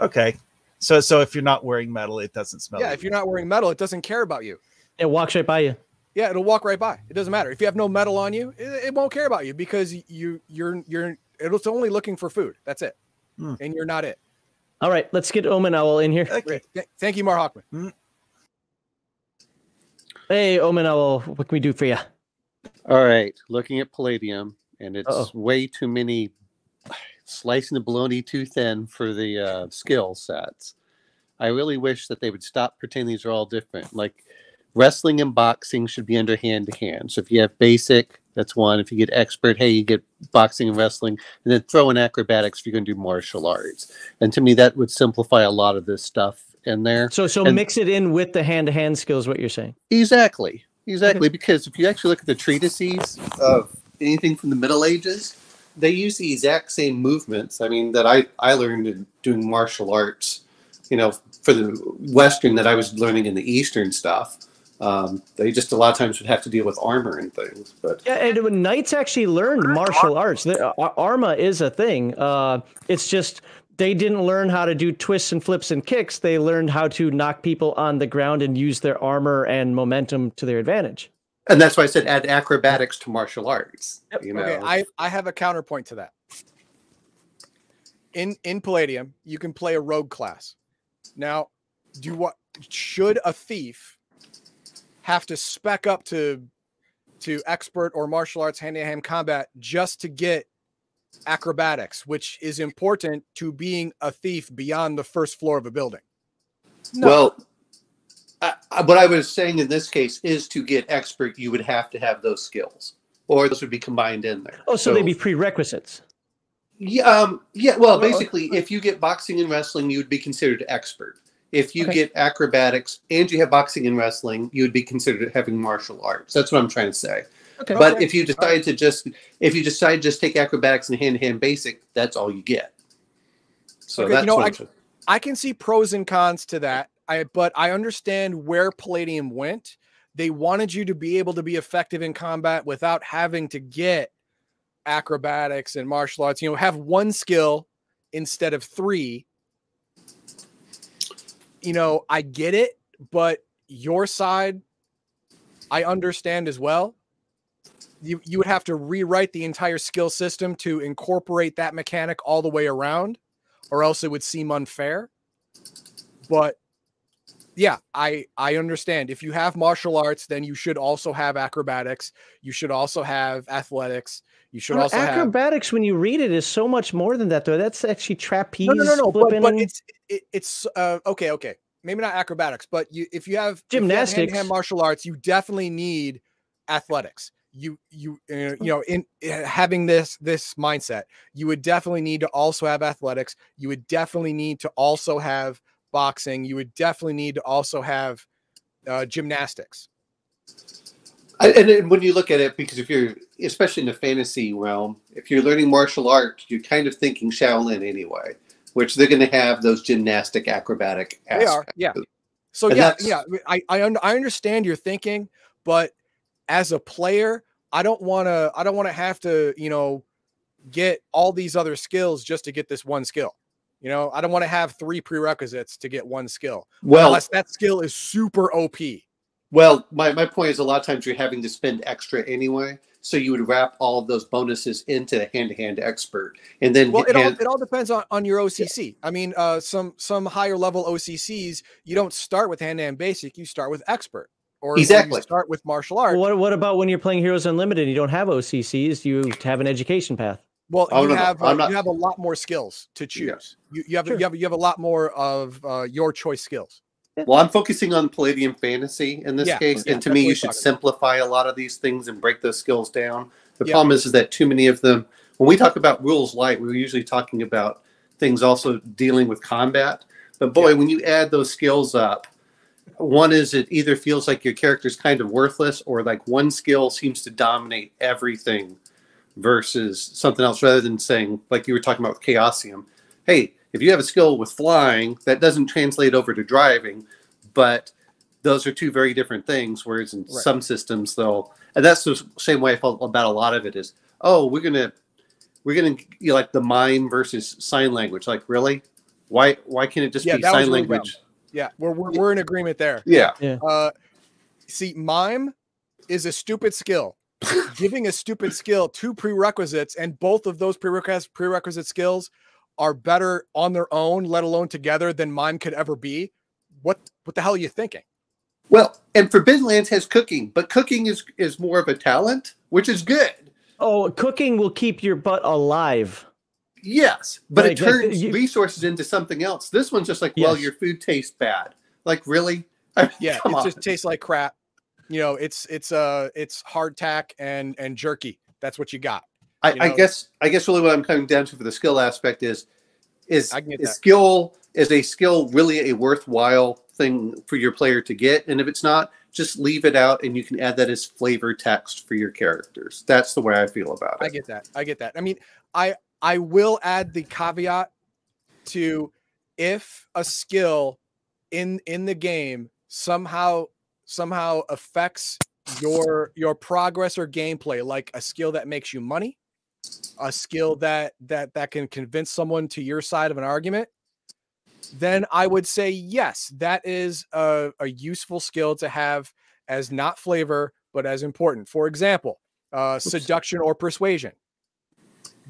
Speaker 4: Okay. So so if you're not wearing metal, it doesn't smell.
Speaker 3: yeah, if you're not wearing metal, it doesn't care about you.
Speaker 1: It walks right by you.
Speaker 3: Yeah, it'll walk right by. It doesn't matter if you have no metal on you. It, it won't care about you because you you're you're it's only looking for food. That's it,
Speaker 4: Hmm.
Speaker 3: and you're not it.
Speaker 1: All right, let's get Omen Owl in here.
Speaker 4: Okay.
Speaker 3: Great. Th- thank you, Marhawkman.
Speaker 1: Hey, Omen Owl, what can we do for you?
Speaker 5: All right, looking at Palladium, and it's
Speaker 1: Uh-oh.
Speaker 5: way too many slicing the bologna too thin for the uh, skill sets. I really wish that they would stop pretending these are all different. Like wrestling and boxing should be under hand to hand. So if you have basic, that's one. If you get expert, hey, you get boxing and wrestling, and then throw in acrobatics if you're going to do martial arts. And to me, that would simplify a lot of this stuff in there.
Speaker 1: So, so
Speaker 5: And-
Speaker 1: mix it in with the hand-to-hand skills. What you're saying?
Speaker 5: Exactly. Exactly. Because if you actually look at the treatises of anything from the Middle Ages, they use the exact same movements. I mean, that I, I learned in doing martial arts, you know, for the Western that I was learning in the Eastern stuff. Um, they just a lot of times would have to deal with armor and things. But
Speaker 1: Yeah, and when knights actually learned martial arts. Uh, Arma is a thing. Uh, it's just they didn't learn how to do twists and flips and kicks. They learned how to knock people on the ground and use their armor and momentum to their advantage.
Speaker 5: And that's why I said add acrobatics to martial arts.
Speaker 1: Yep.
Speaker 5: You know,
Speaker 3: Okay, I I have a counterpoint to that. In in Palladium, you can play a rogue class. Now, do what should a thief have to spec up to to expert or martial arts hand to hand combat just to get acrobatics, which is important to being a thief beyond the first floor of a building? No.
Speaker 5: Well, I, I, what I was saying in this case is to get expert, you would have to have those skills, or those would be combined in there.
Speaker 1: Oh, so, they'd be prerequisites.
Speaker 5: Yeah, um, yeah. Well, basically, if you get boxing and wrestling, you would be considered expert. If you
Speaker 1: Okay.
Speaker 5: get acrobatics and you have boxing and wrestling, you would be considered having martial arts. That's what I'm trying to say.
Speaker 1: Okay.
Speaker 5: But
Speaker 3: Okay.
Speaker 5: if you decide to just if you decide to just take acrobatics and hand to hand basic, that's all you get. So
Speaker 3: Okay, you
Speaker 5: that's
Speaker 3: know,
Speaker 5: what
Speaker 3: I- I can see pros and cons to that. I but I understand where Palladium went. They wanted you to be able to be effective in combat without having to get acrobatics and martial arts. You know, have one skill instead of three. You know, I get it, but your side, I understand as well. You you would have to rewrite the entire skill system to incorporate that mechanic all the way around or else it would seem unfair. But yeah, I I understand. If you have martial arts, then you should also have acrobatics. You should also have athletics. You should
Speaker 1: Well,
Speaker 3: also have
Speaker 1: acrobatics, when you read it, is so much more than that, though. That's actually trapeze.
Speaker 3: no, no, no, no. But, but it's it, it's uh, okay, okay. Maybe not acrobatics, but you if you have if you have
Speaker 1: Gymnastics.
Speaker 3: hand martial arts, you definitely need athletics. You you uh, you know in uh, having this this mindset, you would definitely need to also have athletics. You would definitely need to also have boxing. You would definitely need to also have uh, gymnastics.
Speaker 5: I, and, when you look at it, because if you're, especially in the fantasy realm, if you're learning martial arts, you're kind of thinking Shaolin anyway, which they're going to have those gymnastic, acrobatic
Speaker 3: They are, yeah. So
Speaker 5: And
Speaker 3: yeah, yeah, I I, I understand your thinking, but as a player, I don't want to I don't want to have to, you know, get all these other skills just to get this one skill. You know, I don't want to have three prerequisites to get one skill.
Speaker 5: Well,
Speaker 3: Unless that skill is super OP.
Speaker 5: well, my, my point is a lot of times you're having to spend extra anyway. So you would wrap all of those bonuses into the hand-to-hand expert, and then
Speaker 3: Well, it all it all depends on, on your OCC. I mean, uh, some some higher level OCCs, you don't start with hand to hand basic, you start with expert, or or you
Speaker 5: Exactly.
Speaker 3: start with martial arts.
Speaker 1: what, what about when you're playing Heroes Unlimited and you don't have OCCs? You have an education path.
Speaker 3: Well,
Speaker 5: Oh,
Speaker 3: you
Speaker 5: no, no,
Speaker 3: have
Speaker 5: I'm
Speaker 3: uh,
Speaker 5: not-
Speaker 3: you have a lot more skills to choose.
Speaker 5: Yeah.
Speaker 3: You, you have
Speaker 1: Sure.
Speaker 3: you have you have a lot more of uh, your choice skills.
Speaker 5: Well, I'm focusing on Palladium Fantasy in this
Speaker 3: Yeah,
Speaker 5: case,
Speaker 3: yeah,
Speaker 5: and to me, you should
Speaker 3: talking about.
Speaker 5: simplify a lot of these things and break those skills down. The
Speaker 3: Yeah.
Speaker 5: problem is, is that too many of them. When we talk about rules light, we're usually talking about things also dealing with combat. But boy,
Speaker 3: Yeah.
Speaker 5: when you add those skills up, one is it either feels like your character's kind of worthless, or like one skill seems to dominate everything versus something else, rather than saying like you were talking about with Chaosium. Hey, if you have a skill with flying, that doesn't translate over to driving, but those are two very different things. Whereas in
Speaker 3: Right.
Speaker 5: some systems, they'll, and that's the same way I felt about a lot of it is, oh, we're gonna, we're gonna, you know, like the mime versus sign language. Like, really? Why, why can't it just
Speaker 3: Yeah,
Speaker 5: be
Speaker 3: that was
Speaker 5: sign
Speaker 3: really
Speaker 5: language?
Speaker 3: Yeah, we're we're, we're in agreement there.
Speaker 5: Yeah,
Speaker 3: Uh, see, mime is a stupid skill. Giving a stupid skill two prerequisites, and both of those prerequisite prerequisite skills are better on their own, let alone together, than mine could ever be. What what the hell are you thinking?
Speaker 5: Well, and Forbidden Lands has cooking, but cooking is is more of a talent, which is good.
Speaker 1: Oh, cooking will keep your butt alive.
Speaker 5: Yes, but it
Speaker 1: Like- like
Speaker 5: turns
Speaker 1: you-
Speaker 5: resources into something else. This one's just like, well, your food tastes bad. Like, really? *laughs* I mean,
Speaker 3: Yeah, it
Speaker 5: on.
Speaker 3: just tastes like crap. You know, it's it's uh it's hardtack and and jerky. That's what you got.
Speaker 5: I,
Speaker 3: you
Speaker 5: I guess I guess really what I'm coming down to for the skill aspect is is,
Speaker 3: I can get
Speaker 5: is skill is a skill really a worthwhile thing for your player to get, and if it's not, just leave it out, and you can add that as flavor text for your characters. That's the way I feel about it.
Speaker 3: I get that. I get that. I mean, I I will add the caveat to if a skill in in the game somehow somehow affects your your progress or gameplay like a skill that makes you money a skill that that that can convince someone to your side of an argument then i would say yes that is a, a useful skill to have as not flavor but as important. For example uh, seduction or persuasion.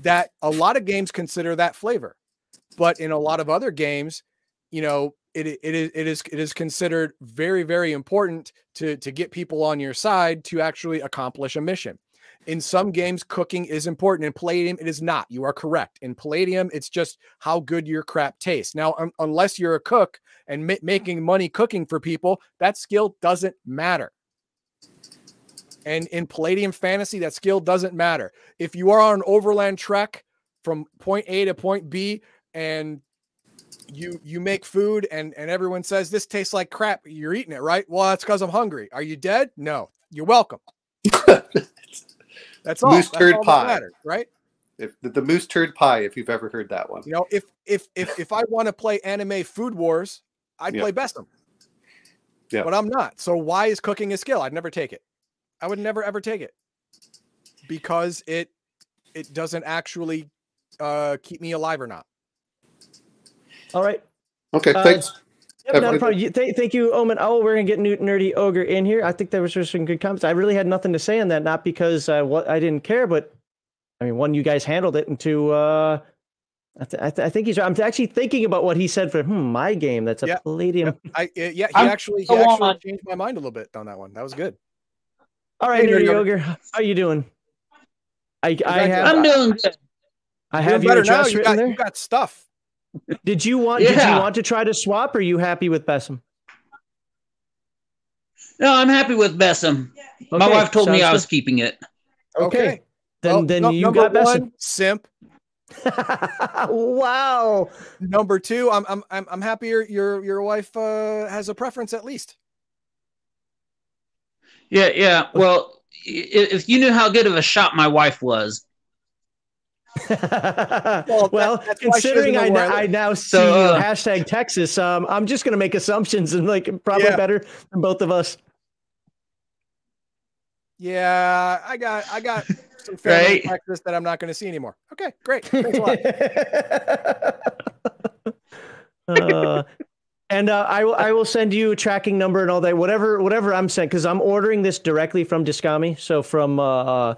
Speaker 3: That a lot of games consider that flavor but in a lot of other games you know it, it is it is it is considered very very important to to get people on your side to actually accomplish a mission. In some games cooking is important. In palladium it is not. You are correct. In palladium it's just how good your crap tastes. Now un- unless you're a cook and ma- making money cooking for people that skill doesn't matter. And in palladium fantasy that skill doesn't matter. If you are on an overland trek from point a to point b and you you make food and and everyone says this tastes like crap. You're eating it right? Well that's because i'm hungry. Are you dead? No. You're welcome. *laughs* That's all.
Speaker 5: Moose
Speaker 3: That's
Speaker 5: turd
Speaker 3: all
Speaker 5: pie.
Speaker 3: matters, right?
Speaker 5: If the, the moose turd pie, if you've ever heard that one.
Speaker 3: you know if if if if i want to play anime food wars i'd
Speaker 5: Yeah.
Speaker 3: play BESM
Speaker 5: Yeah.
Speaker 3: but i'm not. So why is cooking a skill? I'd never take it. I would never ever take it. Because it it doesn't actually uh keep me alive or not
Speaker 1: All right.
Speaker 5: Okay,
Speaker 1: Uh,
Speaker 5: thanks.
Speaker 1: Yep, not
Speaker 5: a
Speaker 1: a problem. You- Thank, thank you, Omen. Oh, we're gonna get new nerdy ogre in here. I think there was just some good comments. I really had nothing to say on that, not because uh, what I didn't care, but I mean, one, you guys handled it, and two, uh, I, th- I, th- I think he's. I'm actually thinking about what he said for hmm, my game. That's a
Speaker 3: Yeah.
Speaker 1: Palladium.
Speaker 3: I uh, yeah, he
Speaker 6: I'm-
Speaker 3: actually he actually
Speaker 6: on.
Speaker 3: changed my mind a little bit on that one. That was good.
Speaker 1: All right,
Speaker 3: Hey,
Speaker 1: Nerdy
Speaker 3: Nerdy
Speaker 1: Ogre, how are you doing? I, I have,
Speaker 6: I'm doing good.
Speaker 1: I
Speaker 3: Doing
Speaker 1: have your
Speaker 3: better now. You got,
Speaker 1: there.
Speaker 3: you got stuff.
Speaker 1: Did you want? Did you want to try to swap? Or are you happy with BESM?
Speaker 6: No, I'm happy with BESM. My
Speaker 1: Okay,
Speaker 6: wife told me I was
Speaker 1: good.
Speaker 6: keeping it.
Speaker 1: Okay. Then
Speaker 3: Well,
Speaker 1: then
Speaker 3: no-
Speaker 1: you got BESM.
Speaker 3: one, simp. *laughs*
Speaker 1: wow.
Speaker 3: Number two, I'm I'm I'm, I'm happy your your your wife uh, has a preference at least.
Speaker 6: Yeah, yeah. Well, if you knew how good of a shot my wife was, *laughs*
Speaker 1: well,
Speaker 3: that- that's why she
Speaker 1: considering I,
Speaker 3: doesn't know where
Speaker 1: n-
Speaker 3: I
Speaker 1: I
Speaker 3: live.
Speaker 1: now see
Speaker 6: So, uh,
Speaker 1: hashtag Texas, um, I'm just gonna make assumptions and like probably
Speaker 3: Yeah.
Speaker 1: better than both of us.
Speaker 3: Yeah, I got I got some family
Speaker 6: Right.
Speaker 3: Texas that I'm not going to see anymore. Okay, great. Thanks a lot. *laughs*
Speaker 1: uh, and uh, I will I will send you a tracking number and all that whatever whatever I'm sent because I'm ordering this directly from Dyskami so from uh,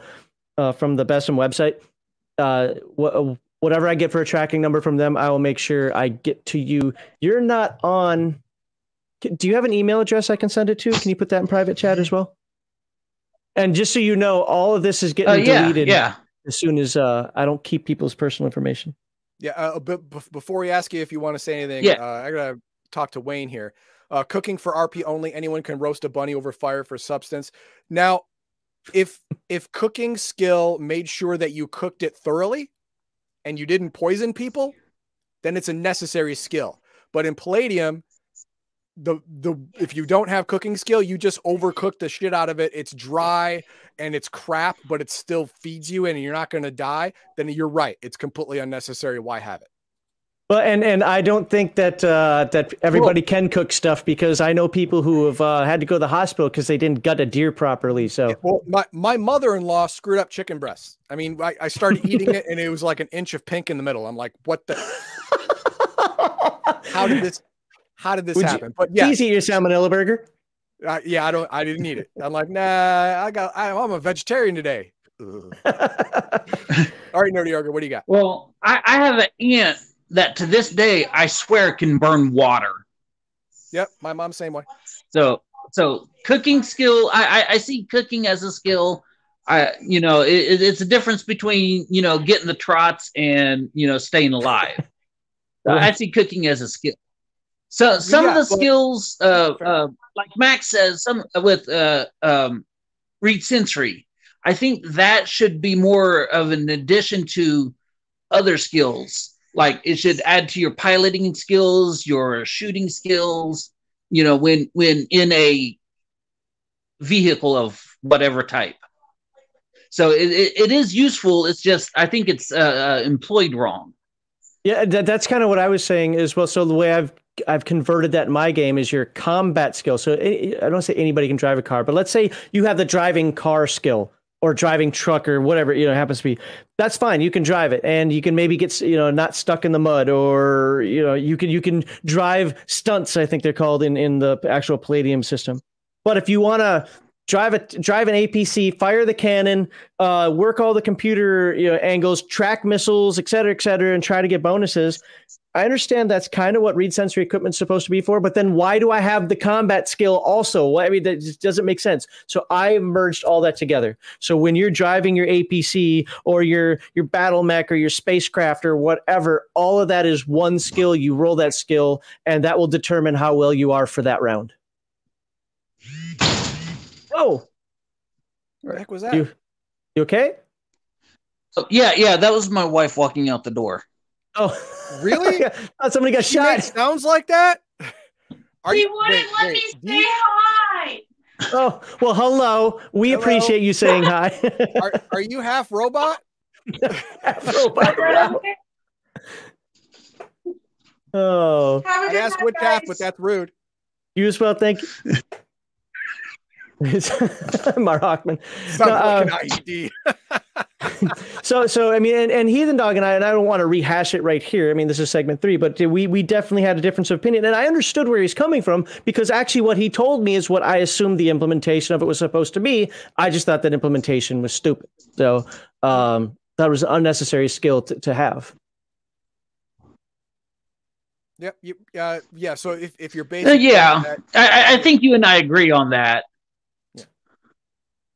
Speaker 1: uh from the BESM website uh wh- whatever I get for a tracking number from them I will make sure I get to you you're not on do you have an email address I can send it to can you put that in private chat as well and just so you know all of this is getting
Speaker 6: uh, yeah,
Speaker 1: deleted
Speaker 6: yeah.
Speaker 1: as soon as uh I don't keep people's personal information
Speaker 3: Yeah, uh, but bef- before we ask you if you want to say anything,
Speaker 6: Yeah.
Speaker 3: uh, I gotta talk to Wayne here. Uh, cooking for RP only. Anyone can roast a bunny over fire for substance. Now, if if cooking skill made sure that you cooked it thoroughly, and you didn't poison people, then it's a necessary skill. But in Palladium, the the if you don't have cooking skill, you just overcook the shit out of it. It's dry and it's crap, but it still feeds you, and you're not going to die. Then you're right. It's completely unnecessary. Why have it?
Speaker 1: Well, and and I don't think that uh, that everybody can cook stuff because I know people who have uh, had to go to the hospital because they didn't gut a deer properly. So
Speaker 3: Well, my, my mother-in-law screwed up chicken breasts. I mean, I, I started eating it and it was like an inch of pink in the middle. I'm like, what the? *laughs* How did this? How did this
Speaker 1: Would you-
Speaker 3: happen? but yeah,
Speaker 1: please eat your salmonella burger.
Speaker 3: uh, yeah, I don't. I didn't eat it. I'm like, nah. I got. I, I'm a vegetarian today. *laughs* All right, nerdy ogre, what do you got?
Speaker 6: Well, I, I have an aunt that to this day I swear can burn water.
Speaker 3: Yep, my mom same way.
Speaker 6: So, so cooking skill, I, I, I see cooking as a skill. I, you know, it, it- it's a difference between you know getting the trots and you know staying alive. *laughs* So I see cooking as a skill. So some
Speaker 3: Yeah,
Speaker 6: of the
Speaker 3: but-
Speaker 6: skills, uh, uh, like Max says, some with uh, um, read sensory. I think that should be more of an addition to other skills. Like it should add to your piloting skills, your shooting skills. You know, when when in a vehicle of whatever type. So it, it, it is useful. It's just I think it's uh, uh, employed wrong.
Speaker 1: Yeah, that, that's kind of what I was saying as well. So the way I've I've converted that in my game is your combat skill. So I I don't say anybody can drive a car, but let's say you have the driving car skill or driving truck or whatever you know happens to be. That's fine. You can drive it, and you can maybe get you know not stuck in the mud, or you know you can you can drive stunts. I think they're called in in the actual Palladium system. But if you want to drive a drive an APC, fire the cannon, uh, work all the computer you know, angles, track missiles, et cetera, et cetera, and try to get bonuses. I understand that's kind of what read sensory equipment's supposed to be for, but then why do I have the combat skill also? I mean, that just doesn't make sense. So I merged all that together. So when you're driving your APC or your your battle mech or your spacecraft or whatever, all of that is one skill. You roll that skill, and that will determine how well you are for that round. Oh. Whoa,
Speaker 3: What the heck was that?
Speaker 1: you you okay?
Speaker 6: So, yeah, yeah, that was my wife walking out the door.
Speaker 1: Oh,
Speaker 3: Really? *laughs*
Speaker 1: I thought somebody got
Speaker 3: She makes
Speaker 1: shot.
Speaker 3: sounds like that? Are
Speaker 7: He
Speaker 3: you-
Speaker 7: wouldn't
Speaker 3: wait,
Speaker 7: let
Speaker 3: wait,
Speaker 7: me say
Speaker 3: you-
Speaker 7: hi.
Speaker 1: Oh, well, hello. We
Speaker 3: Hello.
Speaker 1: appreciate you saying hi. *laughs*
Speaker 3: Are, are you half robot?
Speaker 1: half Robot. oh,
Speaker 7: Have a
Speaker 3: I
Speaker 7: good
Speaker 3: asked
Speaker 7: night,
Speaker 3: Woodcalf,
Speaker 7: guys.
Speaker 3: but that's rude.
Speaker 1: you as well. Thank you. *laughs* *laughs* Marhawkman.
Speaker 3: Stop
Speaker 1: No, uh,
Speaker 3: looking IED. *laughs*
Speaker 1: So, so I mean, and, and Heathen Dog and I, and I don't want to rehash it right here. I mean, this is segment three, but we we definitely had a difference of opinion, and I understood where he's coming from because actually, what he told me is what I assumed the implementation of it was supposed to be. I just thought that implementation was stupid, so um, that was an unnecessary skill to, to have.
Speaker 3: Yep. You, uh, yeah. So if, if you're
Speaker 6: Uh,
Speaker 3: basically
Speaker 6: yeah,
Speaker 3: that-
Speaker 6: I, I- I think you and I agree on that.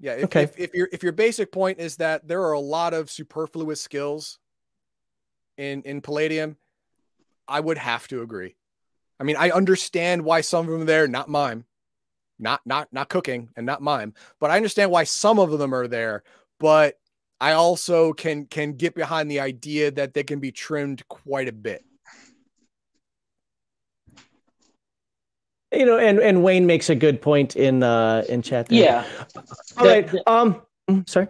Speaker 3: Yeah, if,
Speaker 1: Okay.
Speaker 3: if, if your if your basic point is that there are a lot of superfluous skills in in Palladium, I would have to agree. I mean, I understand why some of them are there, not mime, not not not cooking and not mime, but I understand why some of them are there. But I also can can get behind the idea that they can be trimmed quite a bit.
Speaker 1: You know, and and Wayne makes a good point in uh in chat. There.
Speaker 6: Yeah.
Speaker 1: All
Speaker 6: The-
Speaker 1: right.
Speaker 6: the-
Speaker 1: Um. mm, Sorry.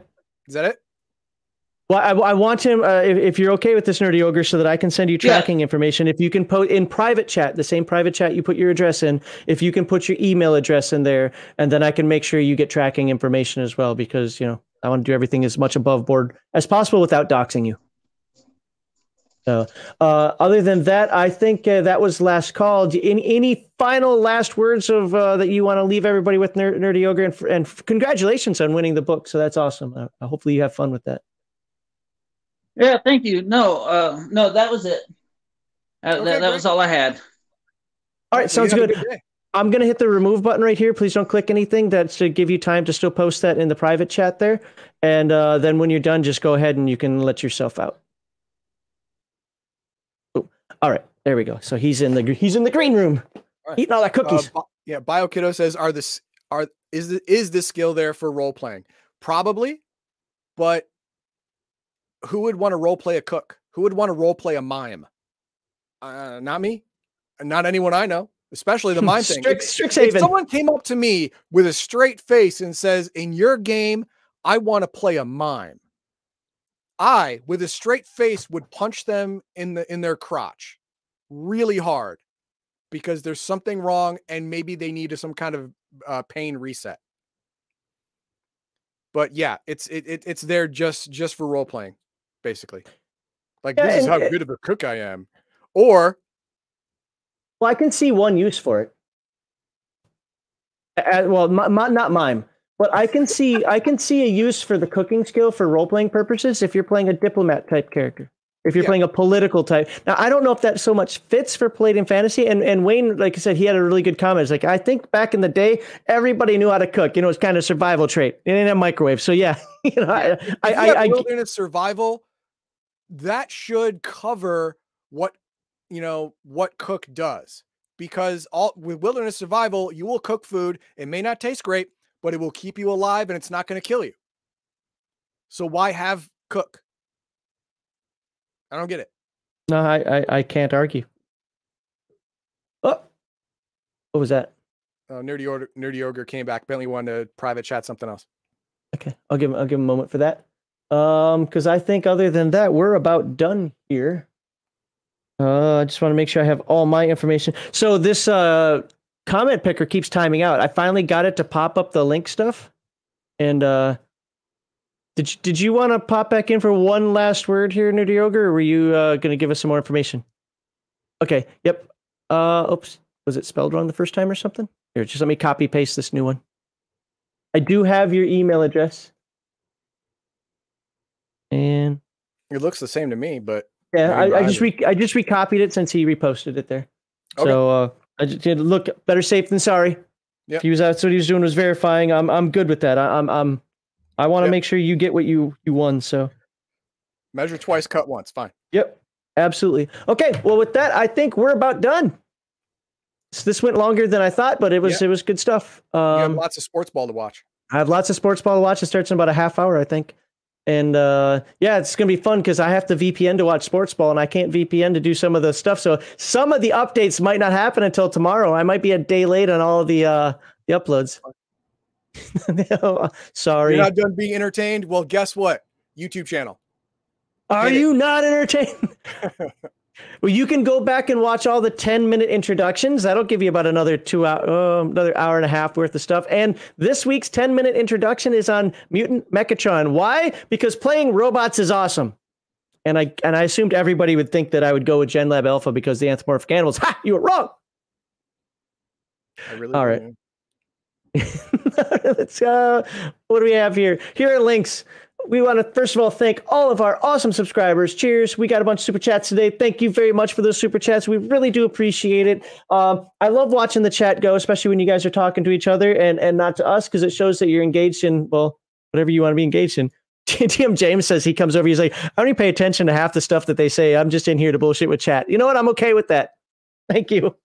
Speaker 3: Is that it?
Speaker 1: Well, I, I want him. Uh, if, if you're okay with this, nerdy ogre, so that I can send you
Speaker 6: Yeah.
Speaker 1: tracking information. If you can put in private chat, the same private chat you put your address in. If you can put your email address in there, and then I can make sure you get tracking information as well, because you know I want to do everything as much above board as possible without doxing you. So, uh, other than that, I think uh, that was last call. Do, any any final last words of uh, that you want to leave everybody with, Ner- Nerdy Ogre, and, f- and f- congratulations on winning the book. So that's awesome. Uh, hopefully you have fun with that.
Speaker 6: Yeah, thank you. No, uh, no, that was it. Uh,
Speaker 3: Okay,
Speaker 6: that, that was all I had.
Speaker 1: All right, sounds
Speaker 3: have
Speaker 1: good. I'm gonna hit the remove button right here. Please don't click anything. That's to give you time to still post that in the private chat there. And uh, then when you're done, just go ahead and you can let yourself out. All right, there we go. So he's in the he's in the green room,
Speaker 3: right.
Speaker 1: eating all that
Speaker 3: Uh,
Speaker 1: cookies.
Speaker 3: Bi- yeah, BioKiddo says, "Are this are is the, is this skill there for role playing? Probably, but who would want to role play a cook? Who would want to role play a mime? Uh, not me, not anyone I know, especially the *laughs* mime thing.
Speaker 1: Strix,
Speaker 3: If, if someone came up to me with a straight face and says, "In your game, I want to play a mime," I, with a straight face, would punch them in the in their crotch, really hard because there's something wrong and maybe they need some kind of uh, pain reset. But yeah, it's it, it it's there just just for role playing, basically. Like
Speaker 1: Yeah,
Speaker 3: this is how
Speaker 1: it-
Speaker 3: good of a cook I am, or
Speaker 1: Well, I can see one use for it. Uh, well, mi- not mime, but I can see I can see a use for the cooking skill for role playing purposes if you're playing a diplomat type character. If you're
Speaker 3: Yeah.
Speaker 1: playing a political type. Now, I don't know if that so much fits for Palladium Fantasy. And and Wayne, like I said, he had a really good comment. It's like I think back in the day, everybody knew how to cook. You know, it's kind of survival trait. It didn't have microwave, so yeah. *laughs* You know, I,
Speaker 3: if
Speaker 1: I,
Speaker 3: you
Speaker 1: I, I,
Speaker 3: wilderness survival, that should cover what you know what cook does. Because all with wilderness survival, you will cook food. It may not taste great, but it will keep you alive and it's not going to kill you. So why have cook? I don't get it.
Speaker 1: no, I, I, I can't argue. Oh, what was that?
Speaker 3: Uh, Nerdy Ogre, Nerdy Ogre came back. Bentley wanted to private chat something else.
Speaker 1: Okay, I'll give him, I'll give him a moment for that. Um, because I think other than that, we're about done here. Uh, I just want to make sure I have all my information. So this uh comment picker keeps timing out. I finally got it to pop up the link stuff. And uh did you, did you want to pop back in for one last word here, Nerdy Ogre, or were you uh, going to give us some more information? Okay. Yep. Uh, oops. Was it spelled wrong the first time or something? Here, just let me copy paste this new one. I do have your email address. And
Speaker 3: It looks the same to me, but
Speaker 1: yeah,
Speaker 3: I
Speaker 1: I, just re- I just recopied it since he reposted it there.
Speaker 3: Okay.
Speaker 1: So uh, I just did look better safe than sorry.
Speaker 3: Yep.
Speaker 1: He was that's what he was doing was verifying. I'm I'm good with that. I, I'm I'm I want to
Speaker 3: Yep.
Speaker 1: make sure you get what you you won. So
Speaker 3: measure twice, cut once. Fine.
Speaker 1: yep, absolutely. Okay, well with that, I think we're about done. So this went longer than I thought, but it was
Speaker 3: Yeah.
Speaker 1: it was good stuff.
Speaker 3: You have
Speaker 1: Um,
Speaker 3: lots of sports ball to watch.
Speaker 1: I have lots of sports ball to watch. It starts in about a half hour, I think. And uh, yeah, it's gonna be fun because I have to VPN to watch sports ball, and I can't VPN to do some of the stuff. So some of the updates might not happen until tomorrow. I might be a day late on all the uh, the uploads. *laughs* Sorry.
Speaker 3: You're not done being entertained. Well, guess what? YouTube channel.
Speaker 1: Are
Speaker 3: Get it.
Speaker 1: you not entertained? *laughs* well, you can go back and watch all the 10 minute introductions. That'll give you about another two hour, uh, another hour and a half worth of stuff. And this week's 10 minute introduction is on Mutant Mechatron. Why? Because playing robots is awesome. And I and I assumed everybody would think that I would go with Gen Lab Alpha because the anthropomorphic animals. Ha! You were wrong.
Speaker 3: I really
Speaker 1: All right. *laughs* Let's uh what do we have here? Here are links. We want to first of all thank all of our awesome subscribers. Cheers. We got a bunch of super chats today. Thank you very much for those super chats. We really do appreciate it. Um, I love watching the chat go, especially when you guys are talking to each other and, and not to us, because it shows that you're engaged in, well, whatever you want to be engaged in. *laughs* DM James says he comes over. He's like, I don't even pay attention to half the stuff that they say. I'm just in here to bullshit with chat. You know what? I'm okay with that. *laughs* Thank you. *laughs*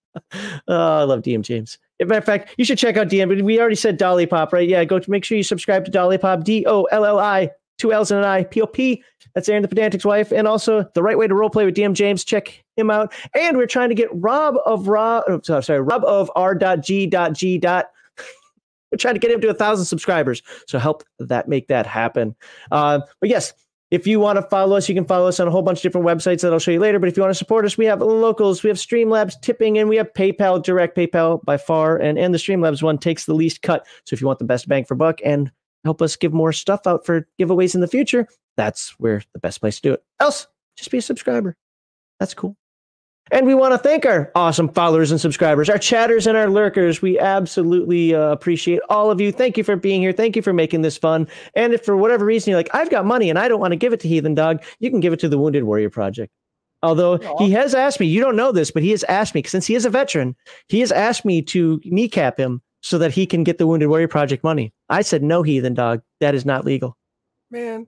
Speaker 1: Oh, I love DM James. As matter of fact, you should check out DM. We already said Dolly Pop, right? Yeah, go to make sure you subscribe to Dolly Pop. D O L L I two L's and an I, P O P. That's Aaron the Pedantic's wife. And also the right way to roleplay with DM James. Check him out. And we're trying to get Rob of Rob, oh, sorry, Rob of R.G.G. we're trying to get him to a thousand subscribers. So help that make that happen. Uh, but yes, if you want to follow us, you can follow us on a whole bunch of different websites that I'll show you later. But if you want to support us, we have locals, we have Streamlabs tipping, and we have PayPal, direct PayPal by far. And, and the Streamlabs one takes the least cut. So if you want the best bang for buck and help us give more stuff out for giveaways in the future, that's where the best place to do it. Else, just be a subscriber. That's cool. And we want to thank our awesome followers and subscribers, our chatters and our lurkers. We absolutely uh, appreciate all of you. Thank you for being here. Thank you for making this fun. And if for whatever reason you're like, I've got money and I don't want to give it to Heathen Dog, you can give it to the Wounded Warrior Project. Although Aww. he has asked me, you don't know this, but he has asked me, since he is a veteran, he has asked me to kneecap him so that he can get the Wounded Warrior Project money. I said, no, Heathen Dog. That is not legal.
Speaker 3: Man,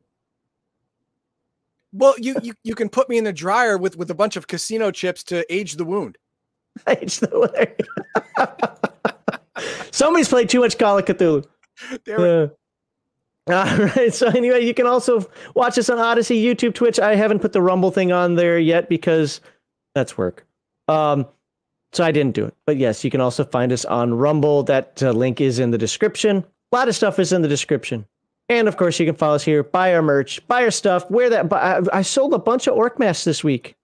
Speaker 3: well, you, you you can put me in the dryer with with a bunch of casino chips to age the wound. *laughs*
Speaker 1: Age the wound. *laughs* Somebody's played too much Call of Cthulhu. Uh, *laughs* all right. So anyway, you can also watch us on Odysee, YouTube, Twitch. I haven't put the Rumble thing on there yet because that's work. Um, so I didn't do it. But yes, you can also find us on Rumble. That uh, link is in the description. A lot of stuff is in the description. And of course, you can follow us here, buy our merch, buy our stuff, wear that. I, I sold a bunch of orc masks this week.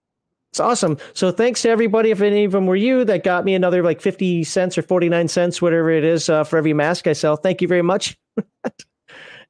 Speaker 1: It's awesome. So thanks to everybody, if any of them were you, that got me another like 50 cents or 49 cents, whatever it is, uh, for every mask I sell. Thank you very much. *laughs*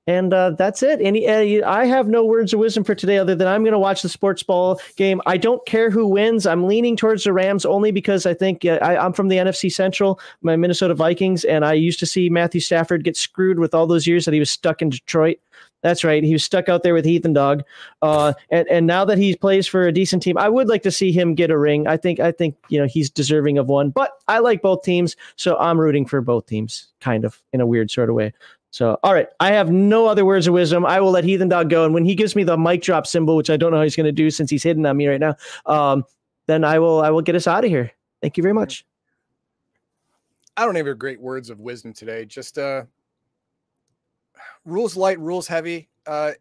Speaker 1: And uh, that's it. Any, I have no words of wisdom for today other than I'm going to watch the sports ball game. I don't care who wins. I'm leaning towards the Rams only because I think uh, I, am from the NFC Central, my Minnesota Vikings, and I used to see Matthew Stafford get screwed with all those years that he was stuck in Detroit. That's right. He was stuck out there with Heathen Dog. Uh, and, and now that he plays for a decent team, I would like to see him get a ring. I think I think you know he's deserving of one. But I like both teams, so I'm rooting for both teams, kind of in a weird sort of way. So, all right, I have no other words of wisdom. I will let Heathen Dog go, and when he gives me the mic drop symbol, which I don't know how he's going to do since he's hidden on me right now, um, then I will I will get us out of here. Thank you very much.
Speaker 3: I don't have your great words of wisdom today. Just uh, rules light, rules heavy. Uh,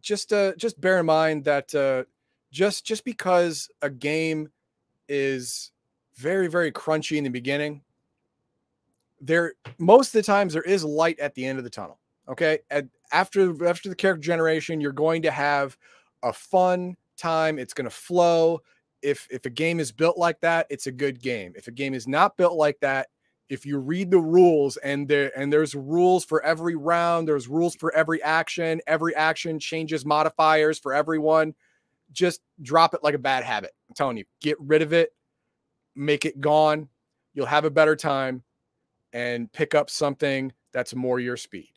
Speaker 3: just uh, just bear in mind that uh, just just because a game is very very crunchy in the beginning there most of the times there is light at the end of the tunnel. Okay. And after after the character generation, you're going to have a fun time. It's going to flow. If if a game is built like that, it's a good game. If a game is not built like that, if you read the rules and there and there's rules for every round, there's rules for every action. Every action changes modifiers for everyone. Just drop it like a bad habit. I'm telling you, get rid of it, make it gone. You'll have a better time and pick up something that's more your speed.